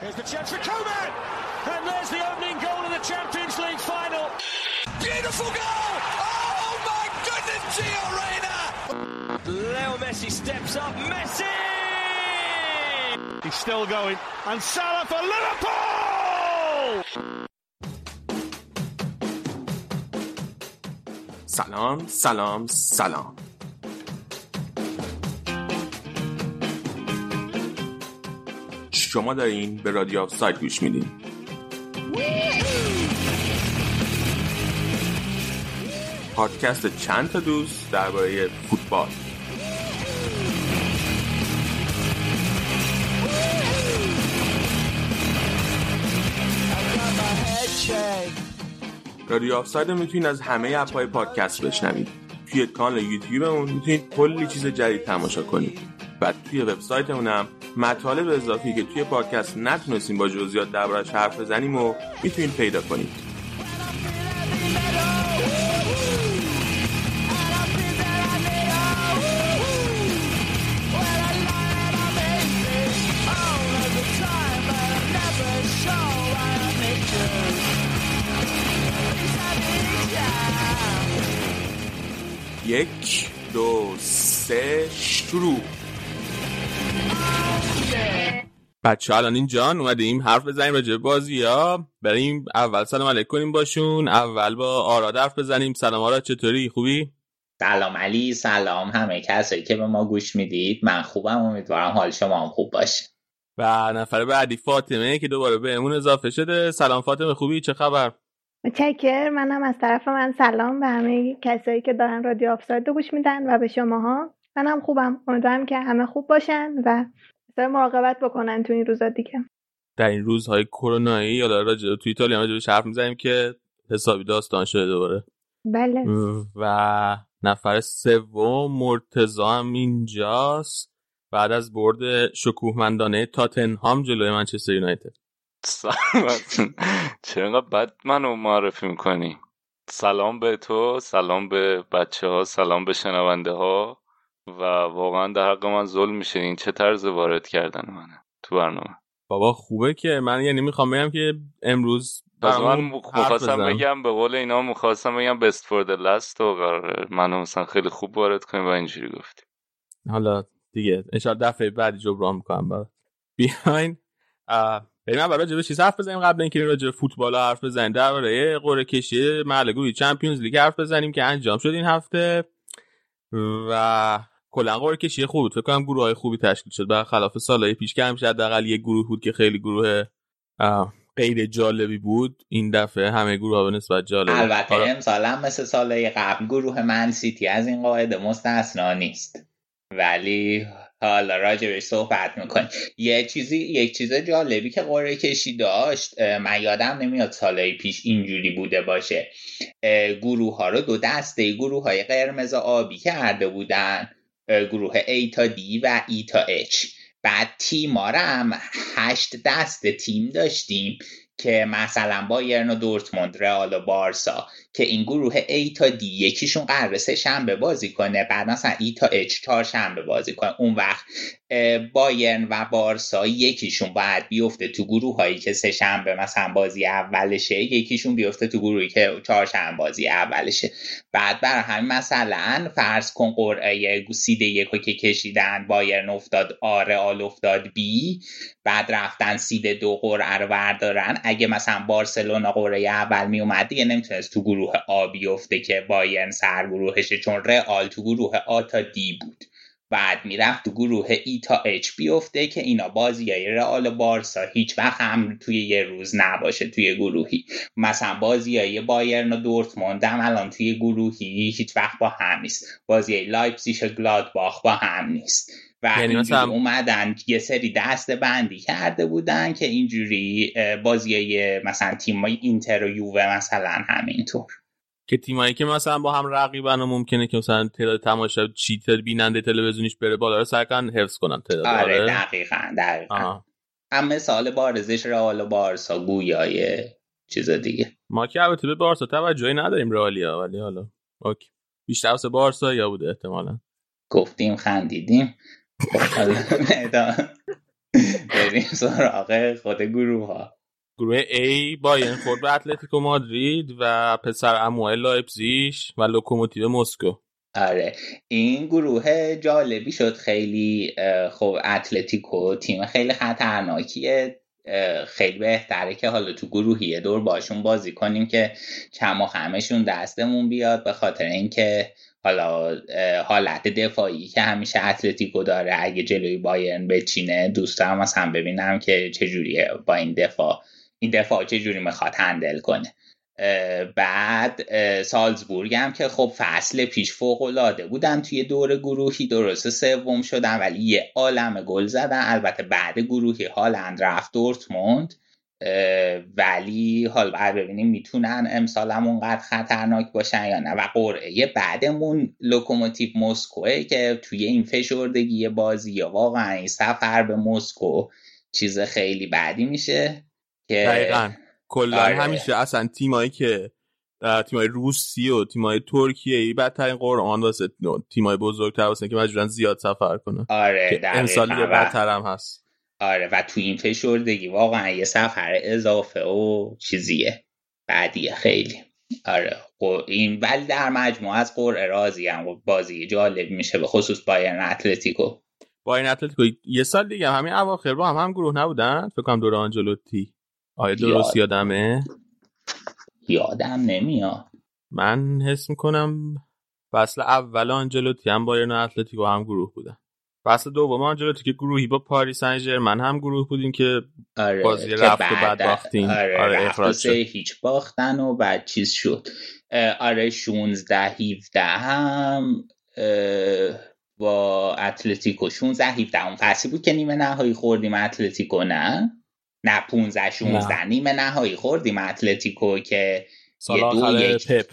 Here's the chance for Coman! And there's the opening goal of the Champions League final. Beautiful goal! Oh my goodness, Gio Reyna! Leo Messi steps up. Messi! He's still going. And Salah for Liverpool! سلام سلام سلام شما دارین به رادیو سایت گوش میدین. پادکست چند تا دوست درباره فوتبال. رادیو آفساید رو می‌تونید از همه اپهای پادکست بشنوید. توی کانال یوتیوبمون می‌تونید کلی چیز جدید تماشا کنید. و توی وبسایتمون هم مطالب اضافی که توی پادکست نتونستیم با جزئیات دربارش حرف بزنیم و می‌تونید پیدا کنید یک دو سه شروع. بچه الان اینجان اومدیم حرف بزنیم راجع بازی ها بریم اول سلام علیک کنیم باشون. اول با آراد حرف بزنیم. سلام آراد چطوری؟ خوبی؟ سلام علی سلام همه کسایی که به ما گوش می‌دید. من خوبم امیدوارم حال شما هم خوب باشه. و نفر بعدی فاطمه که دوباره بهمون اضافه شده. سلام فاطمه خوبی؟ چه خبر؟ متشکر منم از طرف من سلام به همه کسایی که دارن رادیو آفساید گوش میدن و به شماها. منم خوبم امیدوارم که همه خوب باشن و سر مراقبت بکنن تو این روزا دیگه. در این روزهای کرونایی یا راجع تو ایتالیا راجع حرف می‌زنیم که حسابی داستان شده دوباره. بله. و نفر سوم مرتضی هم اینجاست. بعد از برد شکوهمندانه تاتنهام جلوی منچستر یونایتد. سلام چرا بد منو معرفی می‌کنی؟ سلام به تو سلام به بچه ها سلام به شنونده ها. و واقعا در حق من ظلم میشه. این چه طرز وارد کردن منه تو برنامه؟ بابا خوبه که من یعنی می‌خوام بگم که امروز پس من مخواستم بگم به قول اینا مخواستم بگم بست فور لست و قراره منو مثلا خیلی خوب وارد کنیم و اینجوری گفتی حالا دیگه انشاءالله دفعه بعدی جبران می‌کنم برات. بیاین بریم اول راجع به چیز حرف بزنیم قبل اینکه راجع فوتبال حرف بزنیم. درباره قرعه کشی محل چمپیونز لیگ حرف بزنیم که انجام شد این هفته. و کلا قرعه کشی خوب بود فکر کنم گروه های خوبی تشکیل شد. برخلاف سالهای پیش که همیشه حداقل یه گروه بود که خیلی گروه غیر جالبی بود این دفعه همه گروه ها به نسبت جالب. البته امسال هم مثل سالهای قبل گروه من سیتی از این قاعده مستثنا نیست. ولی حالا راجبش صحبت می‌کنیم. یه چیزی یک چیز جالبی که قرعه کشی داشت من یادم نمیاد سالهای پیش اینجوری بوده باشه. گروه ها رو دو دسته گروه های قرمز آبی کرده بودن. گروه A تا D و E تا H. بعد تیم هم هشت دست تیم داشتیم که مثلا بایرن و دورتموند رئال و بارسا. که این گروه A تا D یکیشون قرار سه شنبه بازی کنه. بعد مثلا E تا H چهار شنبه بازی کنه. اون وقت بایرن و بارسا یکیشون باید بیفته تو گروه هایی که سه شنبه مثلا بازی اولشه. یکیشون بیفته تو گروهی که چهار شنبه بازی اولشه. بعد بر همین مثلا فرض کن قرعه سید یکو که کشیدن بایرن افتاد آ رئال افتاد بی. بعد رفتن سید دو قرعه رو بردارن. اگه مثلا بارسلونا قرعه اول می اومد دیگه نمی‌تونست تو گروه آ بیفته که بایرن سرگروهشه چون رئال تو گروه آ تا دی بود. بعد می‌رفت تو گروه ای تا اچ بیفته که اینا بازی های رئال بارسا هیچ وقت هم توی یه روز نباشه توی گروهی. مثلا بازی های بایرن و دورتموند هم الان توی گروهی هیچ وقت با هم نیست. بازی های لایپزیش و گلادباخ با هم نیست. و یعنی مثلا اومدن یه سری دست بندی کرده بودن که اینجوری بازی مثلا تیم های اینتر و یووه مثلا همینطور. که تیمایی که مثلا با هم رقیبن و ممکنه که مثلا تعداد تماشا چیتر بیننده تلویزیونیش بره بالا رو سعی کنن حفظ کنن تعداد. آره دقیقاً دقیقاً. هم مثال بارزش رئال و بارسا گویای چیز دیگه. ما که البته به بارسا توجهی نداریم رئالیا ولی حالا okay. بیشتر واسه بارسا یا بوده احتمالا؟ گفتیم خندیدیم. بریم سراغ خود گروه ها گروه A بایرن خورد به اتلتیکو مادرید و پسر عموی لایپزیش و لوکوموتیو مسکو. آره. این گروه جالبی شد خیلی خب اتلتیکو تیم خیلی خطرناکیه خیلی بهتره که حالا تو گروهی یه دور باشون بازی کنیم که همشون دستمون بیاد به خاطر اینکه حالا حالت دفاعی که همیشه اتلتیکو داره. اگه جلوی بایرن بچینه دوست دارم هم ببینم که چجوریه با این دفاع. این دفاع چجوری می‌خواد هندل کنه. بعد سالزبورگ هم که خب فصل پیش فوق العاده بودن. توی دور گروهی درسته سوم شدن ولی یه عالم گل زدن. البته بعد گروهی هالند رفت دورتموند. ولی حال بعد ببینیم می‌تونن امسال هم اونقدر خطرناک باشن یا نه. و قرعه بعدمون لوکوموتیو مسکوه که توی این فشردگی بازیا واقعا این سفر به مسکو چیز خیلی بدی میشه که دقیقا. کلا آره. همیشه اصلا تیمایی که تیمای روسی و تیمای ترکیه ای بدترین قرعه ان واسه تیمای بزرگتر واسه که مجبورن زیاد سفر کنن. آره امسال یه بدتر هم هست. آره و تو این فشردگی واقعا یه سفر اضافه و چیزیه. بعدیه خیلی. آره این ولی در مجموع از قرعه راضی هم بازی جالب میشه به خصوص بایرن اتلتیکو. بایرن اتلتیکو. یه سال دیگه همین اواخر با هم هم گروه نبودن؟ فکر کنم دور آنجلوتی. آیا درست یادمه؟ یادم نمیاد. من حس می‌کنم فصل اول آنجلوتی هم بایرن اتلتیکو هم گروه بودن. فصل دوم آنجلوتی که گروهی با پاریس سن ژرمن هم گروه بودیم که آره، بازی رفت و بعد باختیم آره, آره اخراج شد. هیچ باختن و بعد چیز شد. آره 16 17 هم با اتلتیکو. 16 17 اون فصلی بود که نیمه نهایی خوردیم اتلتیکو نه؟ نه 15 16 نیمه نهایی خوردیم اتلتیکو که سال یه دو یک. پپ.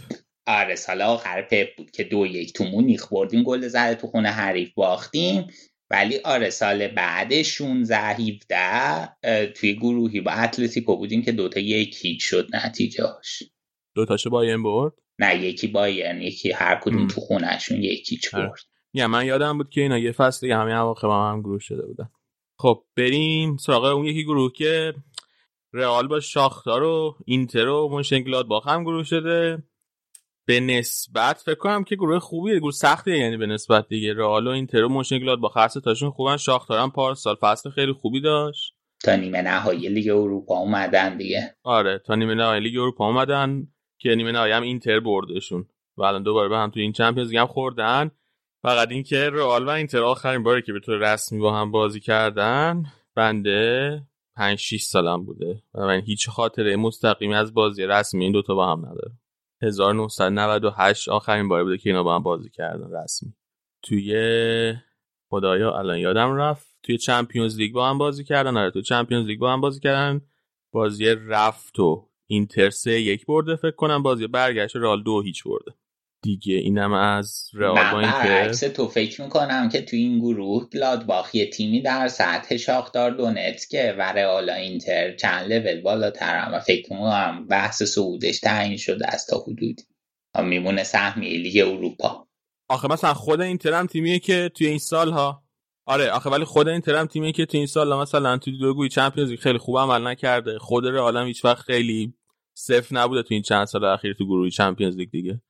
آره سال آخر پپ بود که دو یک تو مونیخ خوردیم گل زده تو خونه حریف باختیم. ولی آره سال بعد 16 17 توی گروهی با اتلتیکو بودیم که دوتا یک هیچ شد نتیجهاش دوتاشو بایرن برد؟ نه یکی بایرن یکی هر کدوم تو خونهشون یکی چ آره. برد. یا من یادم بود که اینا یه فصل دیگه همین اواخر با هم گروه شده بودن. خب بریم سراغ اون یکی گروه که رئال با شاختار و اینتر و مونشنگلادباخ با هم گروه شده. به نسبت فکر کنم که گروه خوبیه گروه سختیه یعنی به نسبت دیگه. رئال و اینتر و مونشنگلادباخ هر سه تاشون خوبن. شاختار هم پارسال فصل خیلی خوبی داشت. تا نیمه نهایی لیگ اروپا اومدن دیگه. آره تا نیمه نهایی لیگ اروپا اومدن که نیمه نهایی هم اینتر بردشون. و الان دوباره به هم تو این Champions هم خوردن. فقط اینکه رئال و اینتر آخرین باری که به طور رسمی با هم بازی کردن بنده 5 6 سالم بوده. و من هیچ خاطره مستقیمی از بازی رسمی این دوتا با هم ندارم. 1998 آخرین باری بوده که اینا با هم بازی کردن رسمی. توی خدایا الان یادم رفت. توی چمپیونز لیگ با هم بازی کردن. آره توی چمپیونز لیگ با هم بازی کردن. بازی رفت و اینتر سه یک برده فکر کنم. بازی برگشت رال دو هیچ برده. دیگه اینم از رئال با اینکه تو فکر می‌کنم که تو این گروه گلادباخ یه تیمی در سطح شاختار دونتسکه و رئال اینتر چند لول بالاتر و فکر می‌کنم بحث صعودش تعیین شده از تا حدودی. میمونه سهمیه لیگ اروپا. آخه مثلا خود اینتر هم تیمیه که توی این سالها آره آخه ولی خود اینتر هم تیمیه که توی این سال مثلا توی دو گوی چمپیونز خیلی خوب عمل نکرده. خود رئال هم هیچ وقت خیلی صفر نبوده تو این چند سال اخیر تو گروه چمپیونز لیگ دیگه.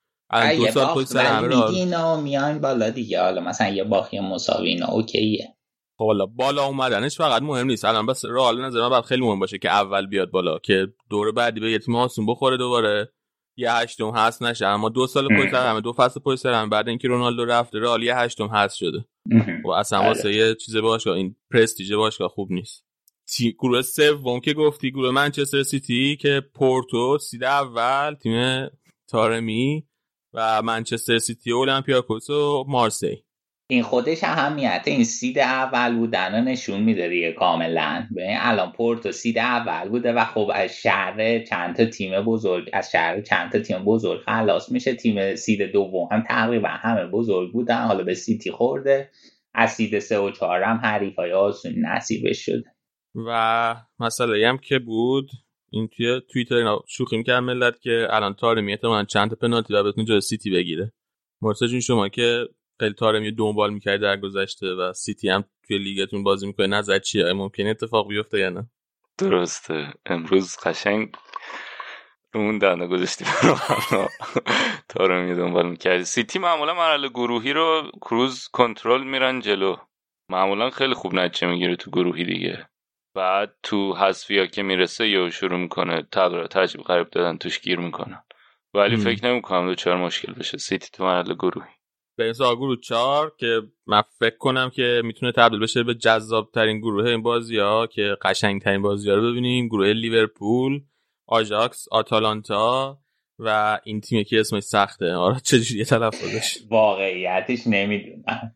دو سال پشت سر همه میان بالا دیگه. حالا مثلا یه باخی مساوی اینا اوکیه. خب حالا بالا اومدنش فقط مهم نیست. الان بس رئال نظر من بعد خیلی مهم باشه که اول بیاد بالا که دور بعدی به تیم آسون بخوره دوباره. یه هشتم هست نشه اما دو سال پشت سر همه دو فصل پشت سر بعد اینکه رونالدو رفت رئال یه هشتم هست شده. و اصلا واسه آره. یه چیز باشگاه این پرستیژ باشگاه خوب نیست. گروه سوم که گفتی گروه منچستر سیتی که پورتو سید اول تیم تارمی. و منچستر سیتی و اولمپیاکوس و مارسی. این خودش اهمیت این سید اول بودن نشون میده دیگه کاملا. ببین الان پورتو سید اول بوده و خب از شر چند تا تیم بزرگ از شر چند تا تیم بزرگ خلاص میشه. تیم سید دوم هم تقریبا همه بزرگ بودن. حالا به سیتی خورده. از سید سه و چهار هم حریف های آسون نصیبش شده. و مسئله هم که بود این توی توییتر اینا شوخی می‌کرد ملت که الان تارمی احتمالاً چند تا پنالتی و بتونه جلوی سیتی بگیره. چون شما که خیلی تارمی دنبال می‌کرد در گذشته و سیتی هم توی لیگتون بازی می‌کنه نظر چیه؟ ممکنه اتفاق بیفته یا نه؟ درسته. امروز قشنگ اون دنده گذاشتی تارمی دنبال می‌کردی. سیتی معمولا مرحله گروهی رو cruise control میرن جلو. معمولا خیلی خوب نتیجه می‌گیره تو گروهی دیگه. بعد تو حذفیا که می‌رسه یا شروع می‌کنه تغییر تجربه قریب دادن توش گیر می‌کنن. ولی ام. فکر نمی‌کنم دو چهار مشکل بشه. سیتی تو مرحله گروهی. به گروه چهار که من فکر کنم که می‌تونه تبدیل بشه به جذاب ترین گروه این بازی ها که قشنگ ترین بازی ها رو ببینیم. گروه لیورپول آژاکس آتالانتا و این تیمی که اسمش سخته. آره چجوری تلفظش. واقعیتش نمی‌دونم.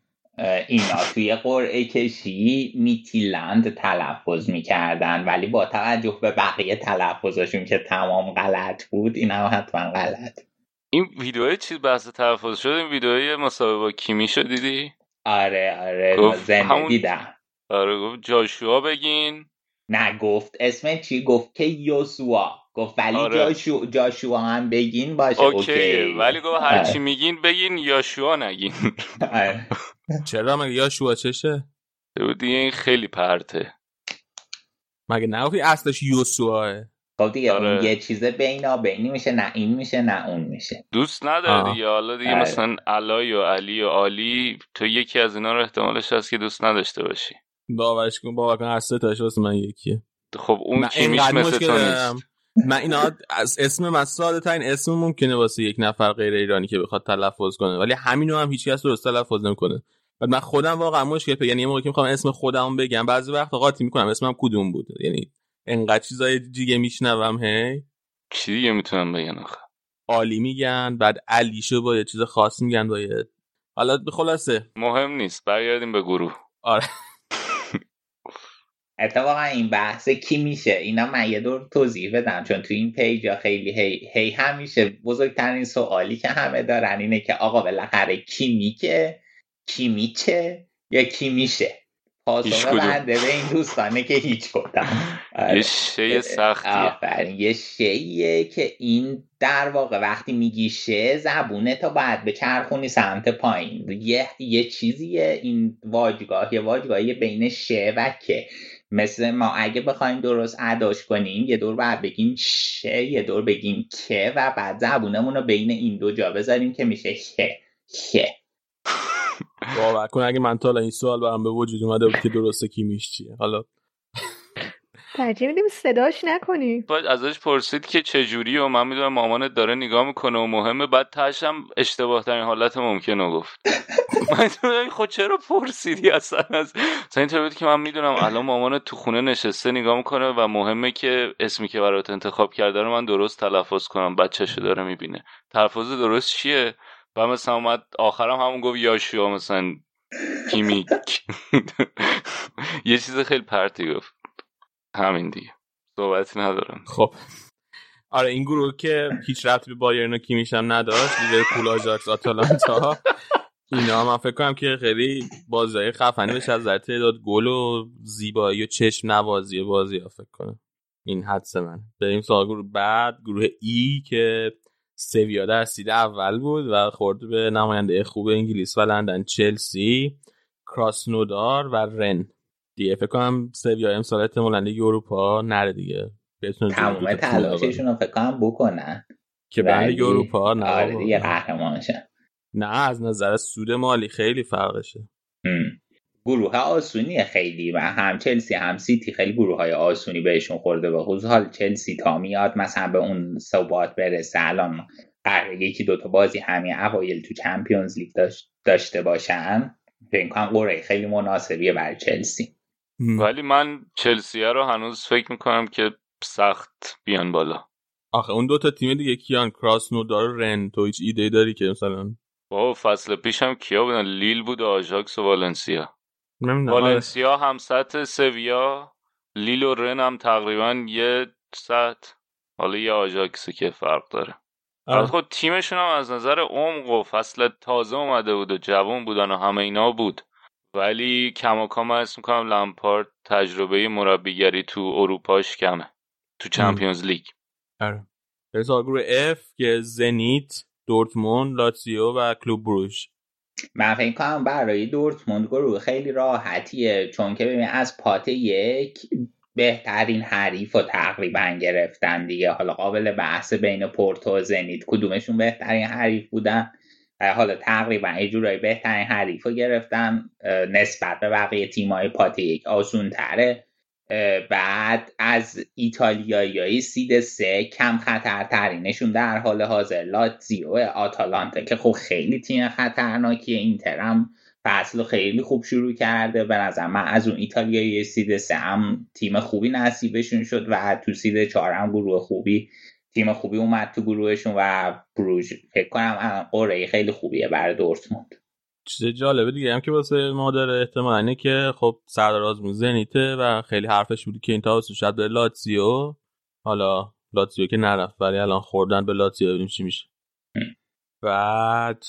اینا توی قرعه کشی میتیلند تلفظ می‌کردن ولی با توجه به بقیه تلفظشون که تمام غلط بود این هم حتما غلط این ویدیوهای چیز بحث تلفظ شد این ویدیوهای مسابقه با کیمی شد دیدی؟ آره آره زنده همون... دیدم آره گفت جاشوا بگین نه گفت اسم چی گفت که یوسوا گفت ولی آره. جاشو جاشوا هم بگین باشه okay, okay. ولی گفت هر چی میگین بگین یاشوا نگین آره. چرا مگه یاشوا چشه؟ دیگه این خیلی پرته. مگه نه اصلش یوسواه خب دیگه آره. اون یه چیز بینا بینی میشه نه این میشه نه اون میشه. دوست نداره دیگه. حالا دیگه آره. مثلا علای و علی و علی تو یکی از اینا رو احتمالش هست که دوست نداشته باشی. باورش کن باور کن هر سه تاش واسه من یکیه. خب اون کیمیش مثل تو نیست. من اینا از اسم من ساده ترین اسم ممکنه واسه یک نفر غیر ایرانی که بخواد تلفظ کنه. ولی همینو هم هیچ کس درست تلفظ نمی‌کنه. بعد من خودم واقعا مشکل یعنی یه موقعی که می‌خوام اسم خودم بگم بعضی وقت قاطی می‌کنم. اسمم کدوم بود؟ یعنی انقدر چیزای دیگه میشنوم هی؟ چی دیگه می‌تونم بگن آخه؟ عالی میگن بعد علیشو با یه چیز خاص میگن با یه حالا خلاصه. مهم نیست. برگردیم به گروه. آره. اتفاقا این بحث کی میشه؟ اینا من یه دور توضیح بدم چون تو این پیج خیلی هی, هی همیشه بزرگترین سوالی که همه دارن اینه که آقا بالاخره کی میگه؟ کی میچه یا کی میشه؟ پاسخ بنده به این دوستانه که هیچ کدام یه شیء سختیه. یه شیه که این در واقع وقتی میگی شه زبونه تا بعد به چرخونی سمت پایین. یه, یه چیزیه. این واجگاه یه واجگاهی بین شه و که. مثل ما اگه بخوایم درست اداش کنیم یه دور بعد بگیم شه یه دور بگیم که و بعد زبونمون رو بین این دو جا بذاریم که میشه که که باور کن. اگه من تا این سوال برام به وجود اومده بود که درسته کیمیش چیه. حالا ترجیح میدیم صداش نکنی. باید ازش پرسید که چجوری و من می‌دونم مامانت داره نگاه می‌کنه و مهمه. بعد تشم اشتباه ترین حالت ممکنه گفت. من خود چرا پرسیدی اصلا؟ از اینطور بود که من می‌دونم الان مامانت تو خونه نشسته نگاه می‌کنه و مهمه که اسمی که برات انتخاب کرده رو من درست تلفظ کنم. بچهشو داره می‌بینه. تلفظ درست چیه؟ و مثلا اومد آخرم همون گفت یاشوا مثلا کیمیک یه چیز خیلی پرتی گفت. همین دیگه. صحبتی ندارم. خب. آره این گروه که هیچ ربطی به بایرن و کیمیش هم نداشت لیورپول آژاکس آتالانتا اینا من فکر کنم که خیلی بازی خفنی بشه از نظر تعداد گل و زیبایی و چشم نوازی بازی ها فکر کنم. این حدس من. بریم سراغ گروه بعد گروه ای که سویا در سید اول بود و خورد به نماینده خوب انگلیس و لندن چلسی کراسنودار و رن دیگه فکر کنم سویا امسال احتمالاً لیگ اروپا نره دیگه. تمام تلاششون رو فکر کنم بکنن. که برای اروپا نه آره دیگه قهرمان نه از نظر سود مالی خیلی فرقشه. گروه آسونی خیلی و هم چلسی هم سیتی خیلی گروه های آسونی بهشون خورده به خصوص حال چلسی تا میاد مثلا به اون ثبات برسه. الان قراره یکی دوتا بازی همین اوایل تو چمپیونز لیگ داشته باشن. فکر کنم قرعه خیلی مناسبیه برای چلسی. ولی من چلسی رو هنوز فکر می‌کنم که سخت بیان بالا. آخه اون دوتا تیم دیگه کیان؟ کراسنودار و رن. تو هیچ ایده داری که مثلا؟ با فصل پیشم کیا بودن؟ لیل بود و آژاکس و والنسیا. والنسیا هم سطح سویا لیل و رن هم تقریبا یه سطح حالا یه آژاکسی که فرق داره. آره. خود تیمشون هم از نظر عمق و فصل تازه اومده بود و جوان بودن و همه اینا بود. ولی کماکام اسم می‌کنم لمپارد تجربه مربیگری تو اروپاش کمه تو چمپیونز لیگ. آره. گروه F که زنیت دورتموند لاتسیو و کلوب بروش من فکر کنم برای دورتموند گروه خیلی راحتیه چون که ببین از پات یک بهترین حریف رو تقریبا گرفتن دیگه. حالا قابل بحث بین پورتو و زنیت کدومشون بهترین حریف بودن؟ حالا تقریبا یه جورایی بهترین حریف رو گرفتن نسبت به بقیه تیمای پات یک آسون تره بعد از ایتالیایی سید سه کم خطرترینشون در حال حاضر لاتزیو آتالانتا که خب خیلی تیم خطرناکیه اینتر هم فصل خیلی خوب شروع کرده. به نظر من از اون ایتالیایی سید سه هم تیم خوبی نصیبشون شد و تو سید چهار هم گروه خوبی تیم خوبی اومد تو گروهشون و بروژ فکر کنم قرعه خیلی خوبیه برای دورتموند. چیز جالبه دیگه. هم که واسه ما داره احتمال که خب سردار آزمون زنیته و خیلی حرفش بودی که این تا شاید به لاتزیو. حالا لاتزیو که نرفت ولی الان خوردن به لاتزیو ببینیم چی میشه. بعد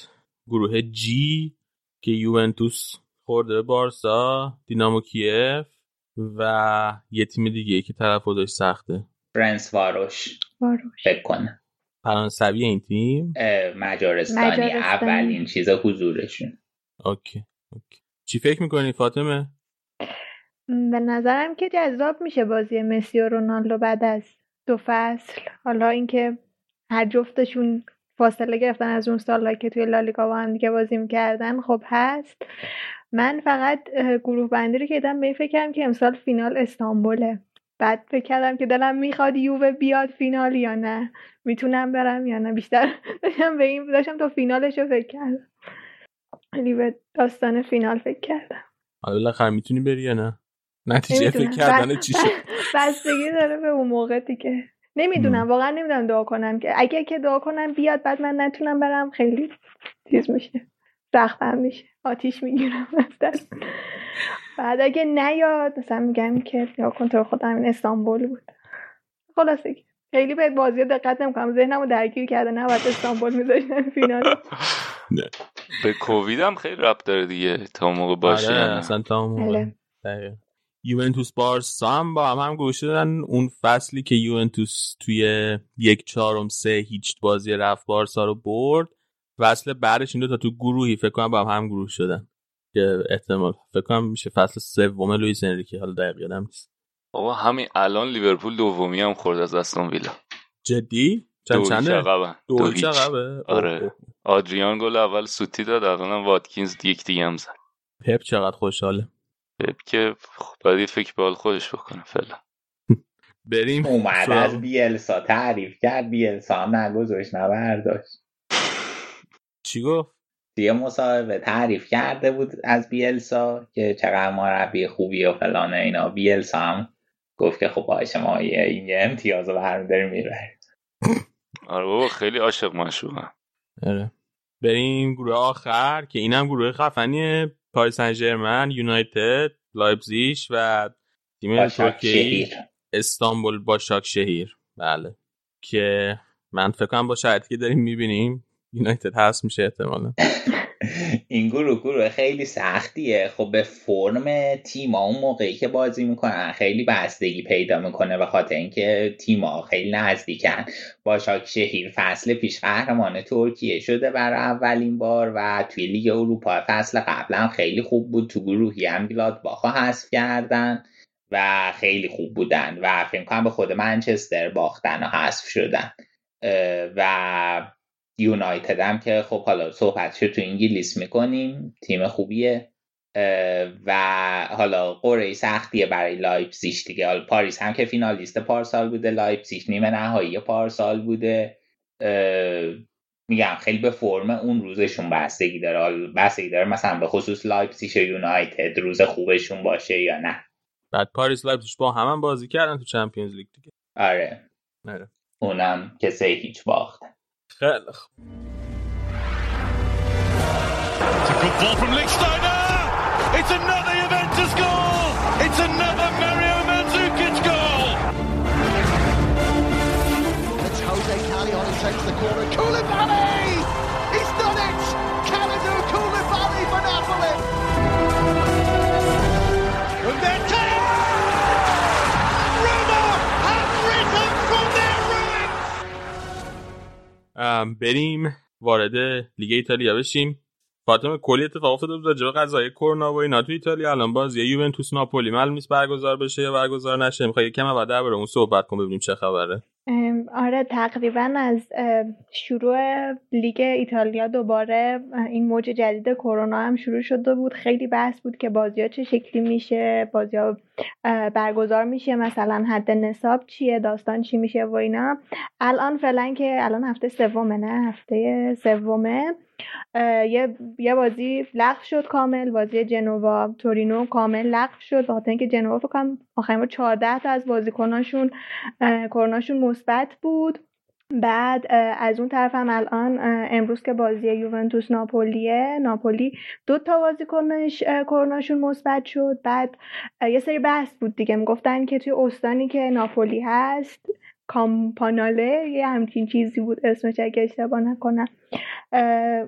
گروه جی که یوونتوس خورده به بارسا دینامو کیف و یه تیم دیگه که تلفظش سخته. فرنتس‌واروش. واروش. فکر کنم. فرانسوی این تیم. مجارستانی, مجارستانی. اولین چیز حضورشون. Okay. Okay. چی فکر می‌کنی فاطمه؟ به نظرم که جذاب میشه بازی مسی و رونالدو بعد از دو فصل حالا اینکه هر جفتشون فاصله گرفتن از اون سالا که توی لالیگا با هم دیگه بازی می‌کردن خب هست من فقط گروه بندی رو که دیدم به فکر کردم که امسال فینال استانبوله بعد فکر کردم که دلم می‌خواد یووه بیاد فینال یا نه می‌تونم برم یا نه بیشتر داشتم به این داشتم تا فینالش رو فکر کردم خیلی به داستان فینال فکر کردم. حالا بالاخره می‌تونی بری یا نه؟ نتیجه فکر کردن چی شد؟ بستگی داره به اون موقع دیگه. نمی‌دونم واقعا نمی‌دونم دعا کنم که. اگه که دعا کنم بیاد بعد من نتونم برم خیلی چیز میشه. سختم میشه. آتیش می‌گیرم بعد اگه نیاد مثلا میگم که یا کنترل خودم این استانبول بود. خلاصه خیلی به بازی دقت نمی‌کنم. ذهنمو درگیر کرده نه بعد استانبول میذاشتن فینال. به کووید هم خیلی رب داره دیگه تا موقع باشه آره اصلا تا موقع. بله. یوونتوس بارسا هم با هم هم گوشه دادن. اون فصلی که یوونتوس توی یک چهارم سه هیچ بازی رفت بارسا رو برد. فصل بعدش این دو تا تو گروهی فکر کنم با هم, هم گروه شدن. که احتمال فکر کنم میشه فصل سوم لوئیس انریکه. حالا دقیق یادم نیست. بابا همین الان لیورپول دومی هم خورد از استون ویلا. جدی؟ چند چنده؟ دو, دو عقبه؟ آره. آدریان گل اول سوتی داد الان واتکینز یک دیگه هم زد. پپ چقدر خوشحاله. پپ که باید فکر به حال خودش بکنه فعلا. بریم. اومد از بیلسا تعریف کرد بیلسا هم نگذاشت نبرداشت چی گفت؟ یه مصاحبه تعریف کرده بود از بیلسا که چقدر مربی خوبی و فلانه اینا. بیلسا هم گفت که خب باشه ما یه, یه امتیاز رو برمیداریم می‌بریم. آره بابا خیلی عاشق مشروع آره. بریم گروه آخر که اینم گروه خفنی پاریس سن ژرمن یونایتد لایپزیش و تیم ترکیه استانبول با شاک شهیر. بله. که من فکر کنم با شرطی که داریم می‌بینیم یونایتد هست میشه احتمالا. این گروه گروه خیلی سختیه. خب به فرم تیما اون موقعی که بازی می‌کنن خیلی بستگی پیدا می‌کنه به خاطر اینکه تیما خیلی نزدیکن. باشاک شهیر فصل پیش قهرمان ترکیه شده برای اولین بار و توی لیگ اروپا فصل قبلا خیلی خوب بود. تو گروهی هم گلادباخو حذف کردن و خیلی خوب بودن و فکر کنم به خود منچستر باختن و حذف شدن. و یونایتد هم که خب حالا صحبتش تو انگلیس می‌کنیم تیم خوبیه. و حالا قرعه سختیه برای لایپزیگ دیگه. حالا پاریس هم که فینالیست پارسال بوده لایپزیگ نیمه نهایی پارسال بوده. میگم خیلی به فرم اون روزشون بستگی داره. بستگی داره مثلا به خصوص لایپزیگ یونایتد روز خوبشون باشه یا نه. بعد پاریس لایپزیگ با هم, بازی کردن تو Champions League دیگه. آره. آره. اونم که سه هیچ باختن Prettig. It's a good ball from Lichtsteiner. It's another Juventus goal. It's another Mario Mandzukic goal. It's Jose Callejon who takes the corner. Koulibaly! He's done it! Kalidou Koulibaly for Napoli. Juventus. بریم وارد لیگ ایتالیا بشیم. فاطمه کلی اتفاق افتاده بود راجع قضایای کرونا و اینا تو ایتالیا. الان باز یه یوونتوس ناپولی. معلوم نیست برگزار بشه یا برگزار نشه. می‌خوای کم بعد درباره اون صحبت کنم ببینیم چه خبره. آره تقریبا از شروع لیگ ایتالیا دوباره این موج جدید کرونا هم شروع شده بود. خیلی بحث بود که بازی ها چه شکلی میشه بازی ها برگزار میشه مثلا حد نصاب چیه داستان چی میشه و اینا. الان فعلا که الان هفته سومه نه؟ هفته سومه. یه یه بازی لغو شد کامل. بازی جنوا تورینو کامل لغو شد. بخاطر اینکه جنوا فکر آخرین بار 14 تا از بازیکناشون کروناشون مثبت بود. بعد از اون طرف هم الان امروز که بازی یوونتوس ناپولیه ناپولی دو تا بازیکنش کروناشون مثبت شد. بعد یه سری بحث بود دیگه. می‌گفتن که توی استانی که ناپولی هست کامپاناله یه همچین چیزی بود اسمش اگه اشتباه نکنم.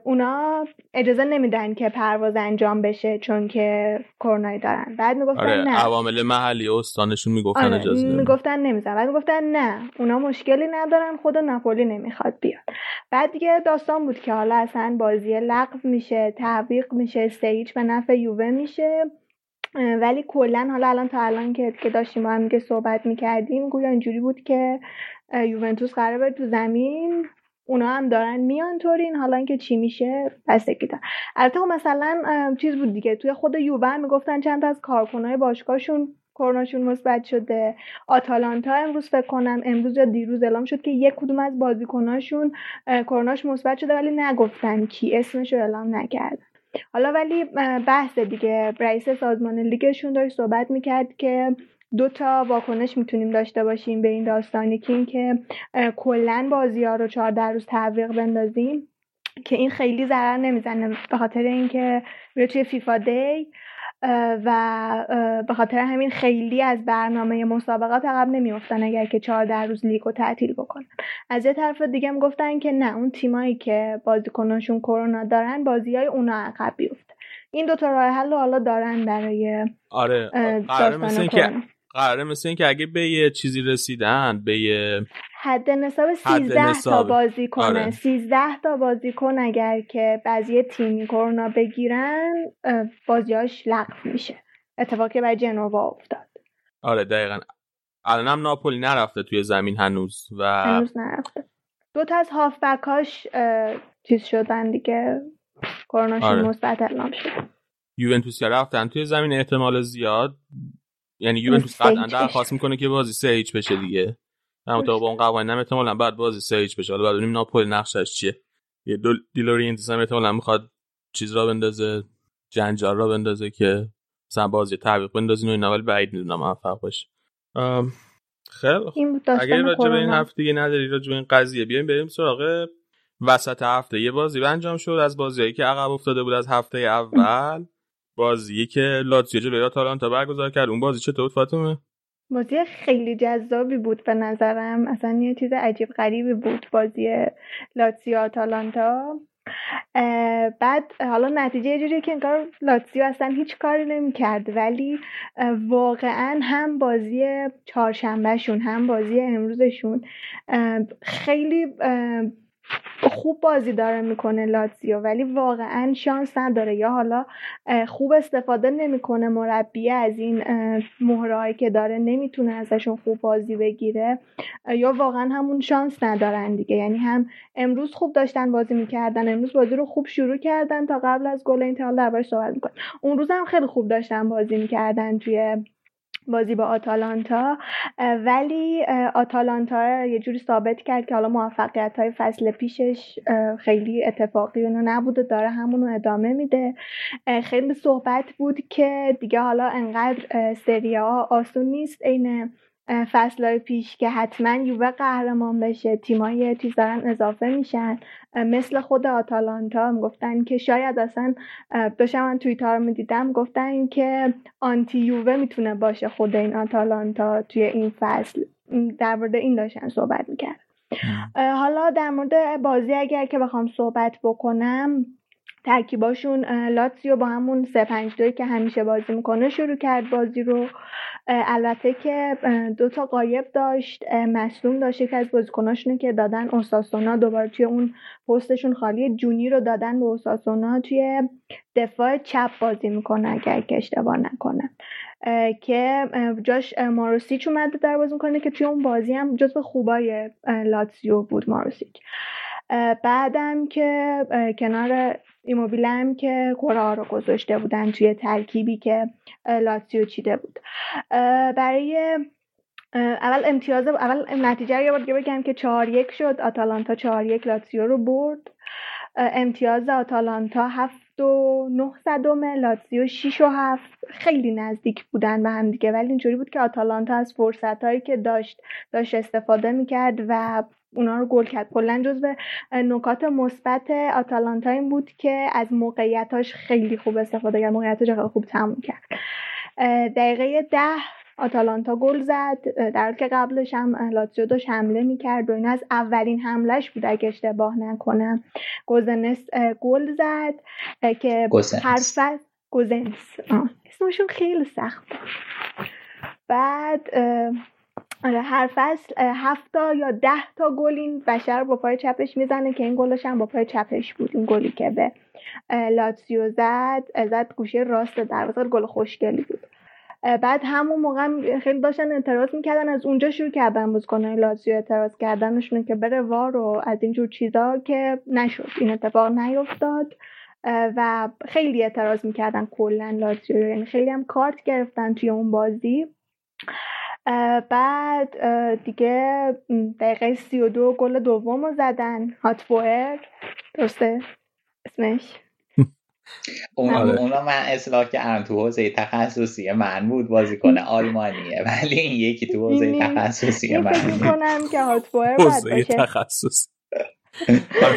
اونا اجازه نمیدن که پرواز انجام بشه چون که کرونایی دارن. بعد می‌گفتن آره نه. عوامل محلی استانشون می‌گفتن آره اجازه نمیدن. می‌گفتن نمیزن بعد می‌گفتن نه اونا مشکلی ندارن خود ناپولی نمی‌خواد بیاد. بعد دیگه داستان بود که حالا اصلا بازی لغو میشه تعویق میشه استیج به نفع یووه میشه. ولی کلا حالا الان تا الان که که داشتیم با هم دیگه صحبت می‌کردیم گویا اینجوری بود که یوونتوس قرار بره تو زمین. اونا هم دارن میان تورین. حالا اینکه چی میشه بستگی داره. البته خب مثلا چیز بود دیگه. توی خود یووه می‌گفتن چند تا از کارکنای باشگاهشون کروناشون مثبت شده. آتالانتا امروز فکر کنم امروز یا دیروز اعلام شد که یک کدوم از بازیکناشون کروناش مثبت شده ولی نگفتن کی. اسمش رو اعلام نکردن. حالا ولی بحث دیگه. رئیس سازمان لیگشون داشت صحبت می‌کرد که دو تا واکنش می‌تونیم داشته باشیم به این داستانی که اینکه کلا بازی ها رو چهارده روز تعویق بندازیم که این خیلی ضرر نمی‌زنه به خاطر اینکه میره توی فیفا دی و به خاطر همین خیلی از برنامه مسابقات عقب نمیافتن اگر که چهارده روز لیگ رو تعطیل بکنن. از یه طرف دیگه هم گفتن که نه اون تیمایی که بازیکناشون کرونا دارن بازی های اونا عقب بیفته. این دوتا راه حل حالا دارن برای آره قراره مثل اینکه قراره مثل اینکه اگه به یه چیزی رسیدن به یه حد نصاب 13 تا بازی کنه. آره. 13 تا بازی کن اگر که بعضی تیمی کرونا بگیرن بازیاش لغو میشه. اتفاقی برای جنوا افتاد. آره دقیقا. الان هم ناپولی نرفته توی زمین هنوز و هنوز نرفته. دو تا از هافبکاش چیز شدن دیگه. کروناشون آره. مثبت اعلام شد. یوونتوس رفتن توی زمین احتمال زیاد یعنی یوونتوس قطعا درخواست می‌کنه که بازی سه هیچ بشه دیگه. همونطور با اون قوانین هم احتمالاً بعد بازی هیچ بشه. حالا بعد ببینیم ناپولی نقشش چیه. یه دو دیلورینتس هم احتمالاً می‌خواد چیز را بندازه جنجال را بندازه که مثلا بازی تعویق بندازین و اینا ولی بعید می‌دونم موفق باشه. خیلی اگه راجع به این حرف دیگه نداری راجع به این قضیه بیایم بریم سراغ وسط هفته. یه بازی انجام شد از بازیایی که عقب افتاده بود از هفته اول. بازی که لاتزیو جلوی آتالانتا برگزار کرد. اون بازی چطور فاطمه؟ بازی خیلی جذابی بود به نظرم. اصلا یه چیز عجیب غریبی بود بازی لاتزیو آتالانتا. بعد حالا نتیجه یه جوریه که انگار لاتزیو اصلا هیچ کاری نمی‌کرد ولی واقعا هم بازی چهارشنبهشون هم بازی امروزشون خیلی خوب بازی داره می‌کنه لاتزیو ولی واقعا شانس نداره. یا حالا خوب استفاده نمی‌کنه مربی از این مهرهایی که داره نمی‌تونه ازشون خوب بازی بگیره. یا واقعا همون شانس ندارن دیگه. یعنی هم امروز خوب داشتن بازی می‌کردن امروز بازی رو خوب شروع کردن تا قبل از گل این حال دربارش صحبت می‌کنن اون روز هم خیلی خوب داشتن بازی می‌کردن توی بازی با آتالانتا ولی آتالانتا یه جوری ثابت کرد که حالا موفقیت های فصل پیشش خیلی اتفاقی اونو نبوده داره همونو ادامه میده. خیلی صحبت بود که دیگه حالا انقدر سریا آسون نیست عین فصلهای پیش که حتما یووه قهرمان بشه تیمای چیز دارن اضافه میشن. مثل خود آتالانتا هم گفتن که شاید اصلا داشتم من توییتر رو می‌دیدم گفتن که آنتی یووه می‌تونه باشه خود این آتالانتا توی این فصل. در مورد این داشتن صحبت می‌کرد حالا در مورد بازی اگر که بخوام صحبت بکنم ترکیباشون لاتسیو با همون سه پنج دوی که همیشه بازی می‌کنه شروع کرد بازی رو. البته که دو تا قایب داشت مصوم داشت یکی از بازیکناشونو که دادن اوساسونا دوباره توی اون پستشون خالی. جونی رو دادن به اوساسونا توی دفاع چپ بازی می‌کنه اگر که اشتباه نکنه. که جاش ماروسیچ اومده در بازی می‌کنه که توی اون بازی هم جزو خوبای لاتسیو بود ماروسیچ. بعدم که کنار ایموبیلم که کره رو گذاشته بودن توی ترکیبی که لاتسیو چیده بود. برای اول امتیاز اول نتیجه رو یه بگم که چهار یک شد. آتالانتا چهار یک لاتسیو رو برد. امتیاز آتالانتا هفت و نه صدم لاتزیو شیش و هفت. خیلی نزدیک بودن به هم دیگه ولی اینجوری بود که آتالانتا از فرصت هایی که داشت داشت استفاده می‌کرد و اونا رو گل کرد. کلا جزو نکات مثبت آتالانتا این بود که از موقعیتاش خیلی خوب استفاده کرد. موقعیتاش خیلی خوب تموم کرد. دقیقه ده آتالانتا گل زد. در حالی که قبلش هم لاتزیو داشت حمله می‌کرد و این از اولین حملش بود اگه اشتباه نکنم. گوزنس گل زد که هر فصل گوزنس. اسمشون خیلی سخت بعد آره هر فصل هفت یا ده تا گل این بشر با پای چپش می‌زنه که این گلش هم با پای چپش بود این گلی که به لاتسیو زد زد گوشه راست دروازه گل خوشگلی بود. بعد همون موقع خیلی داشتن اعتراض می‌کردن از اونجا شروع کردن بازیکنهای لاتزیو اعتراض کردنشون که بره وار و از اینجور چیزا که نشد این اتفاق نیفتاد. و خیلی اعتراض می‌کردن کلا لاتزیو یعنی خیلی هم کارت گرفتن توی اون بازی. بعد دیگه دقیقه سی و دو گل دوم رو زدن. هاتفوئر درسته؟ اسمش؟ اون رو من اصلاح کردم. تو حوزه تخصصی من بود بازی کنه آلمانیه. ولی این یکی تو حوزه تخصصی من فکر کنم که هاتفوئر حوزه تخصص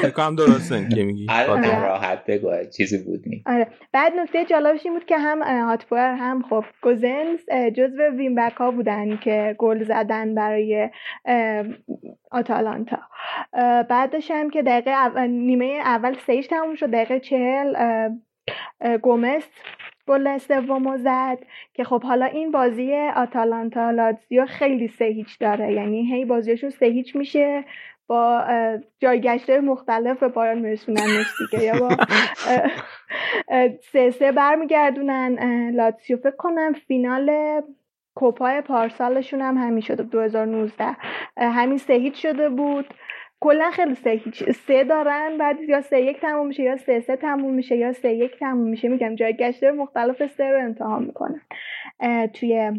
فکر کنم درسته که میگی. آره راحت بگو چیزی بود نی آره. بعد نکته جالبش این بود که هم هاتفوئر هم خب گوزنس جزو وین بک ها بودن که گل زدن برای آتالانتا. بعدش هم که دقیقه اول نیمه اول سیش تموم شد دقیقه چهل گومس گل سومو زد که خب حالا این بازی آتالانتا لاتزیو خیلی سه هیچ داره. یعنی هی بازیشون سه هیچ میشه. با جایگشته مختلف به پایان میرسوننش دیگه. یا با سه سه برمیگردونن لاتسیو. فکر کنم فینال کوپای پارسالشون هم همین شده 2019 همین سه شده بود. کلا خیلی سه هیچ سه دارن بعد یا سه یک تموم میشه یا سه سه تموم میشه یا سه یک تموم میشه. میگم جایگشته مختلف سه رو امتحان می‌کنن. توی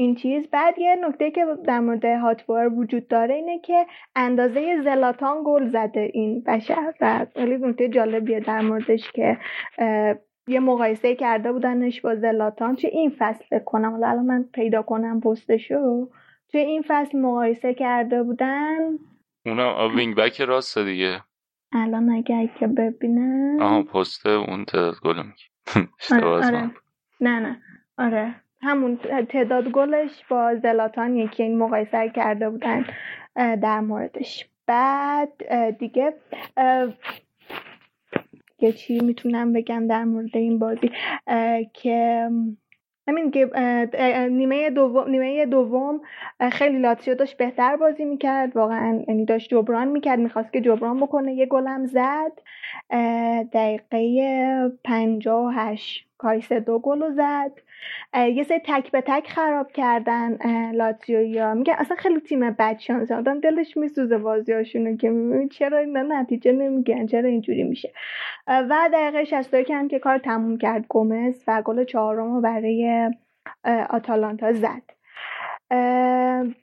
این چیز. بعد یه نکته که در مورد هاتوار وجود داره اینه که اندازه زلاتان گل زده این بشر و خیلی نکته جالبیه در موردش که یه مقایسه کرده بودنش با زلاتان. چه این فصل کنم. حالا الان من پیدا کنم پستشو. چه این فصل مقایسه کرده بودن؟ اونم وینگ بک راست دیگه. الان اگر که ببینم. آها پست اون تعداد گل میگی آره, آره. نه نه. آره. همون تعداد گلش با زلاتان یکی این مقایسه کرده بودن در موردش. بعد دیگه یه چی می‌تونم بگم در مورد این بازی که همین نیمه دوم نیمه دوم خیلی لاتسیو داشت بهتر بازی می‌کرد. واقعا یعنی داشت جبران می‌کرد می‌خواست که جبران بکنه. یه گلم زد. دقیقه پنجاه و هشت دو گل زد. یه سری تک به تک خراب کردن لاتزیو میگه اصلا خیلی تیم بدشانس آدم دلش میسوزه بازیاشونو که چرا اینا نتیجه نمیگن چرا اینجوری میشه. و دقیقه 61 هم که کار تموم کرد گومز و گل چهارم رو برای آتالانتا زد.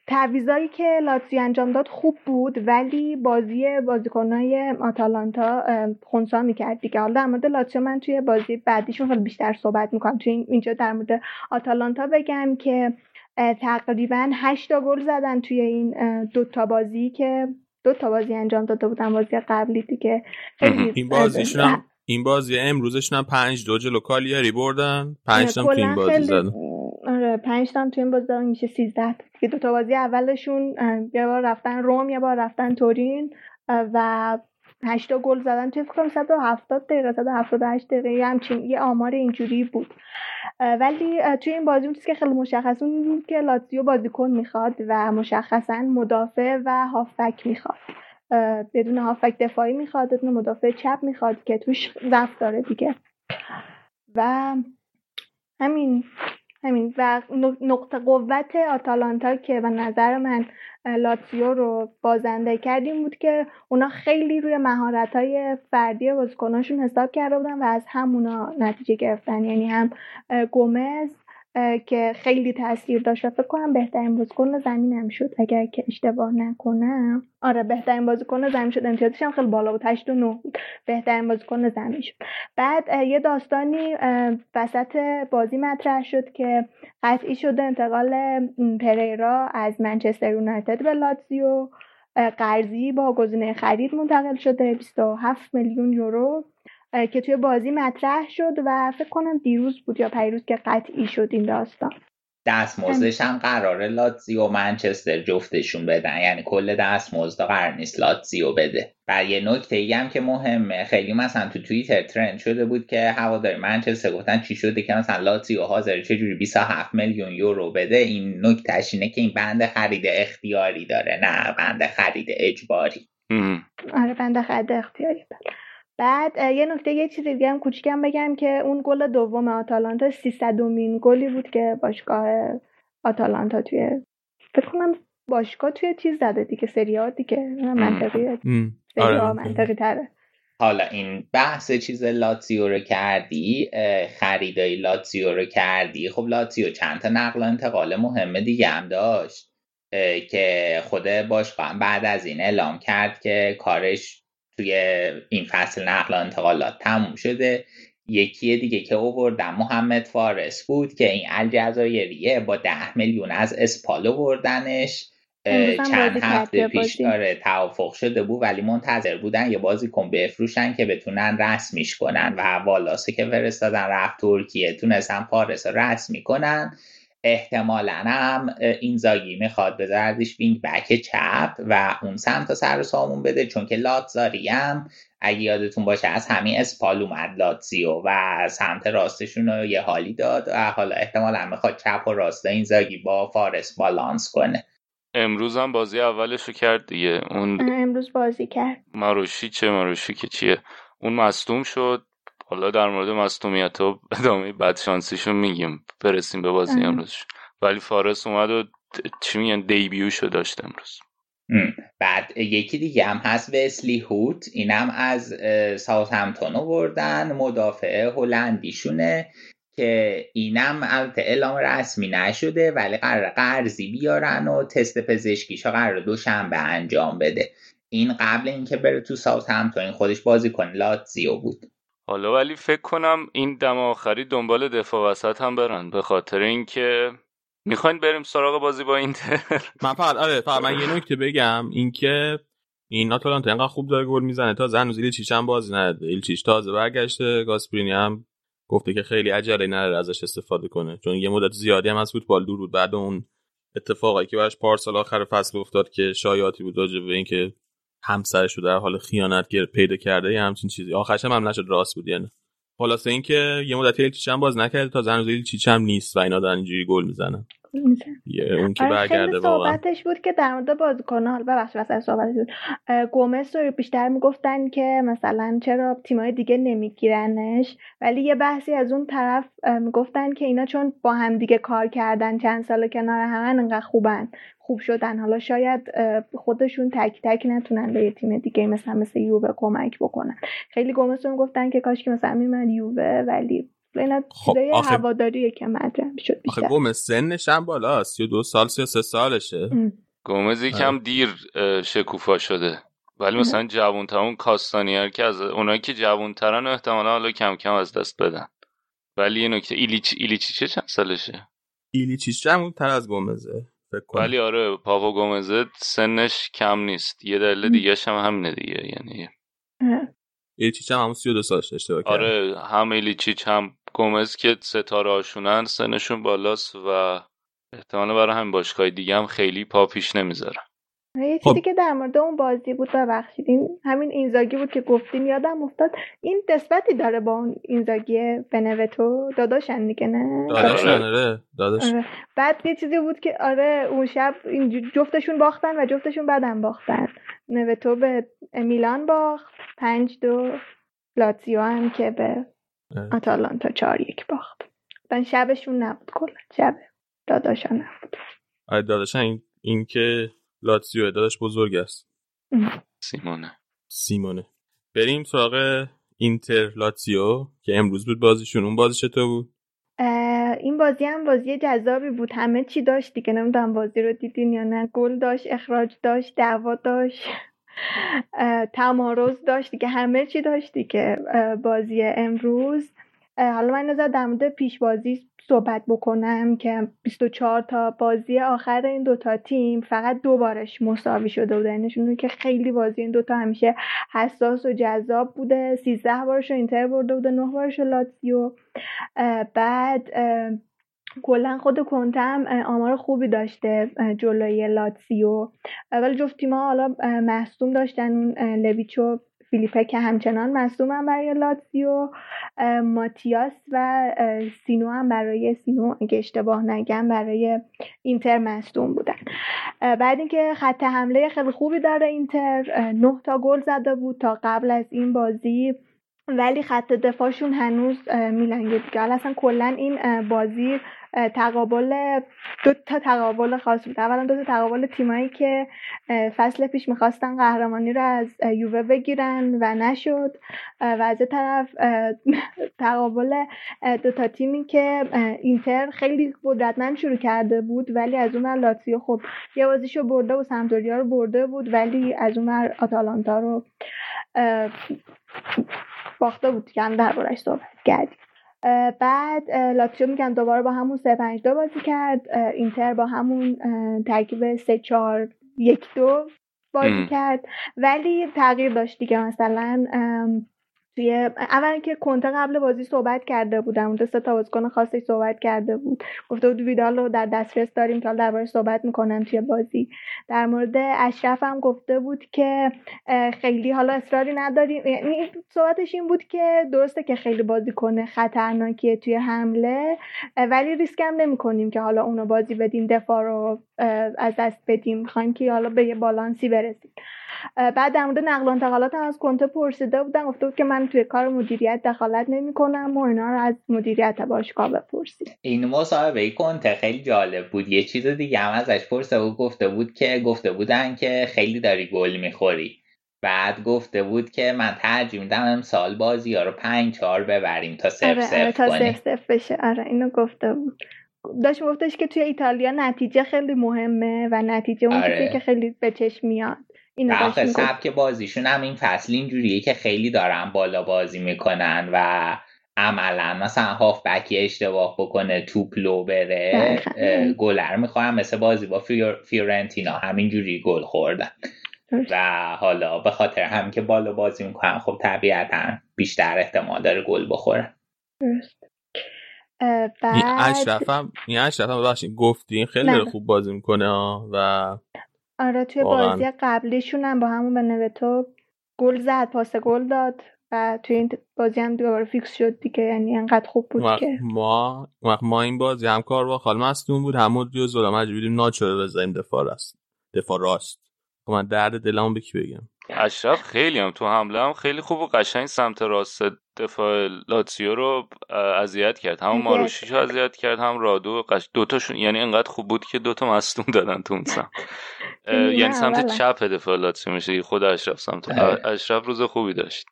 تعویضایی که لاتزی انجام داد خوب بود ولی بازی بازیکنهای آتالانتا خونسا می‌کرد دیگه. حالا در مورد لاتزیو من توی بازی بعدیشون خیلی بیشتر صحبت می‌کنم. توی اینجا در مورد آتالانتا بگم که تقریبا هشتا گل زدن توی این دوتا بازی که دو تا بازی انجام داده بودن. بازی قبلی دیگه این بازیشون هم این بازی امروزشون هم پنج دو جلو کالیاری بردن. پنج تا این بازی زدن. پنج تا تو این بازی میشه 13 که دو تا بازی اولشون یه بار رفتن روم یه بار رفتن تورین و 8 گل زدن. توی فکر 170 دقیقه 178 دقیقه همچین یه آمار اینجوری بود. ولی توی این بازی بود که خیلی مشخص بود که لاتزیو بازیکن می‌خواد و مشخصا مدافع و هافبک می‌خواد. بدون هافبک دفاعی می‌خواد بدون مدافع چپ می‌خواد که توش ضعف داره دیگه. و همین. همین. و نقطه قوت آتالانتا که به نظر من لاتسیو رو بازنده کردیم بود که اونا خیلی روی مهارت های فردی بازیکناشون حساب کرده بودن و از همونا نتیجه گرفتن. یعنی هم گومز که خیلی تاثیر داشت و فکر کنم بهترین بازیکن زمین هم شد. اگر که اشتباه نکنم. آره بهترین بازیکن زمین شد. امتیازش هم خیلی بالا بود. 8 و 9 بود. بهترین بازیکن زمین شد. بعد یه داستانی وسط بازی مطرح شد که قطعی شده انتقال پریرا از منچستر یونایتد به لاتزیو. قرضی با گزینه خرید منتقل شده. 27 میلیون یورو. که توی بازی مطرح شد و فکر کنم دیروز بود یا پیروز که قطعی شد این داستان. دستمزدش هم قراره لاتزیو و منچستر جفتشون بدن. یعنی کل دستمزد قرار نیست لاتزیو بده. و یه نکته ای هم که مهمه خیلی مثلا تو توییتر ترند شده بود که هواداری منچستر گفتن چی شده که مثلا لاتزیو حاضر چجوری 27 میلیون یورو بده. این نکتهش اینه که این بند خرید اختیاری داره نه بند خرید اجباری. آره بند خرید اختیاری بله بعد یه نکته یه چیز دیگه هم کوچیکم بگم که اون گل دوم آتالانتا 300 مین گلی بود که باشگاه آتالانتا توی فکر کنم باشگاه توی چیز زده دیگه سری دیگه منطقیه. سری آره. منطقی تره. حالا این بحث چیز لاتزیو رو کردی خریدای لاتزیو رو کردی. خب لاتزیو چند تا نقل و انتقال مهم دیگه هم داشت که خود باشگاه بعد از این اعلام کرد که کارش توی این فصل نقل و انتقالات تموم شده. یکی دیگه که اووردن محمد فارس بود که این الجزایریه با ده میلیون از اسپال اووردنش چند هفته پیش داره توافق شده بود ولی منتظر بودن یه بازیکن بفروشن که بتونن رسمیش کنن و والاسه که فرستادن رفت ترکیه تونستن فارس رسمی کنن. احتمالا هم این زاگی می‌خواد بذاردش وینگ بک چپ و اون سمت سر سامون بده چون که لاتزاری هم اگه یادتون باشه از همین اسپال اومد لاتزیو و سمت راستشون رو یه حالی داد و حالا احتمالا می‌خواد چپ و راست این زاگی با فارس بالانس کنه. امروز هم بازی اولش رو کرد دیگه. اون امروز بازی کرد. ماروشی چه؟ ماروشی که چیه؟ اون مصدوم شد. حالا در مورد مصدومیت و ادامه بدشانسیشو میگیم. برسیم به بازی امروز ولی فارس اومد و چی میگن دیبیوشو داشت امروز. بعد یکی دیگه هم هست وسلی هوت. اینم از ساوت همتون آوردن. مدافع هلندیشونه که اینم البته اعلام رسمی نشده ولی قرار قرضی بیارن و تست پزشکیش قرار دوشنبه انجام بده. این قبل اینکه بره تو ساوت همتون خودش بازی کنه. لاتزیو بود. حالا ولی فکر کنم این دم آخری دنبال دفاع وسط هم برن به خاطر اینکه می‌خواین بریم سراغ بازی با اینتر. من فقط آره فقط من یه نکته بگم اینکه این آتالانتا اینقدر خوب داره گل می‌زنه. تا هنوز ایلچیچ هم بازی نداده ایلچیچ تازه برگشته گاسپرینی هم گفته که خیلی عجله نداره ازش استفاده کنه. چون یه مدت زیادی هم از فوتبال دور بود. بعد اون اتفاقی که براش پارسال آخر فصل افتاد که شایعاتی بود راجع به اینکه همسرش رو در حال خیانت پیدا کرده یا همچین چیزی. آخرش هم, نشد راست بود یعنی. خلاصه اینکه یه مدتی ایلچیچ هم باز نکرده تا زن ایلچیچ هم نیست و اینا دارن اینجوری گل می‌زنن. اون که آره، برگرده صحبتش بود که در مورد بازیکن حالا ببخشید واسه صحبتش بود. گومس رو بیشتر می‌گفتن که مثلا چرا تیمای دیگه نمیگیرنش؟ ولی یه بحثی از اون طرف می‌گفتن که اینا چون با هم دیگه کار کردن چند سال کنار همن انقدر خوبن. خوب شدن. حالا شاید خودشون تک تک نتونن به یه تیم دیگه مثلا مثل یووه کمک بکنن. خیلی گومس رو گفتن که کاش که مثلا میمد یووه ولی خب آخه... هواداریه که مطرح شد آخه گومز سنش هم بالا دو سال سه سالشه. گومز یکم آره. دیر شکوفا شده. ولی مثلا جوون تمون کاستانیار که از اونایی که جوون ترن احتمالا حالا کم کم از دست بدن. ولی یه نکته ایلیچ ایلیچیچه چند سالشه؟ ایلیچیچ هم تر از گومزه ولی آره پاپا گومزه سنش کم نیست. یه دلیل دیگه هم همینه دیگه یعنی ایلیچیچ هم همون 32 سالش اشتباه آره هم ایلیچیچ هم گومز که ستاره هاشونن سنشون بالاست و احتمالا برای همین باشگاه دیگه هم خیلی پا پیش نمی‌ذارن. یه چیزی خب. که در مورد اون بازی بود ببخشید. این همین اینزاگی بود که گفتین یادم افتاد. این نسبتی داره با اون اینزاگی بنوتو؟ داداشن دیگه نه؟ داداشن آره داداش. آره. بعد یه چیزی بود که آره اون شب این جفتشون باختن و جفتشون بعدم باختن. نوتو به میلان باخت. پنج دو. لاتزیو هم که به آره. آتالانتا چهار یک باخت. شبشون نبود کلا. شب داداشان نبود. آره داداشان این, این که لاتسیو داداش بزرگ است. سیمونه. سیمونه. بریم سراغ اینتر لاتسیو که امروز بود بازیشون. اون بازی چطور بود؟ این بازی هم بازی جذابی بود. همه چی داشت دیگه. نمی‌دونم بازی رو دیدین یا نه. گل داشت اخراج داشت دعوا داشت. تمارز داشت دیگه. همه چی داشت دیگه. بازی امروز. حالا من نظر در مورد پیش بازی صحبت بکنم که 24 تا بازی آخر این دوتا تیم فقط دو بارش مساوی شده بوده نشون که خیلی بازی این دوتا همیشه حساس و جذاب بوده. 13 بارش اینتر برده بوده 9 بارش لاتزیو. بعد کلا خود کنته هم آمار خوبی داشته جلوی لاتسیو ولی جفت تیم‌ها حالا مصدوم داشتن اون لویچو. فیلیپه که همچنان مصدوم برای لاتسیو ماتیاس و سینو هم برای سینو اگه اشتباه نگم برای اینتر مصدوم بودن. بعد اینکه خط حمله خیلی خوبی داره اینتر نه تا گل زده بود تا قبل از این بازی. ولی خط دفاعشون هنوز میلنگه دیگه. اصلا کلا این بازی تقابل دو تا تقابل خاص بود. اولا دو تا تقابل تیمایی که فصل پیش می‌خواستن قهرمانی رو از یووه بگیرن و نشد. و از طرف تقابل دو تا تیمی که اینتر خیلی قدرتمند شروع کرده بود ولی از اون لاتسیو خب یه بازیشو برده و سمتوریا رو برده بود ولی از اون آتالانتا رو باخته بود. که هم دربارش صحبت کردیم. بعد لاتسیو میگم دوباره با همون سه پنج دو بازی کرد. اینتر با همون ترکیب سه چهار یک دو بازی کرد. ولی تغییر داشت دیگه مثلا توی اول که کنته قبل بازی صحبت کرده بودم اونجا سه تا بازیکن خاصی صحبت کرده بود. گفته بود ویدال رو در دسترس داریم که دربارش صحبت می‌کنم توی بازی. در مورد اشرف هم گفته بود که خیلی حالا اصراری نداریم. یعنی صحبتش این بود که درسته که خیلی بازی کنه خطرناکیه توی حمله ولی ریسک هم نمی کنیم که حالا اونو بازی بدیم دفاع رو از دست بدیم. می‌خوایم که حالا به یه بالانسی برسیم. بعد در مورد نقل و انتقالات هم از کنته پرسیده بودن گفته بود که من توی کار مدیریت دخالت نمی کنم و اینا رو از مدیریت باشگاه بپرسید. این مصاحبه کنته خیلی جالب بود. یه چیز دیگه هم ازش پرسه بود گفته بود که گفته بودن که خیلی داری گل می‌خوری. بعد گفته بود که من ترجیح میدم امسال بازی ها رو پنج چهار ببریم تا سف آره، آره، تا سف سف بشه. آره اینو گفته بود. داشت گفتش که توی ایتالیا نتیجه خیلی مهمه و نتیجه اون آره. که خیلی به چشم میاد. اینو سبک بازیشون هم این فصل اینجوریه که خیلی دارن بالا بازی می‌کنن و عملا مثلا هاف بکی اشتباه بکنه توپ لو بره گلر می‌خوام مثل بازی با فیورنتینا. همینجوری گل خوردن. و حالا به خاطر هم که بالا بازی می‌کنن خب طبیعتا بیشتر احتمال داره گل بخورن. این اشرف هم این اشرف هم گفتی خیلی خوب بازی می‌کنه و آره توی بازی قبلیشون هم با همون به نوتو گل زد پاس گل داد و توی این بازی هم دوباره فیکس شد دیگه یعنی انقدر خوب بود که. ما ما این بازی هم کار با خال مستون بود. همون جو زولا مجبوریم ناچو بزنیم دفاع راست. دفاع راست. خب من درد دلمو به کی بگم؟ اشرف خیلی هم تو حمله هم خیلی خوب و قشنگ سمت راست دفاع لاتسیو رو اذیت کرد. هم ماروشیش رو اذیت کرد هم رادو قش... دوتاشون یعنی انقدر خوب بود که دوتا مصدوم دادن تو اون سمت. یعنی سمت چپ دفاع لاتسیو میشه. خود اشرف سمت اشرف روز خوبی داشت.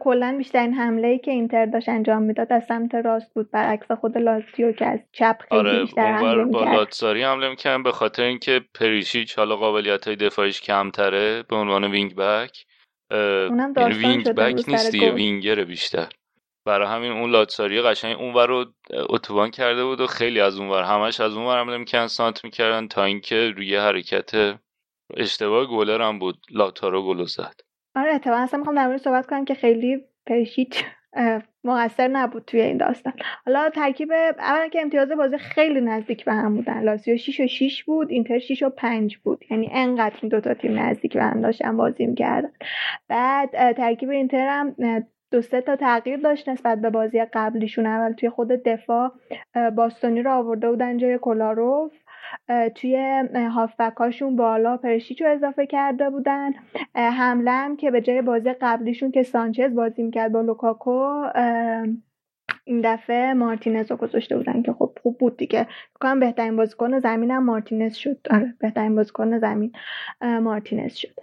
کلا بیشترین حمله ای که اینتر داشت انجام می‌داد از سمت راست بود. برعکس خود لاتسیو که از چپ خیلی آره بیشتر حمله با لاتزاری حمله می‌کردن به خاطر اینکه پریشیچ حالا قابلیت های دفاعیش کمتره به عنوان wingback اونم یعنی wingback نیست دیگه وینگر بیشتر. برای همین اون لاتزاری قشنگ اونور رو اتوبان کرده بود و خیلی از اونور همش از اونور حمله می‌کردن سانتر می‌کردن تا اینکه روی حرکت اشتباه گلر هم بود. لاتارو گل زد. آره اتفاقا اصلا می‌خوام در مورد صحبت کنم که خیلی پریشیچ مقصر نبود توی این داستان. حالا ترکیب اولا که امتیاز بازی خیلی نزدیک به هم بودن. لاسیو 6 و 6 بود اینتر 6 و 5 بود. یعنی انقدر این دوتا تیم نزدیک به هم داشتن بازی می‌کردن. بعد ترکیب اینتر هم دو سه تا تغییر داشت نسبت به بازی قبلیشون. اول توی خود دفاع باستونی رو آورده بودن جای کلاروف توی هافبکاشون بالا پرشیچ رو اضافه کرده بودن. حمله هم که به جای بازی قبلیشون که سانچز بازی می‌کرد با لوکاکو این دفعه مارتینز رو گذاشته بودن که خب خوب بود دیگه. کنم بهترین بازیکن زمین هم مارتینز شد. آره بهترین بازیکن زمین مارتینز شد.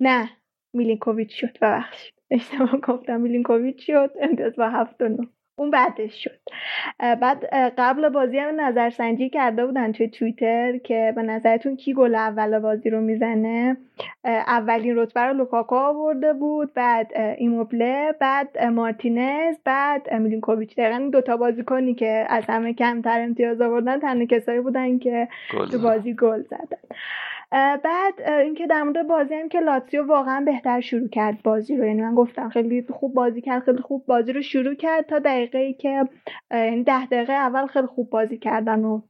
نه میلینکوویچ شد. ببخشید. اشتباه گفتم میلینکوویچ شد. امتیاز با هفت و نو اون بعدش شد. بعد قبل بازی هم نظرسنجی کرده بودن توی توییتر که به نظرتون کی گل اول بازی رو می‌زنه؟ اولین رتبه رو لوکاکو آورده بود بعد ایموبله بعد مارتینز بعد میلینکوویچ. دقیقا این دوتا بازیکنی که از همه کمتر امتیاز آوردن تنها کسایی بودن که تو بازی گل زدن. بعد اینکه در مورد بازی هم که لاتسیو واقعا بهتر شروع کرد بازی رو. یعنی من گفتم خیلی خوب بازی کرد خیلی خوب بازی رو شروع کرد تا دقیقه ای که ده دقیقه اول خیلی خوب بازی کردن و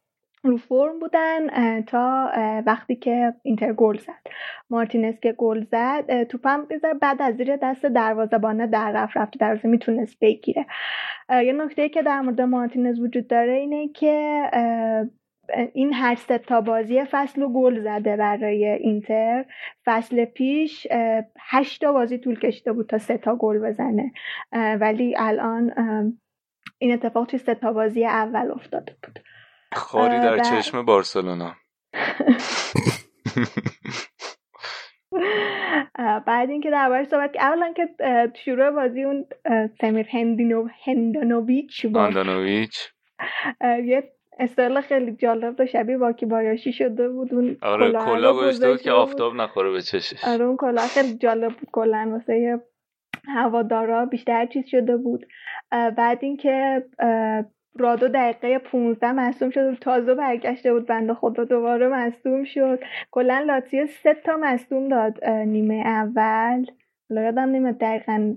رو فرم بودن تا وقتی که اینتر گل زد. مارتینز که گل زد توپم بذار بعد از زیر دست دروازه‌بانه در رفت رفت دروازه می‌تونست بگیره. یه نکته که در مورد مارتینز وجود داره اینه که این هر سه تا بازی فصل و گل زده برای اینتر. فصل پیش هشت تا بازی طول کشیده بود تا سه تا گل بزنه. ولی الان این اتفاق توی سه تا بازی اول افتاده بود. خاری در چشم بارسلونا. بعد اینکه درباره صحبت اولا که شروع بازی اون سمیر هندینو هندانوویچ یه استایل خیلی جالب و شبیه واکی بایاشی شده بود. اون آره کلا گذاشته بود که آفتاب نخوره به چشش. آره اون کلا خیلی جالب بود. کلا واسه هوادارا بیشتر چیز شده بود. بعد اینکه رادو دقیقه 15 مصوم شد. و تازه برگشته بود. بنده خدا دوباره مصوم شد. کلا لاتسیو سه تا مصوم داد نیمه اول. یادم نمیاد دقیقا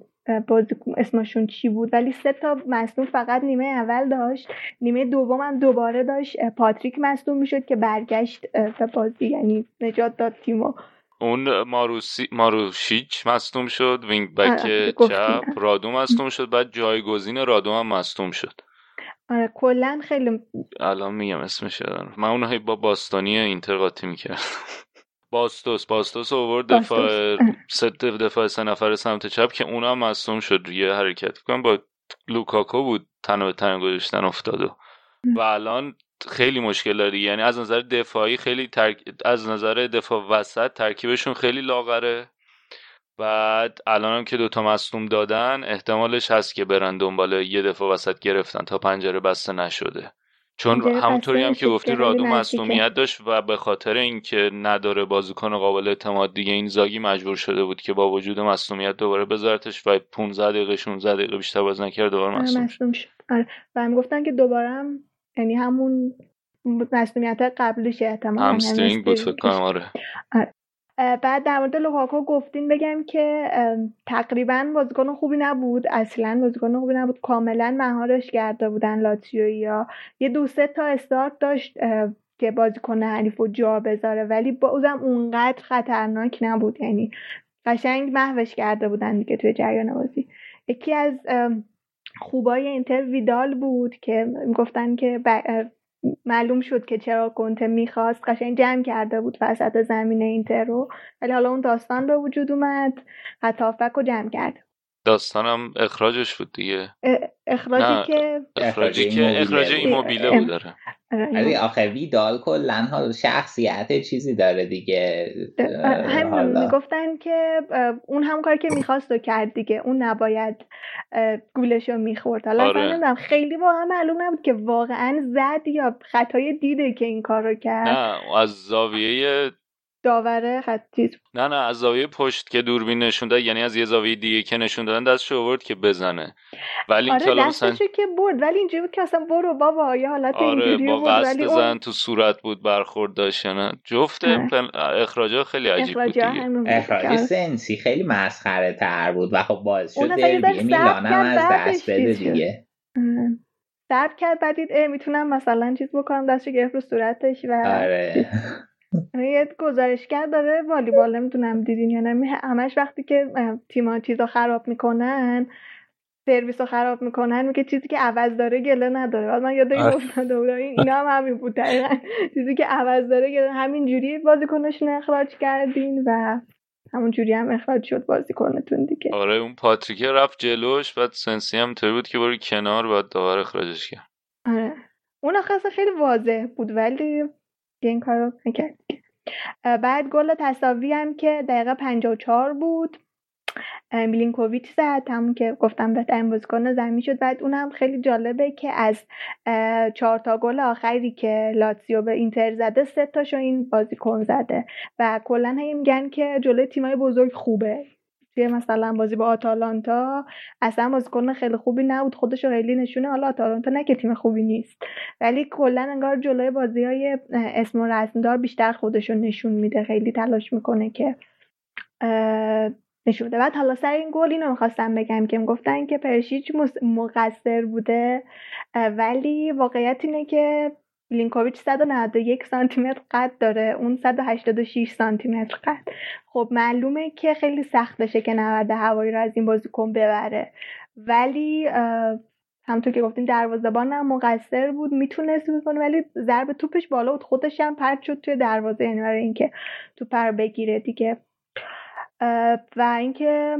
بازی اسمشون چی بود؟ ولی سه تا مصدوم فقط نیمه اول داشت. نیمه دوم هم دوباره داشت. پاتریک مصدوم می‌شد که برگشت به بازی. یعنی نجات داد تیمو. اون ماروسی ماروشیچ مصدوم شد. وینگ بک چپ. رادو مصدوم شد. بعد جایگزین رادو هم مصدوم شد. آره کلا خیلی الان میگم اسمش. من اونهایی با باستانی اینتر قاطی می‌کردم. باستوس. باستوس اوورد دفاع ست دفاع سه نفر سمت چپ که اونا مصوم شد. یه حرکت کنم با لوکاکو بود. تنها به تن گذاشتن افتاد و. الان خیلی مشکل داری. یعنی از نظر دفاعی خیلی ترک... از نظر دفاع وسط ترکیبشون خیلی لاغره. بعد الان هم که دوتا مصوم دادن احتمالش هست که برن دنبال یه دفاع وسط گرفتن تا پنجره بسته نشده. چون همونطوری هم که گفتی رادو مصومیت داشت و به خاطر اینکه نداره بازیکن قابل اعتماد دیگه این زاگی مجبور شده بود که با وجود مصومیت دوباره بذارتش و 15 دقیقه 16 دقیقه بیشتر بازی نکرد دوباره مصوم شد. آره. و هم گفتن که دوباره هم یعنی همون مصومیت قبلش احتمالاً همسترینگ بود فکر کنم آره. بعد در مورد لوکاکو گفتین بگم که تقریبا بازیکن خوبی نبود. اصلا بازیکن خوبی نبود. کاملا مهارش کرده بودن لاتیوی یا. یه دو سه تا استارت داشت که بازیکن حریف و جا بذاره. ولی بازم اونقدر خطرناک نبود. یعنی قشنگ محوش کرده بودن دیگه توی جریان بازی. یکی از خوبای اینتر ویدال بود که گفتن که معلوم شد که چرا کنته می‌خواست قشنگ جمع کرده بود وسط زمین اینتر رو. ولی حالا اون داستان به وجود اومد. خطافک رو جمع کرد. داستانم اخراجش بود دیگه. اخراجی که اخراجی که اخراج ایموبیله بود. داره ولی آخه ویدال کلا حالا شخصیت چیزی داره دیگه همین می‌گفتن که اون هم کار که می‌خواست و کرد دیگه اون نباید گولش رو می‌خورد. حالا آره. خیلی واقعا معلوم نبود که واقعا زد یا خطای دیده که این کار رو کرد. نه از زاویه داوره خط چیز نه نه از زاویه پشت که دوربین نشون داد یعنی از یه زاویه دیگه که نشون دادن دستشو آورد که بزنه. ولی آره اینکه دستشو که برد ولی اینجوری بود که اصلا برو بابا یه حالت آره اینجوری با بود ولی زن اون تو صورت بود برخورد داشت نه. جفت. پن- اخراجا خیلی عجیب بود اخراجی ها دیگه بود اخراج سنسی خیلی مسخره تر بود و خب باعث شد اون اصلا یه ذره دربی میلان هم ضبط از دست بده. دیگه. ضرب کرد بعد دید اه، می‌تونم مثلا چیز بکنم دستشو گرفت رو صورتش و آره. یه گزارشگر داره والیبال نمی‌دونم دیدین یا نه همش وقتی که تیما چیزا خراب می‌کنن سرویس رو خراب می‌کنن میگه چیزی که عوض داره گله نداره. بعد من یاد این آره. این- اینا هم همین بود دقیقا. چیزی که عوض داره گله همین جوری بازیکنشون اخراج کردین و همون جوری هم اخراج شد بازیکنتون دیگه. آره اون پاتریکه رفت جلوش بعد سنسی هم بود که برو کنار بعد داور اخراجش کرد. آره. اون اصلا خیلی واضح بود ولی این کار رو نکرد بعد گل تساوی هم که دقیقه 54 بود. میلینکوویچ زد همون که گفتم بهترین بازیکن زمین شد. بعد اونم خیلی جالبه که از چهار تا گل آخری که لاتسیو به اینتر زده سه تاشو این بازیکن زده. و کلا هی میگن که جلوی تیمای بزرگ خوبه. توی مثلا بازی با آتالانتا اصلا بازیکن خیلی خوبی نبود خودش خیلی نشونه. حالا آتالانتا نه که تیم خوبی نیست ولی کلا انگار جلوی بازی های اسم و رسمدار بیشتر خودش رو نشون میده خیلی تلاش می‌کنه که نشون بعد حالا سر این گل اینو می‌خواستم بگم که گفتن که پرشیچ مقصر بوده ولی واقعیت اینه که لینکوویچ 191 سانتی متر قد داره. اون 186 سانتی متر قد. خب معلومه که خیلی سخت بشه که نبرد هوایی رو از این بازیکن ببره. ولی همونطور که گفتیم دروازه‌بان هم مقصر بود. می‌تونست بکنه ولی ضرب توپش بالا بود. خودش هم پرت شد توی دروازه یعنی برای اینکه توپ رو بگیره دیگه. و اینکه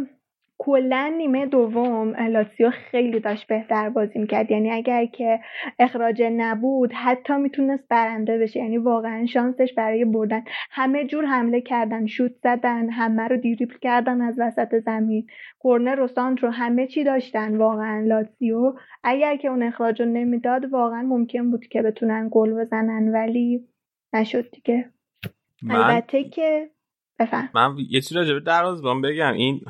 کلا نیمه دوم لاتسیو خیلی داشت بهتر بازی می‌کرد. یعنی اگر که اخراج نبود حتی می‌تونست برنده بشه. یعنی واقعا شانسش برای بردن. همه جور حمله کردن شوت زدن همه رو دیریبل کردن از وسط زمین. کرنر و سانتر رو همه چی داشتن واقعا لاتسیو. اگر که اون اخراج رو نمی‌داد واقعا ممکن بود که بتونن گل بزنن ولی نشد دیگه. من البته که بفهم. من یه چیز راجع به دروازه‌بان بگم. این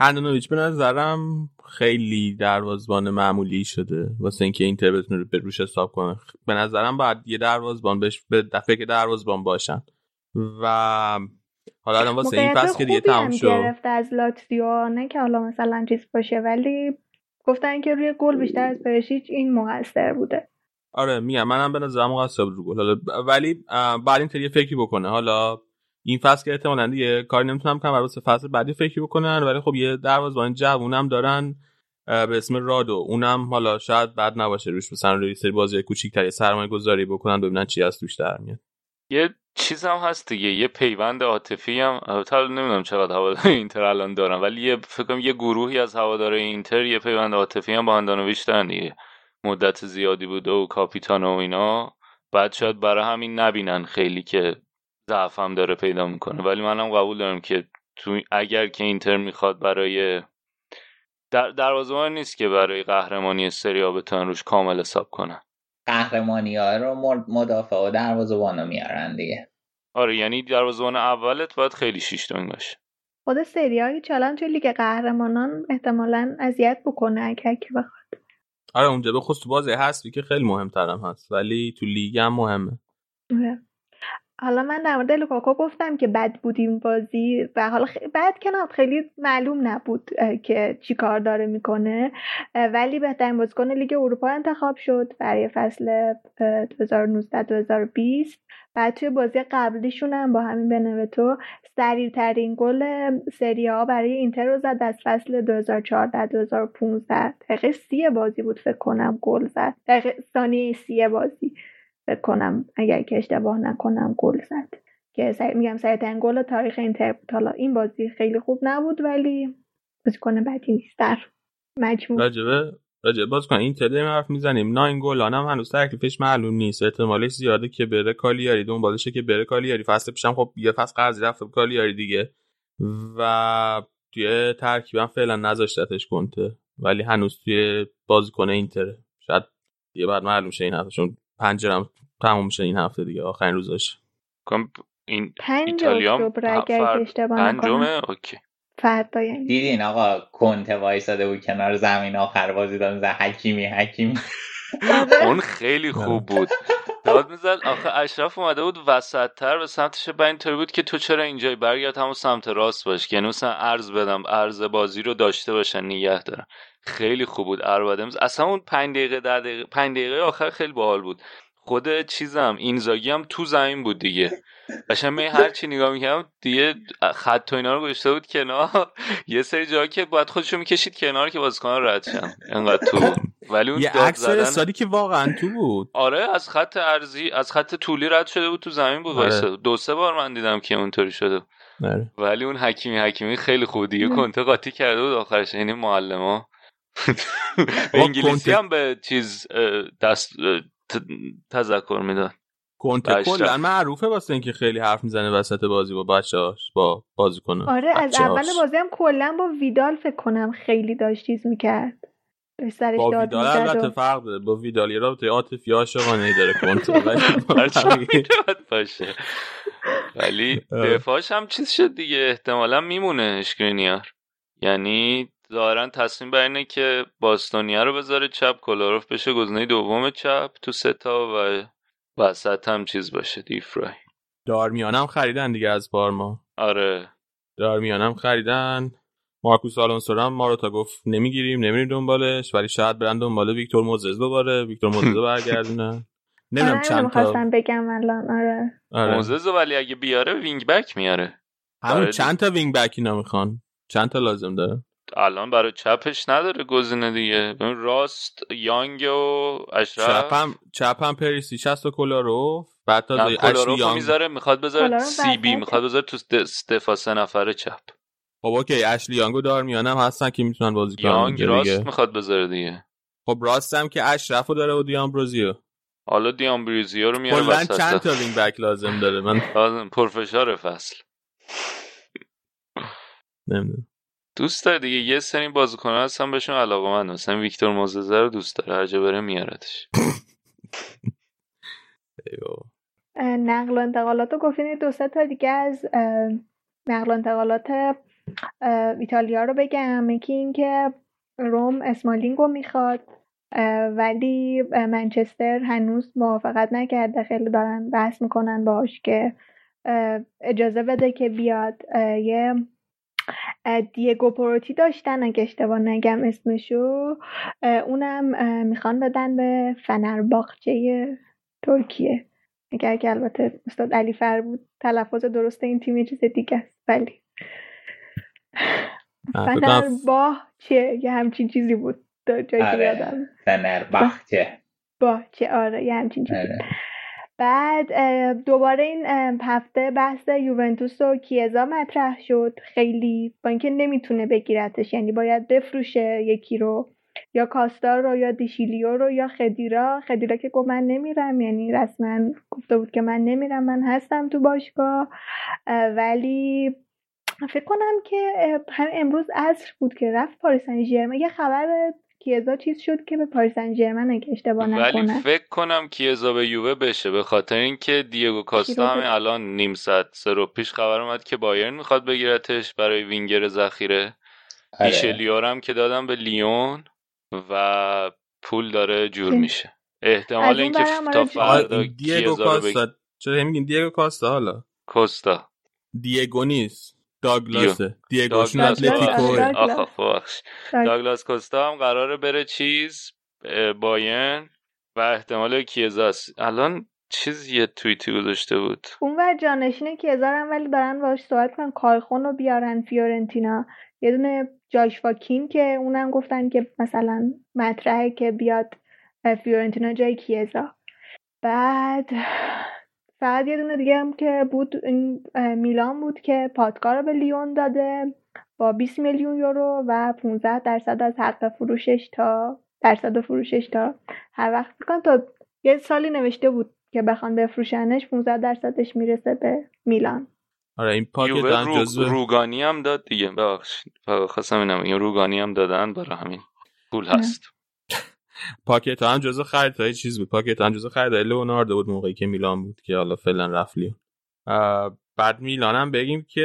هندونویچ به نظرم خیلی دروازبان معمولی شده. واسه اینکه اینتر بتونه به روش حساب کنه به نظرم باید یه دروازبان بهش به دفعه که دروازبان باشن. و حالا الان واسه این فصل که دیگه تموم شد. گرفته از لاتزیو نه که حالا مثلا چیز باشه ولی گفتن که روی گل بیشتر از پرشیچ این موثر بوده. آره میگم منم به نظرم مقصر بود رو گل. حالا ولی بعد این یه فکری بکنه. حالا این فصل که احتمالاً دیگه کاری نمی‌تونم کنم واسه فصل بعدی فکری بکنن ولی خب یه دروازه‌بان جوونم دارن به اسم رادو. اونم حالا شاید بد نباشه روش مثلا روی سری بازی کوچیک‌تر یه سرمایه گذاری بکنن ببینن چی از توش در میاد. یه چیز هم هست دیگه یه پیوند عاطفی هم البته نمی‌دونم چقدر هوادار اینتر الان دارن ولی یه فکر کنم یه گروهی از هوادار اینتر یه پیوند عاطفی هم با هندانویچ دارن دیگه. مدت زیادی بوده و کاپیتان و اینا. بعد شاید برای همین نبینن خیلی که ضعف هم داره پیدا می‌کنه. ولی منم قبول دارم که تو اگر که اینتر می‌خواد برای در دروازه‌بان نیست که برای قهرمانی سری آ بتونن روش کامل حساب کنن. قهرمانی ها رو مدافع و دروازه‌بان رو میارن دیگه. آره یعنی دروازه‌بان اولت باید خیلی شیشتونگ باشه. خود سریای چالان توی لیگ قهرمانان احتمالا اذیت بکنه اگر که بخواد. آره اونجا به خصوص بازی حذفی که خیلی مهمترم هست ولی تو لیگ هم مهمه. آره. حالا من در مورد لوکاکو گفتم که بد بود این بازی و حالا خ... بد که نه خیلی معلوم نبود که چی کار داره می‌کنه. ولی بهترین بازیکن لیگ اروپا انتخاب شد برای فصل اه، 2019-2020 بعد توی بازی قبلیشون هم با همین بنونتو سریعترین گل سری آ برای اینتر رو زد. از فصل 2014-2015 دقیقه سی بازی بود فکر کنم گل زد. دقیقه ثانیه سی بازی. فکر کنم اگر که اشتباه نکنم گل زد. که سر... میگم سریعترین گل تاریخ اینتر بود. حالا این بازی خیلی خوب نبود ولی بازیکن بدی نیست. در مجموع. راجبه راجبه باز کن این تده حرف می‌زنیم. ناین گلان هم هنوز تکلیفش معلوم نیست. احتمالش زیاده که بره کالیاری. دنبالشه که بره کالیاری. فصل پیشم خب یه فصل قرضی رفت کالیاری دیگه. و توی ترکیبم فعلا نذاشتتش کنته. ولی هنوز توی بازیکن اینتره. شاید یه بعد معلوم شه این چون پنجرم تموم میشه این هفته دیگه آخرین روزاش کنم این پنج ایتالیا که پنجمه؟ اوکی. فردا یعنی. دیدین آقا کنته وایساده بود کنار زمین آخر بازی داد حکیمی حکیمی. اون خیلی خوب بود. داد می‌زد. آخه اشرف اومده بود وسط تر به سمتش. به اینطوری بود که تو چرا اینجای برگرد همون سمت راست باش یعنی مثلا عرض بدم عرض بازی رو داشته باشن نگه دارن. خیلی خوب بود. اربادمز اصلا اون پنج دقیقه ده دقیقه پنج دقیقه آخر خیلی باحال بود. خود چیزم اینزاگی هم تو زمین بود دیگه. قشنگ می هر چی نگاه می‌کردم دیگه خط و اینا رو گذاشته بود کنار. یه سری جاها که باید خودشو می‌کشید کنار که بازیکن‌ها رد شن. انقدر تو. بود. ولی اون یه عکس زدن استادی که واقعا تو بود. آره از خط ارزی از خط طولی رد شده بود تو زمین بود آره. دو سه بار من دیدم که اونطوری شده. آره. ولی اون حکیمی حکیمی خیلی خوب دیگه. کنته قاطی کرده بود آخرش. یعنی معلما به انگلیسی هم به چیز دست تذکر می‌داد کنته اشرف. کلا معروفه واسه اینکه خیلی حرف می‌زنه وسط بازی با بچه‌هاش با بازیکن‌ها. آره از. اول بازی هم کلا با ویدال فکر کنم خیلی داشت چیز می‌کرد. سرش با داد ویدال البته و... فرق داره. با ویدال یه رابطه عاطفی عاشقانه ای داره کنته باشه. ولی. دفاعش هم چیز شد دیگه. احتمالا میمونه اشکرینیار یعنی ظاهرا تصمیم بر اینه که باستونی رو بذاره چپ کولاروف بشه گزینه دوم چپ تو سه‌تا و وسط هم چیز باشه دفرای دارمیانم خریدن دیگه از پارما آره. دارمیانم خریدن. مارکوس آلونسو هم ماروتا گفت نمی‌گیریم نمیریم دنبالش ولی شاید برن دنبال ویکتور موزز دوباره ویکتور موزز رو برگردونن. نمی‌دونم آره چند تا. بگم الان آره. آره. موزز ولی اگه بیاره wingback میاره. همون آره. چند تا wingback اینا می‌خوان. چند تا لازم داره؟ الان برای چپش نداره گزینه دیگه. راست یانگ و اشرف. چپم چپم پریشیچ هست و کولاروف بعد تا اشلی کولاروف یانگ. می‌ذاره می‌خواد بذاره CB. می‌خواد بذاره تو دفاع سه نفره چپ. خب اوکی اشلی یانگ و دارمیانم هستن که می‌تونن بازی کنن یانگ راست دیگه. می‌خواد بذاره دیگه. خب راستم که اشرف رو داره و دیامبروزیو. حالا دیامبروزیو رو میاره کلا وسط. چند تا wingback لازم داره؟ من لازم پرفشار فصل. نمی‌دونم. دوست داره دیگه یه سری بازیکن هستن بهشون علاقه من مثلا ویکتور موززه رو دوست داره هر جا بره میارتش نقل و انتقالات رو گفتین یه دو سه تا دیگه از نقل و انتقالات ایتالیا رو بگم. یکی این که روم اسمالینگ رو می‌خواد ولی منچستر هنوز موافقت نکرده. خیلی دارن بحث می‌کنن باش که اجازه بده که بیاد یه دیگو پروتی داشتن اگه اشتباه نگم اسمشو. اونم می‌خوان بدن به فنرباخچه ترکیه. اگر که البته استاد علی فر بود تلفظ درست این تیم یه چیز دیگه است ولی فنرباه چه یه همچین چیزی بود تا جایی که آره. یادم. فنربخچه با چه؟ آره یه همچین چیزی. آره. بعد دوباره این هفته بحث یوونتوس و کیزا مطرح شد. خیلی با اینکه نمی‌تونه بگیرتش یعنی باید بفروشه یکی رو یا کاستار رو یا دیشیلیو رو یا خدیرا. خدیرا که گفت من نمیرم یعنی رسما گفته بود که من نمیرم من هستم تو باشگاه. اه، ولی فکر کنم که هم امروز عصر بود که رفت پاریس ژرمن. یه خبر کیزا چیز شد که به پاریس سن ژرمن اگه اشتباه ولی نکنم. فکر کنم کیزا به یووه بشه. به خاطر اینکه دیگو کاستا همین بشه؟ الان نیم ساعت سه رو پیش خبر اومد که بایرن می‌خواد بگیرتش برای وینگر ذخیره. آره. دیشلیار هم که دادم به لیون و پول داره جور میشه. احتمال اینکه تا آره فردا دیگو کاستا. چرا میگین دیگو کاستا حالا؟ کوستا دیگو نیست. داگلاسه دیگوشون داگلاس داگلاس، داگلاس. داگلاس کوستا هم قراره بره چیز اه، بایرن و احتمال کیزاست الان چیز یه توییتی گذاشته بود. اون ور جانشین کیزارن ولی دارن باهاش صحبت کنن. کایخون رو بیارن فیورنتینا. یه دونه جاشوا کین که اونم گفتن که مثلا مطرحه که بیاد فیورنتینا جای کیزا. بعد فقط یه دونه دیگه هم که بود این میلان بود که پادکار رو به لیون داده با 20 میلیون یورو و 15 درصد از حق فروشش تا درصد فروشش تا هر وقت می‌کنم تا یه سالی نوشته بود که بخوان بفروشنش 15 درصدش می‌رسه به میلان. آره این پاکت رو... جزو روگانی هم داد دیگه ببخشید. خواستم اینم این روگانی هم دادن برای همین. پول نه. هست. پاکت هم جزو خریدهای چیز بود. پاکت هم جزو خریدهای لئوناردو بود موقعی که میلان بود که حالا فعلا رفت لیون. بعد میلان هم بگیم که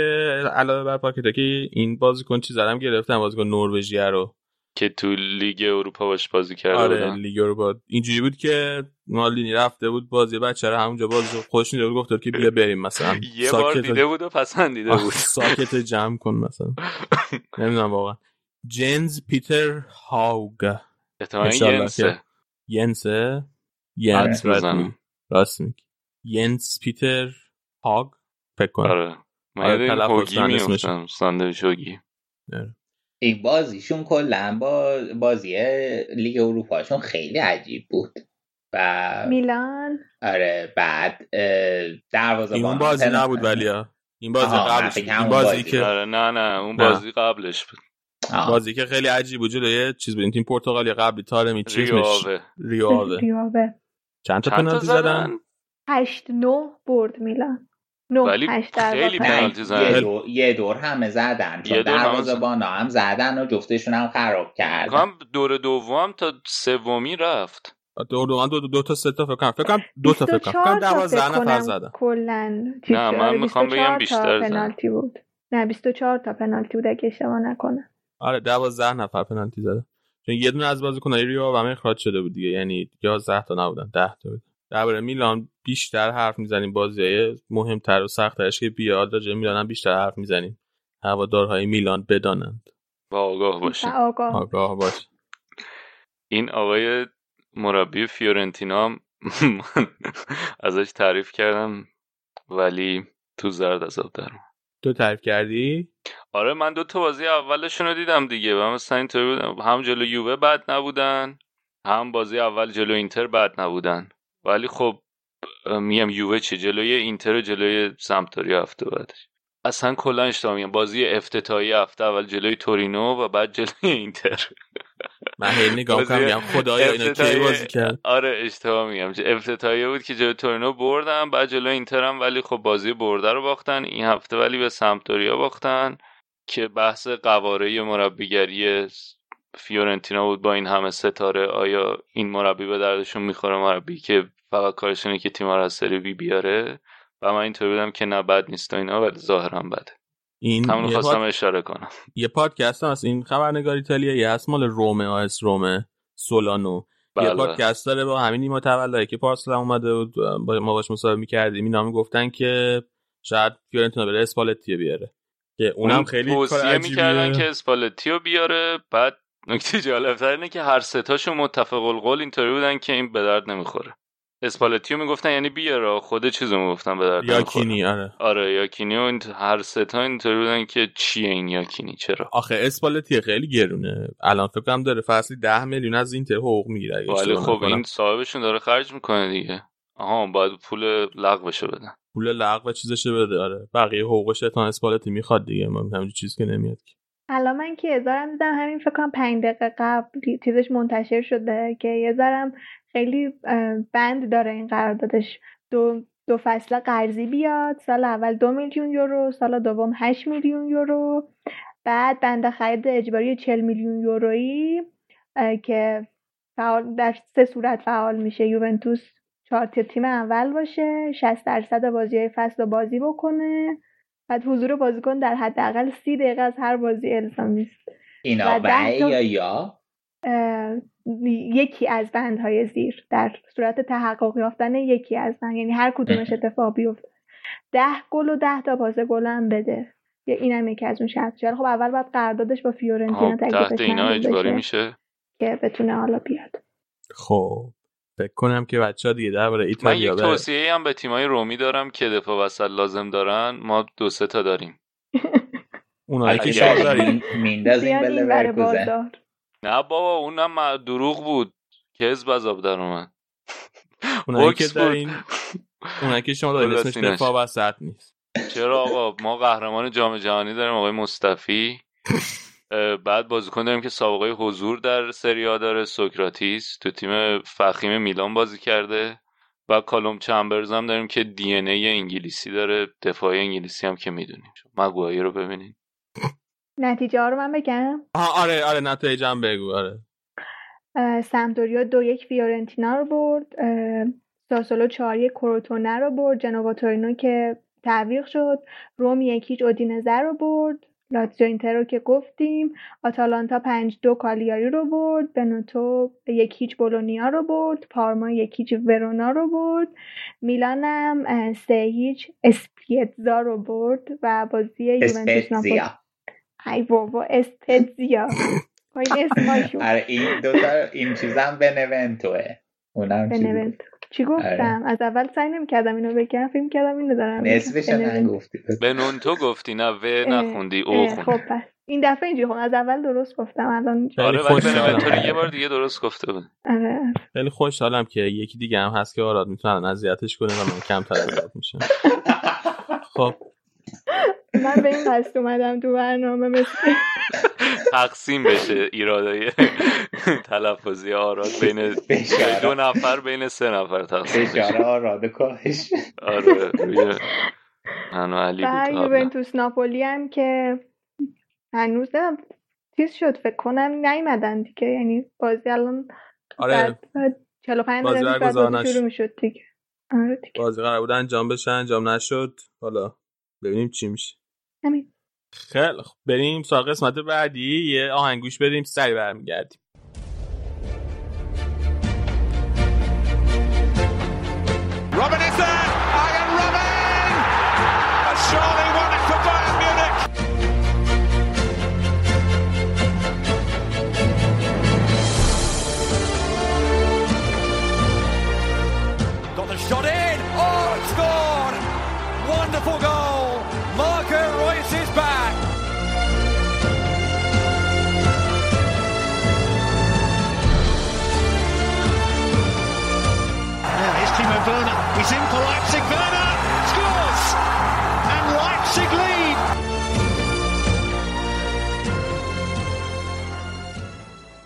علاوه بر پاکتا که این بازیکن چیز هم گرفتن بازیکن نروژیه رو. که تو لیگ اروپا باش بازی کرده آره بودن. لیگ اروپا. اینجوری بود که مالدینی رفته بود بازی بچه رو همونجا باز خوش میده بود گفت که بیا بریم مثلا یه بار دیده بود و پسندیده بود. ساکت جمع کن مثلا. نمی‌دونم واقعا. جنز پیتر هاوگ احتمالاً ینسه ینس آره، راست. میگی. ینس پیتر هاگ فکر کنم آره من آره، یاد این تلفظ هوگی. میفتم ساندویچ هوگی این بازیشون کلا با بازی لیگ اروپاشون خیلی عجیب بود و میلان آره بعد دروازه این اون بازی نبود ولی. این بازی قبلش. این بازی بازی. که آره نه نه اون نه. بازی قبلش بود بازی که خیلی عجیب بود جلوی چیز بود این تیم پرتغالی قبلی تارمی چیز ریاوه. ریاوه. چند تا پنالتی زدن؟ زدن؟ هشت نه برد میلان. ولی خیلی. پنالتی نه زدن. یه دور, یه دور همه زدن. چون یه دور همه دروازه زدن. بانا هم زدن و جفتشون هم خراب کردن هم دور دوم تا سومی رفت. دو دو دو, دو, دو تا سه تا فکر کنم. فکر کنم دو تا فکر کنم. فکر 24 کنم تا 12 فکر نفر زدن. کلا. نه، من می‌خوام بگم بیشتر زدن. پنالتی بود. نه 24 تا پنالتی بود اگه اشتباه نکنم. آره 12 نفر پنالتی زدن چون یه دونه از بازیکنای ریو همه اخراج شده بود دیگه. یعنی 11 تا نبودن 10 تا بود. درباره میلان بیشتر حرف می‌زنیم. بازی مهمتر و سختترش که بیاد راجع میلان بیشتر حرف می‌زنیم. هوادارهای میلان بدانند. با آگاه باشه و آگاه. آگاه باش. این آقای مربی فیورنتینا هم ازش تعریف کردم ولی تو زرد از آب در اومد. تو تعریف کردی؟ آره من دو تا بازی اولشون رو دیدم دیگه و مثلا اینطوری هم جلو یووه بد نبودن هم بازی اول جلو اینتر بد نبودن. ولی خب میگم یووه چه جلوی اینتر و جلوی سمتوریا هفته بعدش. اصلا کلا اشتباه میگم. بازی افتتاحی هفته اول جلوی تورینو و بعد جلوی اینتر. من هی نگاه میگم خدایا اینا کی بازی کرد؟ آره اشتباه میگم. افتتاحیه بود که جلوی تورینو بردن بعد جلوی اینتر هم ولی خب بازی برده رو باختن. این هفته ولی به سمتوریا باختن. که بحث قواره مربیگری فیورنتینا بود با این همه ستاره آیا این مربی به دردشون می‌خوره؟ مربی که فقط کارش اینه که تیم رو از سری بی بیاره. و من اینطور بودم که نه بد نیست و اینا ولی ظاهرا بده. این همون یه, خواستم پاد... اشاره کنم. یه پادکست هم هست. این خبرنگار ایتالیایی هست مال رومه آس رومه سولانو. یه بله. پادکست داره با همین نیما تولایی که پارسال هم اومده بود با ما باش مصاحبه می‌کردیم. اینا می‌گفتن که شاید فیورنتینا بره اسپالتی بیاره. که اونم اون خیلی کار توصیه می‌کردن که اسپالتیو بیاره. بعد نکته جالبتر اینه که هر سه‌تاشون متفق القول اینطوری بودن که این به درد نمی‌خوره. اسپالتیو می‌گفتن یعنی بیاره. خود چیزو می‌گفتن به درد یا نمی‌خوره. کینی آره. آره یاکینی و هر سه‌تا اینطوری بودن که چیه این یاکینی؟ چرا؟ آخه اسپالتی خیلی گرونه. الان فکر کنم داره فصلی 10 میلیون از اینتر حقوق می‌گیره ولی خب. این صاحبشون داره خرج می‌کنه دیگه. آها باید پول لغوشو بدن. پول لغو و چیزش بده. آره. بقیه حقوقش تا اسپالتی می‌خواد دیگه. ما همین چیز که نمیاد. الان من که یه دیدم همین فکر کنم پنج دقیقه قبل چیزش منتشر شده که یه ذرم خیلی بند داره این قراردادش. دو دو فصل قرضی بیاد سال اول دو میلیون یورو سال دوم هشت میلیون یورو. بعد بند خرید اجباری چل میلیون یورویی که فعال در سه صورت فعال میشه. یوونتوس تا تیم اول باشه 60 درصد بازی های فصل رو بازی بکنه بعد حضور بازیکن در حداقل سی دقیقه از هر بازی الزامی است اینا یا یا؟ یکی از بندهای زیر در صورت تحقق یافتن یکی از بند. یعنی هر کدومش اتفاق بیفته. ده گل و ده تا پاس گل هم بده. یا اینم یکی از اون شرط خب اول باید قراردادش با فیورنتینا تحت اینا اجباری میشه؟ که بتونه حالا بیاد. خب. فکر کنم که بچه ها دیگه درباره من ایتالیا یک بره. توصیه هم به تیمای رومی دارم که دفاع وسط لازم دارن. ما دو سه تا داریم. اونایی که شما داریم. مین- میندازیم به لورکوزن نه بابا اونم دروغ بود. که حزب از آب در اومد. اونایی که. دارین اونایی که شما دارین اسمش. دفاع وسط نیست. چرا آقا؟ ما قهرمان جام جهانی داریم آقای مصطفی. بعد بازیکن داریم که سابقه حضور در سری آ داره. سوکراتیس تو تیم فخیم میلان بازی کرده. و کالوم چمبرز هم داریم که دی ان ای انگلیسی داره. دفاعی انگلیسی هم که می‌دونیم. مگوایر رو ببینید. نتیجه ها رو من بگم؟ آره آره نتایج هم بگو آره. اه، سمپدوریا دو یک فیورنتینا رو برد. ساسولو چهار یک کروتونه رو برد. جنوا تورینو که تعویق شد. روم یکیچ اودینزه رو برد. لاتزیو اینتر رو که گفتیم آتالانتا پنج دو کالیاری رو برد بنوتو یک هیچ بولونیا رو برد پارما یک هیچ ورونا رو برد میلانم سه هیچ اسپیتزا رو برد و بازی یوونتوس ناپولی. ای بابا اسپتزیا این اسمشون آره این دو تا این چیزم بنونتوه اونم بنونتو چی گفتم آره. از اول سعی نمی‌کردم اینو بگم فکر کردم اینو دارم. نصفش بنونتو. نگفتی به نونتو گفتی نه و نخوندی او خوندی خب پس این دفعه اینجوری خب از اول درست گفتم الان آره ولی. بنونتو رو یه بار دیگه درست گفته بود آره خیلی خوشحالم که یکی دیگه هم هست که آراد می‌تونن اذیتش کنه و من کمتر اذیت میشم خب من به این قصد اومدم تو برنامه مثل تقسیم بشه ایرادای تلفظی آراد بین بشاره. دو نفر بین سه نفر تقسیم بشه. فشار آراد کاهش آره روی من و علی بود قبلا. یوونتوس ناپولی هم که هنوز نه چیز شد فکر کنم نیومدن دیگه. یعنی بازی الان آره. بعد بعد 45 بازی دقیقه. شروع می‌شد دیگه. آره دیگه. بازی قرار بود انجام بشه انجام نشد. حالا ببینیم چی میشه. همین. خیلی خب بریم سراغ قسمت بعدی. یه آهنگوش بریم سری برمیگردیم.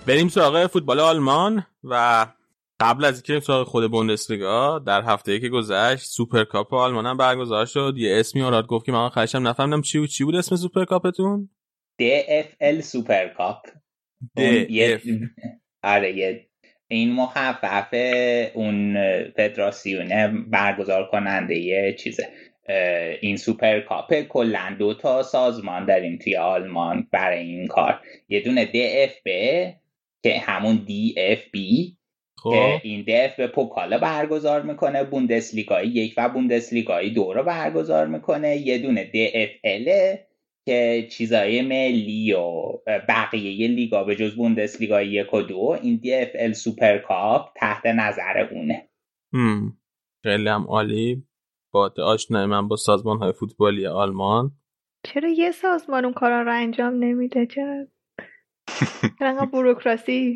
بریم سراغ فوتبال آلمان و قبل از اینکه سراغ خود بوندسلیگا در هفته که گذشت سوپرکاپ آلمان هم برگزار شد. یه اسمی آراد گفت که من آخرش هم نفهمیدم چی بود چی بود اسم سوپرکاپتون؟ DFL سوپرکاپ. یه- آره این مخفف اون فدراسیون برگزار کننده یه چیزه. این سوپرکاپ کلا دو تا سازمان داریم توی آلمان برای این کار. یه دونه DFB که همون DFB خب. که این DFB پوکالا برگزار می‌کنه بوندسلیگای یک و بوندسلیگای دو رو برگزار می‌کنه. یه دونه DFL که چیزای ملی و بقیه لیگا به جز بوندسلیگای یک و دو این DFL سوپرکاپ تحت نظر اونه. هم. خیلی هم عالی. با آشنای من با سازمان های فوتبالی آلمان. چرا یه سازمان اون کارا رو انجام نمیده؟ چرا؟ بوروکراسی.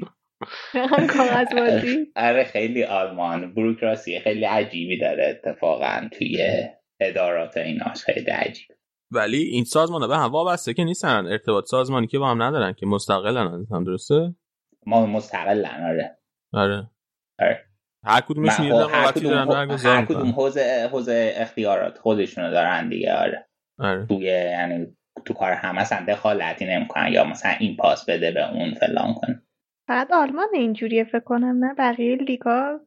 چرا انقدر کاغذ بازی آره خیلی آلمان. بروکراسی خیلی عجیبی داره اتفاقا توی ادارات ایناش. خیلی عجیب. ولی این سازمان به هم وابسته که نیستن. ارتباط سازمانی که با هم ندارن که مستقلن از هم درسته؟ ما مستقلن آره. آره. آره. هر کدومشون یه رقابتی دارن هر کدوم. حوزه حوزه اختیارات خودشونو دارن دیگه آره. آره. توی یعنی تو کار هم مثلا دخالتی نمی‌کنن یا مثلا این پاس بده به اون فلان کن فقط آلمان اینجوریه فکر کنم نه؟ بقیه لیگا؟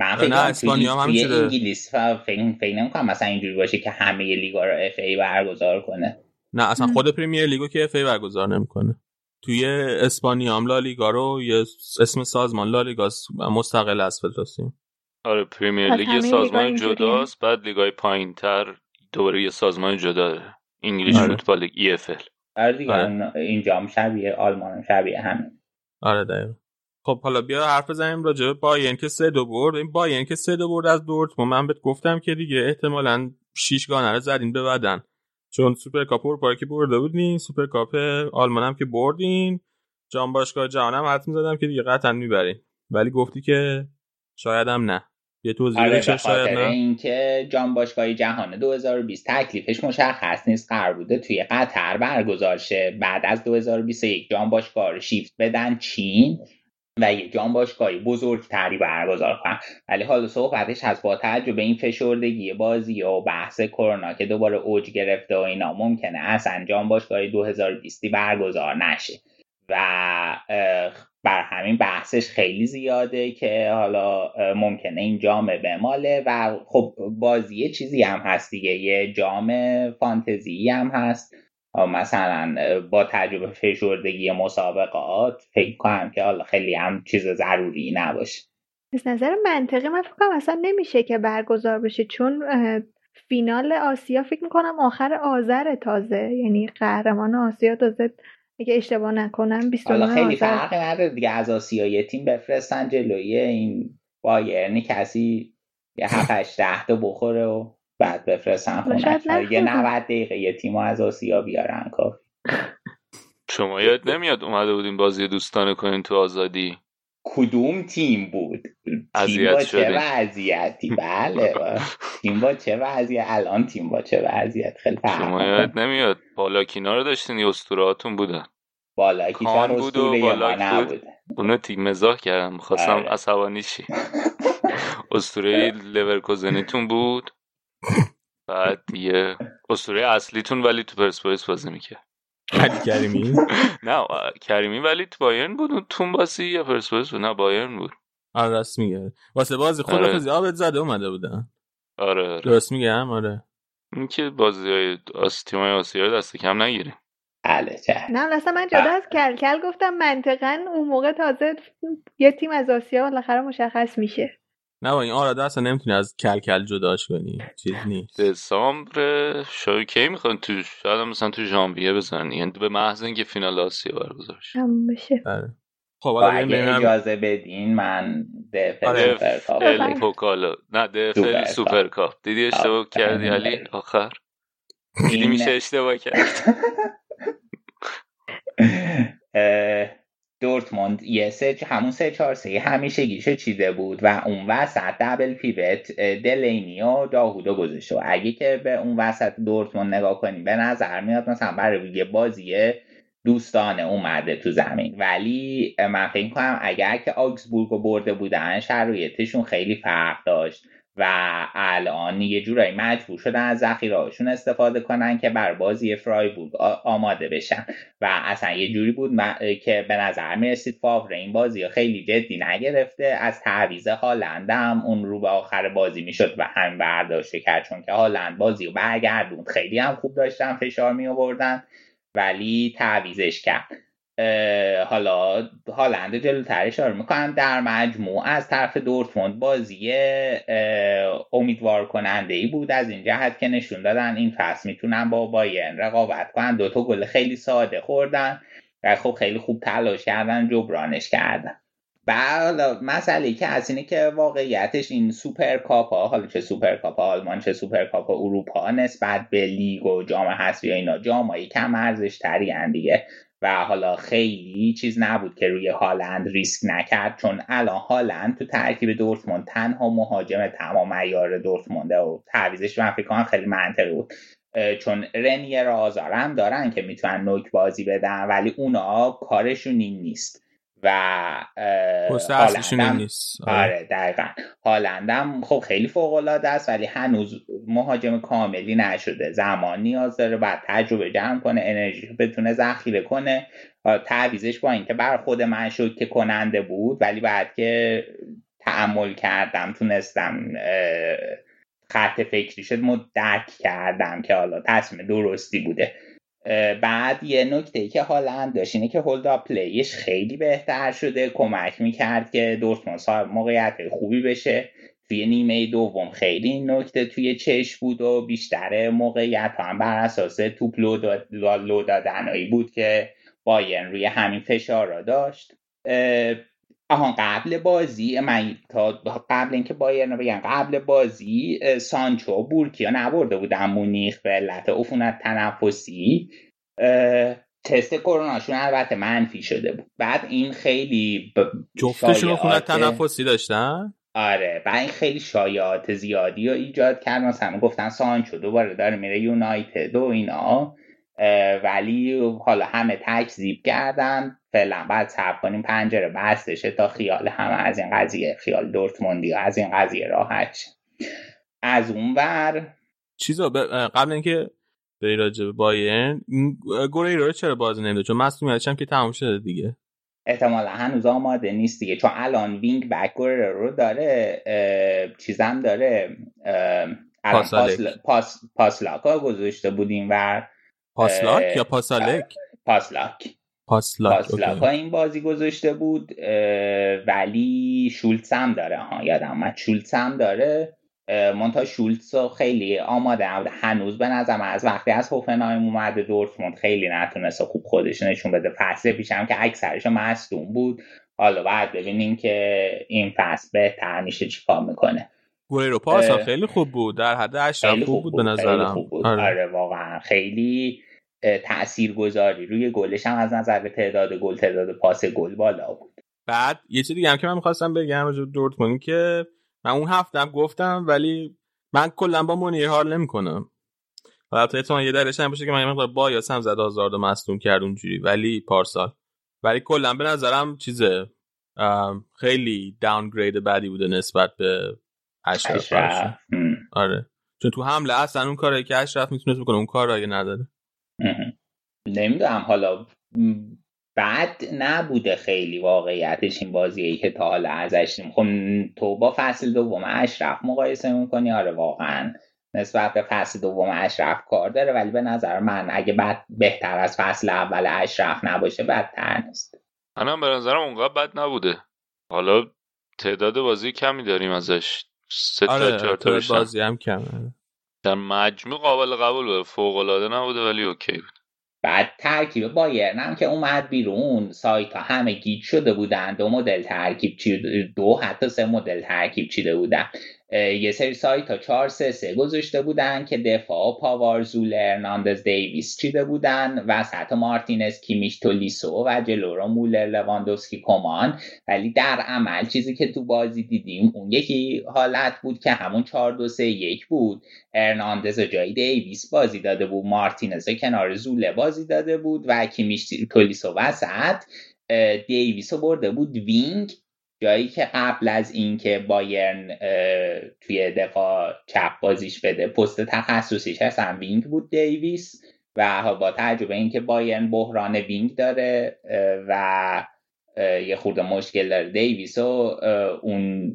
من نه، فکر کنم توی, اسپانیا هم توی. انگلیس فکر فکر نمی‌کنم مثلا اینجوری باشه که همه لیگا رو FA برگزار کنه. نه اصلا. خود پریمیر لیگو که FA برگزار نمی‌کنه. توی اسپانیا هم لالیگا رو یه اسم سازمان لالیگا مستقل از فدراسیون. آره پریمیر لیگ همه سازمان. جداست بعد لیگای پایین تر دوباره یه سازمان جدا داره. English آره. Football League EFL آره دیگه آره. اینجا هم شبیه آلمان هم شبیه همین. آره دقیقا. خب حالا بیا حرف بزنیم راجع به بایرن که سه دو برد. این بایرن که سه دو برد از دورتموند. من بهت گفتم که دیگه احتمالاً شیش گانه رو زدین به بدن. چون سوپرکاپ اروپا که برده بودین سوپرکاپ آلمان هم که بردین. جام باشگاه جهان هم حتم زدم که دیگه قطعا می‌برین. ولی گفتی که شاید هم نه. یه توضیح آره به شاید خاطر نه؟ اینکه جام باشگاهی جهان 2020 تکلیفش مشخص نیست قرار بوده توی قطر برگزار شه. بعد از 2021 جام باشگاه رو شیفت بدن چین و یه جام باشگاهی بزرگتری برگزار کنن. ولی حالا صحبتش از با توجه به این فشردگی بازی و بحث کرونا که دوباره اوج گرفته و اینا ممکنه اصلا جام باشگاهی 2020 برگزار نشه. و بر همین بحثش خیلی زیاده که حالا ممکنه این جامه بماله و خب بازی چیزی هم هست دیگه یه جام فانتزی هم هست. مثلا با تجربه فشردگی مسابقات فکر کنم که حالا خیلی هم چیز ضروری نباشه. از نظر منطقی من فکر کنم اصلا نمیشه که برگزار بشه چون فینال آسیا فکر می‌کنم آخر آذر تازه یعنی قهرمان آسیا تازه اگه اشتباه نکنم 29 حالا خیلی فرقی نداره دیگه از آسیا یه تیم بفرستن جلوی این بایرنی کسی یه 7 8 10 تا بخوره و بعد بفرستن خونه یه 90 دقیقه یه تیم از آسیا بیارن کافی. شما یاد نمیاد اومده بودیم بازی دوستانه کنین تو آزادی؟ کدوم تیم بود؟ تیم با چه وضعیتی؟ بله تیم با چه وضعیت؟ الان تیم با چه وضعیت؟ خیلی شما یاد نمیاد. بالاکینا رو داشتین یه هاتون بودن؟ بالاکیشان بود و بالاک نبود اونو تیم مزاح کردم می‌خواستم آره. عصبانی شی. اسطوره لورکوزنیتون بود؟ بعد یه اسطوره اصلیتون ولی تو پرسپولیس بازی می‌کرد. علی کریمی؟ نه کریمی ولی تو بایرن بود. تون باسی یا پرسپولیس بود؟ نه بایرن بود. آره راست میگه. واسه بازی خود آره. آبت زده اومده بودن. آره, آره. درست میگم؟ آره. این که بازی های تیمای آسیا دست کم نگیریم. بله نه اصلا من جدا از کلکل گفتم منطقا اون موقع تازه یه تیم از آسیا بالاخره مشخص میشه. نه این آراده اصلا نمی‌تونی از کلکل جداش کنی چیز نیست. دسامبر شاید کی می‌خوان تو شاید مثلا تو ژانویه بزنن یعنی به محض اینکه فینال آسیا برگزار شه. بشه. خب اگه ببینم... اجازه بدین من DFL آره، سوپر پوکالو نه DFL سوپر کاپ. دیدی اشتباه کردی علی آخر؟ دیدی میشه اشتباه کرد؟ دورتموند یه سه همون سه چهار سه همیشگیشو چیده بود و اون وسط double pivot دلینی و داهودو گذاشته و اگه که به اون وسط دورتموند نگاه کنیم به نظر میاد مثلا برای یه بازی دوستانه اومده تو زمین. ولی من فکر کنم اگر که آگزبورگ رو برده بودن شرایطشون خیلی فرق داشت و الان یه جورایی مجبور شدن از ذخیرهاشون استفاده کنن که بر بازی فرایبورگ آماده بشن. و اصلا یه جوری بود که به نظر می‌رسید فاور این بازی خیلی جدی نگرفته. از تعویز هالند هم اون رو به آخر بازی می‌شد و هم برداشته کرد. چون که هالند بازی رو برگردوند. خیلی هم خوب داشتن فشار می آوردن ولی تعویزش کرد. حالا هالند جلوتر اشاره می‌کنم در مجموع. از طرف دورتموند بازی امیدوار کننده ای بود از این جهت که نشون دادن این فصل می‌تونن با بایرن رقابت کنن. دوتا گل خیلی ساده خوردن و خب خیلی خوب تلاش کردن جبرانش کردن. بعد مسئله که از اینه که واقعیتش این سوپر ها حالا چه سوپر کاپ آلمان چه سوپر کاپ اروپا نسبت به لیگ و جام حذفی اینا جامایی کم ارزش تری دیگه. و حالا خیلی چیز نبود که روی هالند ریسک نکرد چون الان هالند تو ترکیب دورتموند تنها مهاجم تمام معیار دورتمونده و تعویضش من فکر خیلی منطقی بود. چون رنیر آزارم دارن که می‌تونن نوک بازی بدن ولی اونا کارشون این نیست. و هالندم. نیست. آره, آره، دقیقا. هالندم خب خیلی فوق العاده است ولی هنوز مهاجم کاملی نشده. زمان نیاز داره بعد تجربه جمع کنه انرژی بتونه ذخیره کنه تعویزش با اینکه بر خود من که کننده بود ولی بعد که تعمل کردم تونستم خط فکری شد درک کردم که حالا تصمیم درستی بوده. بعد یه نکته ای که هالند داشت اینه که هولد پلیش خیلی بهتر شده. کمک می‌کرد که دورتموند صاحب موقعیت خوبی بشه. توی نیمه دوم خیلی این نکته توی چش بود و بیشتر موقعیت هم بر اساس توپ لو دادنهایی بود که باین روی همین فشار را داشت. آهان قبل بازی من تا قبل اینکه بایرن بگم قبل بازی سانچو بورکیا نبرده بودن مونیخ به علت عفونت تنفسی. تست کروناشون البته منفی شده بود. بعد این خیلی جفتشون عفونت تنفسی داشتن؟ آره و این خیلی شایعات زیادی رو ایجاد کرد. مثلا گفتن سانچو دوباره داره میره یونایتد و اینا. ولی حالا همه تکذیب کردن. فعلا بعد صبر کنیم پنجره بستشه تا خیال همه از این قضیه خیال دورتموندی از این قضیه راحت از اون ور چیزا قبل اینکه به راجع به بایرن گوری رو چرا بازی نمیده چون مصونیتش هم که تموم شده دیگه. احتمالا هنوز آماده نیست دیگه. چون الان وینگ بک رو داره چیزم داره پاس پاسلاکا گذاشته بودیم و پاسلاک یا پاسالک پاسلاک پاسلاک پاسلاکا این بازی گذاشته بود ولی شولتس هم داره ها یادم اومد. شولتس هم داره. مونتا شولتس خیلی آماده هنوز به نظرم از وقتی از هوفنهایم اومده دورتموند خیلی نتونسته خوب خودش نشون بده. فصل پیشم که اکثرش مصدوم بود. حالا بعد ببینیم که این فصل بهتر میشه چیکار می‌کنه. رو پاس خیلی خوب بود. در حد اشرف خوب بود به نظرم. بود. آره. آره واقعا خیلی تأثیر گذاری روی گلش هم از نظر تعداد گل تعداد پاس گل بالا بود. بعد یه چیز دیگه هم که من می‌خواستم بگم راجع دورتموند که من اون هفتم گفتم ولی من کلا با مونیر حال نمی‌کنم. البته احتمال یه درش هم باشه که من یه مقدار با یا سم زد آزارد مصدوم کرد اونجوری ولی پارسال. ولی کلا به نظرم چیزه خیلی داونگرید بعدی بوده نسبت به اشرف آره. چون تو حمله اصلا اون کاری که اشرف می‌تونست بکنه اون کار نداره. نمی‌دونم حالا بد نبوده خیلی واقعیتش این بازی که تا حالا ازش خب تو با فصل دوم اشرف مقایسه می‌کنی؟ آره واقعا. نسبت به فصل دوم اشرف کار داره ولی به نظر من اگه بد بهتر از فصل اول اشرف نباشه بدتر نیست. منم به نظرم اونقدر بد نبوده. حالا تعداد بازی کمی داریم ازش. سه تا آره بازی هم کمه. در مجموع قابل قبول بود فوق العاده نبوده ولی okay بود. بعد ترکیب بایرن هم که اومد بیرون سایت ها همه گیج شده بودن دو مدل ترکیب چی دو حتی سه مدل ترکیب چیده بودن. یه سری سایت ها 4 3 3 گذاشته بودن که دفاع پاوار زوله ارناندز دیویس چیده بودن. وسط مارتینز کیمیش تولیسو و جلورا مولر لواندوسکی کومان ولی در عمل چیزی که تو بازی دیدیم اون یکی حالت بود که همون 4 2 3 1 بود. ارناندز جای دیویس بازی داده بود. مارتینز کنار زوله بازی داده بود و کیمیش تولیسو وسط. دیویس برده بود wing. جایی که قبل از اینکه بایرن توی دفاع چپ بازیش بده پست تخصصیش اصلا wing بود دیویس و با تجربه اینکه بایرن بحران wing داره و یه خورده مشکل داره. دیویس و اون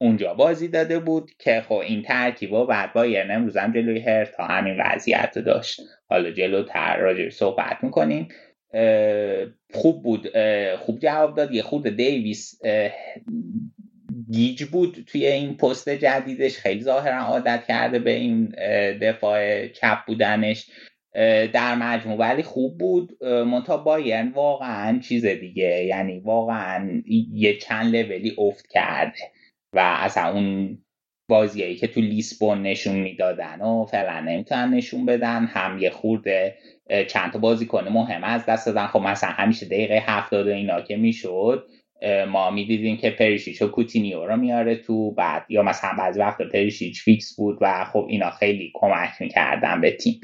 اونجا بازی داده بود که خب این ترکیبا بعد بایرن امروز هم جلوی تا همین وضعیت داشت. حالا جلوتر راجع صحبت می‌کنیم. خوب بود خوب جواب داد. یه خود دیویس گیج بود توی این پست جدیدش. خیلی ظاهرا عادت کرده به این دفاع چپ بودنش در مجموع. ولی خوب بود. منتها بایرن واقعا چیز دیگه یعنی واقعا یه چند لولی افت کرده و اصلا اون بازیایی که تو لیسبون نشون می‌دادن و فعلا نمی‌تونن نشون بدن هم یه خورده چند تا بازی کنه مهم از دست دادن خب مثلا همیشه دقیقه هفتاد و اینا که می‌شد ما می‌دیدیم که پریشیچ و کوتینیو رو میاره تو بعد یا مثلا بعضی وقت پریشیچ فیکس بود و خب اینا خیلی کمک می‌کردن به تیم.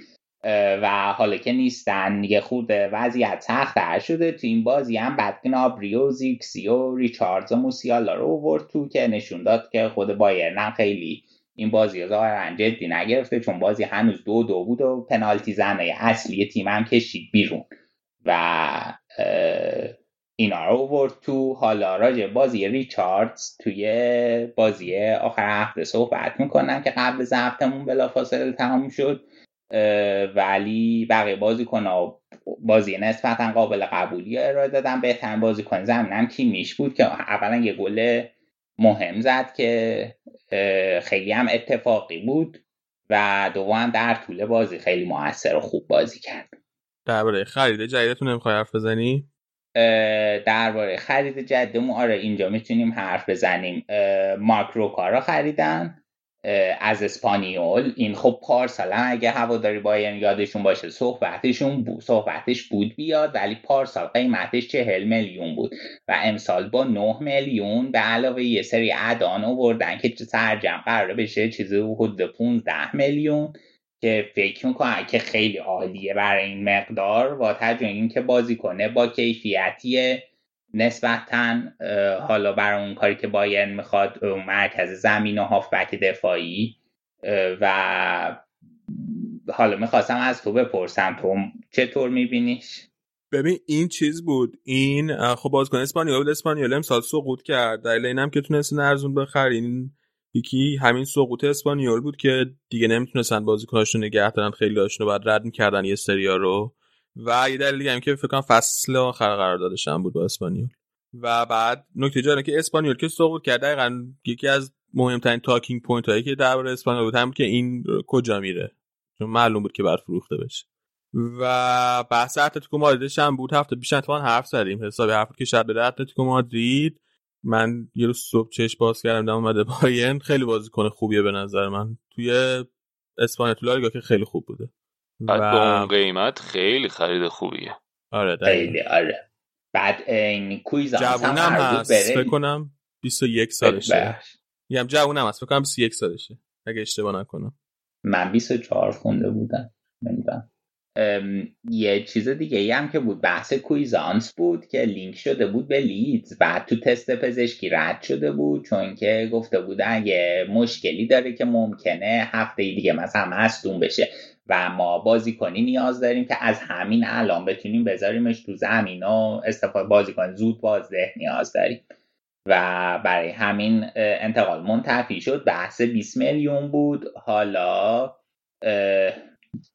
و حالا که نیستن یه خود وضعیت سختتر شده. تو این بازی هم بعد گنابری و زیرکزی و ریچاردز و موسیالا رو تو که نشون داد که خود بایرن خیلی این بازی ظاهرا جدی نگرفته چون بازی هنوز دو دو بود و پنالتی زنه اصلی تیم هم کشید بیرون. و اینا رو ورد تو حالا راجع بازی ریچاردز توی بازی آخر هفته صحبت می‌کنم که قبل ضبطمون بلافاصله تمام شد. ولی بقیه بازی کنه بازی نسبتا قابل قبولی ارائه دادن. بهترین بازی کن زمینم کیمیش بود که اولا یه گل مهم زد که خیلی هم اتفاقی بود و دوم در طول بازی خیلی موثر و خوب بازی کرد. درباره خرید جدیدتون نمی‌خوای حرف بزنی؟ درباره خرید جدیدمون آره اینجا می‌تونیم حرف بزنیم. مارک روکا خریدن. از اسپانیول. این خب پارسال اگه هواداری بایرن یادشون باشه صحبتشون بود صحبتش بود بیاد ولی پارسال قیمتش چهل میلیون بود و امسال با 9 میلیون به علاوه یه سری ادان آوردن که سرجم قرار بشه چیزی حدود 15 میلیون. که فکر می‌کنم که خیلی عالیه برای این مقدار با توجه اینکه بازی کنه با کیفیتی نسبتا حالا برای اون کاری که بایرن می‌خواد مرکز زمین و هافبک دفاعی و حالا می‌خواستم از تو بپرسم تو چطور میبینیش؟ ببین این چیز بود. این خب بازیکن اسپانیول اسپانیول امسال سقوط کرد. دلیل اینم که تونست ارزون بخرین. یکی همین سقوط اسپانیول بود که دیگه نمی‌تونستن بازیکناشو نگه دارن. خیلی هاشون رو بعد رد می‌کردن یه سریا رو. و یه دلیل دیگه هم که فکر کنم فصل آخر قرار دادشن بود با اسپانیول. و بعد نکته جالبه که اسپانیول که سقوط کرد دقیقا یکی از مهمترین talking point هایی که درباره اسپانیول بود هم که این کجا میره. چون معلوم بود که بعد فروخته بشه. و بحث اتلتیکو مادریدش هم بود. هفته پیش اتفاقا حرف زدیم. حسابی حرف که شب بده اتلتیکو مادرید. من یه روز صبح چش باز کردم دم اومده بایرن. خیلی بازیکن خوبیه به نظر من. توی اسپانیا تو که خیلی خوب بوده. بعد و... اون قیمت خیلی خرید خوبیه. آره خیلی آره. بعد این کویز جوونم هست. فکر کنم 21 سالشه. میگم جوونم هست. فکر کنم 21 سالشه. اگه اشتباه نکنم. من 24 خونده بودم. نمی‌دونم. یه چیز دیگه ای هم که بود. بحث کویزانس بود که لینک شده بود به لیدز. بعد تو تست پزشکی رد شده بود. چون که گفته بود اگه مشکلی داره که ممکنه هفته دیگه مثلا مصدوم بشه. و ما بازیکنی نیاز داریم که از همین الان بتونیم بذاریمش تو زمین و استفاده بازیکن زود بازده نیاز داریم. و برای همین انتقال منتفی شد. بحث 20 میلیون بود. حالا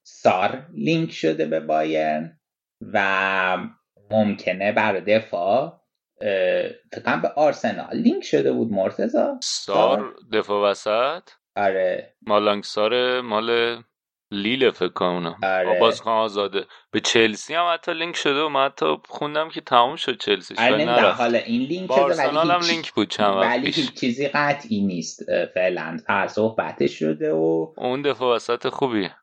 سار لینک شده به بایرن و ممکنه برای دفاع فکر به آرسنال لینک شده بود. مرتزا سار؟ دفاع وسط؟ آره. مالانگ سار مال لیل فکر کنم. آره. بازیکن آزاده. به چلسی هم حتی لینک شده و من حتی خوندم که تموم شد چلسی آره حالا این لینک شده ولی هم لینک بود چند ولی هیچ چیزی قطعی نیست فعلا. صحبتش شده و اون دفاع وسط خوبیه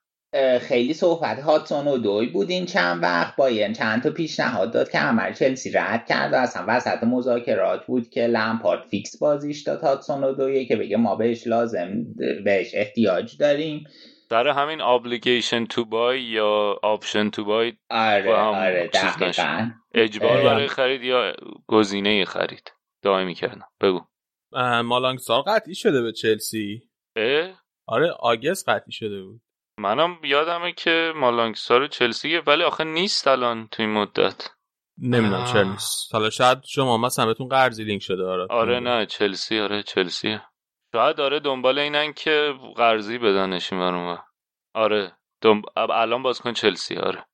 خیلی صحبت. هادسون اودوی بود این چند وقت. بایرن چند تا پیشنهاد داد که عمل چلسی رد کرد و اصلا وسط مذاکرات بود که لمپارد فیکس بازیش داد هادسون اودویه که بگه ما بهش لازم بهش احتیاج داریم. در همین obligation to buy یا option to buy آره آره اجبار برای خرید یا گزینه خرید. دائمی کردم بگو. مالانگ سال قطعی شده به چلسی؟ اه؟ آره آگست قطعی شده بود. منم یادمه که مالانگسار چلسیه ولی آخه نیست الان تو این مدت. نمی‌دونم چرا نیست. حالا شاید شما مثلا بهتون قرضی لینک شده آره آره نه چلسی آره چلسی شاید آره دنبال اینن که قرضی بدنش این آره دنب... الان باز کن چلسی آره.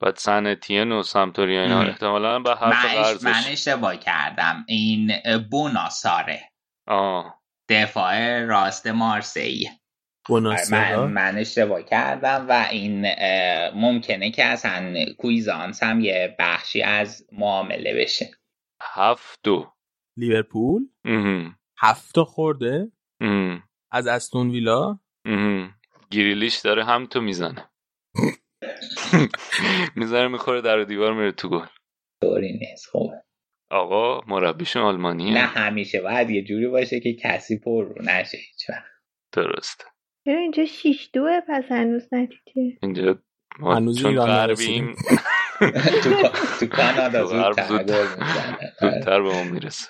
بعد سنتین و سمتوری اینا احتمالا به حرف قرضش من اشتباه کردم. این بوناساره آه. دفاع راست مارسی. من, من اشتباه کردم و این ممکنه که اصلا کویزانس هم یه بخشی از معامله بشه. هفت دو. لیورپول؟ هفت خورده از استون ویلا. گریلیش داره هم تو می‌زنه. می‌زنه می‌خوره در دیوار میره تو گل. طوری نیست خوبه. آقا مربیشون آلمانیه. نه همیشه. باید یه جوری باشه که کسی پر رو نشه هیچ درسته. چرا اینجا شیش دوه پس هنوز نتیجه؟ اینجا ما هنوز چون غربیم. تو کانادا زودتر به اون می‌رسه.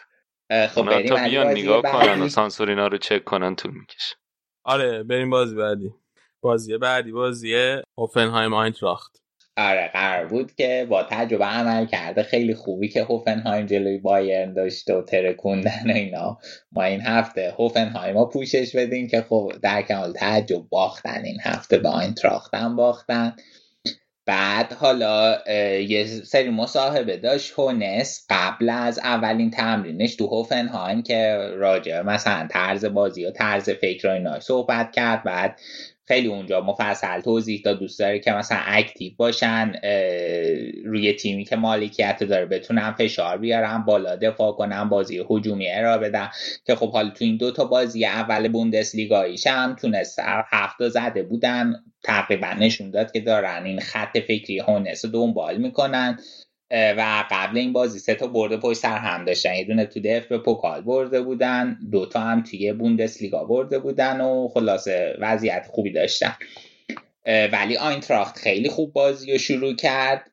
خب بریم بیان نگاه کنن و سانسورینا رو چک کنن طول می‌کشه. آره بریم بازی بعدی. بازی بعدی بازی هوفنهایم آینتراخت. آره قرار بود که با تجربه عمل کرده خیلی خوبی که هوفنهایم جلوی بایرن داشته و ترکوندن و اینا. ما این هفته هوفنهایم رو پوشش بدیم که خب در کمال تعجب باختن. این هفته به آینتراختن باختن. بعد حالا یه سری مصاحبه داشت. هونس قبل از اولین تمرینش تو هوفنهایم که راجع مثلا طرز بازی و طرز فکر و اینا صحبت کرد. بعد خیلی اونجا مفصل توضیح داد دوست داره که مثلا اکتیو باشن روی تیمی که مالکیت داره بتونن فشار بیارن بالا دفاع کنن بازی هجومی ارائه بدن. که خب حالا تو این دو تا بازی اول بوندس لیگاییش هم تونست هفته زده بودن تقریبا نشون داد که دارن این خط فکری هونس رو دنبال می‌کنن. و قبل این بازی سه تا برده پشت سر هم داشتن. یه دونه تو دف به پوکال برده بودن دوتا هم توی بوندسلیگا برده بودن و خلاصه وضعیت خوبی داشتن. ولی آینتراخت خیلی خوب بازی رو شروع کرد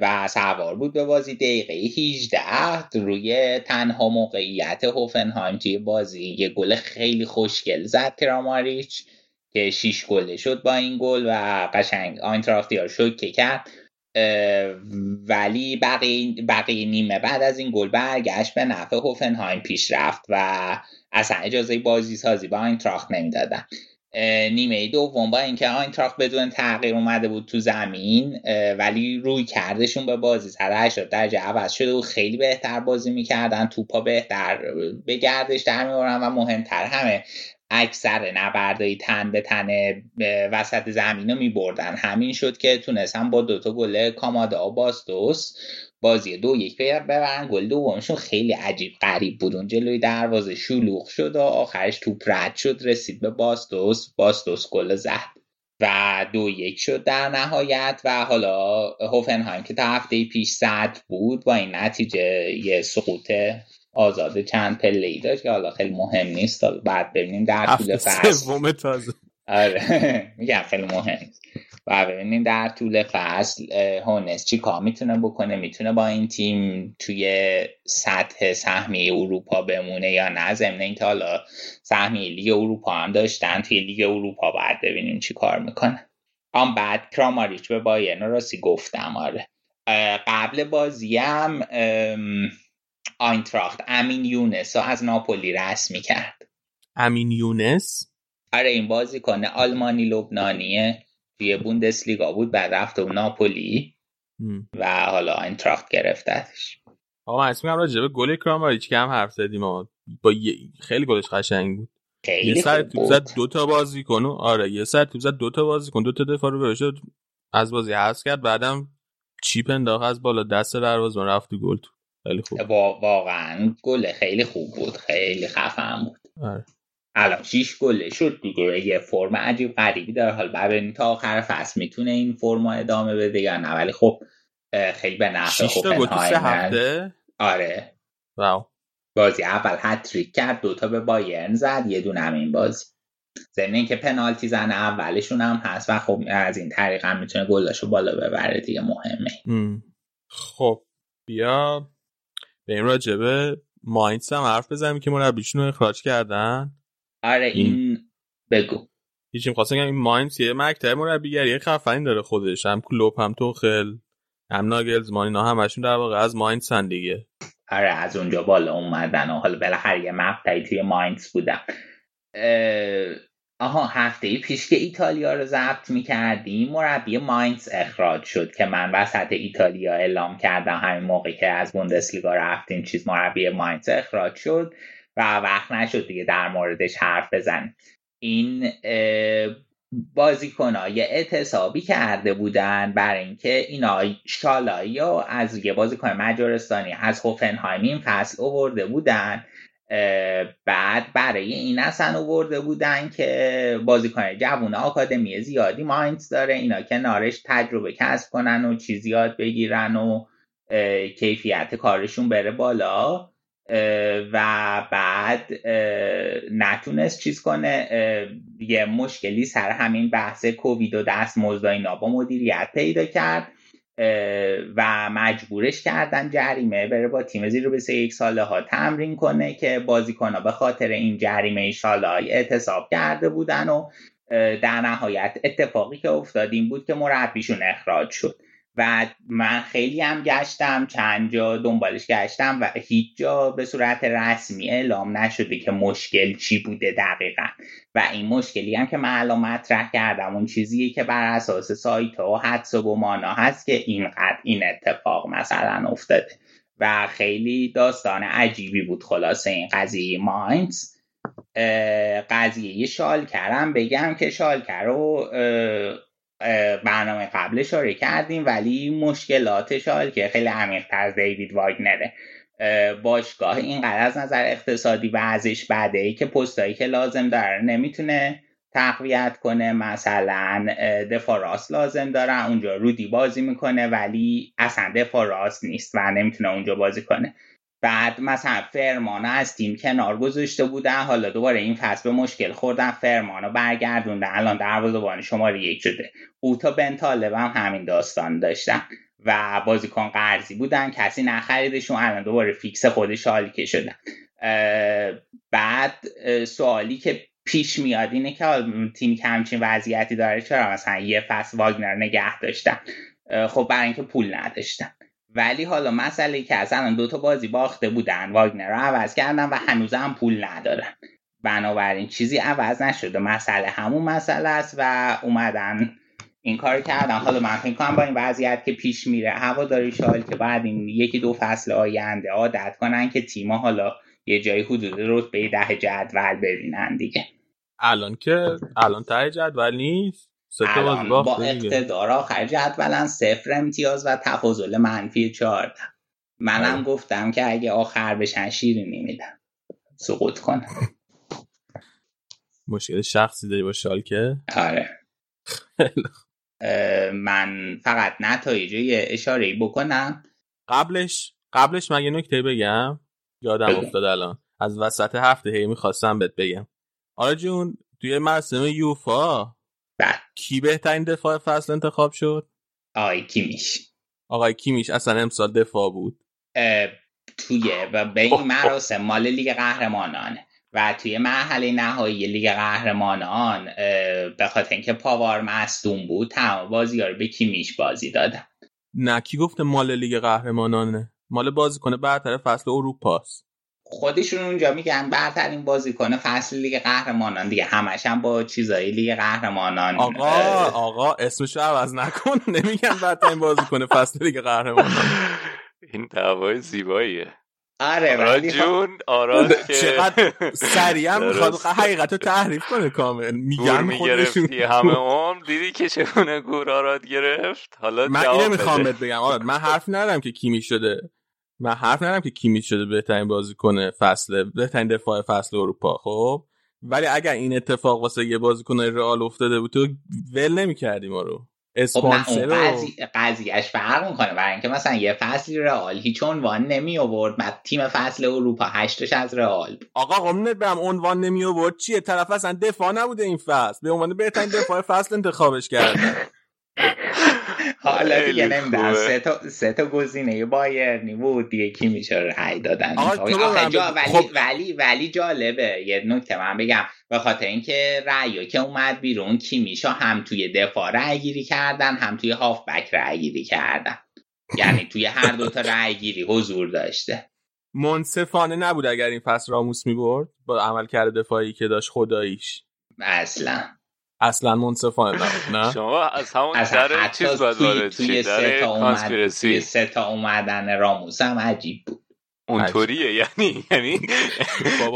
و سوار بود به بازی دقیقه 18 روی تنها موقعیت هوفنهایم توی بازی. یه گل خیلی خوشگل زد کراماریچ که 6 گله شد با این گل و قشنگ آینتراخت یا شوکه کرد. ولی بقیه, بقیه نیمه بعد از این گل برگشت به نفع هوفنهایم پیش رفت و اصلا اجازه بازی سازی با تراخت نمی‌دادن. نیمه دوم با اینکه آینتراخت بدون تغییر اومده بود تو زمین ولی روی کردشون به بازی سر 80 درجه عوض شده و خیلی بهتر بازی می‌کردن توپا بهتر به گردش در میورن و مهمتر همه اکثر نبردایی تن به تن وسط زمین رو میبردن. همین شد که تونستن با دوتا گله کامادا باستوس بازی دو یک ببرن. گل دومشون خیلی عجیب غریب بود. اون جلوی دروازه شلوغ شد و آخرش توپ رد شد. رسید به باستوس باستوس گل زد و دو یک شد در نهایت. و حالا هوفنهایم که تا هفته پیش صد بود با این نتیجه یه سقوط آزاده چند پله ای داشت که حالا خیلی مهم نیست. بعد ببینیم. در طول فصل. آره. میگم خیلی مهم و ببینیم در طول فصل هونس چی کار می‌تونه بکنه؟ می‌تونه با این تیم توی سطح سهمی اروپا بمونه یا نه؟ ضمن اینکه حالا سهمی لیگ اروپا هم داشتن. توی لیگ اروپا باید ببینیم چی کار می‌کنه. آن بعد کراماریچ به بایرن راستی گفتم. آره. قبل بازی هم آینتراخت امین یونس رو از ناپولی رسمی کرد امین یونس؟ آره این بازی کنه آلمانی لبنانیه توی بوندسلیگا بود بعد رفت و ناپولی و حالا اینتراخت گرفتتش. آقا من اسمی هم راجع به گل کراماریچ که هم حرف زدیم با خیلی گلش قشنگ بود. خیلی یه سر توپ زد دو تا بازی کنو آره یه سر توپ زد دو تا بازی کن دو تا دفاع رو بهش از بازی حذف کرد بعدم چیپ انداخت از بالا دست دروازه رفت گل تو. خیلی خوب. واقعا گل خیلی خوب بود خیلی خفن بود. آره. الان شیش گله شد دیگه یه فرم عجیب غریبی داره. حال ببینیم تا آخر فصل می‌تونه این فرم ادامه بده یا نه؟ ولی خب خیلی به نفع هفته؟ آره. واو. بازی اول هتریک کرد دوتا به بایرن زد یه دونه هم این بازی. ضمن اینکه پنالتی زن اولشون هم هست و خب از این طریق هم می‌تونه گلاشو بالا ببره دیگه مهمه. خب بیا. به این راجبه ماینس هم حرف بزنیم که مربیشون رو اخراج کردن. آره این, بگو. هیچیم خواستم این ماینز یه مکتب مربیگری خفنی داره خودش. هم کلوب هم توخل هم ناگلزمان اینا همشون در واقع از ماینز هن دیگه. آره از اونجا بالا اومدن و حالا بالاخره یه مقطعی توی ماینز بودم آها هفته پیش که ایتالیا رو ضبط می‌کردیم مربی ماینز اخراج شد که من وسط ایتالیا اعلام کردم همین موقع که از بوندسلیگا رفتیم چیز مربی ماینز اخراج شد و وقت نشد دیگه در موردش حرف بزن این بازیکن یه اعتصابی کرده بودن برای اینکه اینا شالایی از یه بازیکن مجارستانی از هوفنهایم این فصل اوورده بودن. بعد برای این اصلا اوورده بودن که بازیکن جوون آکادمی زیادی ماینز داره. اینا که نارش تجربه کسب کنن و چیزی یاد بگیرن و کیفیت کارشون بره بالا. و بعد نتونست چیز کنه. یه مشکلی سر همین بحث کووید و دست اینا با مدیریت پیدا کرد. و مجبورش کردن جریمه بره با تیم زیر به سه یک ساله ها تمرین کنه که بازیکن ها به خاطر این جریمه های اعتصاب کرده بودن و در نهایت اتفاقی که افتاد این بود که مربیشون اخراج شد. و من خیلی هم گشتم چند جا دنبالش گشتم و هیچ جا به صورت رسمی اعلام نشده که مشکل چی بوده دقیقا. و این مشکلی هم که من الان مطرح کردم اون چیزیه که بر اساس سایت و حدس و گمانا هست که اینقدر این اتفاق مثلا افتاده. و خیلی داستان عجیبی بود خلاصه این قضیه ماینز. قضیه شال کردم بگم که شالکر رو برنامه قبل اشاره کردیم ولی مشکلاتش که خیلی عمیق تر دیوید واگنره. باشگاه اینقدر از نظر اقتصادی و ازش بده ای که پستایی که لازم داره نمی‌تونه تقویت کنه. مثلا دفاع راست لازم داره اونجا رودی بازی می‌کنه ولی اصلا دفاع راست نیست و نمی‌تونه اونجا بازی کنه. بعد مثلا فرمانا از تیم کنار گذاشته بودن. حالا دوباره این فصل به مشکل خوردن. فرمانا برگردوندن. الان دروازه‌بان شماره یک شده. اوتا بنتالب هم همین داستان داشتن و بازیکن قرضی بودن. کسی نخریدشون. الان دوباره فیکس خودش حالی که شدن بعد سوالی که پیش میاد اینه که تیم که همچین وضعیتی داره چرا مثلا یه فصل واگنر نگه داشتن؟ خب برای اینکه پول نداشتن. ولی حالا مسئله که اصلا دو تا بازی باخته بودن واگنر رو عوض کردن و هنوز هم پول ندارن. بنابراین چیزی عوض نشده. مسئله همون مسئله است و اومدن این کار کردن. حالا من فکر کنم با این وضعیت که پیش میره هواداری شال که بعد این یکی دو فصل آینده عادت کنن که تیما حالا یه جایی حدود به ده جدول ببینن دیگه. الان که الان ته جدول نیست. الان با اقتدار آخر جدولن صفر امتیاز و تفاضل منفی چهارده منم آره. گفتم که اگه آخر بشن شیرینی میدم سقوط کنم. مشکل شخصی داری با شالکه؟ آره. من فقط نتایج اشاره ای بکنم. قبلش قبلش من یه نکته بگم؟ یادم افتاد الان. از وسط هفته هی می‌خواستم بهت بگم. آره جون توی مراسم یوفا بله کی بهترین دفاع فصل انتخاب شد؟ آقای کیمیش. آقای کیمیش اصلا امسال دفاع بود. توی و به این مراسم مال لیگ قهرمانانه و توی مرحله نهایی لیگ قهرمانان به خاطر اینکه پاوار مصدوم بود تمام بازی رو به کیمیش بازی دادن. نه کی گفته مال لیگ قهرمانانه؟ مال بازیکن برتر فصل اروپاست. خودشون اونجا میگن برترین بازیکن فصل لیگ قهرمانان دیگه. همش هم با چیزایی لیگ قهرمانان. آقا آقا اسمشو عوض نکن. نمیگن برترین بازیکن فصل لیگ قهرمانان. این دعوای زیباییه. آره ولی جون آراد چقدر سریع هم می‌خواد حقیقت رو تحریف کنه کامل. میگن خودشون. همه عمر دیدی که چگونه گور آراد گرفت؟ حالا من اینو می‌خوام بگم. آراد من حرف ندارم که کیمی شده من حرف ندارم که کیمی شده بهترین بازی کنه فصل بهترین دفاع فصل اروپا خب؟ ولی اگر این اتفاق واسه یه بازیکن رئال افتاده بود تو ول نمی‌کردی ما رو. اسپانسر خب قضیهش فرق می‌کنه. برای اینکه مثلا یه فصلی رئال هیچ عنوان نمی آورد بعد تیم فصل اروپا هشتش از رئال آقا قمنت بهم عنوان نمی آورد چیه؟ طرف اصلا دفاع نبوده این فصل. به عنوان بهترین دفاع فصل انتخابش کرده حالا دیگه نمی‌دونم. سه تا سه تا گزینه بایرنی بود. دیگه کی میشه رأی دادن. جا ولی, خب. ولی ولی جالبه. یه نکته من بگم. به خاطر اینکه رأی که اومد بیرون کی میشه هم توی دفاع رأی گیری کردن هم توی هافبک رأی گیری کردن. یعنی توی هر دو تا رأی گیری حضور داشته. منصفانه نبود اگر این فصل راموس می‌برد؟ با عمل کرده دفاعی که داشت خداییش. اصلا. اصلا منصفانه نه؟ شما از همون در چیز باید توی, سه تا اومد... توی سه تا اومدن راموس هم عجیب بود. اونطوریه یعنی یعنی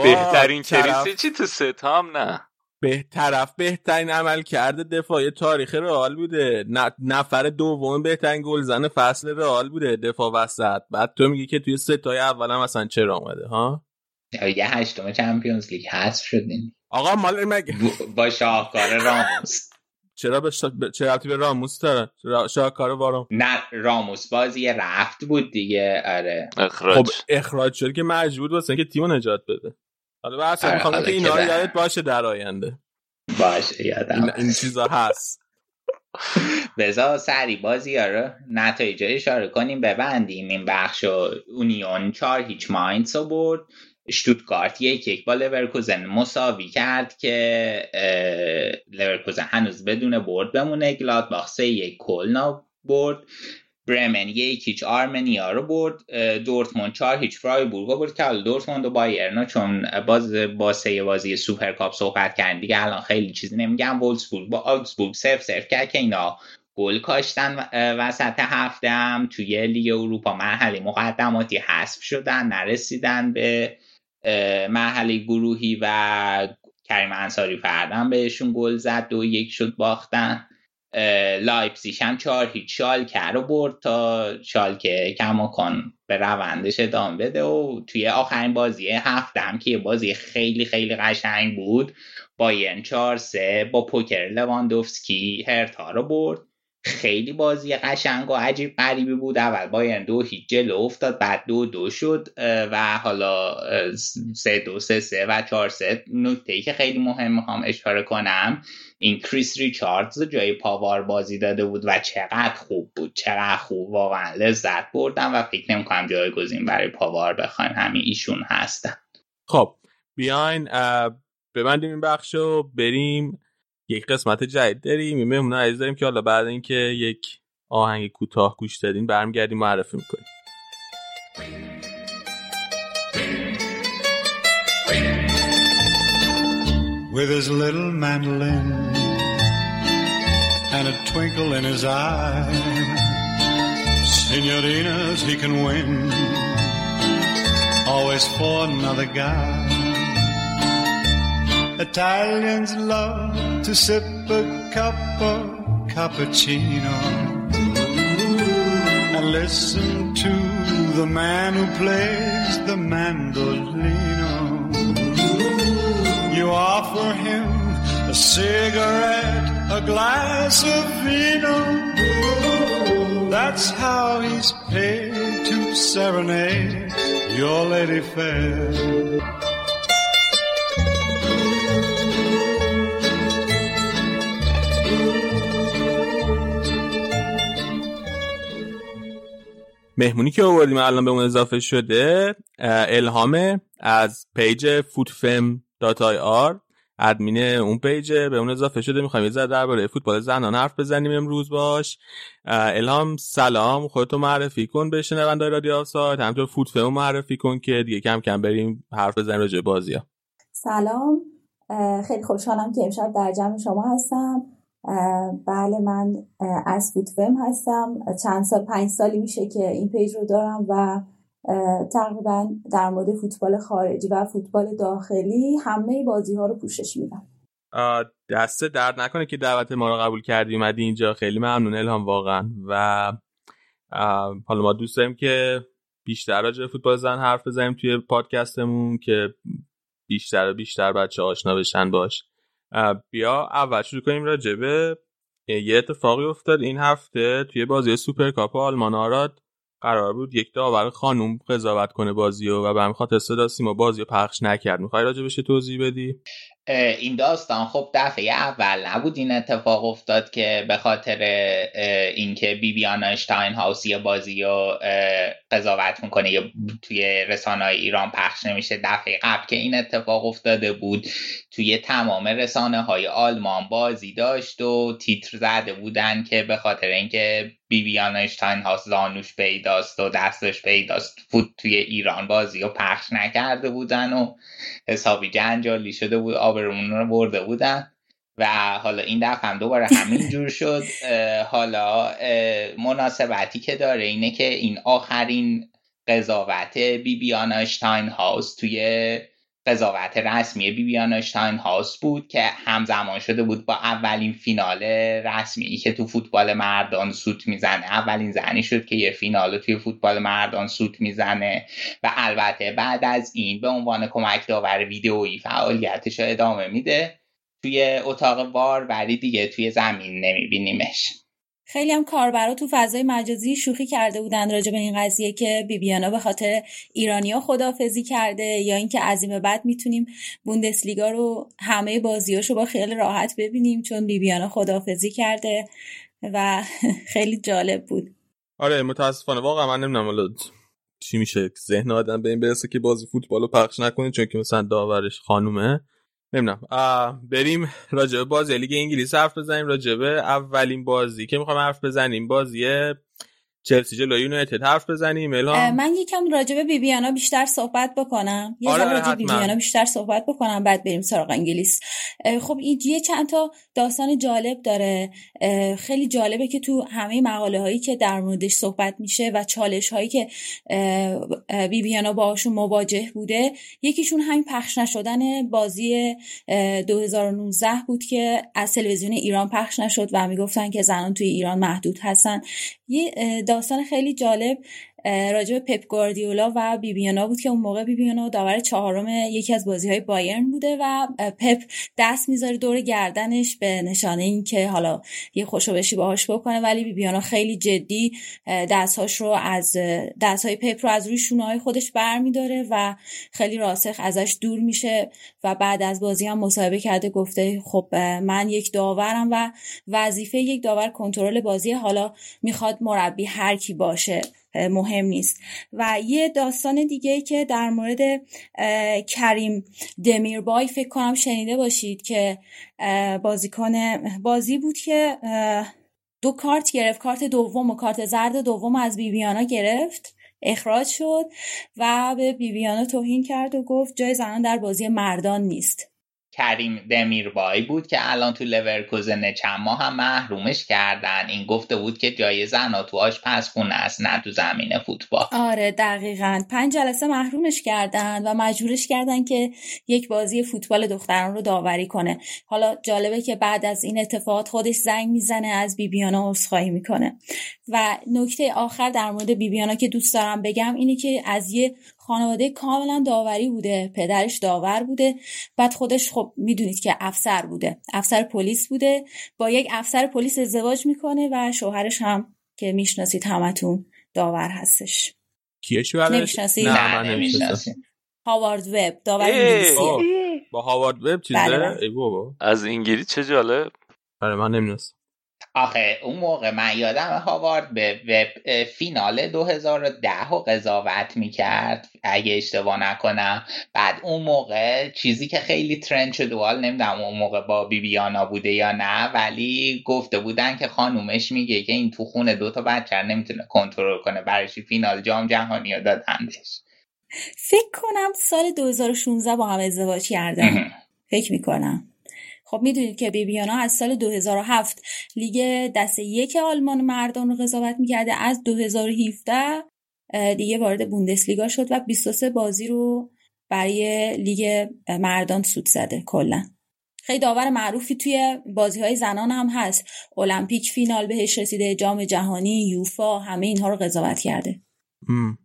بهترین کریسی چی تو سه تا هم؟ نه. به طرف بهترین عمل کرده دفاع تاریخ رئال بوده. نفر دوم بهترین گلزن فصل رئال بوده دفاع وسط. بعد تو میگی که توی ستای اول هم اصلا چرا اومده ها؟ یه هشتم چمپیونز لیگ حذف شدین آقا مال مگه؟ با شاهکار راموس. چرا به شا... چه به راموس داره؟ شاهکار وارم نه راموس بازی رفت بود دیگه. آره. اخراج. خب اخراج شد که مجبور واسه اینکه تیمو نجات بده. حالا بحث آره می‌خوام که اینا یادت باشه در آینده. باشه یادم این, این چیزا هست. بزا سری بازی رو نتایج اشاره کنیم ببندیم این بخش اونیون چار هیچ ماینس رو برد. شتوتگارت یک یک با لورکوزن مساوی کرد که لورکوزن هنوز بدون برد بمونه. گلادباخ سه یک کلنا برد. برمن یک هیچ آرمنیا رو برد. دورتموند چهار هیچ فرایبورگ رو برد. که دورتموند و بایرنا چون باز با سه بازی سوپرکاپ صحبت کردن دیگه الان خیلی چیزی نمیگم. وولسبورگ با آگزبورگ صفر صفر کرد که اینا گل کاشتن وسط هفته هم توی لیگ اروپا مرحله مقدماتی حذف شدن نرسیدن به مرحله گروهی و کریم انصاری فردم بهشون گل زد دو یک شد باختن. لایپسیش هم چهار هیچ. شالکه رو برد تا شالکه کماکان به روندش ادامه بده و توی آخرین بازی هفته هم که بازی خیلی خیلی قشنگ بود با چهار سه با پوکر لواندوفسکی هرتا رو برد. خیلی بازی قشنگ و عجیب غریبی بود. اول بایرن دو هیچ جلو افتاد بعد دو دو شد و حالا سه دو سه سه و چهار سه. نکته که خیلی مهم می‌خوام اشاره کنم این کریس ریچاردز جای پاوار بازی داده بود و چقدر خوب بود. چقدر خوب واقعا لذت بردم و فکر نمی‌کنم جایگزین برای پاوار بخواین. همین ایشون هستن. خب بیاین ببندیم این بخش و بریم یک قسمت جدید داریم یه مهمون عزیز داریم که حالا بعد اینکه یک آهنگ کوتاه گوش دادین برمیگردیم معرفی می‌کنیم With his little mandolin and a twinkle in his eye, senorinas he can win, always for another guy. Italians love to sip a cup of cappuccino and listen to the man who plays the mandolino. You offer him a cigarette, a glass of vino. That's how he's paid to serenade your lady fair. مهمونی که آوردیم الان به اون اضافه شده الهامه از page فوتفم dot ir ادمین اون page به اون اضافه شده. می‌خوایم یه درباره فوتبال زنان حرف بزنیم امروز باهاش. الهام سلام. خودتو معرفی کن به شنونده رادیو آفساید همینطور فوتفم معرفی کن که دیگه کم کم بریم حرف بزنیم راجع بازی ها سلام. خیلی خوشحالم که امشب در جمع شما هستم. بله من از فوتفم هستم. چند سال پنج سالی میشه که این page رو دارم و تقریبا در مورد فوتبال خارجی و فوتبال داخلی همه بازی ها رو پوشش میدم. دستت درد نکنه که دعوت ما رو قبول کردی اومدی اینجا. خیلی ممنون الهام واقعا. و حالا ما دوست داریم که بیشتر راجع فوتبال زن حرف بزنیم توی پادکستمون که بیشتر و بیشتر بچه‌ها آشنا بشن باهاش. بیا اول شروع کنیم راجبه یه اتفاقی افتاد این هفته توی بازی سوپرکاپ آلمان آراد. قرار بود یک داور خانوم قضاوت کنه بازی و به همین خاطر صدا سیما بازی رو پخش نکرد. می‌خوای راجبش توضیح بدی؟ این داستان خب دفعه اول نبود این اتفاق افتاد که به خاطر اینکه بیبیان اشتاین هاوس یه بازی رو قضاوت می‌کنه یا توی رسانه های ایران پخش نمیشه. دفعه قبل که این اتفاق افتاده بود توی تمام رسانه های آلمان بازی داشت و تیتر زده بودن که به خاطر اینکه بیبیان اشتاین هاوس زانوش پیداست و دستش پیداست فوت توی ایران بازی رو پخش نکرده بودن و حسابی جنجالی شده بود آبرمون رو برده بودن. و حالا این دفعه هم دوباره همین جور شد. حالا مناسبتی که داره اینه که این آخرین قضاوت بیبیان اشتاین هاوس توی قضاوت رسمی بیبیان اشتاین هاوس بود که همزمان شده بود با اولین فینال رسمی که تو فوتبال مردان سوت می‌زنه. اولین زنی شد که یه فینال توی فوتبال مردان سوت می‌زنه. و البته بعد از این به عنوان کمک داور ویدئویی فعالیتش رو ادامه میده. توی اتاق وار ولی دیگه توی زمین نمیبینیمش. خیلی هم کاربرا تو فضای مجازی شوخی کرده بودن راجع به این قضیه که بیبیانا به خاطر ایرانیا خدافزی کرده یا اینکه از این بعد می‌تونیم بوندسلیگا رو همه بازیاشو با خیال راحت ببینیم چون بیبیانا خدافزی کرده و خیلی جالب بود. آره متاسفانه. واقعا من نمی‌دونم چی میشه. ذهن آدم به این برسه که بازی فوتبال رو پخش نکنه چون که مثلا داورش خانومه. نمی‌دونم. بریم راجبه بازی لیگ انگلیس حرف بزنیم. راجبه اولین بازی که می‌خوام حرف بزنیم بازی چلسی جلوی یونایتد حرف بزنیم الان من یکم راجع به بیبیانا بیشتر صحبت بکنم. یه آره راجع بیبیانا بیشتر صحبت بکنم بعد بریم سراغ انگلیس. خب این یه چند تا داستان جالب داره. خیلی جالبه که تو همه مقاله هایی که در موردش صحبت میشه و چالش هایی که بیبیانا باشون مواجه بوده یکیشون همین پخش نشدن بازی 2019 بود که از تلویزیون ایران پخش نشد و می‌گفتن که زنان توی ایران محدود هستن. یه داستان خیلی جالب راجع به پپ گواردیولا و بیبیانا بود که اون موقع بیبیانا داور چهارم یکی از بازی های بایرن بوده و پپ دست می‌ذاره دور گردنش به نشانه این که حالا یه خوشوبشی باهاش بکنه ولی بیبیانا خیلی جدی دستهاش رو از دستهای پپ رو از روی شونه های خودش برمیداره و خیلی راسخ ازش دور میشه و بعد از بازی هم مصاحبه کرده گفته خب من یک داورم و وظیفه یک داور کنترل بازی حالا می‌خواد مربی هر کی باشه. مهم نیست. و یه داستان دیگه که در مورد کریم دمیربای فکر کنم شنیده باشید که بازیکن بازی بود که دو کارت گرفت کارت دوم و کارت زرد دوم از بیبیانا گرفت اخراج شد و به بیبیانا توهین کرد و گفت جای زنان در بازی مردان نیست. کریم دمیربای بود که الان تو لورکوزن چند ماه هم محرومش کردن. این گفته بود که جای زنا تو خونه است نه تو زمین فوتبال. آره دقیقا. پنج جلسه محرومش کردن و مجبورش کردن که یک بازی فوتبال دختران رو داوری کنه. حالا جالبه که بعد از این اتفاقات خودش زنگ می‌زنه از بیبیانا عذرخواهی می‌کنه. و نکته آخر در مورد بیبیانا که دوست دارم بگم اینه که از یه خانواده کاملا داوری بوده پدرش داور بوده. بعد خودش خب می‌دونید که افسر بوده. افسر پلیس بوده. با یک افسر پلیس ازدواج می‌کنه و شوهرش هم که می‌شناسید همتون داور هستش. کیه شوهرش؟ نمی‌شناسید؟ نه من نمی‌شناسیم هاوارد وب داور انگلیسیه با هاوارد وب چیزه؟ بله. ای بابا. از انگلیس چه جالب. آره من نمی‌دونستم. آخه اون موقع من یادم هاوارد به وب فینال 2010 رو قضاوت می‌کرد اگه اشتباه نکنم. بعد اون موقع چیزی که خیلی ترند شده وال نمی‌دونم اون موقع با بیبیانا بوده یا نه ولی گفته بودن که خانومش میگه که این تو خونه دوتا بچه نمی‌تونه کنترل کنه برایش فینال جام جهانی رو دادندش. فکر کنم سال 2016 با هم ازدواج کردن. فکر می‌کنم. خب می‌دونید که بیبیانا از سال 2007 لیگ دست یک آلمان مردان رو قضاوت می‌کرده. از 2017 دیگه وارد بوندسلیگا شد و 23 بازی رو برای لیگ مردان سود زده کلا. خیلی داور معروفی توی بازی های زنان هم هست. المپیک فینال بهش رسیده جام جهانی یوفا همه اینها رو قضاوت کرده. ام.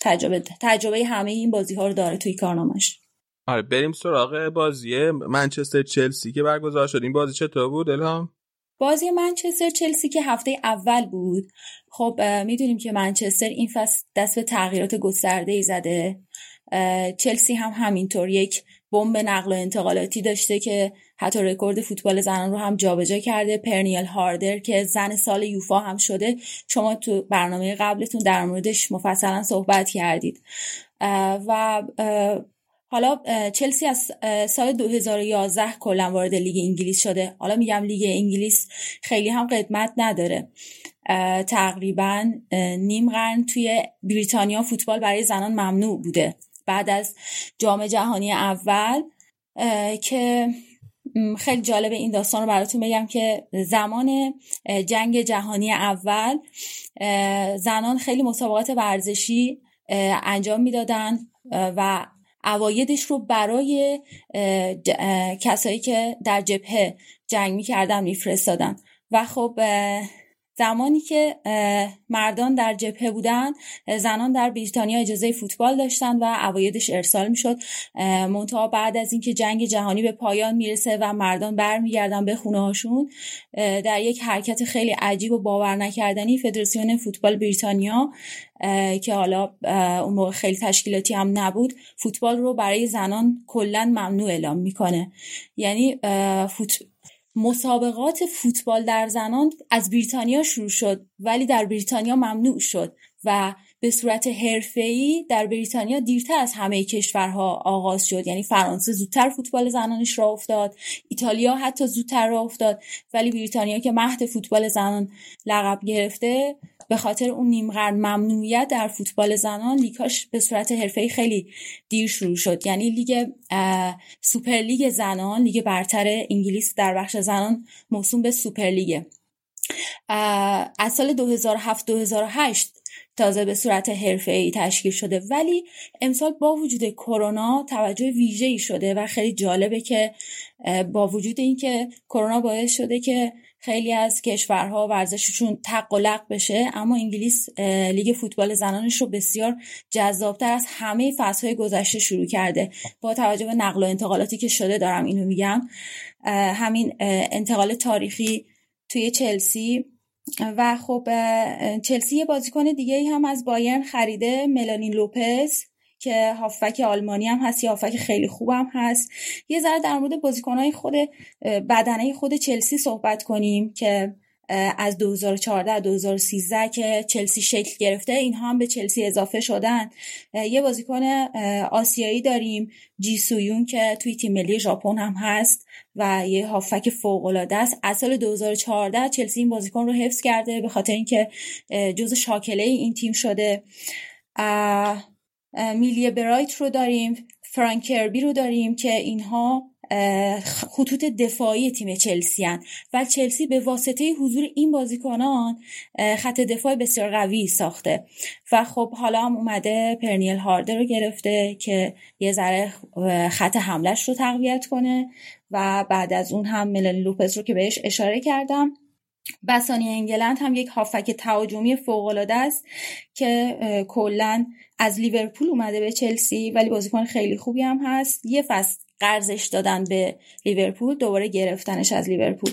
تجربه تجربه همه این بازی ها رو داره توی کارنامش آره بریم سراغ بازی منچستر چلسی که برگزار شد. این بازی چطور بود الهام؟ بازی منچستر چلسی که هفته اول بود. خب می‌دونیم که منچستر این فصل دست به تغییرات گسترده ای زده چلسی هم همینطور یک بمب نقل و انتقالاتی داشته که حتی رکورد فوتبال زنان رو هم جابجا کرده. پرنیل هاردر که زن سال یوفا هم شده. شما تو برنامه قبلتون در موردش مفصلا صحبت کردید. و حالا چلسی از سال 2011 کلا وارد لیگ انگلیس شده. حالا میگم لیگ انگلیس خیلی هم قدمت نداره. تقریبا نیم قرن توی بریتانیا فوتبال برای زنان ممنوع بوده. بعد از جام جهانی اول که خیلی جالب این داستان رو براتون بگم که زمان جنگ جهانی اول زنان خیلی مسابقات ورزشی انجام می‌دادن و اوایدش رو برای کسایی که در جبهه جنگ می‌کردن میفرستادن. و خب زمانی که مردان در جبهه بودن زنان در بریتانیا اجازه فوتبال داشتن و اوایدش ارسال می‌شد منتها بعد از اینکه جنگ جهانی به پایان می‌رسه و مردان برمیگردن به خونه هاشون در یک حرکت خیلی عجیب و باور نکردنی فدراسیون فوتبال بریتانیا که حالا اون موقع خیلی تشکیلاتی هم نبود فوتبال رو برای زنان کلا ممنوع اعلام می‌کنه یعنی. مسابقات فوتبال در زنان از بریتانیا شروع شد ولی در بریتانیا ممنوع شد و به صورت حرفه‌ای در بریتانیا دیرتر از همه کشورها آغاز شد. یعنی فرانسه زودتر فوتبال زنانش را افتاد ایتالیا حتی زودتر راه افتاد ولی بریتانیا که مهد فوتبال زنان لقب گرفته به خاطر اون نیمقرن ممنوعیت در فوتبال زنان لیگاش به صورت حرفه‌ای خیلی دیر شروع شد. یعنی لیگ سوپرلیگ زنان لیگ برتر انگلیس در بخش زنان موسوم به سوپرلیگ از سال 2007 2008 تازه به صورت حرفه‌ای تشکیل شده. ولی امسال با وجود کرونا توجه ویژه‌ای شده و خیلی جالبه که با وجود اینکه کرونا باعث شده که خیلی از کشورها ورزششون تق و لق بشه اما انگلیس لیگ فوتبال زنانش رو بسیار جذابتر از همه فصلهای گذشته شروع کرده. با توجه به نقل و انتقالاتی که شده دارم اینو میگم. همین انتقال تاریخی توی چلسی. و خب چلسی یه بازیکن دیگه هم از بایرن خریده ملانین لوپز. که هافک آلمانی هم هست یا هافک خیلی خوبم هست. یه ذره در مورد بازیکنهای خود بدنه خود چلسی صحبت کنیم که از 2014 2013 که چلسی شکل گرفته اینها هم به چلسی اضافه شدن. یه بازیکن آسیایی داریم جی سویون که توی تیم ملی ژاپن هم هست و یه هافک فوق العاده است. از سال 2014 چلسی این بازیکن رو حفظ کرده به خاطر اینکه جز شاکله این تیم شده. میلیه برایت رو داریم فرانکربی رو داریم که اینها خطوط دفاعی تیم چلسی هن. و چلسی به واسطه حضور این بازیکنان خط دفاع بسیار قوی ساخته. و خب حالا هم اومده پرنیل هارده رو گرفته که یه ذره خط حملش رو تقویت کنه. و بعد از اون هم ملن لوپز رو که بهش اشاره کردم. بسانی انگلند هم یک هافک تهاجمی فوق است که کلا از لیورپول اومده به چلسی ولی بازیکن خیلی خوبی هم هست. یه فصل قرضش دادن به لیورپول دوباره گرفتنش از لیورپول.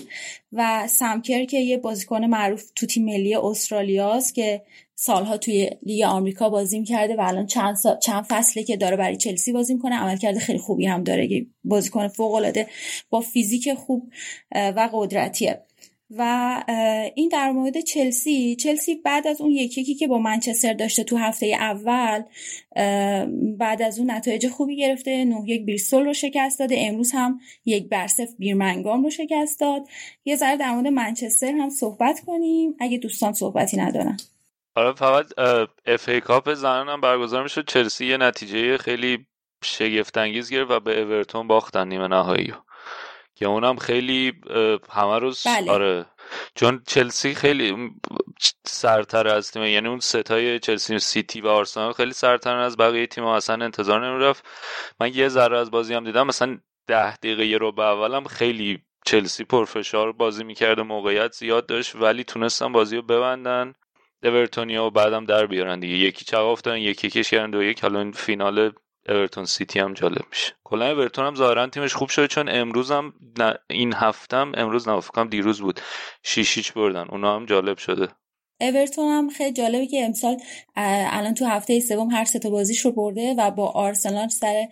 و سمکر که یه بازیکن معروف تو تیم ملی استرالیاست که سالها توی لیگ آمریکا بازی کرده و الان چند, چند فصله که داره برای چلسی بازی می‌کنه عملکرد خیلی خوبی هم داره بازیکن فوق العاده با فیزیک خوب و قدرتیه. و این در مورد چلسی چلسی بعد از اون یکی یکی که با منچستر داشته تو هفته اول بعد از اون نتایج خوبی گرفته نه یک بیرسول رو شکست داده امروز هم یک برسف بیرمنگام رو شکست داد. یه ذره در مورد منچستر هم صحبت کنیم اگه دوستان صحبتی ندارن. آره فقط اف ای کاپ زنان هم برگزار می‌شد. چلسی یه نتیجه خیلی شگفت انگیز گرفت و به اورتون باختن نیمه نهایی که اونم خیلی همه روز بله. آره. چون چلسی خیلی سرتر از تیم یعنی اون ستای چلسی و سیتی و آرسنال خیلی سرتر از بقیه تیم اصلا انتظار نمی‌رفت. من یه ذره از بازی هم دیدم مثلا ده دقیقه یه رو به اولم خیلی چلسی پرفشار بازی می‌کرده موقعیت زیاد داشت ولی تونستن بازی رو ببندن اورتونیا و بعدم در بیارن دیگه. یکی چقاف دارن یکی کش کردن دو یک. حالا این فینال اورتون سیتی هم جالب میشه. کلا اورتون هم ظاهرا تیمش خوب شده چون امروز هم این هفتم امروز نه فکرم دیروز بود. شیشیچ بردن. اونا هم جالب شده. اورتون هم خیلی جالبه که امسال الان تو هفته سوم هر سه تا بازیش رو برده و با آرسنال سر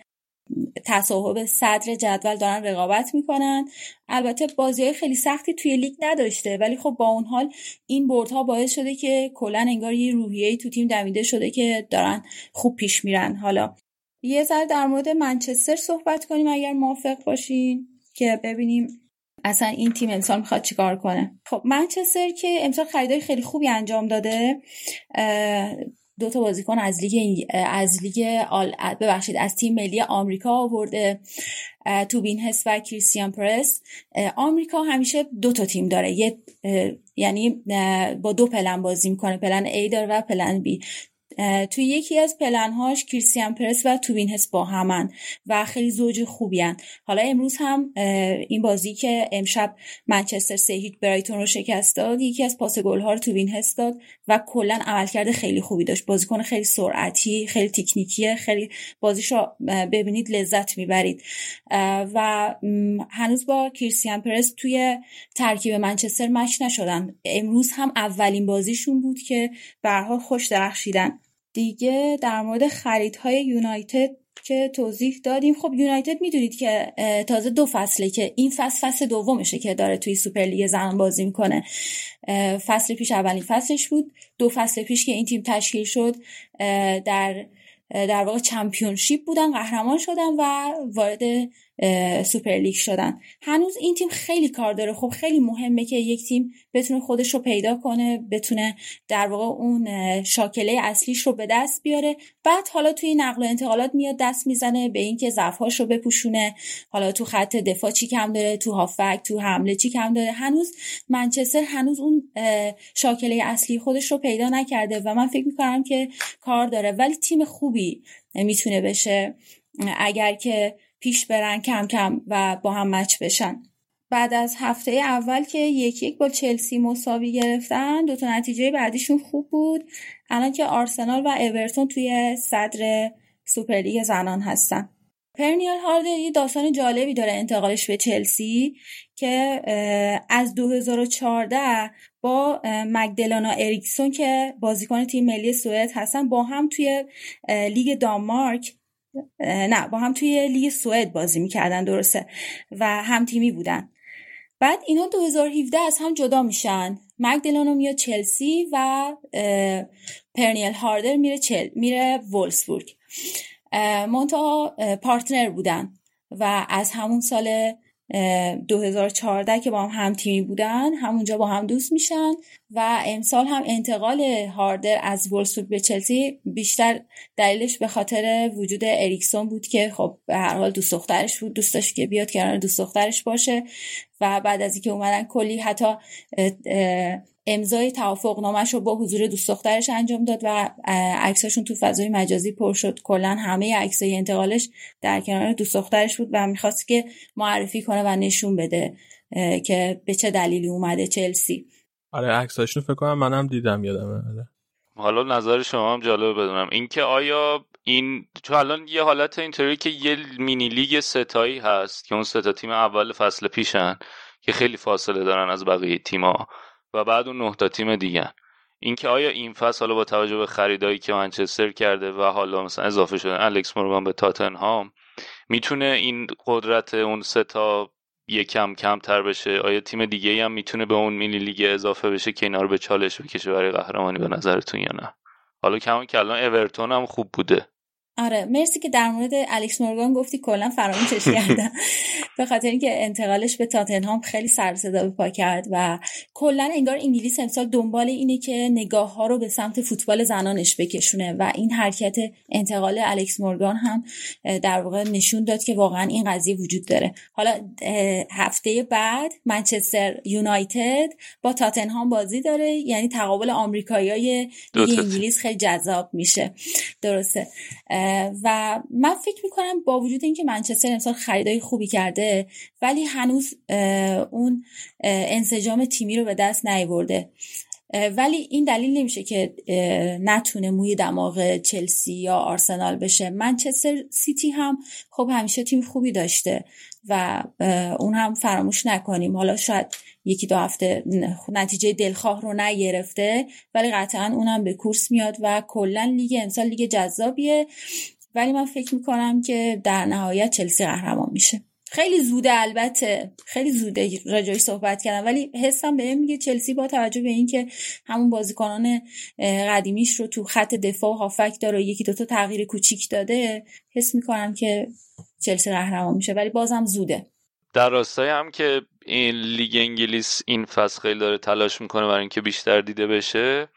تصاحب صدر جدول دارن رقابت می‌کنن. البته بازی های خیلی سختی توی لیگ نداشته ولی خب با اون حال این بردها باعث شده که کلا انگار یه روحیه تو تیم دمیده شده که دارن خوب پیش میرن. حالا یه ذره در مورد منچستر صحبت کنیم اگر موافق باشین که ببینیم اصلا این تیم امسال می‌خواد چیکار کنه. خب منچستر که امسال خریدای خیلی خوبی انجام داده دو تا بازیکن از لیگ از لیگ آل ببخشید از تیم ملی آمریکا آورده توبین هست و کریستیان پرس. آمریکا همیشه دو تا تیم داره یه یعنی با دو پلن بازی می‌کنه پلن A داره و پلن B. توی یکی از پلنهاش کریستیان پرس و توبین هست با همن و خیلی زوج خوبی هن. حالا امروز هم این بازی که امشب منچستر سه هیچ برایتون رو شکست داد یکی از پاس گل ها رو توبین هست داد و کلا عملکرد خیلی خوبی داشت. بازیکن خیلی سرعتی خیلی تکنیکیه خیلی بازیش رو ببینید لذت می‌برید. و هنوز با کریستیان پرس توی ترکیب منچستر match نشدن. امروز هم اولین بازیشون بود که حال خوش درخشیدن. دیگه در مورد خریدهای یونایتد که توضیح دادیم. خب یونایتد می‌دونید که تازه دو فصله که این فصل فصل دومشه که داره توی سوپرلیگ زن بازی می‌کنه. فصل پیش اولین فصلش بود. دو فصل پیش که این تیم تشکیل شد در در واقع Championship بودن قهرمان شدن و وارد سوپر لیگ شدن. هنوز این تیم خیلی کار داره. خب خیلی مهمه که یک تیم بتونه خودش رو پیدا کنه بتونه در واقع اون شاکله اصلیش رو به دست بیاره. بعد حالا توی نقل و انتقالات میاد دست می‌زنه به اینکه ضعفهاش رو بپوشونه. حالا تو خط دفاع چی کم داره تو هافک تو حمله چی کم داره. هنوز منچستر هنوز اون شاکله اصلی خودش رو پیدا نکرده و من فکر می‌کنم که کار داره. ولی تیم خوبی می‌تونه بشه. اگر که پیش برن کم کم و با هم match بشن. بعد از هفته اول که یک یک با چلسی مساوی گرفتن دو تا نتیجه بعدیشون خوب بود. الان که آرسنال و اورتون توی صدر سوپرلیگ زنان هستن. پرنیل هاردر یه داستان جالبی داره انتقالش به چلسی که از 2014 با مگدلانا اریکسون که بازیکن تیم ملی سوئد هستن با هم توی لیگ دانمارک نه با هم توی لیگ سوئد بازی می‌کردن درسته. و هم تیمی بودن. بعد اینا 2017 از هم جدا میشن. مگدلانا میاد چلسی و پرنیل هاردر میره چل میره وولسبورگ منتها partner بودن و از همون سال 2014 که با هم هم تیمی بودن همونجا با هم دوست میشن و امسال هم انتقال هاردر از وولسبورگ به چلسی بیشتر دلیلش به خاطر وجود اریکسون بود که خب به هر حال دوست دخترش بود دوست داشت که بیاد کنار دوست دخترش باشه و بعد از اینکه اومدن کلی حتی امضای توافق نامش رو با حضور دوست دخترش انجام داد و عکساشون تو فضای مجازی پر شد. کلا همه عکسای انتقالش در کنار دوست دخترش بود و می‌خواست که معرفی کنه و نشون بده که به چه دلیلی اومده چلسی. آره عکساشون فکر کنم منم دیدم یادمه. آره. حالا نظر شما هم جالب بدونم اینکه آیا این تو الان یه حالت اینطوری که یه مینی لیگ ستایی هست که اون ستا تیم اول فصل پیشن که خیلی فاصله دارن از بقیه تیما و بعد اون نه تا تیم دیگه اینکه آیا این فصل حالا با توجه به خریدایی که منچستر کرده و حالا مثلا اضافه شده الکس مورگان به تاتنهام می‌تونه این قدرت اون سه تا یکم کمتر بشه؟ آیا تیم دیگه هم می‌تونه به اون مینی لیگ اضافه بشه که اینا رو به چالش بکشه برای قهرمانی به نظرتون یا نه؟ حالا کمان که الان اورتون هم خوب بوده. آره مرسی که در مورد الکس مورگان گفتی کلا فراموشش کردم به خاطر اینکه انتقالش به تاتنهام خیلی سر صدا به پا کرد و کلا انگار انگلیس امسال دنبال اینه که نگاه ها رو به سمت فوتبال زنانش بکشونه و این حرکت انتقال الکس مورگان هم در واقع نشون داد که واقعا این قضیه وجود داره. حالا هفته بعد منچستر یونایتد با تاتنهام بازی داره یعنی تقابل آمریکاییای انگلیس خیلی جذاب میشه. درسته. و من فکر می‌کنم با وجود اینکه منچستر امسال خریدای خوبی کرده ولی هنوز اون انسجام تیمی رو به دست نیورده. ولی این دلیل نمیشه که نتونه موی دماغ چلسی یا آرسنال بشه. منچستر سیتی هم خب همیشه تیم خوبی داشته. و اون هم فراموش نکنیم. حالا شاید یکی دو هفته نتیجه دلخواه رو نگرفته ولی قطعا اونم به کورس میاد و کلا لیگ امسال لیگ جذابیه. ولی من فکر می‌کنم که در نهایت چلسی قهرمان میشه. خیلی زوده البته. خیلی زوده راجعش صحبت کردم. ولی حسم به میگه چلسی با توجه به اینکه همون بازیکنان قدیمیش رو تو خط دفاع و هافبک داره یکی دوتا تغییر کوچیک داده حس می‌کنم که چلسی قهرمان میشه. ولی بازم زوده. در راستای هم که این لیگ انگلیس این فصل خیلی داره تلاش می‌کنه برای اینکه بیشتر دیده بشه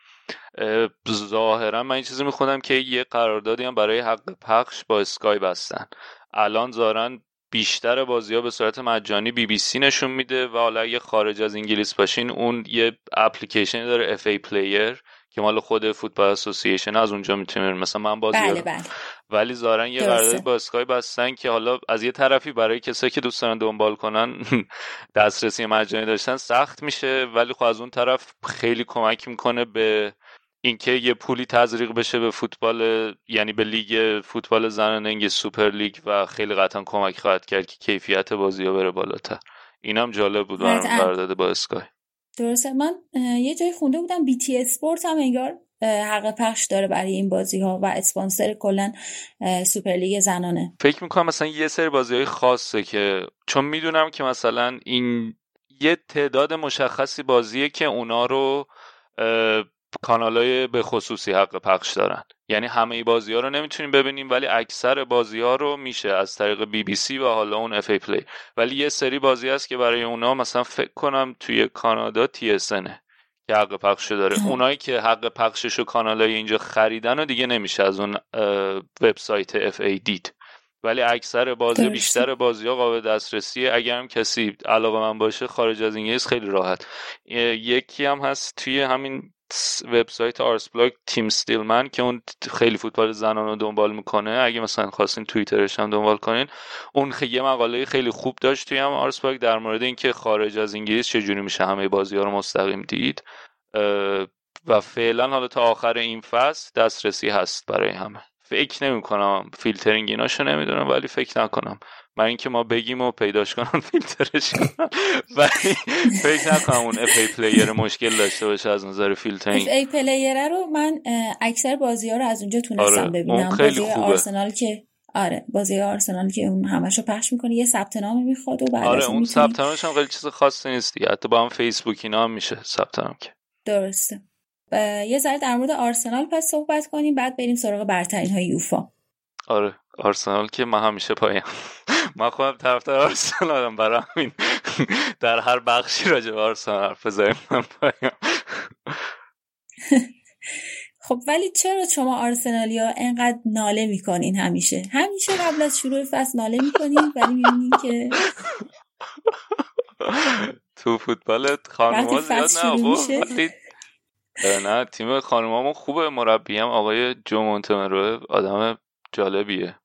ظاهرا من این چیزی می‌خونم که یه قراردادی هم برای حق پخش با اسکای بستن. الان ظاهرا بیشتر بازی ها به صورت مجانی بی بی سی نشون میده و حالا اگه خارج از انگلیس باشین اون یه اپلیکیشن داره FA Player که مال خود Football Association از اونجا می‌تونیم مثلا من بازی بله بله. ولی ظاهرا یه قرارداد با اسکای بستن که حالا از یه طرفی برای کسایی که دوست دارن دنبال کنن دسترسی مجانی داشتن سخت میشه. ولی خب از اون طرف خیلی کمک می‌کنه به اینکه یه پولی تزریق بشه به فوتبال یعنی به لیگ فوتبال زنان انگلیس سوپر لیگ و خیلی قطعا کمک خواهد کرد که کیفیت بازی ها بره بالاتر. اینم جالب بود برام قرارداد با اسکای. درسته. من یه جای خونده بودم BT Sport هم انگار حق پخش داره برای این بازی ها و اسپانسر کلا سوپرلیگ زنانه. فکر می‌کنم مثلا یه سری بازی های خاصه که چون می‌دونم که مثلا این یه تعداد مشخصی بازیه که اونا رو کانال به خصوصی حق پخش دارن. یعنی همه بازی ها رو نمی‌تونیم ببینیم ولی اکثر بازی ها رو میشه از طریق بی بی سی و حالا اون FA Player. ولی یه سری بازی هست که برای اونا مثلا فکر کنم توی کانادا TSN که حق پخش داره. اونایی که حق پخشش و های اینجا خریدن و دیگه نمیشه از اون وبسایت FA دید. ولی اکثر بازی بیشتر بازی ها قابل دسترسیه. اگر هم کسی علاقه‌مند باشه خارج از انگلیس خیلی راحت. یکی هم هست توی همین وبسایت Arseblog تیم ستیلمن که اون خیلی فوتبال زنان رو دنبال می‌کنه. اگه مثلا خواستین توییترش هم دنبال کنین. اون یه مقاله خیلی خوب داشت توی هم Arseblog در مورد اینکه خارج از انگلیس چجوری میشه همه بازی ها رو مستقیم دید. و فعلا حالا تا آخر این فصل دسترسی هست برای همه. فکر نمی کنم فیلترینگ ایناشو نمی‌دونم ولی فکر نکنم. من اینکه ما بگیم و پیداش کنم فیلترش کنم. ولی فکر نکنم اون FA Player مشکل داشته باشه از نظر فیلترینگ. FA Player رو من اکثر بازی ها رو از اونجا تونستم آره، ببینم. خیلی بازی خوبه. آرسنال که آره بازی آرسنال که اون همش رو پخش می‌کنه یه ثبت نام می‌خواد و بعد آره اون ثبت نامش هم خیلی چیز خاصی نیست دیگه. حتی با هم فیسبوک اینا هم میشه ثبت نام که درسته. یه ذره در مورد آرسنال پس صحبت کنیم بعد بریم سراغ برترین های یوفا. آره. آرسنال که من همیشه پایم. من خودم طرفدار آرسنالم. برای همین در هر بخشی راجع به آرسنال حرف بزنیم. من پایم. خب ولی چرا شما آرسنالیا انقدر ناله می‌کنین همیشه؟ همیشه قبل از شروع فصل ناله می‌کنین ولی می‌بینین که تو فوتبال خانوما زیاد نه نه تیم خانومامون خوبه مربی هم آقای جو مونتمرو آدم جالبیه.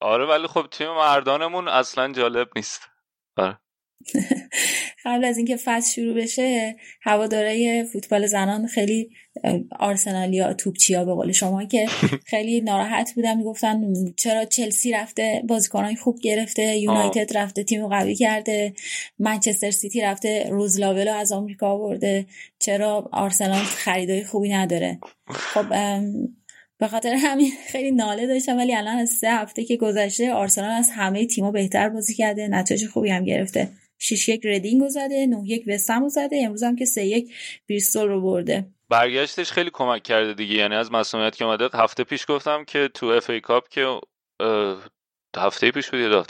آره ولی خب تیم مردانمون اصلا جالب نیست. آره. قبل از اینکه فصل شروع بشه هواداره فوتبال زنان خیلی آرسنالیا توپچیا به قول شما که خیلی ناراحت بودن می‌گفتن چرا چلسی رفته بازیکنای خوب گرفته یونایتد رفته تیم قوی کرده منچستر سیتی رفته روز لاولو از آمریکا برده چرا آرسنال خریدای خوبی نداره؟ خب به خاطر همین خیلی ناله داشتم ولی الان از سه هفته که گذشته آرسنال از همه تیما بهتر بازی کرده نتایج خوبی هم گرفته. 6 یک ردینگ رو زده 9 یک وسم رو زده امروز هم که 3 یک بریستول رو برده. برگشتش خیلی کمک کرده دیگه. یعنی از مصدومیت که اومده هفته پیش گفتم که تو FA Cup که هفته پیش بود یه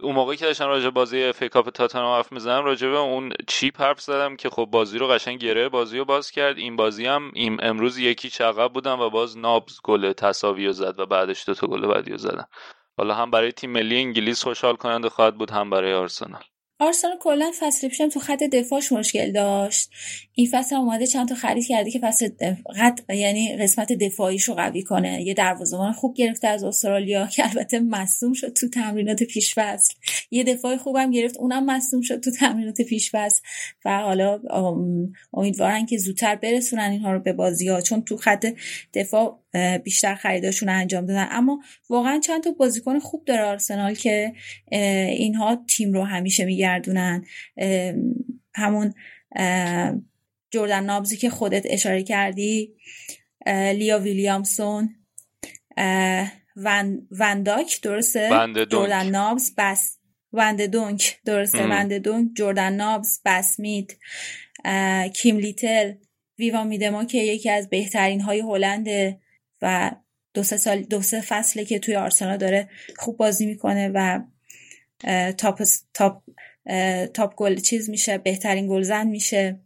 اون موقعی که داشتم راجع بازی FA Cup تاتنهام حرف می‌زنم راجع به اون چیپ حرف زدم که خب بازی رو قشنگ گره بازی رو باز کرد. این بازی هم امروز یکی عقب بودن و باز نابز گل تساوی زد و بعدش دو تا گل بعدی رو زدن حالا هم برای تیم ملی انگلیس خوشحال کننده خواهد بود هم برای آرسنال. آرسنال کلا فصل پیشم تو خط دفاعش مشکل داشت. این فصل هم اومده چند تا خرید کرده که فصل خط یعنی قسمت دفاعیش رو قوی کنه. یه دروازه‌بان خوب گرفته از استرالیا که البته مصدوم شد تو تمرینات پیش فصل. یه دفاع خوبم گرفت اونم مصدوم شد تو تمرینات پیش فصل. و حالا امیدوارن که زودتر برسونن اینها رو به بازی ها چون تو خط دفاع بیشتر خریداشون انجام دادن. اما واقعا چند تا بازیکن خوب داره آرسنال که اینها تیم رو همیشه میگردونن. همون جردن نابزی که خودت اشاره کردی لیا ویلیامسون ونداک درسته؟ جردن نابز بس وند دونک درسته؟ وند دونک جردن نابز بسمیت کیم لیتل ویوا میدما که یکی از بهترین های هلنده و دو سه سال دو سه فصله که توی آرسنال داره خوب بازی می‌کنه و تاپ تاپ تاپ گل چیز میشه بهترین گلزن میشه.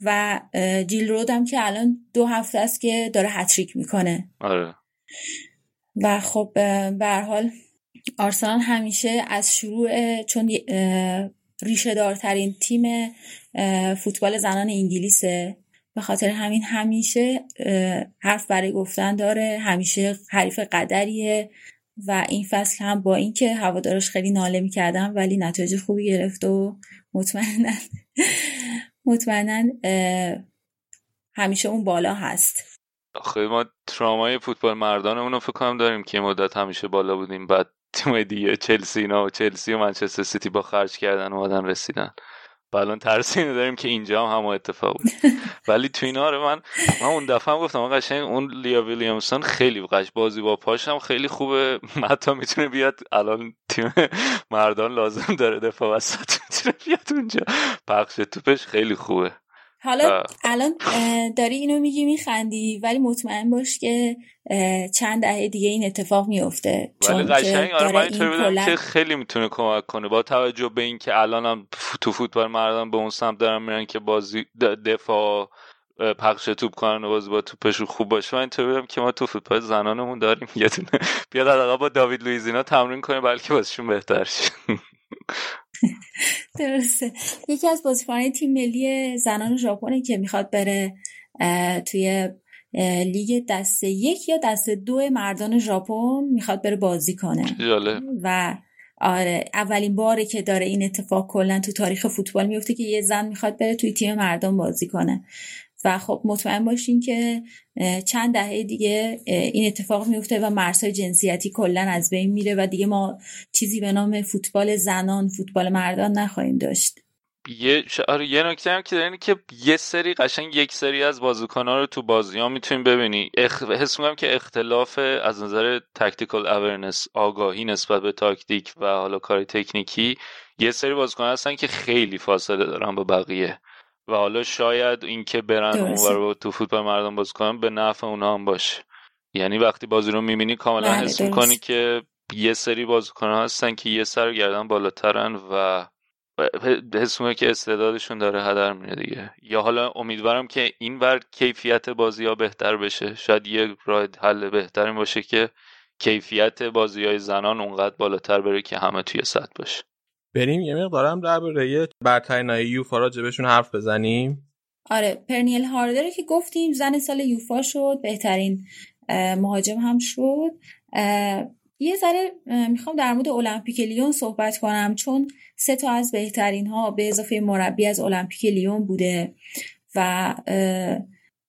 و جیل رورد هم که الان دو هفته است که داره هتریک می‌کنه. آره. و خب به حال آرسنال همیشه از شروع چون ریشه دارترین تیم فوتبال زنان انگلیسه. به خاطر همین همیشه حرف برای گفتن داره همیشه حریف قدریه و این فصل هم با اینکه هوادارش خیلی ناله می‌کردم ولی نتایج خوبی گرفت و مطمئنا مطمئنا همیشه اون بالا هست. آخه ما ترامای فوتبال مردانمون رو فکر کنم داریم که مدت همیشه بالا بودیم بعد تیم دیگه چلسی اینا و چلسی و منچستر سیتی با خرج کردن اومدن رسیدن. الان ترس اینو داریم که اینجا هم همه اتفاق بود ولی تو اینا رو من من اون دفعه هم گفتم قشنگ اون لیا ویلیامسون خیلی قش بازی با پاشم خیلی خوبه. حتی می‌تونه بیاد الان تیم مردان لازم داره دفاع وسط می‌تونه بیاد اونجا. پخش توپش خیلی خوبه. حالا الان داری اینو میگی میخندی ولی مطمئن باش که چند دهه دیگه این اتفاق میفته. ولی قشنگ آره من اینطوری که خیلی می‌تونه کمک کنه. با توجه به اینکه الان هم تو فوتبال مردان به اون سمت دارن میرن که بازی دفاع پخش توپ کنن و بازی با توپشون خوب باشه. من اینطوری که ما تو فوتبال زنانمون داریم یه دونه. بیاد با داوید لویزینا تمرین کنه بلکه بازیشون بهتر شه. درسته. یکی از بازیکنان تیم ملی زنان ژاپن که می‌خواد بره توی لیگ دسته یک یا دسته دو مردان ژاپن می‌خواد بره بازی کنه. و آره اولین باره که داره این اتفاق کلا تو تاریخ فوتبال میفته که یه زن می‌خواد بره توی تیم مردان بازی کنه. و خب مطمئن باشین که چند دهه دیگه این اتفاق میفته و مرزهای جنسیتی کلا از بین میره و دیگه ما چیزی به نام فوتبال زنان فوتبال مردان نخواهیم داشت. یه آره یه نکته هم که دارین که یه سری قشنگ یک سری از بازیکن‌ها رو تو بازی ها می‌تونیم ببینی. اخ... حس می‌کنم که اختلاف از نظر tactical awareness آگاهی نسبت به تاکتیک و حالا کار تکنیکی یه سری بازیکن هستن که خیلی فاصله دارن با بقیه. و حالا شاید اینکه برن اونور تو فوتبال مردم بازی کنن به نفع اونها هم باشه. یعنی وقتی بازی رو می‌بینی کاملا بله، حس می‌کنی که یه سری بازیکن هستن که یه سر گردن بالاترن و حس که استعدادشون داره هدر میره دیگه. یا حالا امیدوارم که این ور کیفیت بازی ها بهتر بشه. شاید یه راه حل بهتری باشه که کیفیت بازی های زنان اونقدر بالاتر بره که همه توی سطح باشه. بریم یه مقدارم درباره برترین یوفا راجبشون حرف بزنیم. آره پرنیل هاردره که گفتیم زن سال یوفا شد بهترین مهاجم هم شد. یه ذره می‌خوام در مورد المپیک لیون صحبت کنم چون سه تا از بهترین ها به اضافه مربی از المپیک لیون بوده و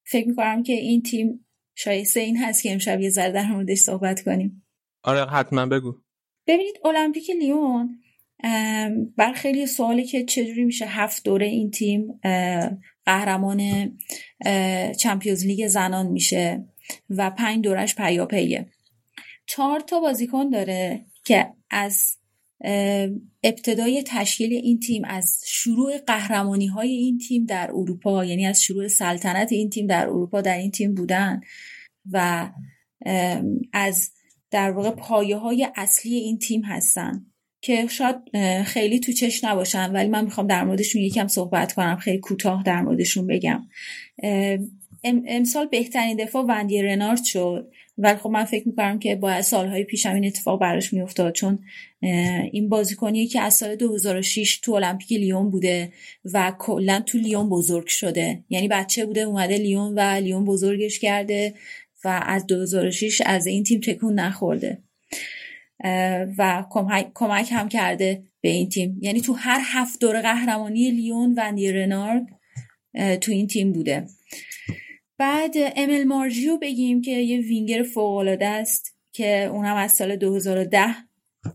فکر می‌کنم که این تیم شایسته این هست که امشب یه ذره در موردش صحبت کنیم. آره حتما بگو. ببینید المپیک لیون بر خیلی سوالی که چجوری میشه هفت دوره این تیم قهرمان چمپیونز لیگ زنان میشه و پنج دورش پیاپیه. چهار تا بازیکن داره که از ابتدای تشکیل این تیم از شروع قهرمانی های این تیم در اروپا یعنی از شروع سلطنت این تیم در اروپا در این تیم بودن و از در واقع پایه های اصلی این تیم هستن. که شاید خیلی تو چش نباشن ولی من می‌خوام در موردشون یکم صحبت کنم خیلی کوتاه در موردشون بگم. امسال بهترین دفاع وندی رنارد شد ولی خب من فکر می‌کنم که باید سالهای پیش هم این اتفاق براش میافتاد چون این بازیکنیه که از سال 2006 تو المپیک لیون بوده و کلا تو لیون بزرگ شده. یعنی بچه بوده اومده لیون و لیون بزرگش کرده و از 2006 از این تیم تکون نخورده. و کمک هم کرده به این تیم. یعنی تو هر هفت دور قهرمانی لیون وندی رنارد تو این تیم بوده. بعد امل مارژیو بگیم که یه وینگر فوقالعاده است که اونم از سال 2010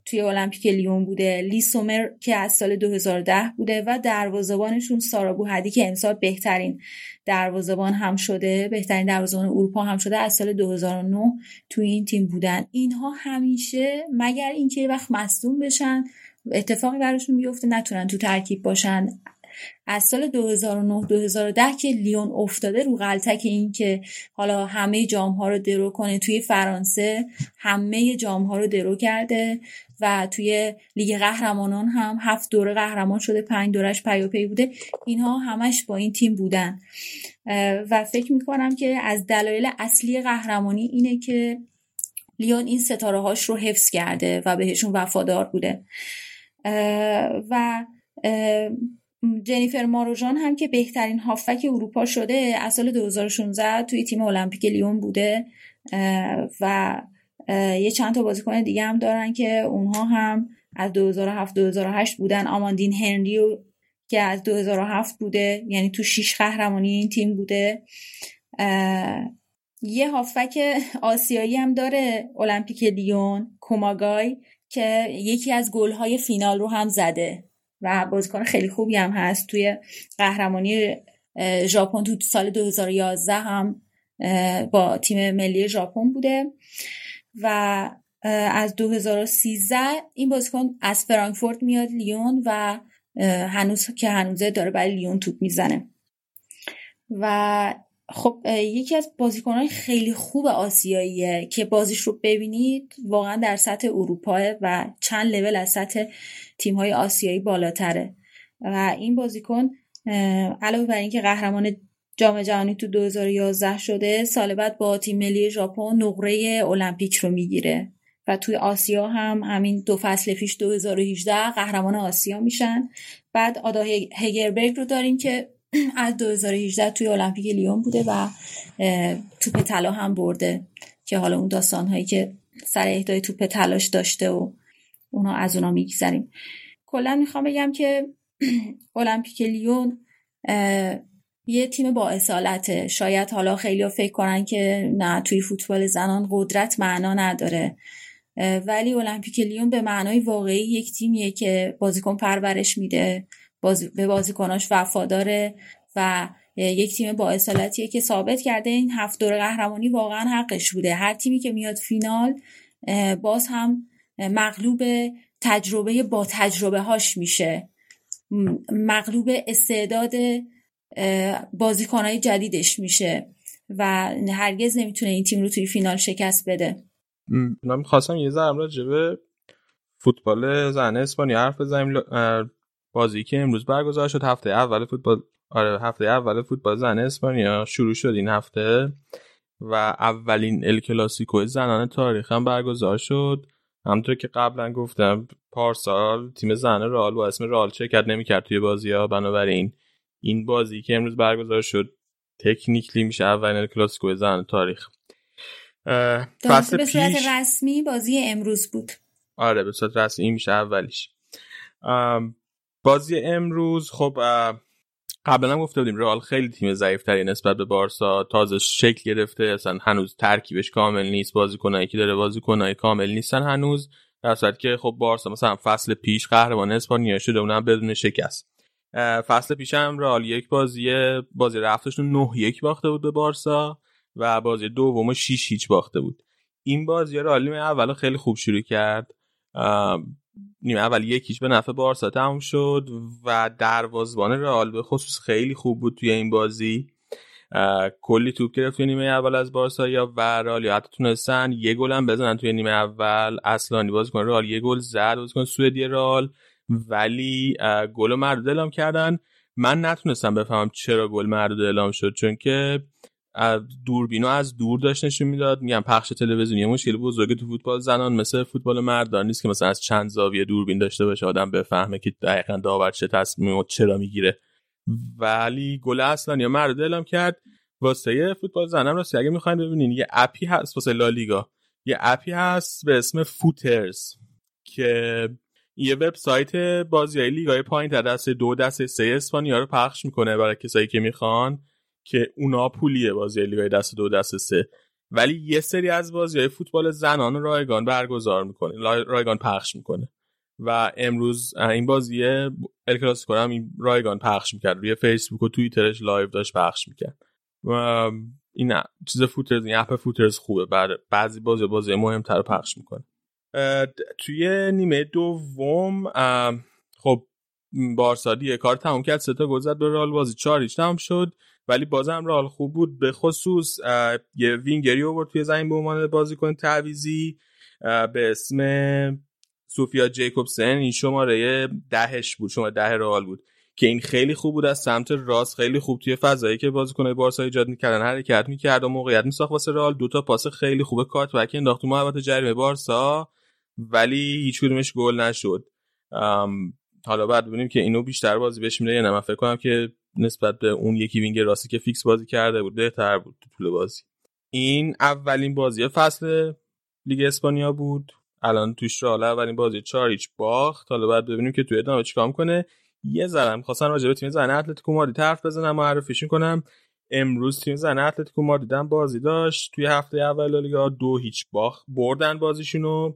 توی المپیک لیون بوده. لی سومر که از سال 2010 بوده و دروازبانشون سارا بوهدی که امسال بهترین دروازبان هم شده بهترین دروازبان اروپا هم شده از سال 2009 توی این تیم بودن. اینها همیشه مگر اینکه وقت مصدوم بشن اتفاقی براشون بیفته نتونن تو ترکیب باشن. از سال 2009 2010 که لیون افتاده رو غلطک این که حالا همه جام ها رو درو کنه. توی فرانسه همه جام ها رو درو کرده و توی لیگ قهرمانان هم هفت دوره قهرمان شده پنج دورش پیاپی بوده. اینها همش با این تیم بودن. و فکر می‌کنم که از دلایل اصلی قهرمانی اینه که لیون این ستاره هاش رو حفظ کرده و بهشون وفادار بوده. و جنیفر ماروژان هم که بهترین هافک اروپا شده از سال 2016 توی تیم المپیک لیون بوده و یه چند تا بازیکن دیگه هم دارن که اونها هم از 2007 2008 بودن. آماندین هنریو که از 2007 بوده یعنی تو شیش قهرمانی این تیم بوده. یه هافک آسیایی هم داره المپیک لیون کوماگای که یکی از گل‌های فینال رو هم زده. و بازیکن خیلی خوبی هم هست. توی قهرمانی ژاپن تو سال 2011 هم با تیم ملی ژاپن بوده. و از 2013 این بازیکن از فرانکفورت میاد لیون و هنوز که هنوزه داره برای لیون توپ می‌زنه. و خب یکی از بازیکنهای خیلی خوب آسیاییه که بازیش رو ببینید واقعا در سطح اروپا و چند لول از سطح تیم های آسیایی بالاتره. و این بازیکن علاوه بر اینکه قهرمان جام جهانی تو 2011 شده سال بعد با تیم ملی ژاپن نقره المپیک رو می‌گیره. و توی آسیا هم همین دو فصل پیش 2018 قهرمان آسیا میشن. بعد آدا هگربرگ رو داریم که از 2018 توی المپیک لیون بوده و توپ طلا هم برده که حالا اون داستان هایی که سر اهدای توپ طلاش داشته و اونا از اونا میگذریم. کلا می‌خوام بگم که المپیک لیون یه تیم با اصالته. شاید حالا خیلی فکر کنن که نه توی فوتبال زنان قدرت معنا نداره. ولی المپیک لیون به معنای واقعی یک تیمیه که بازیکن پرورش میده بازی به بازیکناش وفاداره و یک تیم با اصالتیه که ثابت کرده این هفت دور قهرمانی واقعا حقش بوده. هر تیمی که میاد فینال باز هم مغلوب تجربه با تجربه هاش میشه. مغلوب استعداد بازیکنهای جدیدش میشه و هرگز نمی‌تونه این تیم رو توی فینال شکست بده. من خواستم یه ذره راجع فوتبال زن اسپانیا حرف بزنیم. بازی که امروز برگزار شد هفته اول فوتبال آره هفته اول فوتبال زن اسپانیا شروع شد این هفته و اولین ال کلاسیکو زنان تاریخ هم برگزار شد. همونطور که قبلا گفتم پارسال تیم زن رئال با اسم رئال شرکت نمی‌کرد توی بازی ها بنابراین این بازی که امروز برگزار شد تکنیکلی میشه اولین کلاسیکو زن تاریخ. فصل به صورت رسمی بازی امروز بود. آره به صورت رسمی میشه اولیش بازی امروز خب قبلا هم گفته بودیم رئال خیلی تیم ضعیفتری نسبت به بارسا تازه شکل گرفته اصلا هنوز ترکیبش کامل نیست بازیکنایی که داره بازیکنای کامل نیستن هنوز در صورتی که خب بارسا مثلا فصل پیش قهرمان اسپانیا شده اونم بدون شکست. فصل پیش هم رئال یک بازی بازی رفتشون 9 یک باخته بود به بارسا و بازی دوم 6 هیچ باخته بود. این بازی رئال اول خیلی خوب شروع کرد. نیمه اول یکیش به نفع بارسا تموم شد و دروازبان رئال به خصوص خیلی خوب بود توی این بازی. کلی توپ گرفت توی نیمه اول از بارسا یا و رئال حتی تونستن یه گل هم بزنن توی نیمه اول. اصلانی بازیکن رئال یه گل زد بازیکن سوئدی رئال. ولی گل مردود اعلام کردن. من نتونستم بفهمم چرا گل مردود اعلام شد چون که دوربینو از دور داشت نشون می‌داد. میگم پخش تلویزیونی مشکل بزرگ تو فوتبال زنان مثل فوتبال مردان نیست که مثلا از چند زاویه دوربین داشته باشه آدم بفهمه که دقیقا داور چه تصمیم چرا می‌گیره. ولی گل اصلا یا مرد اعلام کرد. واسه فوتبال زنان راستی اگه می‌خواین ببینین یه اپی هست واسه لالیگا. یه app ی هست به اسم Footters که یه وبسایت بازی لیگای پایین در دست دو دست سه اسپانیا رو پخش می‌کنه برای کسایی که می‌خوان. که اونا پولیه بازی لیگای دست دو دست سه. ولی یه سری از بازی های فوتبال زنان رایگان برگزار می‌کنه رایگان پخش می‌کنه. و امروز این بازی ال کلاسیکو هم این رایگان پخش می‌کرد. روی فیسبوک و توییترش live داشت پخش می‌کرد. و این چیز فوترز این اپ فوترز خوبه. بعد بعضی بازی بازی مهمتر رو پخش می‌کنه. توی نیمه دوم خب بارسا کار تموم کرد. سه تا گل زد به رال بازی. 4 تموم شد. ولی بازم رال خوب بود. به خصوص یه وینگری اوورد توی زمین به عنوان بازیکن تعویزی به اسم سوفیا جیکوبسن. این شماره دهش بود شماره ده رئال بود. که این خیلی خوب بود از سمت راست خیلی خوب توی فضایی که بازیکن‌های بارسا ایجاد می‌کردن حرکت می‌کرد و موقعیت میساخت واسه رئال. دو تا پاس خیلی خوبه cutback انداخت تو محوطه جریمه بارسا ولی هیچ کدومش گل نشد. حالا بعد ببینیم که اینو بیشتر بازی بهش میده یا نه. من فکر کنم که نسبت به اون یکی wing راستی که فیکس بازی کرده بود بهتر بود تو طول بازی. این اولین بازی فصل لیگ اسپانیا بود. الان توش را اولین بازی چار هیچ باخت. حالا بعد ببینیم که توی ادامه چیکار کنه یه ذرم خواستم راجع به تیم زن اتلتیکو مادرید حرف بزنم معرفیشون کنم امروز تیم زن اتلتیکو مادرید بازی داشت. توی هفته اول لیگا دو هیچ باخت بردن بازیشونو.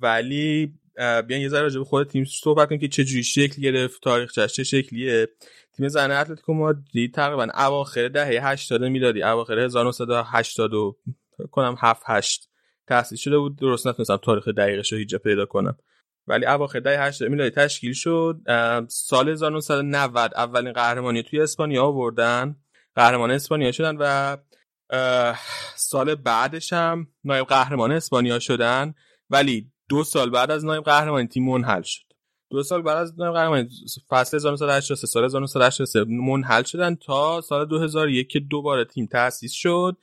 ولی بیان یه ذره راجع به خود تیم صحبت کنیم که چه جوری شکل گرفت تاریخ چه شکلیه. تیم زن اتلتیکو مادرید تقریبا اواخر دهه 80 میلادی اواخر 1980 کنم 7 8 تأسیس شده بود. درست نتونستم تاریخ دقیقش رو هیچ پیدا کنم. ولی اواخر دهه 80 میلادی تشکیل شد. سال 1990 اولین قهرمانی توی اسپانیا آوردن. قهرمان اسپانیا شدن و سال بعدش هم نایب قهرمان اسپانیا شدن. ولی دو سال بعد از نایب قهرمانی تیم منحل شد. دو سال بعد از نایب قهرمانی فصل 1983 سال 1983 منحل شدن تا سال 2001 که دوباره تیم تأسیس شد.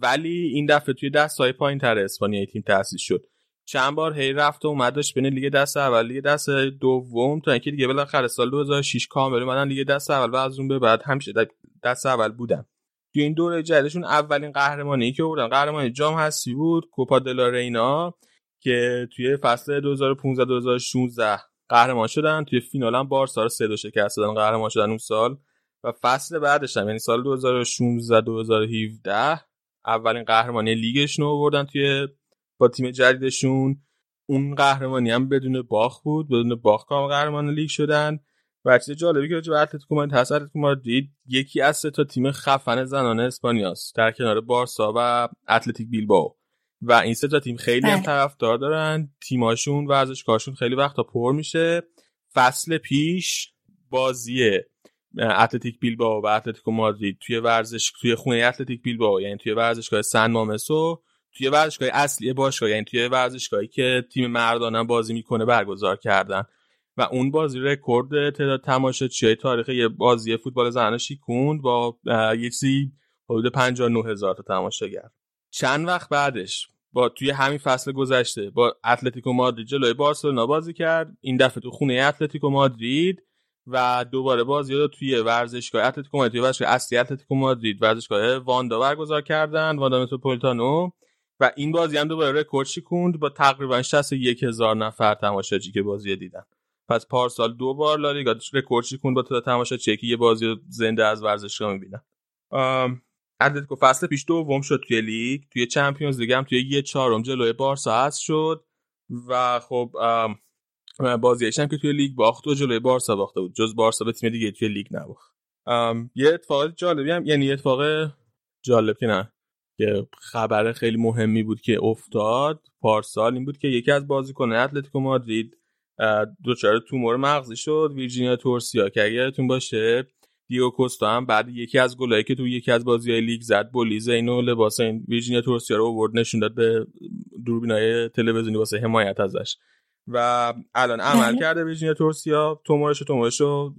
ولی این دفعه توی دست های پایین تر اسپانیایی تیم تأسیس شد. چند بار هی رفت و اومد داشت بین لیگ دست اول لیگ دست دوم تا اینکه دیگه بالاخره سال 2006 کامل اومدن لیگ دست اول و از اون به بعد همیشه دست اول بودن. توی این دوره جدیدشون اولین قهرمانی که بردن قهرمانی جام هستی بود کوپا دلا رینا. که توی فصل 2015 2016 قهرمان شدن. توی فینال هم بارسا رو 3 2 شکست دادن قهرمان شدن اون سال. و فصل بعدش هم یعنی سال 2016 2017 اولین قهرمانی لیگشون رو آوردن توی با تیم جدیدشون. اون قهرمانی هم بدون باخت بود بدون باخت کام قهرمان لیگ شدن. و چیز جالبی که راجع به اتلتیکو مادرید هست اتلتیکو مادرید یکی از سه تا تیم خفن زنان اسپانیاست. در کنار بارسا و اتلتیک بیلباو و این سه تا تیم خیلی هم بله. طرفدار دارن. تیماشون ورزشگاهشون خیلی وقتا پر میشه. فصل پیش بازی اتلتیک بیلباو و اتلتیکو مادرید توی ورزش توی خونه اتلتیک بیلباو یعنی توی ورزشگاه سن مامس و توی ورزشگاه اصلی باشگاه یعنی توی ورزشگاهی که تیم مردانه بازی می‌کنه برگزار کردن. و اون بازی رکورد تعداد تماشاچی تاریخ یه بازی فوتبال زنانه شیکوند با یه چیزی حدود 59 هزار تا تماشاگر. چند وقت بعدش با توی همین فصل گذشته با اتلتیکو مادرید جلوی بارسلونا بازی کرد. این دفعه تو خونه اتلتیکو مادرید و دوباره بازی رو توی ورزشگاه اتلتیکو مادرید ورزشگاه اصلی اتلتیکو مادرید ورزشگاه واندا برگزار کردن واندا متروپولیتانو. و این بازی هم دوباره رکورد شکوند با تقریبا 61 هزار نفر تماشاچی که بازی دیدن. پس پارسال دو بار لالیگا رکورد شکوند با تعداد تماشاچی که یه بازی زنده از ورزشگاه می‌بینن. اتلتیکو فصل پیش دوم شد توی لیگ توی Champions League هم توی یه چهارم جلوی بارسا هست شد و خب بازیش هم که توی لیگ باخت و جلوی بارسا باخته بود. جز بارسا به تیم دیگه توی لیگ نباخت. یه اتفاق جالبی هم یعنی یه اتفاق جالب که نه که خبر خیلی مهمی بود که افتاد پارسال این بود که یکی از بازیکنان اتلتیکو مادرید دچار تومور مغزی شد ویرجینیا تورسیا که اگه یادتون باشه دیگو کوستا هم بعد یکی از گلایی که تو یکی از بازی‌های لیگ زد بلوز اینو لباس این ویرجینیا تورسیا رو آورد نشون داد به دوربینای تلویزیونی واسه حمایت ازش. و الان عمل بله. کرده ویرجینیا تورسیا تومورش و تومورش رو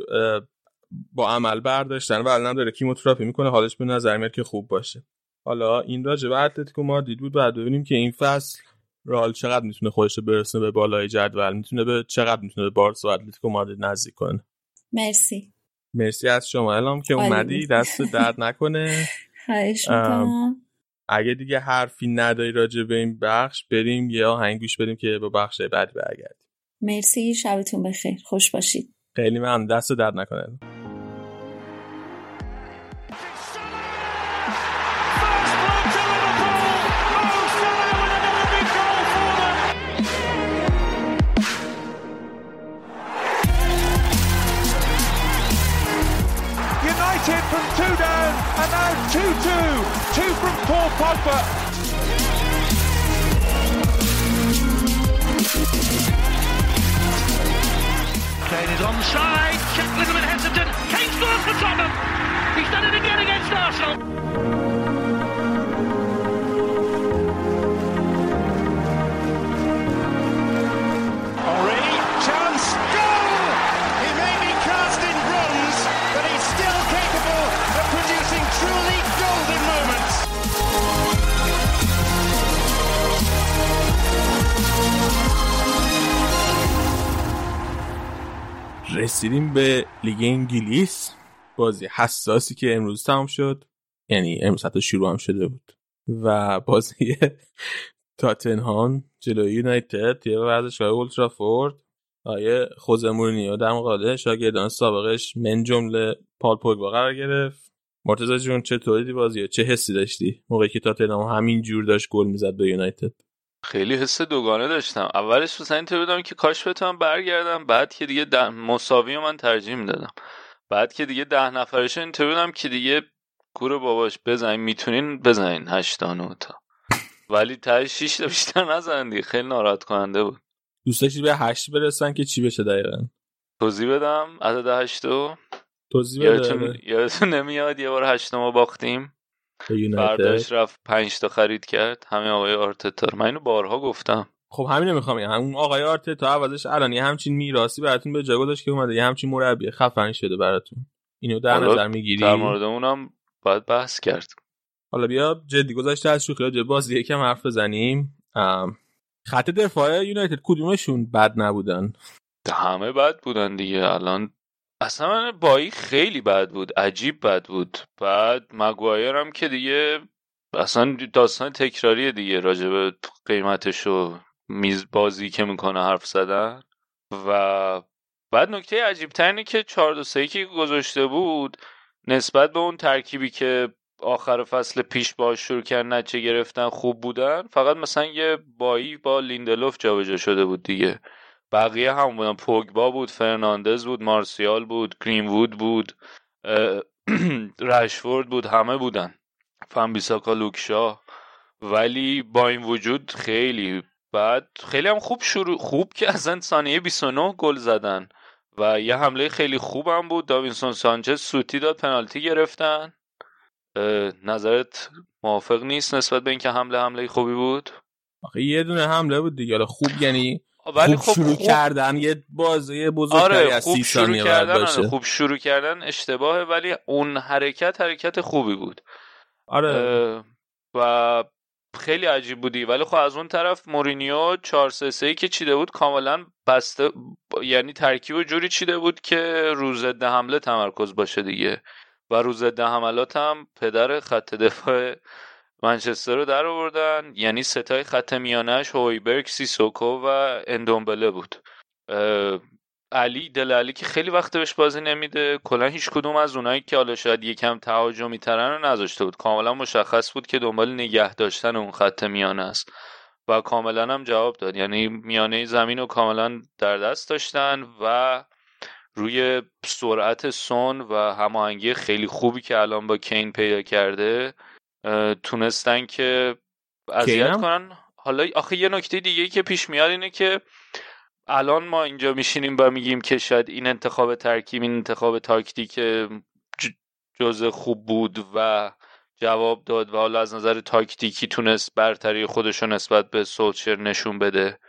با عمل برداشتن و الان داره کیموتراپی می‌کنه حالش به نظر میاد که خوب باشه. حالا این راجع به اتلتیکو مادرید بود بعد ببینیم که این فصل رئال چقدر می‌تونه خودش رو برسونه به بالای جدول می‌تونه به چقدر می‌تونه به بارسا و اتلتیکو مادرید نزدیک کنه. مرسی. مرسی از شما. الان که اومدی. دست درد نکنه. خواهش می‌کنم. اگه دیگه حرفی نداری راجع به این بخش بریم یه آهنگ گوش بدیم که با بخش بعدی برگردیم. مرسی. شبتون بخیر. خوش باشید. خیلی ممنون. دست درد نکنه. 2-2. Two from Paul Pogba. Kane is onside. Check a little bit hesitant. Kane scores for Tottenham. He's done it again against Arsenal. رسیدیم به لیگ انگلیس. بازی حساسی که امروز تمام شد. یعنی امروز حتی شروع هم شده بود. و بازی تاتنهام جلوی یونایتد. توی ورزشگاه اولترافورد آیه خوزه در مقابل شاگردان سابقش من جمله پال پوگبا قرار گرفت. مرتضی جون چطوری بازی چه حسی داشتی؟ موقعی که تاتنهام همین جور داشت گل می‌زد به یونایتد. خیلی حس دوگانه داشتم. اولش مثلا اینطور بودم که کاش بتونم برگردم بعد که دیگه ده مساوی من ترجیح می‌دادم. بعد که دیگه ده نفرش اینطور بودم که دیگه گور باباش بزنین می‌تونین بزنین هشتا نه تا. ولی ته شیش تا بیشتر نزنن دیگه خیلی ناراحت کننده بود. دوست داشتی به هشت برسن که چی بشه دقیقا؟ توضیح بدم؟ عدد هشتو توضیح یادتون بده یادتون نمیاد یه بار هشت ما باختیم؟ برداشت رفت پنج تا خرید کرد. همه آقای آرتتا من اینو بارها گفتم. خب همین می‌خوام بگم. اون آقای آرتتا عوضش الان یه همچین میراثی براتون به جا گذاشت که اومده یه همچین مربی خفن شده براتون. اینو در نظر می‌گیری در مورد اونم باید بحث کرد. حالا بیا جدی گذاشته از شوخی راجع به بازی یکم حرف بزنیم. خط دفاع یونایتد کدومشون بد نبودن؟ همه بد بودن دیگه. الان اصلا من بایی خیلی بد بود عجیب بد بود. بعد مگوایر هم که دیگه اصلا داستان تکراریه دیگه راجب قیمتش و میز بازی که می‌کنه حرف زدن. و بعد نکته عجیب اینه که 4 2 3 که گذاشته بود نسبت به اون ترکیبی که آخر فصل پیش باش شروع کردن نتیجه گرفتن خوب بودن فقط مثلا یه بایی با لیندلوف جابجا شده بود دیگه. بقیه هم بودن. پوگبا بود فرناندز بود مارسیال بود گرینوود بود رشفورد بود همه بودن. فنبیساکا لوکشا. ولی با این وجود خیلی بعد خیلی هم خوب شروع خوب که اصلا ثانیه 29 گل زدن. و یه حمله خیلی خوبم بود. داوینسون سانچز سوتی داد پنالتی گرفتن. نظرت موافق نیست نسبت به اینکه حمله حمله خوبی بود؟ آخه یه دونه حمله بود دیگه. خوب یعنی ولی خوب شروع خوب... کردن یه بازی بزرگتری آره خوب شروع کردن آره خوب شروع کردن اشتباهه ولی اون حرکت حرکت خوبی بود. آره. و خیلی عجیب بودی. ولی خب از اون طرف مورینیو 4 3 که چیده بود کاملا بسته یعنی ترکیب جوری چیده بود که روز ضد حمله تمرکز باشه دیگه. و روز ضد حملات هم پدر خط دفاع منچستر رو در آوردن. یعنی ستای خط میانش هویبرگ سیسوکو و اندومبله بود. علی دل علی که خیلی وقت بهش بازی نمیده. کلا هیچ کدوم از اونایی که حالا شاید یکم تهاجمی ترن رو نذاشته بود. کاملا مشخص بود که دنبال نگه داشتن اون خط میانه است. و کاملا هم جواب داد. یعنی میانه زمین رو کاملا در دست داشتن و روی سرعت سون و هماهنگی خیلی خوبی که الان با کین پیدا کرده تونستن که اذیت کنن. حالا آخه یه نکته دیگه که پیش میاد اینه که الان ما اینجا میشینیم و میگیم که شاید این انتخاب ترکیب این انتخاب تاکتیک جزء خوب بود و جواب داد و حالا از نظر تاکتیکی تونست برتری خودش رو نسبت به سولشر نشون بده.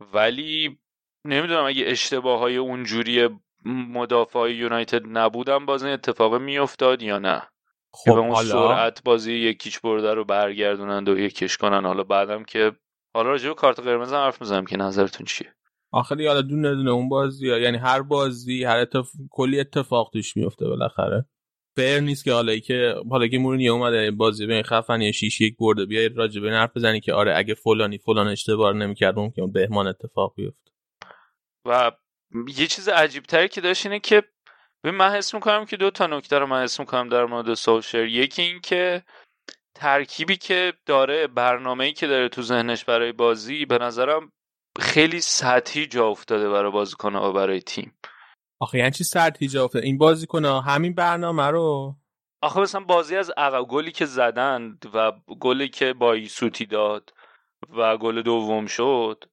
ولی نمی‌دونم اگه اشتباه های اونجوری مدافع یونایتد نبودن باز این اتفاق میافتاد یا نه. خب به اون حالا... سرعت بازی یکیچ برده رو برگردونند و یکیش کنن. حالا بعدم که حالا راجع به کارت قرمز هم حرف می‌زنم که نظرتون چیه؟ آخه یالا دونه دونه اون بازی ها. یعنی هر بازی هر اتف... کلی اتفاق توش میفته بالاخره. فر نیست که حالا که حالا که مورینیو اومده بازی به خفنی 6 یک برده بیای راجع به حرف بزنی که آره اگه فلانی فلان اشتباه نمی‌کرد ممکن بهمان اتفاق بیفته. و یه چیز عجیب تری که داشت اینه که من حس می‌کنم که دو تا نکته رو من حس می‌کنم در مورد سولشر. یکی این که ترکیبی که داره برنامه‌ای که داره تو ذهنش برای بازی به نظرم خیلی سطحی جا افتاده برای بازیکن و برای تیم. آخه یعنی چی سطحی جا افتاده؟ این بازیکن همین برنامه رو؟ آخه مثلا بازی از عقب گلی که زدن و گلی که با سوتی داد و گل دوم شد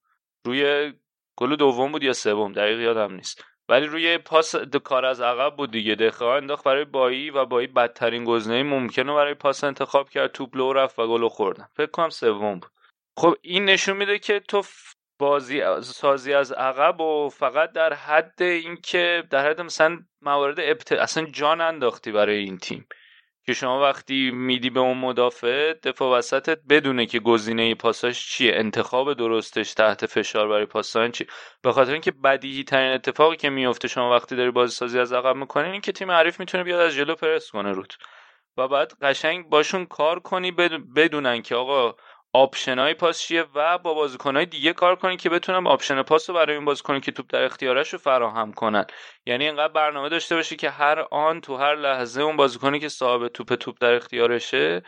روی گل دوم بود یا سوم؟ دقیق یادم نیست. ولی روی پاس کار از عقب بود دیگه. دخواه انداخت برای بایی و بایی بدترین گزینه ممکنه برای پاس انتخاب کرد. توپ لو رفت و گل خوردن. فکر کنم سوم بود. خب این نشون میده که تو بازی سازی از عقب و فقط در حد اینکه در حد مثلا موارد ابت... اصلا جان انداختی برای این تیم. که شما وقتی میدی به اون مدافع دفاع وسطت بدونه که گزینه پاساش چیه انتخاب درستش تحت فشار برای پاسان چی به خاطر اینکه بدیهی ترین اتفاقی که میفته شما وقتی داری بازی سازی از عقب می‌کنین این که تیم حریف می‌تونه بیاد از جلو پرس کنه روت و بعد قشنگ باشون کار کنی بدونن که آقا option های پاس چیه و با بازیکن های دیگه کار کنید که بتونم option پاس رو برای این بازیکن که توپ در اختیارش رو فراهم کنن. یعنی اینقدر برنامه داشته باشه که هر آن تو هر لحظه اون بازیکنی که صاحب توپ توپ در اختیارشه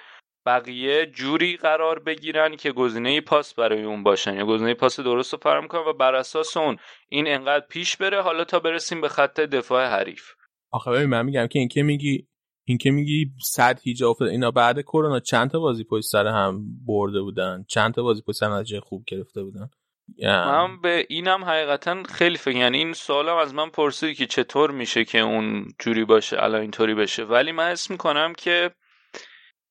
بقیه جوری قرار بگیرن که گزینه پاس برای اون باشن. یا گزینه پاس درست رو فراهم کنن و بر اساس اون این انقدر پیش بره حالا تا برسیم به خط دفاع حریف. آخه ببین من میگم که اینکه میگی این که میگی صد هیجا افتاد اینا بعد کرونا چند تا بازی پشت سر هم برده بودن؟ چند تا بازی پشت سر نتیجه خوب گرفته بودن؟ من به اینم حقیقتا خیلی فکر یعنی این سوالم از من پرسیدی که چطور میشه که اون جوری باشه الان اینطوری بشه. ولی من اسم می‌کنم که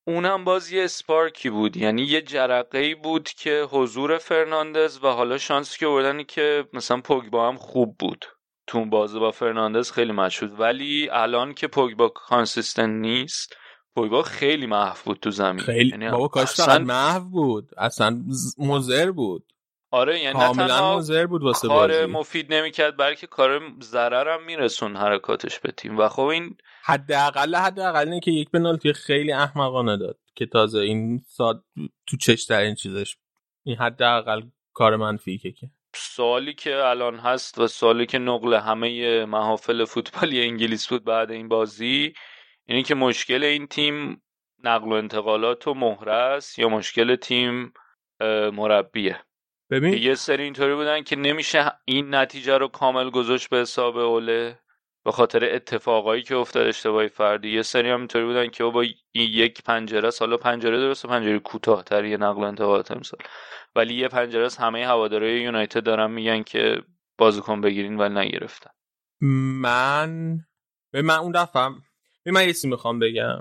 اونم باز یه اسپارکی بود. یعنی یه جرقه ای بود که حضور فرناندز و حالا شانسی که بردنی که مثلا پوگبا هم خوب بود. تو بازی با فرناندز خیلی مشهود. ولی الان که پوگبا consistent نیست پوگبا خیلی محو بود تو زمین. خیلی یعنی بابا کاش اصلا... محو بود. اصلا مضر بود. آره یعنی کاملا مضر بود واسه کار بازی. مفید نمی‌کرد بلکه کار ضررم می‌رسوند حرکاتش به تیم. و خب این حداقل حداقل اینه که یک پنالتی خیلی احمقانه داد که تازه افتاد تو چش این چیزش. این حداقل کار منفی که سوالی که الان هست و سوالی که نقل همه محافل فوتبالی انگلیس بود بعد این بازی اینه که مشکل این تیم نقل و انتقالات و مهره یا مشکل تیم مربیه؟ ببین یه سری اینطوری بودن که نمیشه این نتیجه رو کامل گذاشت به حساب اوله. به خاطر اتفاقایی که افتاد اشتباهی فردی. یه سری هم اینطوری بودن که با این یک پنجره سالا پنجره درسته پنجره کوتاه‌تر یه نقل و انتقالات امسال. ولی یه پنجره از همه هوادارهای یونایتد دارن میگن که بازیکن بگیرین ولی نگرفتن. من به من اون دفعه به من یه می‌خوام بگم.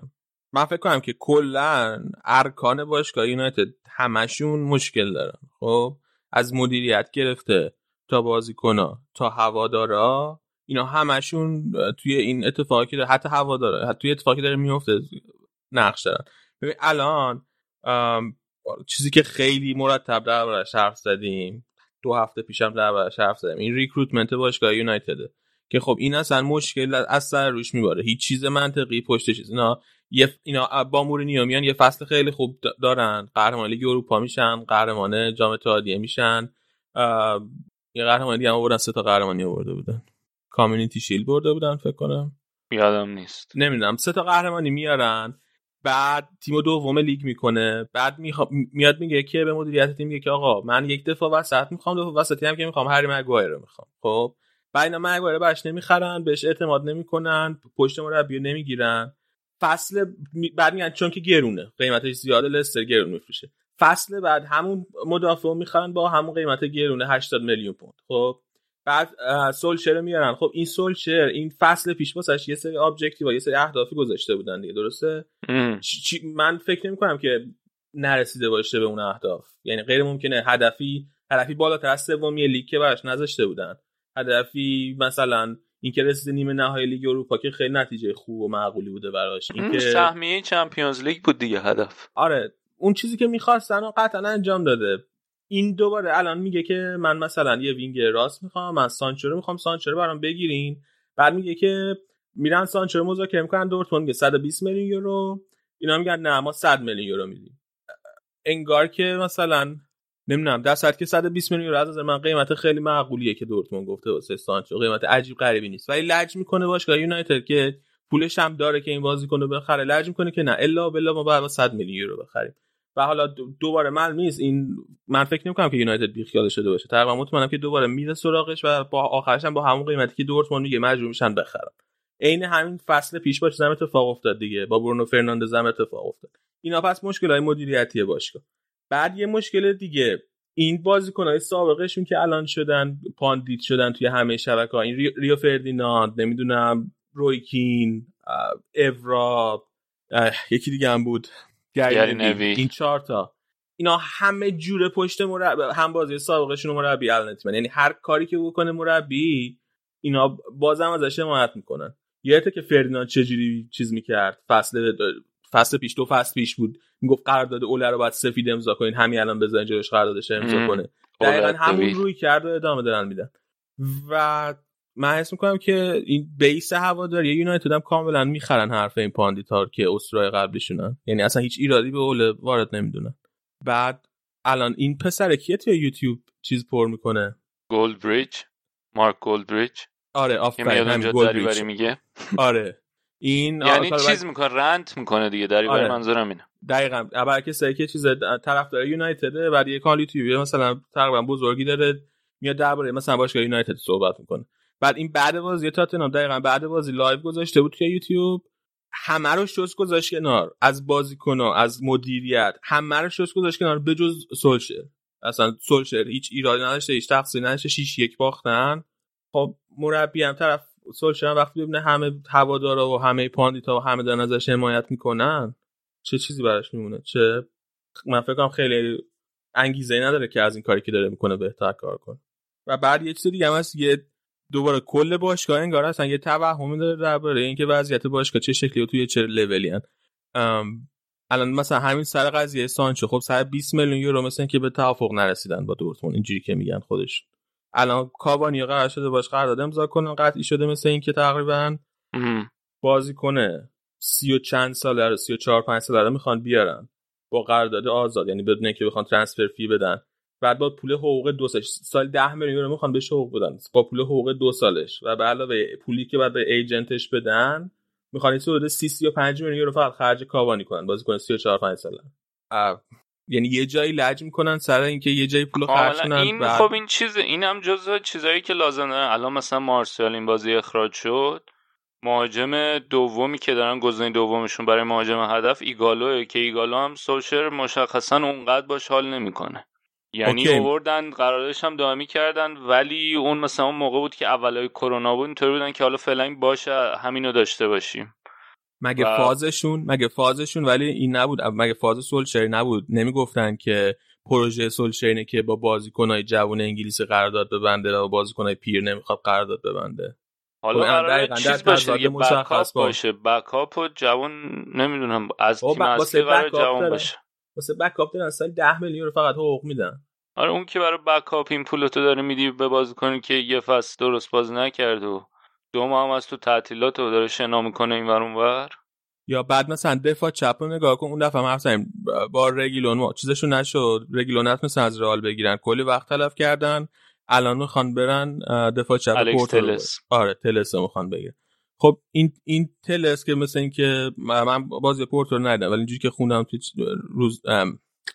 من فکر کنم که کلا ارکان باشگاه یونایتد همشون مشکل دارن. خب از مدیریت گرفته تا بازیکنها تا هوادارا. اینا همشون توی این اتفاقی که حتی هوادارا حتی توی اتفاقی داره میفته نقش دارن ببین الان چیزی که خیلی مرتب دربارش حرف زدیم دو هفته پیشم دربارش حرف زدیم این recruitment باشگاه یونایتده. که خب این اصلا مشکل از سر روش میباره. هیچ چیز منطقی پشت چیز اینا اینا با مورینیو میان یه فصل خیلی خوب دارن. قهرمان لیگ اروپا میشن قهرمان جام اتحادیه میشن. یه قهرمانی هم آوردن سه تا قهرمانی آورده بودن. Community Shield برده بودن فکر کنم. یادم نیست. نمی‌دونم. سه تا قهرمانی میارن بعد تیم دوم لیگ می‌کنه بعد میخوا... میاد میگه که به مدیریت تیم میگه که آقا من یک دفاع وسط می‌خوام دفاع وسطی هم که می‌خوام هری مگوایر رو می‌خوام. خب؟ بعد اینا مگوایر براش نمی‌خرن بهش اعتماد نمی‌کنن پشت مربی نمی‌گیرن. فصل بعد میگن چون که گرونه قیمتش زیاده لستر گرون میفروشه. فصل بعد همون مدافع می‌خرن با همون قیمت گرونه 80 میلیون پوند. خب؟ بعد سولشر میارن. خب این سولشر این فصل پیش واسش یه سری objective یه سری اهدافی گذاشته بودن دیگه درسته؟ من فکر نمی کنم که نرسیده باشه به اون اهداف. یعنی غیر ممکنه هدفی هدفی بالاتر از سومی لیگ که براش نذاشته بودن. هدفی مثلا اینکه رسیده نیمه نهایی لیگ اروپا که خیلی نتیجه خوب و معقولی بوده براش. اینکه سهمیه Champions League بود دیگه هدف. آره اون چیزی که می‌خواستن قطعا انجام داده. این دوباره الان میگه که من مثلا یه wing راست می‌خوام من سانچو رو می‌خوام سانچو رو برام بگیرین. بعد میگه که میرن سانچو رو مذاکره می‌کنن دورتموند میگه 120 میلیون یورو. اینا میگن نه ما 100 میلیون یورو میدیم. انگار که مثلا نمی‌دونم در صورتی که 120 میلیون یورو از نظر من قیمت خیلی معقولیه که دورتموند گفته واسه سانچو قیمت عجیب غریبی نیست. ولی لج می‌کنه باشگاه یونایتد که پولش هم داره که این بازیکن رو بخره. لج می‌کنه که نه الا بلا ما باید 100 میلیون یورو بخریم. و حالا دوباره معلوم نیست این من فکر نمی‌کنم که یونایتد بیخیال شده باشه. تقریبا مطمئنم که دوباره میره سراغش و با آخرش هم با همون قیمتی که دورتموند میگه مجبور میشن بخرن. عین همین فصل پیش باش هم اتفاق افتاد دیگه. با برونو فرناندز هم اتفاق افتاد. اینا پس مشکل های مدیریتی باشگاه. بعد یه مشکل دیگه این بازیکنهای سابقشون که الان شدن pundit شدن توی همه شبکه ها این ریو فردیناند نمی‌دونم روی کین اورا یکی دیگه هم بود. گری نوی. این چهار تا. اینا همه جوره پشت مربی هم بازی سابقشون مربی الان یعنی هر کاری که بکنه مربی اینا بازم ازش حمایت می‌کنن. یادته که فردیناند چجوری چیز می‌کرد؟ فصل فصل پیش دو فصل پیش بود. می‌گفت قرارداد اوله رو باید سفید امضا کنین. همین الان بزنین جلوش قراردادش امضا کنه. دقیقا همون روی کرد و ادامه دارن میدن. و من حس می‌کنم که این base هواداری یونایتد هم کاملا می‌خرن حرف این pundit ها رو که استارای قبلشونن یعنی اصلا هیچ ایرادی به اوله وارد نمی‌دونن. بعد الان این پسر کیه توی یوتیوب چیز پر می‌کنه؟ گولد بریج مارک گولد بریج آره آفرین همین میگه. آره. این یعنی چیز می‌کنه rant می‌کنه دیگه. در آره. منظورم اینه. دقیقاً. برای کسایی که چیز طرفدار یونایتد بعد یه کانال یوتیوب مثلا تقریبا بزرگی داره میاد درباره مثلا باشگاه یونایتد صحبت می‌کنه. بعد این بعد بازی تاتنهام دقیقا بعد بازی live گذاشته بود توی یوتیوب. همه رو شست گذاشت کنار از بازیکن‌ها از مدیریت. همه رو شست گذاشت کنار بجز سولشر. اصلا سولشر هیچ ایرادی نداشته هیچ تقصیری نداشته 6 یک باختن. خب مربی هم طرف سولشر هم وقتی ببینه همه هوادارا و همه pundit ا و همه دارن ازش حمایت می‌کنن چه چیزی براش میمونه؟ چه من فکر کنم خیلی انگیزه نداره که از این کاری که داره می‌کنه بهتر کار کنه. و بعد یه چیز دیگه هم هست یه دوباره کل باشگاه انگار اصلا یه توهمی داره درباره اینکه وضعیت باشگاه چه شکلی و توی چه لولی ان الان مثلا همین سر قضیه سانچو. خب سر 20 میلیون یورو مثلا که به توافق نرسیدن با دورتموند. اینجوری که میگن خودش. الان کاوانی قرار شده باش قرارداد امضا کنن قطعی شده مثل اینکه تقریبا بازی کنه. سی و چند ساله رو سی و چهار پنج ساله رو می‌خوان بیارن. با قرارداد آزاد. یعنی بدون که بخوان ترانسفر فی بدن. بعد با پول حقوق دو سالش سال 10 میلیون یورو می‌خوان بهش حقوق بدن. با پول حقوق دو سالش. و به علاوه پولی که بعد به ایجنتش بدن می‌خوان حدود 30 35 میلیون یورو فقط خرج کاوانی کنن بازیکن 34 5 ساله. یعنی یه جایی لج می‌کنن سر اینکه یه جایی پول خرج کنن این بعد... خب این چیز این هم جزو چیزایی که لازمه. الان مثلا مارسیال این بازی اخراج شد. مهاجم دومی که دارن گزینه دومشون برای مهاجم هدف ایگالوه که ایگالو هم سوشر مشخصا اونقدر باش حال نمی‌کنه. یعنی اووردن قراردادش هم دائمی کردن ولی اون مثلا اون موقع بود که اولای کرونا بود اینطوری بودن که حالا فعلا باشه همینو داشته باشیم. مگه و... فازشون مگه فازشون ولی این نبود مگه فاز سولشر نبود؟ نمی‌گفتن که پروژه سولشرینه که با بازیکنهای جوان انگلیسی قرارداد ببنده و بازیکنهای پیر نمی‌خواد قرارداد ببنده. حالا خب، قراره چیز باشه دیگه بکاپ باشه. بکاپ و جوان نمی‌دونم از تیم اصلی قرار جوان باشه. واسه بکاپ دارن سال 10 میلیون رو فقط حقوق میدن. آره اون که برای بکاپ این پولتو داره میدی به بازیکنی که یه فصل درست بازی نکرد و دو ماه هم از تو تعطیلات رو داره شنا می‌کنه این ور ور. یا بعد مثلا دفاع چپ رو نگاه کن اون دفعه هم حرف با رگیلون ما چیزشون نشد. رگیلون نتونست از رئال بگیرن. کلی وقت تلف کردن. الان می‌خوان برن دفاع چپ پورتو آره تلس می‌خوان بگیرن. خب این این تلس که مثل اینکه من بازی پورتو ندیدم ولی اینجوری که خوندم تو روز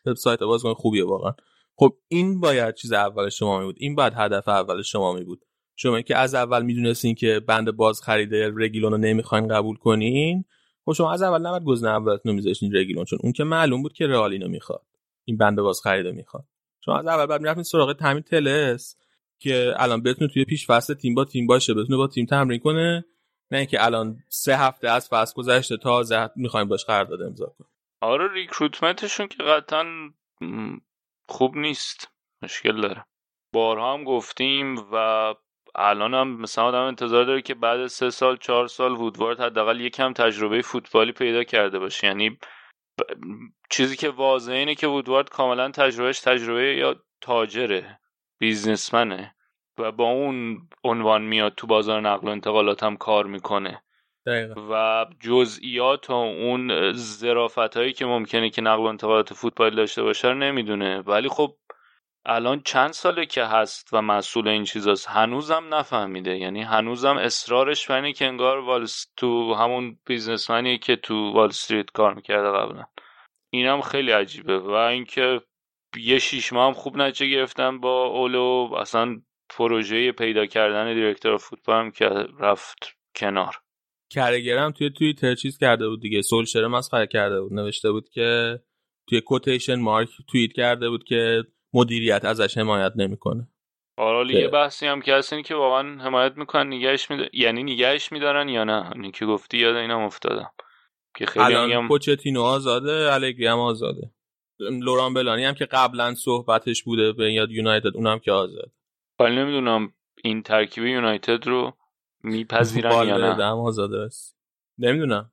وبسایت بازیکن خوبیه واقعا. خب این باید چیز اول شما می بود این باید هدف اول شما می بود شما که از اول می‌دونستین که بند باز خریده رگیلون رو نمی‌خواین قبول کنین خب شما از اول نباید گزینه اولتون رو میذاشتین رگیلون چون اون که معلوم بود که رئال اینو می‌خواد. این بند باز خریده می‌خواد. شما از اول بعد می‌رفتین سراغ تامین تلس که الان بتونه توی پیش فصل تیم با تیم باشه بتونه با تیم تمرین کنه. نه اینکه الان سه هفته از فصل گذشته تازه می‌خوایم باش قرارداد امضا کنیم. آره ریکروتمنتشون که قطعا خوب نیست. مشکل داره. بارها هم گفتیم و الان هم مثلا آدم انتظار داره که بعد سه سال چهار سال وودوارد حداقل یکم تجربه فوتبالی پیدا کرده باشه. یعنی چیزی که واضحه اینه که وودوارد کاملا تجربهش تجربه یا تاجره بیزنسمنه. و با اون عنوان میاد تو بازار نقل و انتقالات هم کار می‌کنه. و جزئیات و اون زرافت هایی که ممکنه که نقل و انتقالات فوتبال داشته باشه رو نمی‌دونه. ولی خب الان چند ساله که هست و مسئول این چیزاست هنوزم نفهمیده. یعنی هنوزم اصرارش بر که انگار والس تو همون بیزنسمنیه که تو وال استریت کار می‌کرده قبلا. اینم خیلی عجیبه. و اینکه یه شیش ماه هم خوب نتیجه گرفتن با اولو اصلا پروژه پیدا کردن دیرکتور فوتبال هم که رفت کنار. کرگرم توی توی چیز کرده بود دیگه. سولشر مسخره کرده بود. نوشته بود که توی کوتیشن مارک توییت کرده بود که مدیریت ازش حمایت نمی‌کنه. آره یه بحثی هم که هست که واقعا حمایت می‌کنن نگهش می یعنی نگهش میدارن یا نه؟ اینی که گفتی یاد اینم افتادم که خیلی الان هم... پوچتینو آزاده الگری هم آزاده. لوران بلانی هم که قبلا صحبتش بوده به یاد یونایتد اونم که آزاد. ولی نمی‌دونم این ترکیب یونایتد رو میپذیرن یا نه. دم آزاده است. نمی‌دونم.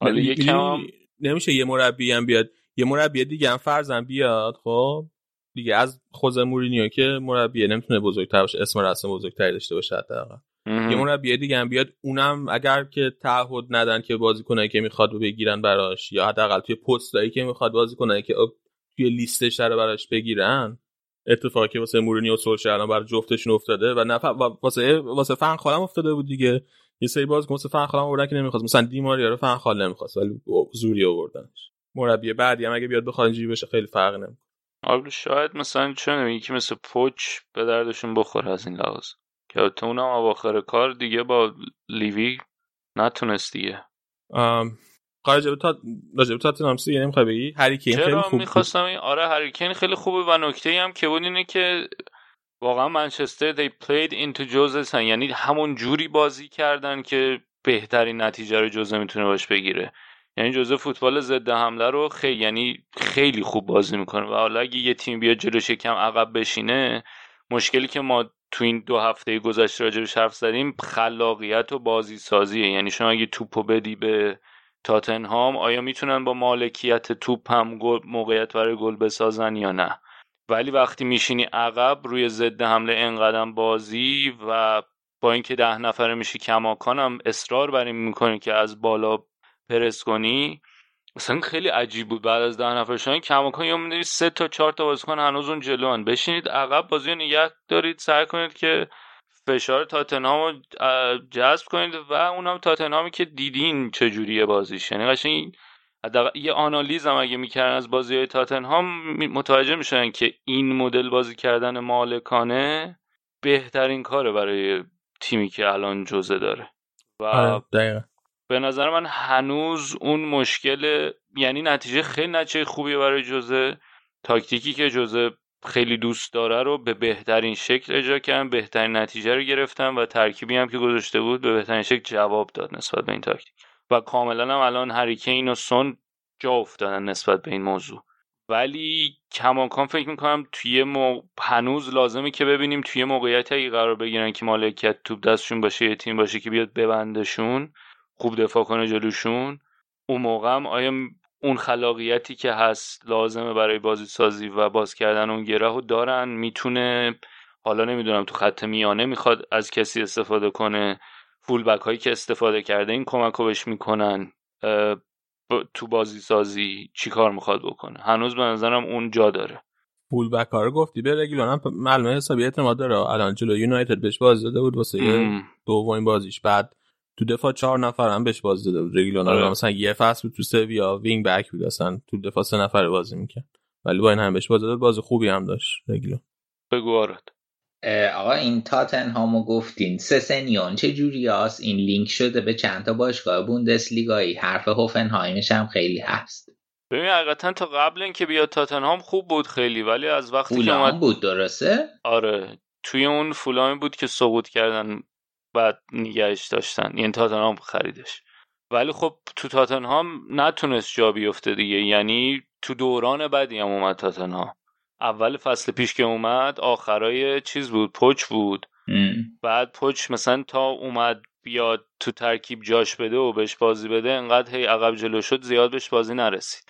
حالا یکم نمیشه یه مربی هم بیاد. یه مربی دیگه هم فرزن بیاد خب؟ دیگه از خوزه مورینیو که مربی نمی‌تونه بزرگتر باشه اسم رسم بزرگتری داشته باشه حداقل. یه مربی دیگه هم بیاد اونم اگر که تعهد ندن که بازیکنایی که می‌خواد رو بگیرن براش یا حداقل توی پستایی که می‌خواد بازیکنایی که توی لیستش رو براش بگیرن اتفاقی که واسه مورینیو و سولشر الان بر جفتشون افتاده و نه واسه واسه فن خالم افتاده بود دیگه. یه سری باز واسه فن خالم آوردن که نمی‌خواست. مثلا دیماریا رو فن خال نمی‌خواست ولی زوری آوردنش. مربی بعدی هم اگه بیاد بخواد اینجوری بشه خیلی فرق نمی‌کنه. آره شاید مثلا چون یکی مثل پوچ به دردشون بخوره از این لحاظ. که تو اونم اواخر کار دیگه با لیوی نتونست دیگه. راجب تا راجب تا یه نمی‌خوای بگی؟ هری کین خیلی خوب می‌خواستم این آره هری کین خیلی خوبه و نکته هم که بود اینه که واقعا منچستر دی پلید اینتو جوزه یعنی همون جوری بازی کردن که بهترین نتیجه رو جوزه می‌تونه باش بگیره. یعنی جزء فوتبال ضد حمله رو خیلی یعنی خیلی خوب بازی می‌کنه و حالا اگه یه تیم بیاد جلوش یکم عقب بشینه مشکلی که ما تو این دو هفته گذشته راجبش حرف زدیم خلاقیت و بازی سازیه یعنی شما اگه توپو بدی به تاتنهام آیا می‌تونن با مالکیت توپ هم موقعیت برای گل بسازن یا نه؟ ولی وقتی میشینی عقب روی ضد حمله انقدر بازی و با اینکه ده نفره میشی کماکانم اصرار بر این می‌کنی که از بالا پرس کنی مثلا خیلی عجیب بود. بعد از ده نفر شدن کماکان یا سه تا چهار تا بازیکن هنوز اون جلوان. بشینید عقب بازی نگه دارید. سعی کنید که فشار تاتنهام رو جذب کنید و اونم تاتنهامی که دیدین چجوریه بازیش. یعنی قشنگ یه آنالیز هم اگه می‌کردن از بازی های تاتنهام متوجه میشن که این مدل بازی کردن مالکانه بهترین کاره برای تیمی که الان جزه داره. و آره به نظر من هنوز اون مشکل یعنی نتیجه خیلی نتیجه خوبی برای جزه تاکتیکی که جزه خیلی دوست داره رو به بهترین شکل اجرا کردن بهترین نتیجه رو گرفتن و ترکیبی هم که گذاشته بود به بهترین شکل جواب داد نسبت به این تاکتیک. و کاملا هم الان هریکین و سون جا افتادن نسبت به این موضوع. ولی کماکان فکر می‌کنم توی مو... هنوز لازمه که ببینیم توی موقعیتی اگه قرار بگیرن که مالکیت توپ دستشون باشه یه تیم باشه که بیاد ببندشون خوب دفاع کنه جلوشون. اون موقع هم آیا اون خلاقیتی که هست لازمه برای بازی سازی و باز کردن اون گره رو دارن می‌تونه حالا نمی‌دونم تو خط میانه می‌خواد از کسی استفاده کنه. فول بک هایی که استفاده کرده این کمک رو بهش می‌کنن. تو بازی سازی چی کار می‌خواد بکنه؟ هنوز به نظرم اون جا داره. فول بک ها رو گفتی؟ به رگیلان هم معلومه حسابی اعتماد داره. الان جلو یونایتد بهش بازی داده بود واسه دومین بازیش. بعد تو دفاع چهار نفر هم بهش بازی داده بود. رگیلون آره. مثلا یه فصل بود تو سویا wing back بود اصلا. تو دفاع سه نفر بازی می‌کرد. ولی با این هم بهش بازی داد بازی خوبی هم داشت رگیلون بگو آرد آقا این تاتنهامو گفتین. سسنیون چه جوری هست این لینک شده به چند تا باشگاه بوندسلیگایی. حرف هوفنهایمش هم خیلی هست. ببین حقیقتا تا قبل اینکه بیاد تاتنهام خوب بود خیلی ولی از وقتی که اومد بود درسته؟ آره. توی اون فولهامی بود که سقوط کردن بعد نگهش داشتن. یعنی تاتنهام خریدش. ولی خب تو تاتنهام نتونست جا بیفته دیگه. یعنی تو دوران بعدی هم اومد تاتنهام. اول فصل پیش که اومد آخرای چیز بود پچ بود. بعد پچ مثلا تا اومد بیاد تو ترکیب جاش بده و بهش بازی بده انقدر هی عقب جلو شد زیاد بهش بازی نرسید.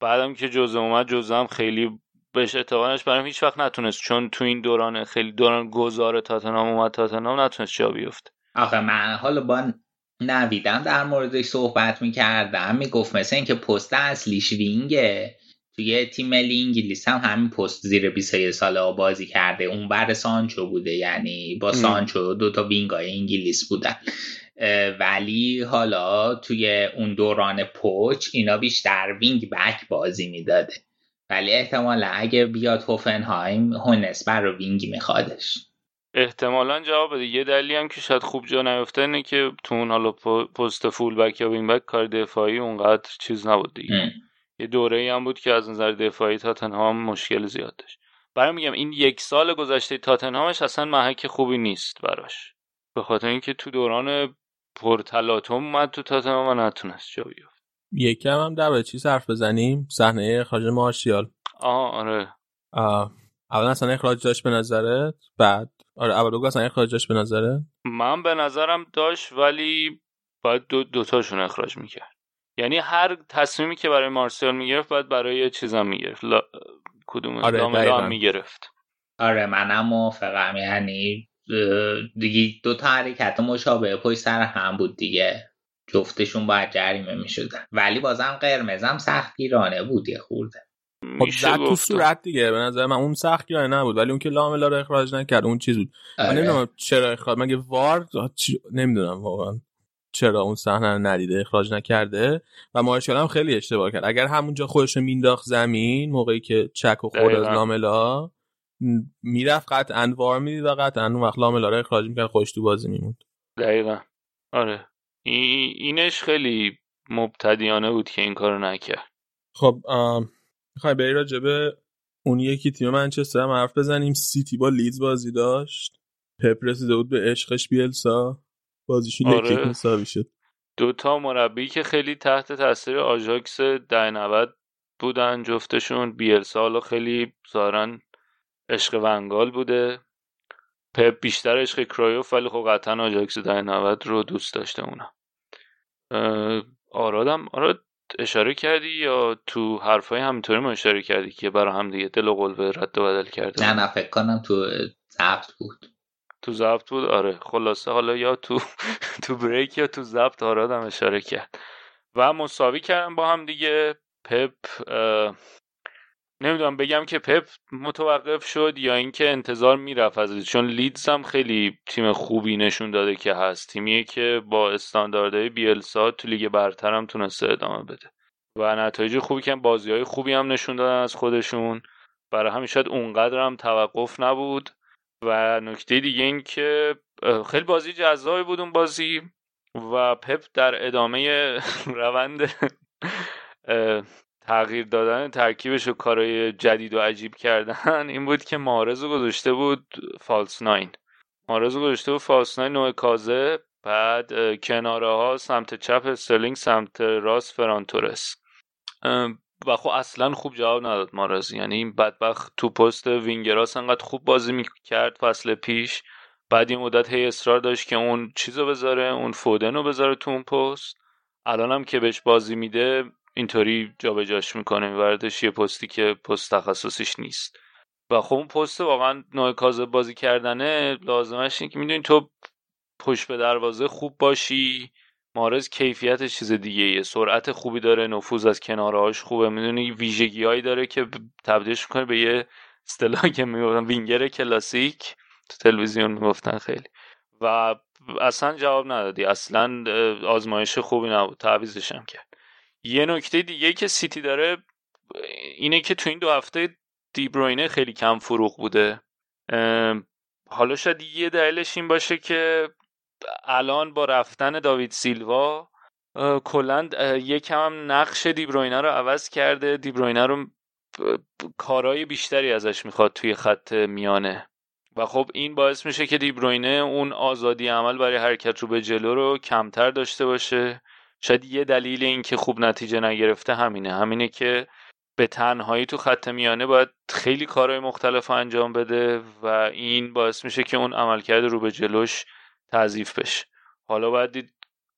بعدم که جزء اومد جزء هم خیلی بهش اعتقادش برام هیچ وقت نتونست. چون تو این دوران خیلی دوران گذار تاتنهام اومد تاتنهام نتونست جا بیفته. آخه من حالا با نویدم در موردش صحبت می‌کردم می‌گفت مثل اینکه پست اصلیش wing ه. توی تیم ملی انگلیس هم همین پست زیر 21 ساله بازی کرده. اون ور سانچو بوده یعنی با سانچو دو تا wing ای انگلیس بودن. ولی حالا توی اون دوران پوچتینو بیشتر wing back بازی می‌داده. ولی احتمالا اگه بیاد هوفنهایم هونس برا wing میخوادش. احتمالا جواب بده. یه دلیلی هم که شاید خوب جا نیفته اینه که تو اون حالا پست فول بک یا وینگ بک کار دفاعی اونقدر چیز نبود دیگه. یه دوره ای هم بود که از نظر دفاعی تاتنهام مشکل زیاد داشت. برای میگم این یک سال گذشته تاتنهامش اصلا محک خوبی نیست براش. به خاطر اینکه تو دوران پرتلاتوم اومد تو تاتنهام و نتونست جا بیفت یکم هم در چی حرف بزنیم. صحنه خارج مارشیال. آه آره. آه. اول اصلا اخراج داشت به نظرت بعد آره اول بگو اصلا اخراج داشت به نظرت من به نظرم داشت ولی باید دو دوتاشون اخراج می‌کرد. یعنی هر تصمیمی که برای مارسیال می‌گرفت باید برای چیزم می‌گرفت. لا... کدوم آره هم می‌گرفت. آره منم موافقم. یعنی دیگه دو تا حرکت مشابه پای سر هم بود دیگه. جفتشون باید جریمه می‌شدن. ولی بازم قرمزم سخت گیرانه بود یه خورده. خب زد تو صورت دیگه به نظر من اون سخت گیرانه نبود ولی اون که لاملا رو اخراج نکرد اون چیز بود. آره. من نمی‌دونم چرا اخراج مگه وار نمی‌دونم واقعا چرا اون صحنه رو ندیده اخراج نکرده. و مارشال هم خیلی اشتباه کرد. اگر همونجا خودش مینداخت زمین موقعی که چک و خورد از لاملا می‌رفت قطعا وار می‌دید و قطعا اون وقت لاملا رو اخراج می‌کرد خودش تو بازی میموند. دقیقا. آره. اینش خیلی مبتدیانه بود که این کارو نکرد. خب می‌خوای بری راجب اون یکی تیم منچستر هم حرف بزنیم؟ سیتی با لیدز بازی داشت. پپ رسیده بود به عشقش بیلسا. بازیشون آره. حسابی شد. دوتا مربی که خیلی تحت تاثیر آژاکس ده 90 بودن جفتشون بیلسا حالا خیلی ظاهرا عشق ونگال بوده. پپ بیشتر عشق کرایوف ولی خب قطعا آژاکس ده 90 رو دوست داشته اونا. آرادم آراد اشاره کردی یا تو حرفای همینطوری ما اشاره کردی که برای هم دیگه دل و قلبه رد و بدل کرده نه نه فکر کنم تو ضبط بود. تو ضبط بود؟ آره. خلاصه حالا یا تو تو بریک یا تو ضبط آرادم اشاره کرد. و مساوی کردن با هم دیگه. پپ نمی‌دونم بگم که پپ متوقف شد یا اینکه انتظار می‌رفت از چون لیدز هم خیلی تیم خوبی نشون داده که هست. تیمیه که با استانداردهای بیلسا تو لیگ برتر هم تونسته ادامه بده. و نتایج خوبی که بازی های خوبی هم نشون دادن از خودشون. برای همین شاید اونقدر هم توقف نبود. و نکته دیگه این که خیلی بازی جذابی بود اون بازی. و پپ در ادامه روند تغییر دادن ترکیبش و کارهای جدید و عجیب کردن این بود که محرز گذاشته بود false nine. محرز گذاشته بود false nine نوک آره بعد کناره ها سمت چپ استرلینگ سمت راست فران تورس و خب اصلا خوب جواب نداد مارز. یعنی این بدبخت تو پست وینگراس انقدر خوب بازی می‌کرد فصل پیش. بعد این مدت هی اصرار داشت که اون چیزو بذاره اون فودن رو بذاره تو اون پست. الان هم که بهش بازی میده اینطوری جابجاش می‌کنه میبردش یه پستی که پست تخصصیش نیست. و خب اون پست واقعا نوع کازه بازی کردنه. لازمش اینه که می‌دونی تو پشت به دروازه خوب باشی. مارز کیفیتش چیز دیگه یه سرعت خوبی داره نفوذ از کنارهاش خوبه. می‌دونی ویژگی هایی داره که تبدیلش می‌کنه به یه اصطلاح که می‌گفتن وینگر کلاسیک. تو تلویزیون می‌گفتن خیلی. و اصلا جواب ندادی. اصلا آزمایش خوبی نبود. تعویزش هم کرد. یه نکته دیگه که سیتی داره اینه که تو این دو هفته دیبروینه خیلی کم فروغ بوده. حالا شاید یه دلیلش این باشه که الان با رفتن داوید سیلوا کلا یکم هم نقش دیبروینه رو عوض کرده. دیبروینه رو کارهای بیشتری ازش می‌خواد توی خط میانه. و خب این باعث میشه که دیبروینه اون آزادی عمل برای حرکت رو به جلو رو کمتر داشته باشه. شاید یه دلیل این که خوب نتیجه نگرفته همینه. همینه که به تنهایی تو خط میانه باید خیلی کارهای مختلف انجام بده و این باعث میشه که اون عملکرد رو به جلوش تضعیف بشه. حالا باید دید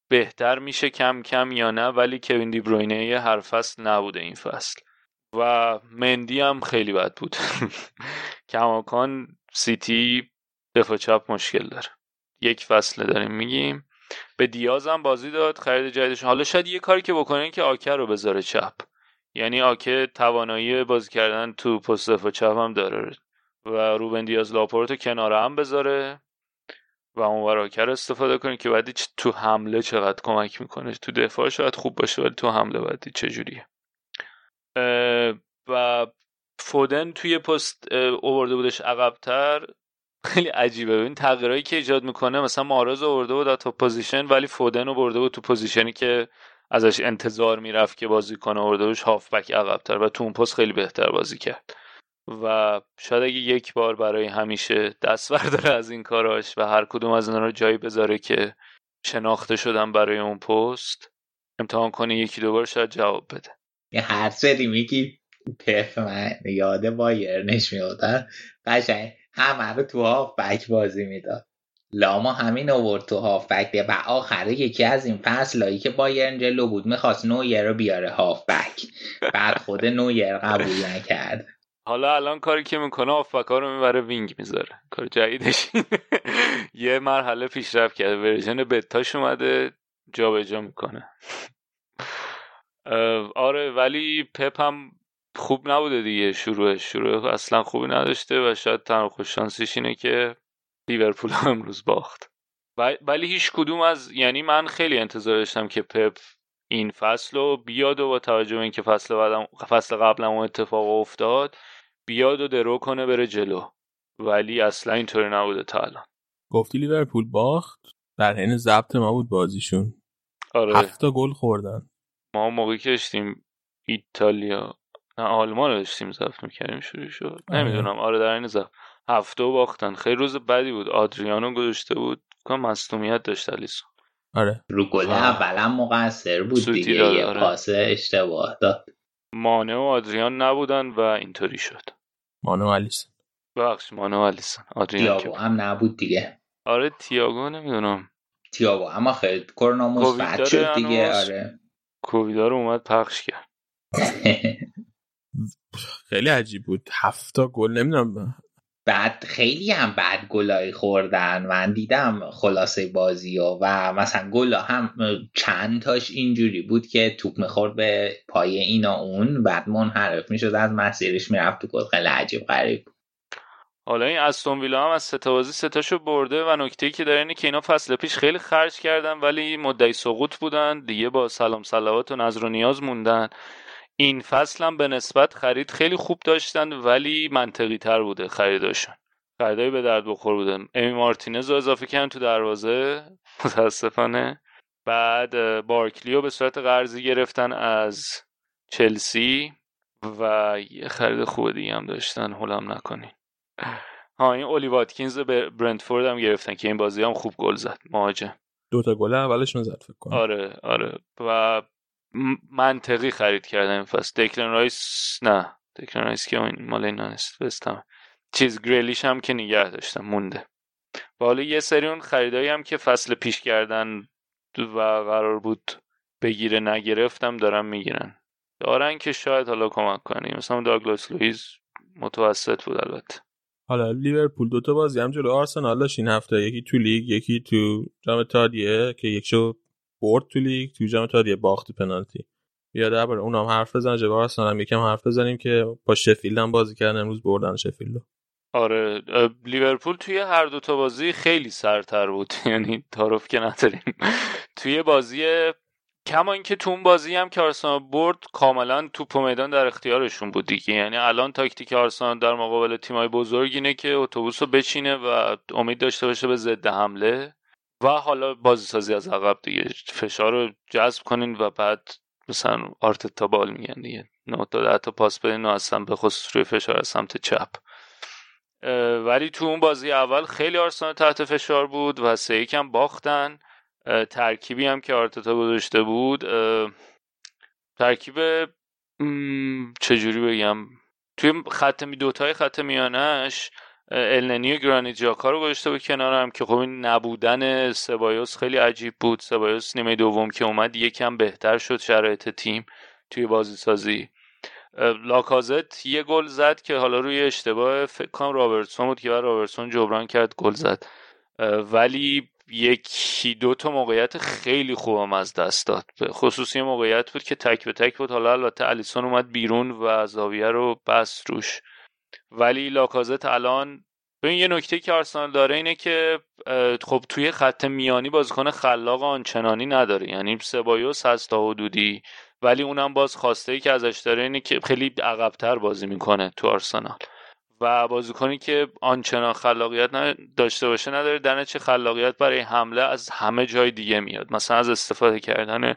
بهتر میشه کم کم یا نه ولی کوین دیبروینه هر فصل نبوده این فصل. و مندی هم خیلی بد بود. کماکان سیتی دفاع چپ مشکل داره. یک فصل داریم میگیم. به دیاز هم بازی داد خرید جدیدش. حالا شاید یه کاری که بکنه که آکه رو بذاره چپ. یعنی آکه توانایی بازی کردن تو پست دفاع چپ هم داره. و روبن دیاز لاپورتو کنار هم بذاره و اون آکه رو استفاده کنه که بعدی تو حمله چقدر کمک می‌کنه. تو دفاع شاید خوب باشه ولی تو حمله بعدی چجوریه و فودن توی پست اوورده بودش عقبتر. خیلی عجیبه. این تغییرایی که ایجاد می‌کنه مثلا محرز آورده بود تو position ولی فودن رو برده بود تو position ی که ازش انتظار می‌رفت که بازی کنه آورده بودش هافبک عقبتر و تو اون پست خیلی بهتر بازی کرد. و شاید اگه یک بار برای همیشه دست برداره از این کاراش و هر کدوم از اینا رو جایی بذاره که شناخته شدن برای اون پست امتحان کنه یکی دو بار شاید جواب بده. هر سری میگی. پف من یاد بایرنش میادن قشنگ. همه رو تو هاف بک بازی می‌داد. لاما همین آورد تو هاف بک و آخره یکی از این فصلایی که بایرن جلو بود می‌خواست نویر رو بیاره هاف بک بعد خود نویر قبول نکرد. حالا الان کاری که می‌کنه هافبکا رو می‌بره wing می‌ذاره. کار جدیدش یه مرحله پیشرفت کرده version beta ش اومده جابجا می‌کنه. آره ولی پپ هم خوب نبوده دیگه. شروع شروع اصلا خوبی نداشته و شاید تنها خوش شانسیش اینه که لیورپول امروز باخت. ولی هیچ کدوم از یعنی من خیلی انتظار داشتم که پپ این فصل رو بیاد و با توجه به اینکه فصل بعدم فصل قبلم اون اتفاق افتاد بیاد و درو کنه بره جلو. ولی اصلا اینطوری نبوده تا الان. گفتی لیورپول باخت؟ در حین ضبط ما بود بازیشون. آره. هفت گل خوردن. ما موقعی که داشتیم ایتالیا نه آلمان رو داشتیم ضبط می‌کردیم شروع شد. نمی‌دونم. آره در این ضبط. هفته باختن. خیلی روز بدی بود. آدریانو گذاشته بود. کنم مصدومیت داشت الیسون آره. رو گل اولم مقصر بود دیگه. یه آره. پاس اشتباه داد. مانه و آدریان نبودن و اینطوری شد. مانه و الیسون بخش مانه و الیسون آدریان تیاگو هم نبود دیگه. آره تیاگو نمی‌دونم. تیاگو اما خیلی کرونا مثبت شد دیگه. آره. کوویدا رو اومد پخش کرد. خیلی عجیب بود. هفتا گل نمی‌دونم. بعد خیلی هم بد گلای خوردن. من دیدم خلاصه بازی و, و مثلا گلا هم چند تاش اینجوری بود که توپ می‌خورد به پای اینا اون. بعد منحرف می‌شد از مسیرش می‌رفت تو گل. خیلی عجیب غریب حالا این استون ویلا هم از سه بازی سه تاشو برده و نکته که داره اینه که اینا فصل پیش خیلی خرج کردن ولی مدعی سقوط بودن. دیگه با سلام صلوات و نظر و نیاز موندن. این فصل هم به نسبت خرید خیلی خوب داشتن ولی منطقی تر بوده خریداشون. خریدایی به درد بخور بودن امی مارتینز رو اضافه کردن تو دروازه. متاسفانه. بعد بارکلیو به صورت قرضی گرفتن از چلسی و یه خرید خوب دیگه هم داشتن. هولم نکنین. ها این اولی واتکینز به برنتفورد هم گرفتن که این بازی هم خوب گل زد. مهاجم. دوتا گل اولشون زد فکر کنم. آره آره. و منطقی خرید کردن این فصل. دکلن رایس نه. دکلن رایس که مال اینا نیست. بستم چیز گریلیش هم که نگه داشتم مونده. و حالا یه سری اون خریدایی هم که فصل پیش کردن و قرار بود بگیره نگرفتم دارن می‌گیرن. دارن که شاید حالا کمک کنیم مثلا داگلاس لویز متوسط بود البته. حالا لیورپول دوتا بازی هم جلو. آرسنال داشت این هفته. یکی تو لیگ یکی تو جام اتحادیه که یکشو برد تو لیگ تو جام اتحادیه باخت پنالتی. بیا درباره اونم حرف بزنیم جواب آرسنال هم یکم حرف بزنیم که با شفیلد هم بازی کردن امروز بردن شفیلد آره لیورپول توی هر دو تا بازی خیلی سرتر بود. یعنی تعارف که نداریم. توی بازی کما اینکه تو اون بازی هم که آرسنال برد کاملا توپ میدان در اختیارشون بود دیگه. یعنی الان تاکتیک آرسنال در مقابل تیمای بزرگ اینه که اتوبوس رو بچینه و امید داشته باشه به ضد حمله. و حالا بازی سازی از عقب دیگه. فشار رو جذب کنین و بعد مثلا آرتتا بال میگن دیگه. نه تا تا پاس بدین و اصلا به خصوص روی فشار از سمت چپ. ولی تو اون بازی اول خیلی آرسنال تحت فشار بود و سه یکم باختن. ترکیبی هم که آرتتا گذاشته بود ترکیب چجوری بگم؟ توی خط می دوتای خط میانش النی و گرانیت جاکا رو گذاشته بود کنارم که خب این نبودن سبایوس خیلی عجیب بود. سبایوس نیمه دوم که اومد یکم بهتر شد شرایط تیم توی بازی سازی لاکازت یه گل زد که حالا روی اشتباه فکر کنم رابرتسون بود که بعد رابرتسون جبران کرد گل زد. ولی یکی دو تا موقعیت خیلی خوبم از دست داد. خصوصی موقعیت بود که تک به تک بود. حالا البته الیسون اومد بیرون و زاویه رو بس روش. ولی لاکازت الان ببین یه نکته که آرسنال داره اینه که خب توی خط میانی بازیکن خلاق آنچنانی نداره. یعنی سبایوس هست تا حدودی ولی اونم باز خواسته ای که ازش داره اینه که خیلی عقبتر بازی می‌کنه تو آرسنال. و بازیکنی که آنچنان خلاقیت داشته باشه نداره. در چه خلاقیت برای حمله از همه جای دیگه میاد. مثلا از استفاده کردن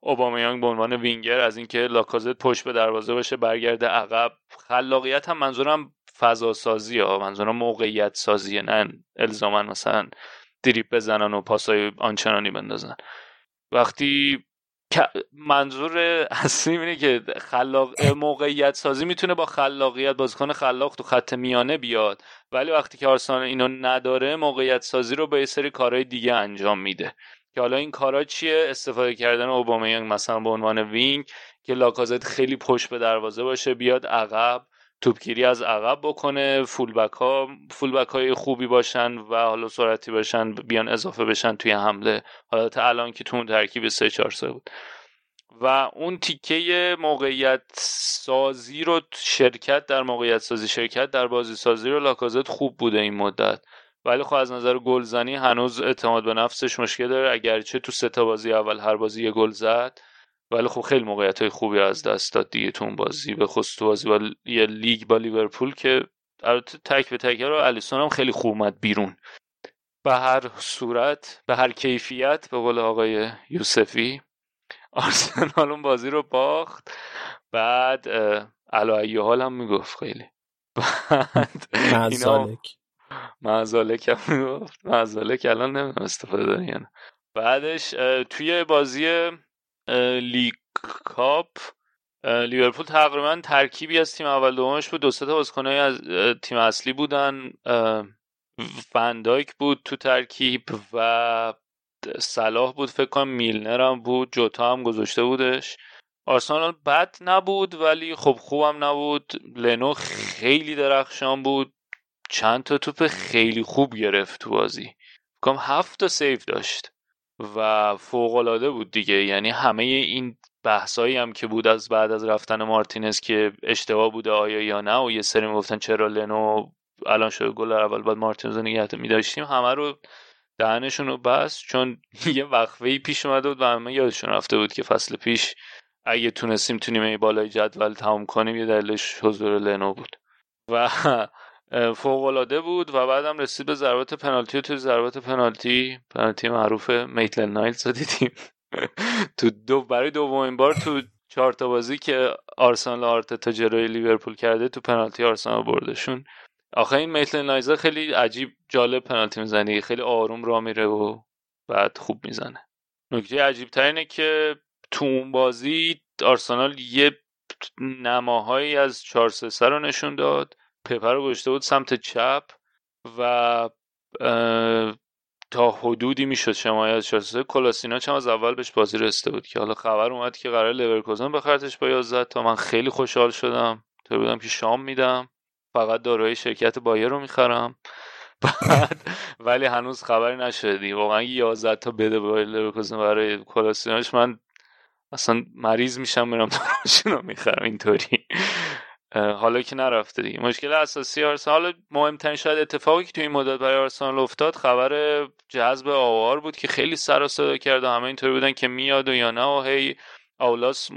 اوبامیانگ به عنوان وینگر از اینکه لاکازت پشت به دروازه باشه برگرده عقب. خلاقیت هم منظورم فضا سازی ها منظورم موقعیت سازی نه الزاما مثلا دریپ بزنن و پاسای آنچنانی بندازن. وقتی منظور اصلی اینه که خلاق موقعیت سازی می‌تونه با خلاقیت بازیکن خلاق تو خط میانه بیاد. ولی وقتی که آرسنال اینو نداره موقعیت سازی رو با یه سری کارهای دیگه انجام میده. که حالا این کارا چیه؟ استفاده کردن اوبامیانگ مثلا به عنوان وینگ که لاکازت خیلی پشت به دروازه باشه بیاد عقب. توپگیری از عقب بکنه فولبک ها فولبک های خوبی باشن و حالا سرعتی باشن بیان اضافه بشن توی حمله. حالا تا الان که تو اون ترکیب 3 4 بود. و اون تیکه موقعیت سازی رو شرکت در موقعیت سازی شرکت در بازی سازی رو لاکازت خوب بوده این مدت. ولی خب از نظر گلزنی هنوز اعتماد به نفسش مشکل داره. اگرچه تو سه تا بازی اول هر بازی یه گل زد ولی خب خیلی موقعیت های خوبی از دست داد دیگه تو اون بازی. به خصوص تو بازی با یه لیگ با لیورپول که البته تک به تک رو الیسون هم خیلی خوب اومد بیرون. به هر صورت به هر کیفیت به قول آقای یوسفی آرسنال اون بازی رو باخت. بعد علایه حال هم می‌گفت خیلی. بعد مزالک مزالک هم می‌گفت. مزالک الان نمی‌دونم استفاده داری یعنی بعدش توی بازی لیگ کاپ لیورپول تقریبا ترکیبی از تیم اول دومش بود. دو تا بازیکنای از تیم اصلی بودن. فندایک بود تو ترکیب و صلاح بود. فکر کنم میلنر هم بود. جوتا هم گذاشته بودش. آرسنال بد نبود ولی خب خوبم نبود. لنو خیلی درخشان بود. چند تا توپ خیلی خوب گرفت تو بازی. کم هفت تا سیف داشت. و فوق بود دیگه. یعنی همه این بحثایی هم که بود از بعد از رفتن مارتینز که اشتباه بوده آیا یا نه و یه سری می‌گفتن چرا لنو الان شده گل اول بعد مارتینز نگه میداشتیم همه رو دهنشون رو بس چون یه وقفه پیش اومده بود و همه یادشون رفته بود که فصل پیش اگه تونستیم تو نیمه بالای جدول تمام کنیم یه دلیلش حضور لنو بود. و فوق بود و بعدم رسید به ضربات پنالتی و تو ضربات پنالتی پنالتی معروف میتل نایلز رو دیدیم. تو دو برای دومین بار تو چهار تا بازی که آرسنال تا جلوی لیورپول کرده تو پنالتی آرسنال بردشون. آخه این میتل نایزا خیلی عجیب جالب پنالتی می‌زنه خیلی آروم را میره و بعد خوب می‌زنه. نکته عجیب اینه که تو اون بازی آرسنال یه نماهایی از 4 3 رو نشون داد. پپر رو گذاشته بود سمت چپ و تا حدودی می‌شد شمایت شده کلاسینا چم از اول بهش بازی رسیده بود که حالا خبر اومد که قرار لورکوزن بخرتش با 11 تا. من خیلی خوشحال شدم. تو بودم که شام میدم. فقط داروی شرکت بایر رو می‌خرم. بعد ولی هنوز خبری نشدی. واقعا 11 تا بده بایر لورکوزن برای کلاسیناش من اصلا مریض میشم میرم رو می‌خرم. اینطوری. حالا که نرفته دیگه. مشکل اساسی آرسنال حالا مهمترین شاید اتفاقی که توی این مدت برای آرسنال افتاد خبر جذب آوار بود که خیلی سر و صدا کرد و همه اینطوری بودن که میاد و یا نه و هی آولاس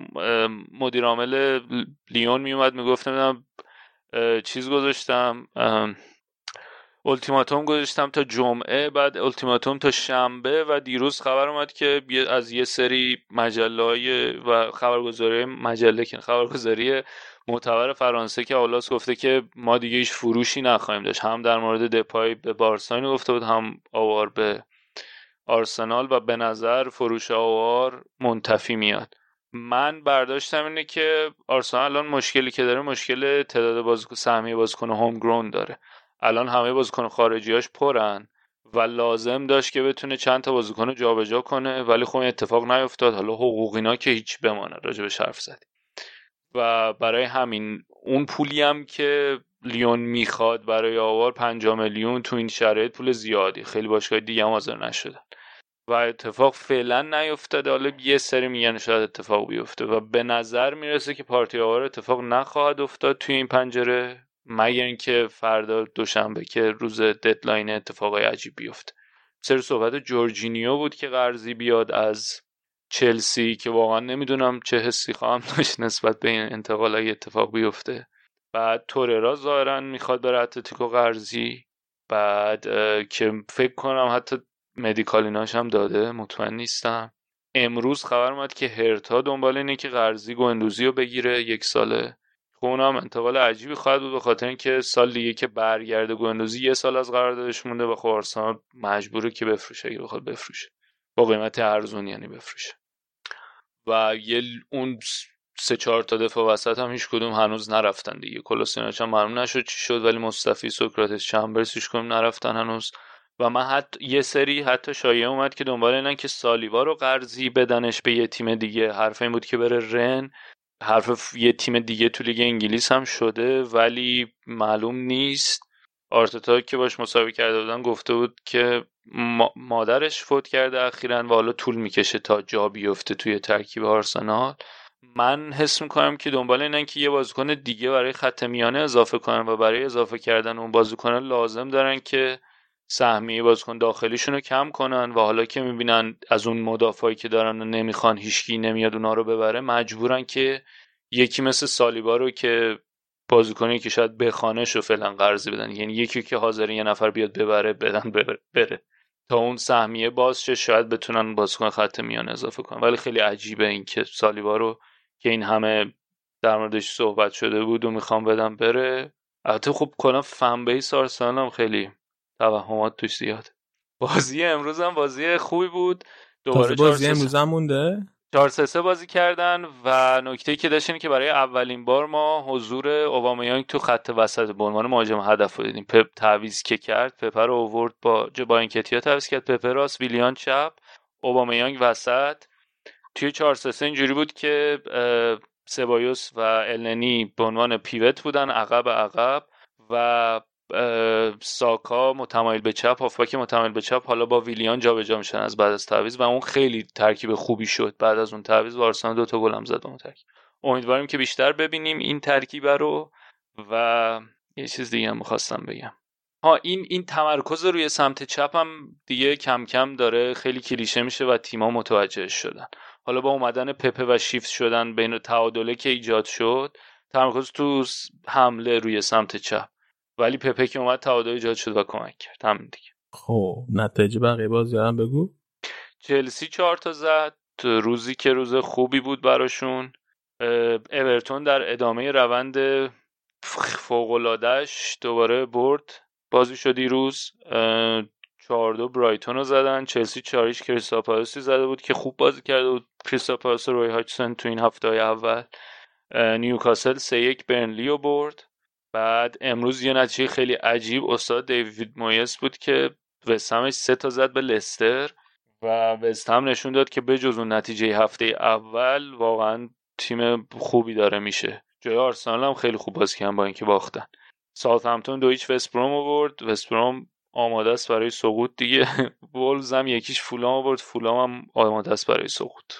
مدیر عامل لیون میومد می‌گفت نمی‌دونم چیز گذاشتم التیماتوم گذاشتم تا جمعه بعد التیماتوم تا شنبه و دیروز خبر اومد که از یه سری مجله و خبرگزاری مجله که خبرگزاری معتبر فرانسه که آولاس گفته که ما دیگه هیچ فروشی نخواهیم داشت. هم در مورد دپای به بارساین گفته بود هم آوار به آرسنال و به نظر فروش آوار منتفی میاد. من برداشتم اینه که آرسنال الان مشکلی که داره مشکل تعداد بازیکن سهمیه بازیکن هوم گروند داره. الان همه بازیکن خارجیاش پرن و لازم داشت که بتونه چند تا بازیکن رو جابجا کنه ولی خب اتفاق نیفتاد. حالا حقوقینا که هیچ بمانه به حرف زدیم. و برای همین اون پولی هم که لیون می‌خواد برای آوار 5 میلیون تو این شرایط پول زیادی. خیلی باشگاه دیگه هم حاضر نشدن و اتفاق فعلا نیفتاده. حالا یه سری میگن شاید اتفاق بیفته و به نظر می‌رسه که پارتی آوار اتفاق نخواهد افتاد توی این پنجره مگر اینکه فردا دوشنبه که روز ددلاین اتفاقای عجیب بیفته. سر صحبت جورجینیو بود که قرضی بیاد از چلسی که واقعا نمی‌دونم چه حسی خواهم داشت نسبت به این انتقال اگه اتفاق بیفته. بعد توررا ظاهرا می‌خواد بره اتلتیکو قرضی. بعد که فکر کنم حتی مدیکالیناش هم داده. مطمئن نیستم. امروز خبر اومد که هرتا دنبال اینه که قرضی گندوزی رو بگیره یک ساله. خب اونم انتقال عجیبی خواهد بود به خاطر اینکه سال دیگه که برگرده گندوزی یه سال از قراردادش مونده و خب مجبوره که بفروشه اگه بخواد بفروشه. با قیمت ارزون یعنی بفروشه. و یه اون سه چهار تا دفاع وسط هم هیچ کدوم هنوز نرفتن دیگه. کلاسیناچ هم معلوم نشد چی شد ولی مصطفی سوکراتس چمبرز هیچ کدوم نرفتن هنوز. و من حتی یه سری حتی شایعه اومد که دنبال اینن که سالیوا رو قرضی بدنش به یه تیم دیگه. حرف این بود که بره رن. حرف یه تیم دیگه تو لیگ انگلیس هم شده ولی معلوم نیست آرتتا که باش مساوی کرده بودن گفته بود که مادرش فوت کرده اخیرا و حالا طول می‌کشه تا جا بیفته توی ترکیب آرسنال. من حس می‌کنم که دنبال اینن که یه بازیکن دیگه برای خط میانه اضافه کنن و برای اضافه کردن اون بازیکن لازم دارن که سهمیه بازیکن داخلیشون رو کم کنن و حالا که می‌بینن از اون مدافعی که دارن و نمی‌خوان هیچکی نمیاد اونا رو ببره مجبورن که یکی مثل سالیبا رو که بازیکنی که شاید بخانش رو فعلا قرضی بدن. یعنی یکی که حاضر یه نفر بیاد ببره بدن بره. تا اون سهمیه باز شه شاید بتونن بازیکن خط میان اضافه کنن. ولی خیلی عجیبه این که سالیبا رو که این همه در موردش صحبت شده بود و می‌خوام بدم بره. البته خب کلا فن بیس آرسنال هم خیلی توهمات توش زیاد. بازی امروز هم بازی خوبی بود. دوباره بازی امروز هم مونده؟ 4 3 بازی کردن و نکته که داشتین که برای اولین بار ما حضور اوبامیانگ تو خط وسط به عنوان مهاجم هدف رو دیدیم. پپ تعویض که کرد پپ رو آورد با با اینکتیا تعویض کرد. پپ راست ویلیان چپ اوبامیانگ وسط. توی 4 3 اینجوری بود که سبایوس و النی به عنوان پیوت بودن عقب عقب و ساکا متمایل به چپ هافبک متمایل به چپ حالا با ویلیان جابجا میشن از بعد از تعویض و اون خیلی ترکیب خوبی شد بعد از اون تعویض آرسنال دو تا گل هم زد اون ترکیب. امیدواریم که بیشتر ببینیم این ترکیب رو و یه چیز دیگه هم می‌خواستم بگم. ها این این تمرکز روی سمت چپ هم دیگه کم کم داره خیلی کلیشه میشه و تیما متوجه شدن. حالا با اومدن پپه و شیفت شدن بین تعادله که ایجاد شد تمرکز تو حمله روی سمت چپ. ولی پپه که اومد تعادل ایجاد شد و کمک کرد. همین دیگه. خب نتایج بقیه بازی هم بگو. چلسی چهار تا زد. روزی که روز خوبی بود براشون. اورتون در ادامه روند فوقلادهش دوباره برد. بازی شد روز چهار دو برایتون رو زدن. چلسی چاریش کریستاپالاسی زده بود که خوب بازی کرده بود. کریستاپالاس روی هاچسن تو این هفته های اول نیوکاسل سه یک برنلی رو برد. بعد امروز یه نتیجه خیلی عجیب استاد دیوید مویس بود که وستهمش سه تا زد به لستر و وستهم نشون داد که به جز اون نتیجه هفته اول واقعا تیم خوبی داره میشه. جای آرسنال هم خیلی خوب بازی کردن با اینکه باختن. ساوث همتون دو هیچ وستبروم آورد. وستبروم آماده است برای سقوط دیگه. وولز هم یکیش فولام آورد. فولام هم آماده است برای سقوط.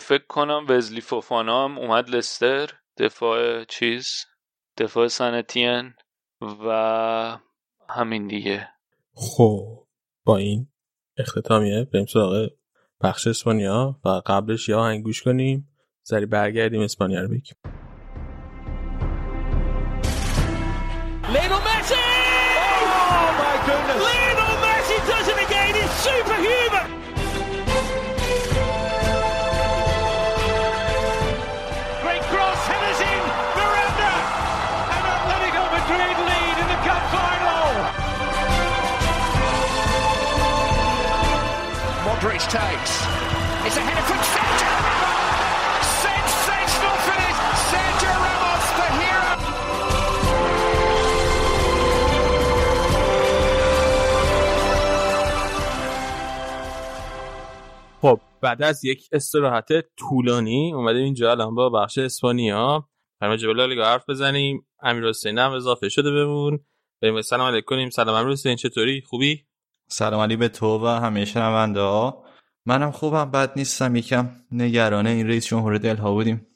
فکر کنم وزلی فوفانا هم اومد لستر. دفاع چیز؟ دفاع سنتین و همین دیگه. خب با این اختتامیه بریم سراغ بخش اسپانیا و قبلش یا هنگ گوش کنیم. سری برگردیم اسپانیا رو بگیم. بعد از یک استراحت طولانی اومدیم اینجا الان با بخش اسپانیا. برای جبل حرف بزنیم. امیر حسین هم اضافه شده بمون. بریم سلام علیکم. کنیم سلام امیر حسین چطوری؟ خوبی؟ سلام علی به تو و همه شنونده ها. منم خوبم بد نیستم. یکم نگرانه این رئیس جمهور دلها بودیم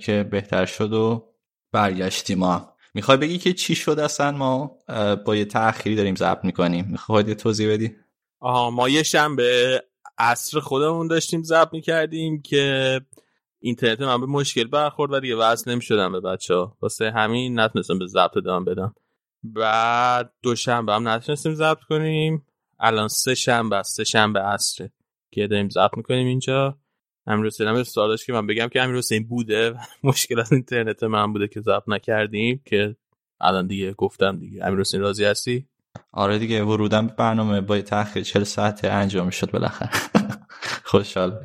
که بهتر شد و برگشتیم ما می‌خوای بگی که چی شد اصلا؟ ما با یه تأخیری داریم ضبط می‌کنیم. می‌خوای یه توضیح بدی؟ آها ما یه شنبه عصر خودمون داشتیم ضبط می‌کردیم که اینترنت من به مشکل برخورد و دیگه وصل نمی‌شدم به بچه ها واسه همین نتونستم به ضبط ادامه بدم. بعد دوشنبه هم نتونستیم ضبط کنیم. الان سه شنبه است سه شنبه عصره که داریم ضبط می‌کنیم اینجا. امیر حسین هم سوال که من بگم که امیر حسین بوده. مشکل از اینترنت من بوده که ضبط نکردیم که الان دیگه گفتم دیگه. امیر حسین راضی هستی؟ آره دیگه ورودم به برنامه با تاخیر 40 ساعته انجام شد بالاخره. خوشحال.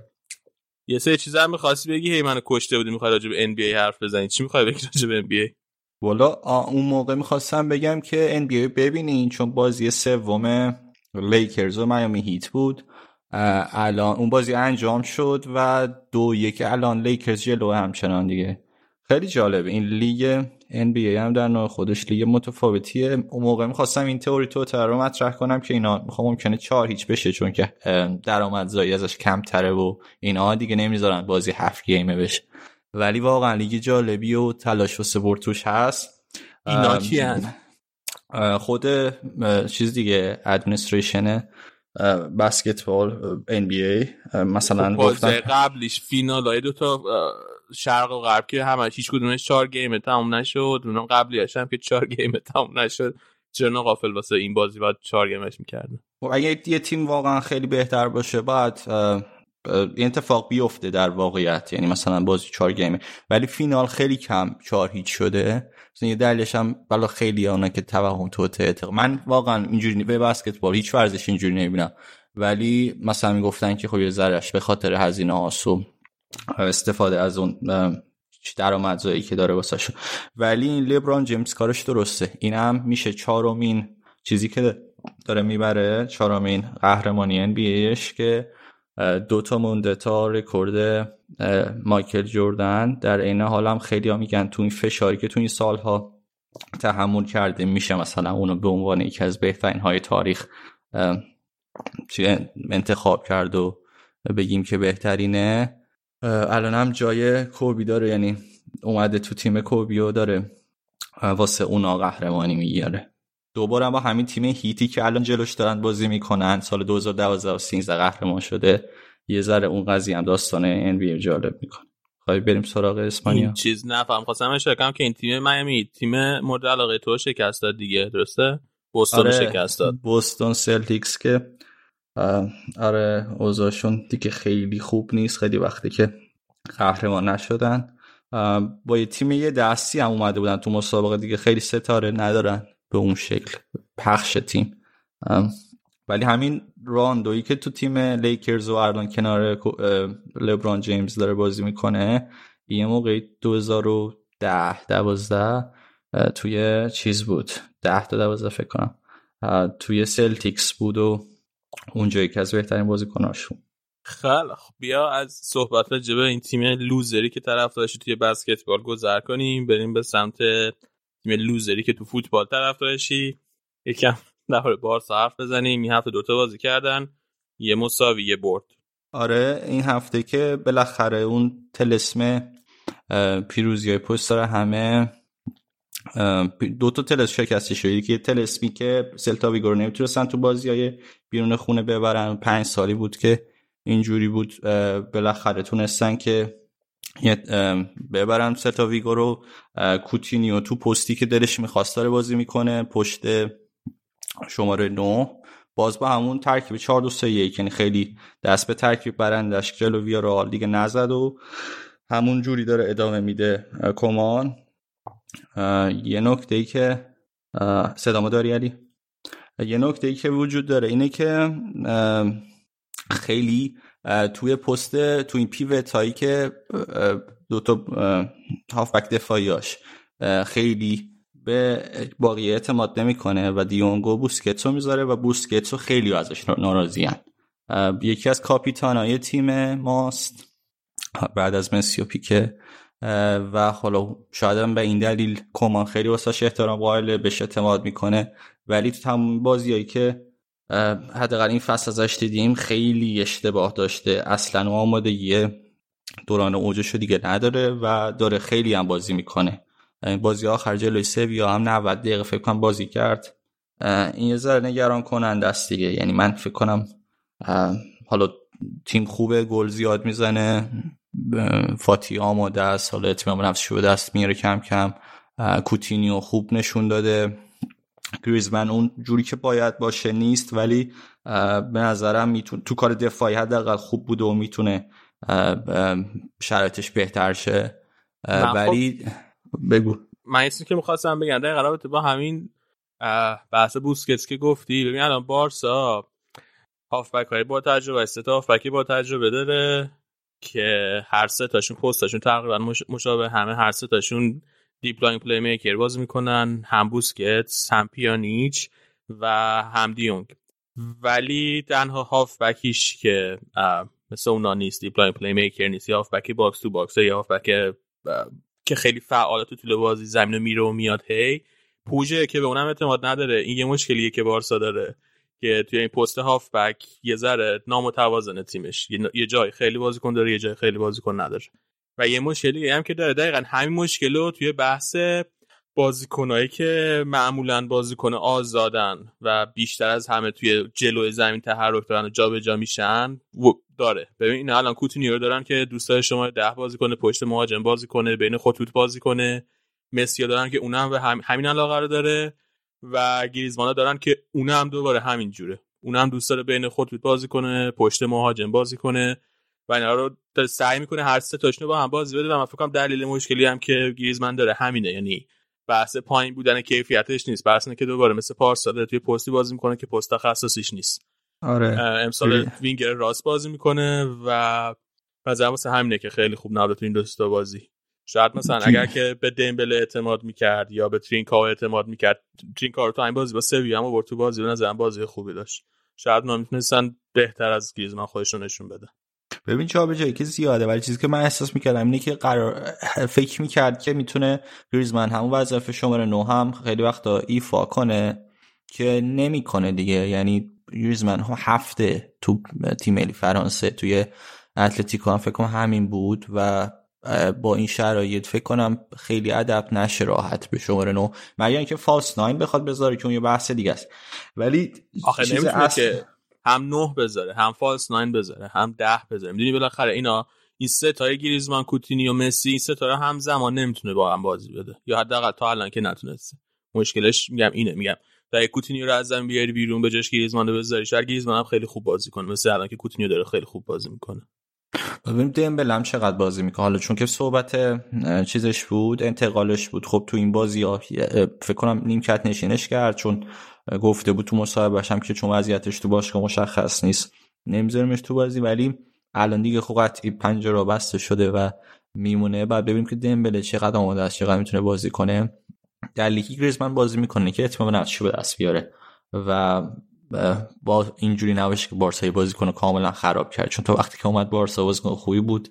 یه سه چیز هم می‌خواستی بگی؟ هی منو کشته بودی می‌خوای راجع به NBA حرف بزنی. چی می‌خوای بگی راجع به NBA والا اون موقع می‌خواستم بگم که NBA ببینین چون بازی سوم لیکرز و میامی هیت بود. الان اون بازی انجام شد و دو یک الان لیکرز جلو همچنان دیگه. خیلی جالب این لیگ NBA هم در نوع خودش لیگ متفاوتیه. اون موقع می‌خواستم این تئوری تو رو مطرح کنم که اینا می‌خوام ممکنه چهار هیچ بشه چون که درآمدزایی ازش کمتره و اینا دیگه نمی‌ذارن بازی هفت game ه بشه. ولی واقعا لیگ جالبی و تلاش و سپورت توش هست. اینا کیان؟ خود چیز دیگه administration بسکتبال NBA مثلا گفتن قبلش فینال های دو تا شرق و غرب که همه هیچ کدومش چهار game تموم نشد. اونم قبلی هم که چهار game تموم نشد. چرا قافل واسه این بازی باید چهار game ش می‌کردن؟ اگه یه تیم واقعا خیلی بهتر باشه بعد این اتفاق بیفته در واقعیت. یعنی مثلا بازی چهار game ه. ولی فینال خیلی کم چهار هیچ شده. مثلا یه هم بالا خیلی اونا که توهم توطئه من واقعا اینجوری به بسکتبال هیچ ورزش اینجوری نمی‌بینم. ولی مثلا می‌گفتن که خب یه ذرهش به خاطر هزینه هاست استفاده از اون درآمدزایی که داره واسه ولی این لبران جیمز کارش درسته. این هم میشه چهارمین چیزی که داره می‌بره چهارمین قهرمانی ان که دو تا مونده تا رکورد مایکل جوردن. در عین حال هم خیلی ها میگن تو این فشاری که تو این سالها تحمل کرده میشه مثلا اونو به عنوان یکی از بهترین های تاریخ انتخاب کرد و بگیم که بهترینه. الان هم جای کوبی داره یعنی اومده تو تیم کوبیو داره واسه اونا قهرمانی می‌گیره. دوباره با همین تیم هیتی که الان جلوش دارن بازی می‌کنن سال 2012 و 13 قهرمان شده. یه ذره اون قضیه هم داستان ان بی جالب می‌کنه. خواهی بریم سراغ اسپانیا. این چیز نفهم خواستم اشاره کنم که این تیم میامی تیم مورد علاقه تو شکست داد دیگه درسته؟ بوستون آره شکست داد. بوستون سلتیکس که آره اوضاعشون دیگه خیلی خوب نیست. خیلی وقتی که قهرمان نشدن. با یه تیم یه دستی هم اومده بودن تو مسابقه دیگه. خیلی ستاره ندارن به اون شکل. پخش تیم. ولی همین راندویی که تو تیم لیکرز و الان کنار لبران جیمز داره بازی می‌کنه یه موقع 2010 12 توی چیز بود. 10 تا 12 فکر کنم. توی سلتیکس بود و اونجا یکی از بهترین بازیکناشون. خیلی خب بیا از صحبت راجع این تیم loser ی که طرف داشتی توی بسکتبال گذر کنیم. بریم به سمت تیم loser ی که تو فوتبال طرف داشتی. یکم در بارسا حرف بزنیم. این هفته دوتا بازی کردن. یه مساوی یه برد. آره این هفته که بالاخره اون طلسم پیروزی های پست داره همه دو تا طلسم شکسته شده. که طلسمی که سلتا ویگو نمی‌تونستن تو بازی های بیرون خونه ببرن. پنج سالی بود که اینجوری بود بالاخره تونستن که ببرن سلتا ویگو رو. کوتینیو تو پستی که دلش می‌خواست داره بازی می‌کنه. پشت شماره 9 باز با همون ترکیب 4 2 3 1 یعنی خیلی دست به ترکیب برندش. جلو ویارئال دیگه نزد و همون جوری داره ادامه میده کمان. یه نکته ای که صدامو داری علی؟ یه نکته ای که وجود داره اینه که خیلی توی پست تو این پیوت هایی که دو تا هافبک دفاعیاش خیلی به باقی اعتماد نمی‌کنه و دیونگو بوسکتسو می‌ذاره و بوسکتسو خیلی ازش ناراضی یکی از کاپیتانای تیم ماست بعد از مسی و پیکه. و حالا شاید به این دلیل کمان خیلی واسه احترام قائل بهش اعتماد می‌کنه. ولی تو تمام بازیایی که حداقل این فصل ازش دیدیم خیلی اشتباه داشته. اصلا و آمادگی دوران اوجش دیگه نداره و داره خیلی هم بازی می‌کنه. بازی آخر جلوی سویا هم 90 دقیقه فکر کنم بازی کرد. این یه ذره نگران کننده است دیگه. یعنی من فکر کنم حالا تیم خوبه گل زیاد می‌زنه. فاتی آماده است حالا اعتماد نفس شده دست میاره کم کم. کوتینیو خوب نشون داده. گریزمن اون جوری که باید باشه نیست ولی به نظرم می‌تونه تو کار دفاعی حداقل خوب بوده و می‌تونه شرایطش بهتر شه. ولی بگو. من که می‌خواستم بگم در قرابت با همین بحث بوسکتس که گفتی. ببین الان بارسا هافبک های با تجربه است سه تا هافبکی با تجربه داره. که هر سه تاشون پستاشون تقریبا مشابه همه هر سه تاشون deep lying playmaker بازی می‌کنن هم بوسکتس هم پیانیچ و هم دیونگ ولی تنها هافبکیش که مثل اونا نیست deep lying playmaker نیست یا هافبکی box to box یا هافبک که خیلی فعال تو طول بازی زمین میره و میاد هی پوژه که به اونم اعتماد نداره. این یه مشکلیه که بارسا داره. که توی این پست هافبک یه ذره نامتوازن تیمش. یه جای خیلی بازیکن داره یه جای خیلی بازیکن نداره. و یه مشکلی هم که داره دقیقا همین مشکل رو توی بحث بازیکنایی که معمولا بازیکن آزادن و بیشتر از همه توی جلو زمین تحرک دارن و جابجا میشن داره. ببین این الان کوتینیو دارن که دوستای شما ده بازی کنه پشت مهاجم بازی کنه بین خطوط بازی کنه. مسی دارن که اونم به هم همین علاقه رو داره. و گریزمانا دارن که اونم دوباره همین جوره. اونم دوست داره بین خطوط بازی کنه پشت مهاجم بازی کنه و اینا رو سعی می‌کنه هر سه تاشونو با هم بازی بده و من فکر کنم دلیل مشکلی هم که گریزمان داره همینه. یعنی بحث پایین بودن کیفیتش نیست. بحث که دوباره مثل پارسال توی پستی بازی می‌کنه که پست تخصصیش نیست. آره. امسال وینگر راست بازی می‌کنه و مثلا واسه همینه که خیلی خوب نبوده تو این دوستا بازی. شاید مثلا اگر که به دمبل اعتماد می‌کرد یا به ترینکا اعتماد می‌کرد ترینکا رو تو این بازی با سوی هم تو بازی به نظرم بازی خوبی داشت. شاید می‌تونستن بهتر از گریزمان خودشون نشون بده ببین چه به جایی که زیاده ولی چیزی که من احساس می‌کردم اینه که قرار فکر می‌کرد که می‌تونه گریزمن همون وظیفه شماره نو هم خیلی وقتا ایفا کنه که نمی‌کنه دیگه. یعنی گریزمن ها هفته تو تیم ملی فرانسه توی اتلتیکو هم فکر کنم همین بود و با این شرایط فکر کنم خیلی ادب نشه راحت به شماره نو مگر اینکه فالس ناین بخواد بذاره که اون یه بحث دیگه است. ولی آخه نمی‌تونه که هم نه بذاره هم فالس ناین بذاره هم ده بذاره. می‌دونی بالاخره اینا این سه تای گریزمان کوتینی و مسی این سه تا هم زمان نمی‌تونه با هم بازی بده. یا حداقل تا الان که نتونسته. مشکلش میگم اینه میگم تا کوتینیو رو از زمین بیاری بیرون به جاش گریزمان رو بذاری شاید گریزمان هم خیلی خوب بازی کنه. مثل الان که کوتینیو داره خیلی خوب بازی می‌کنه. ببینیم دمبل هم چقدر بازی می‌کنه. حالا چون که صحبت چیزش بود انتقالش بود. خب تو این بازی ها فکر کنم نیمکت نشینش کرد چون گفته بود تو مصاحبهش هم که چون وضعیتش تو باشگاه مشخص نیست نمیذارمش تو بازی. ولی الان دیگه خب قطعی پنجره بسته شده و میمونه. بعد ببینیم که دمبله چقدر آماده است چقدر می‌تونه بازی کنه. در لیگی گریزمن بازی می‌کنه که اطمینان نفسش به دست بیاره. و با اینجوری نباشه که بارسایی بازی کنه کاملا خراب کرد. چون تا وقتی که اومد بارسا بازی کنه خوبی بود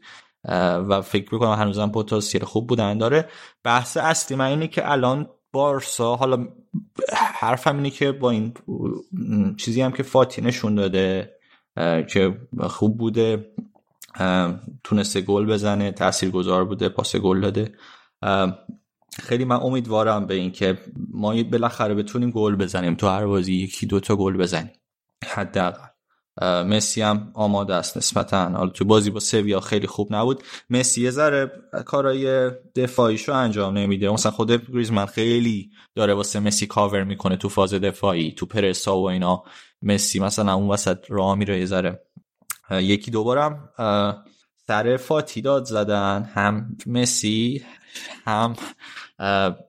و فکر می‌کنم هنوزم پتانسیل خوب بودن. داره بحث اصلی من اینه که الان بارسا حالا حرفم اینه که با این چیزی هم که فاتی نشون داده که خوب بوده تونسته گل بزنه تاثیرگذار بوده پاس گل داده. خیلی من امیدوارم به این که ما بالاخره بتونیم گل بزنیم تو هر بازی یکی دوتا گل بزنیم. حداقل. مسی هم آماده است نسبتا. حالا تو بازی با سویا خیلی خوب نبود. مسی یه ذره کارای دفاعیشو انجام نمیده. مثلا خود گریزمن خیلی داره واسه مسی کاور می‌کنه تو فاز دفاعی تو پرسا و اینا. مسی مثلا اون وسط راه میره یه ذره یکی دوبارم سر فاتی داد زدن. هم مسی هم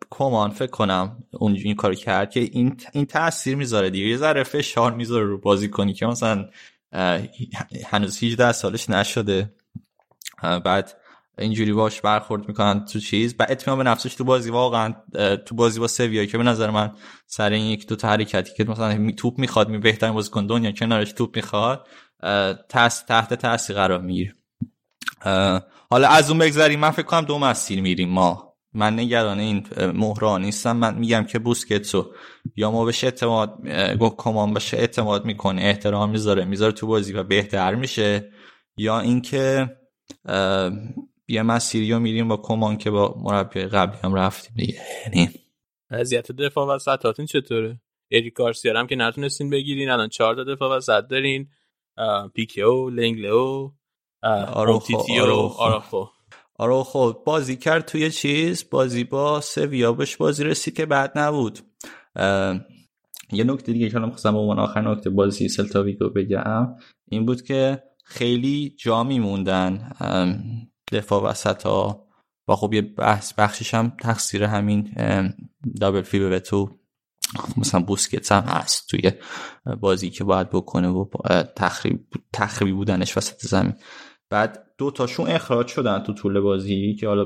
کمان فکر کنم اون این کار کرد که این این تاثیر می‌ذاره دیگه. یه ذره فشار می‌ذاره رو بازی کنی که مثلا هنوز 18 سالش نشده. بعد اینجوری باش برخورد می‌کنن تو چیز. و اطمینان به نفسش تو بازی واقعا تو بازی با سویا که به نظر من سر این یک دو حرکتی که مثلا توپ می‌خواد می بهترین بازیکن دنیا کنارش توپ می‌خواد تحت تاثیر قرار می‌گیره. حالا از اون بگذاریم من فکر کنم دو مسیر میریم ما. من نگران این مهران نیستم. من میگم که بوسکتسو. یا ما بهش اعتماد کمان بشه اعتماد می‌کنه احترام می‌ذاره می‌ذاره تو بازی و بهتر میشه. یا اینکه یه مسیری رو میریم با کومان که با مربی قبلی هم رفتیم دیگه. یعنی وضعیت دفاع وسطاتون چطوره؟ اریک گارسیا هم که نتونستین بگیرین الان چهار تا دفاع وسط دارین پیکه و لنگلو. آروخو آروخو آروخو بازی کرد توی چیز؟ بازی با سویا بهش بازی رسید که بعد نبود. یه نکته دیگه که الان خواستم به عنوان آخر نکته بازی سلتاویگو بگم این بود که خیلی جا میموندن دفاع وسط ها و خب یه بحث بخشش هم تقصیر همین double pivot ه تو مثلا بوسکتس هم هست توی بازی که باید بکنه و تخریب تخریبی بودنش وسط زمین. بعد دو تاشون اخراج شدن تو طول بازی که حالا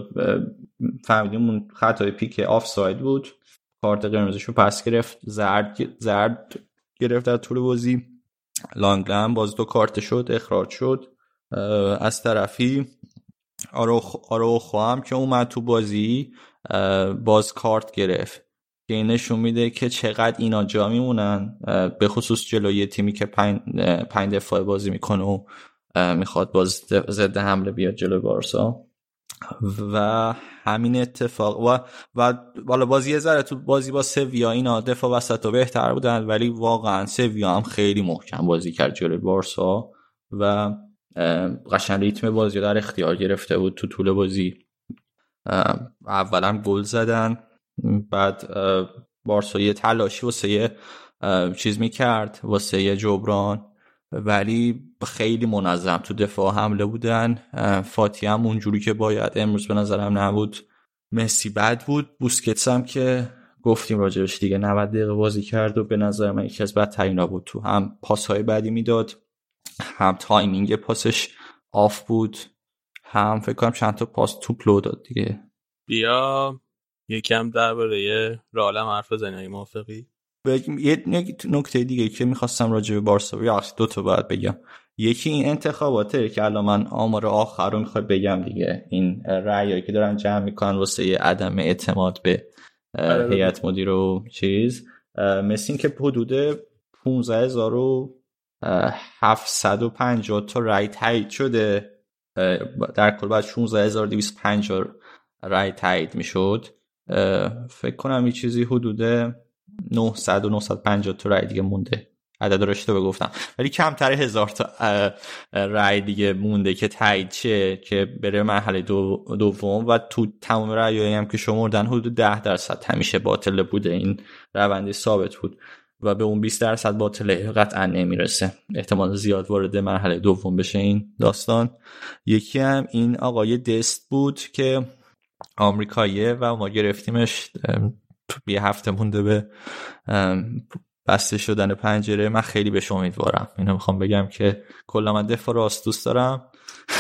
فهمیدیم اون خطای پیکه آفساید بود. کارت قرمزشو پس گرفت زرد زرد گرفت در طول بازی. لانگلم باز دو کارت شد اخراج شد. از طرفی آروخو هم که اومد تو بازی باز کارت گرفت. که این نشون میده که چقدر اینا جا میمونن به خصوص جلوی تیمی که پنج دفاع بازی می‌کنه و می‌خواد باز ضد حمله بیاد جلو بارسا. و همین اتفاق و و بالا بازی یه ذره تو بازی با سویا اینا دفاع وسط و بهتر بودن ولی واقعا سویا هم خیلی محکم بازی کرد جلو بارسا و قشن ریتم بازی در اختیار گرفته بود تو طول بازی. اولا گل زدن بعد بارسا یه تلاشی واسه یه چیز می‌کرد واسه یه جبران. ولی خیلی منظم تو دفاع حمله بودن. فاتی هم اونجوری که باید امروز به نظرم نبود مسی بد بود. بوسکتس هم که گفتیم راجبش دیگه 90 دقیقه بازی کرد و به نظر من یکی از بدترینا بود. تو هم پاس بدی می‌داد هم timing پاسش off بود هم فکر کنم چند تا پاس توپ لو داد دیگه. بیا یکم درباره رئالم حرف بزنیم موافقی. یه نکته دیگه که می‌خواستم راجع به بارسا یا دو تا باید بگم. یکی این انتخاباته که الان من آمار آخر رو می‌خواد بگم دیگه. این رأیایی که دارن جمع می‌کنن واسه عدم اعتماد به آره، هیئت مدیر و چیز. مثل که حدود 15750 تا رأی تایید شده. در کل بعد 16250 رای تایید می‌شد. فکر کنم یه چیزی حدود 900 و 950 تا رای دیگه مونده. عدد رو اشتباه گفتم. ولی کمتر هزار تا رای دیگه مونده که تایید شه که بره مرحله دو دوم. و تو تمام رأیایی هم که شمردن حدود 10 درصد. همیشه باطل بوده. این روندی ثابت بود. و به اون 20 درصد باطله قطعا نمی‌رسه. احتمال زیاد وارد مرحله دوم بشه این داستان. یکی هم این آقای دست بود که آمریکاییه و ما گرفتیمش یه هفته مونده به بسته شدن پنجره. من خیلی بهش امیدوارم. اینو می‌خوام بگم که کلا من دفاع راست دوست دارم.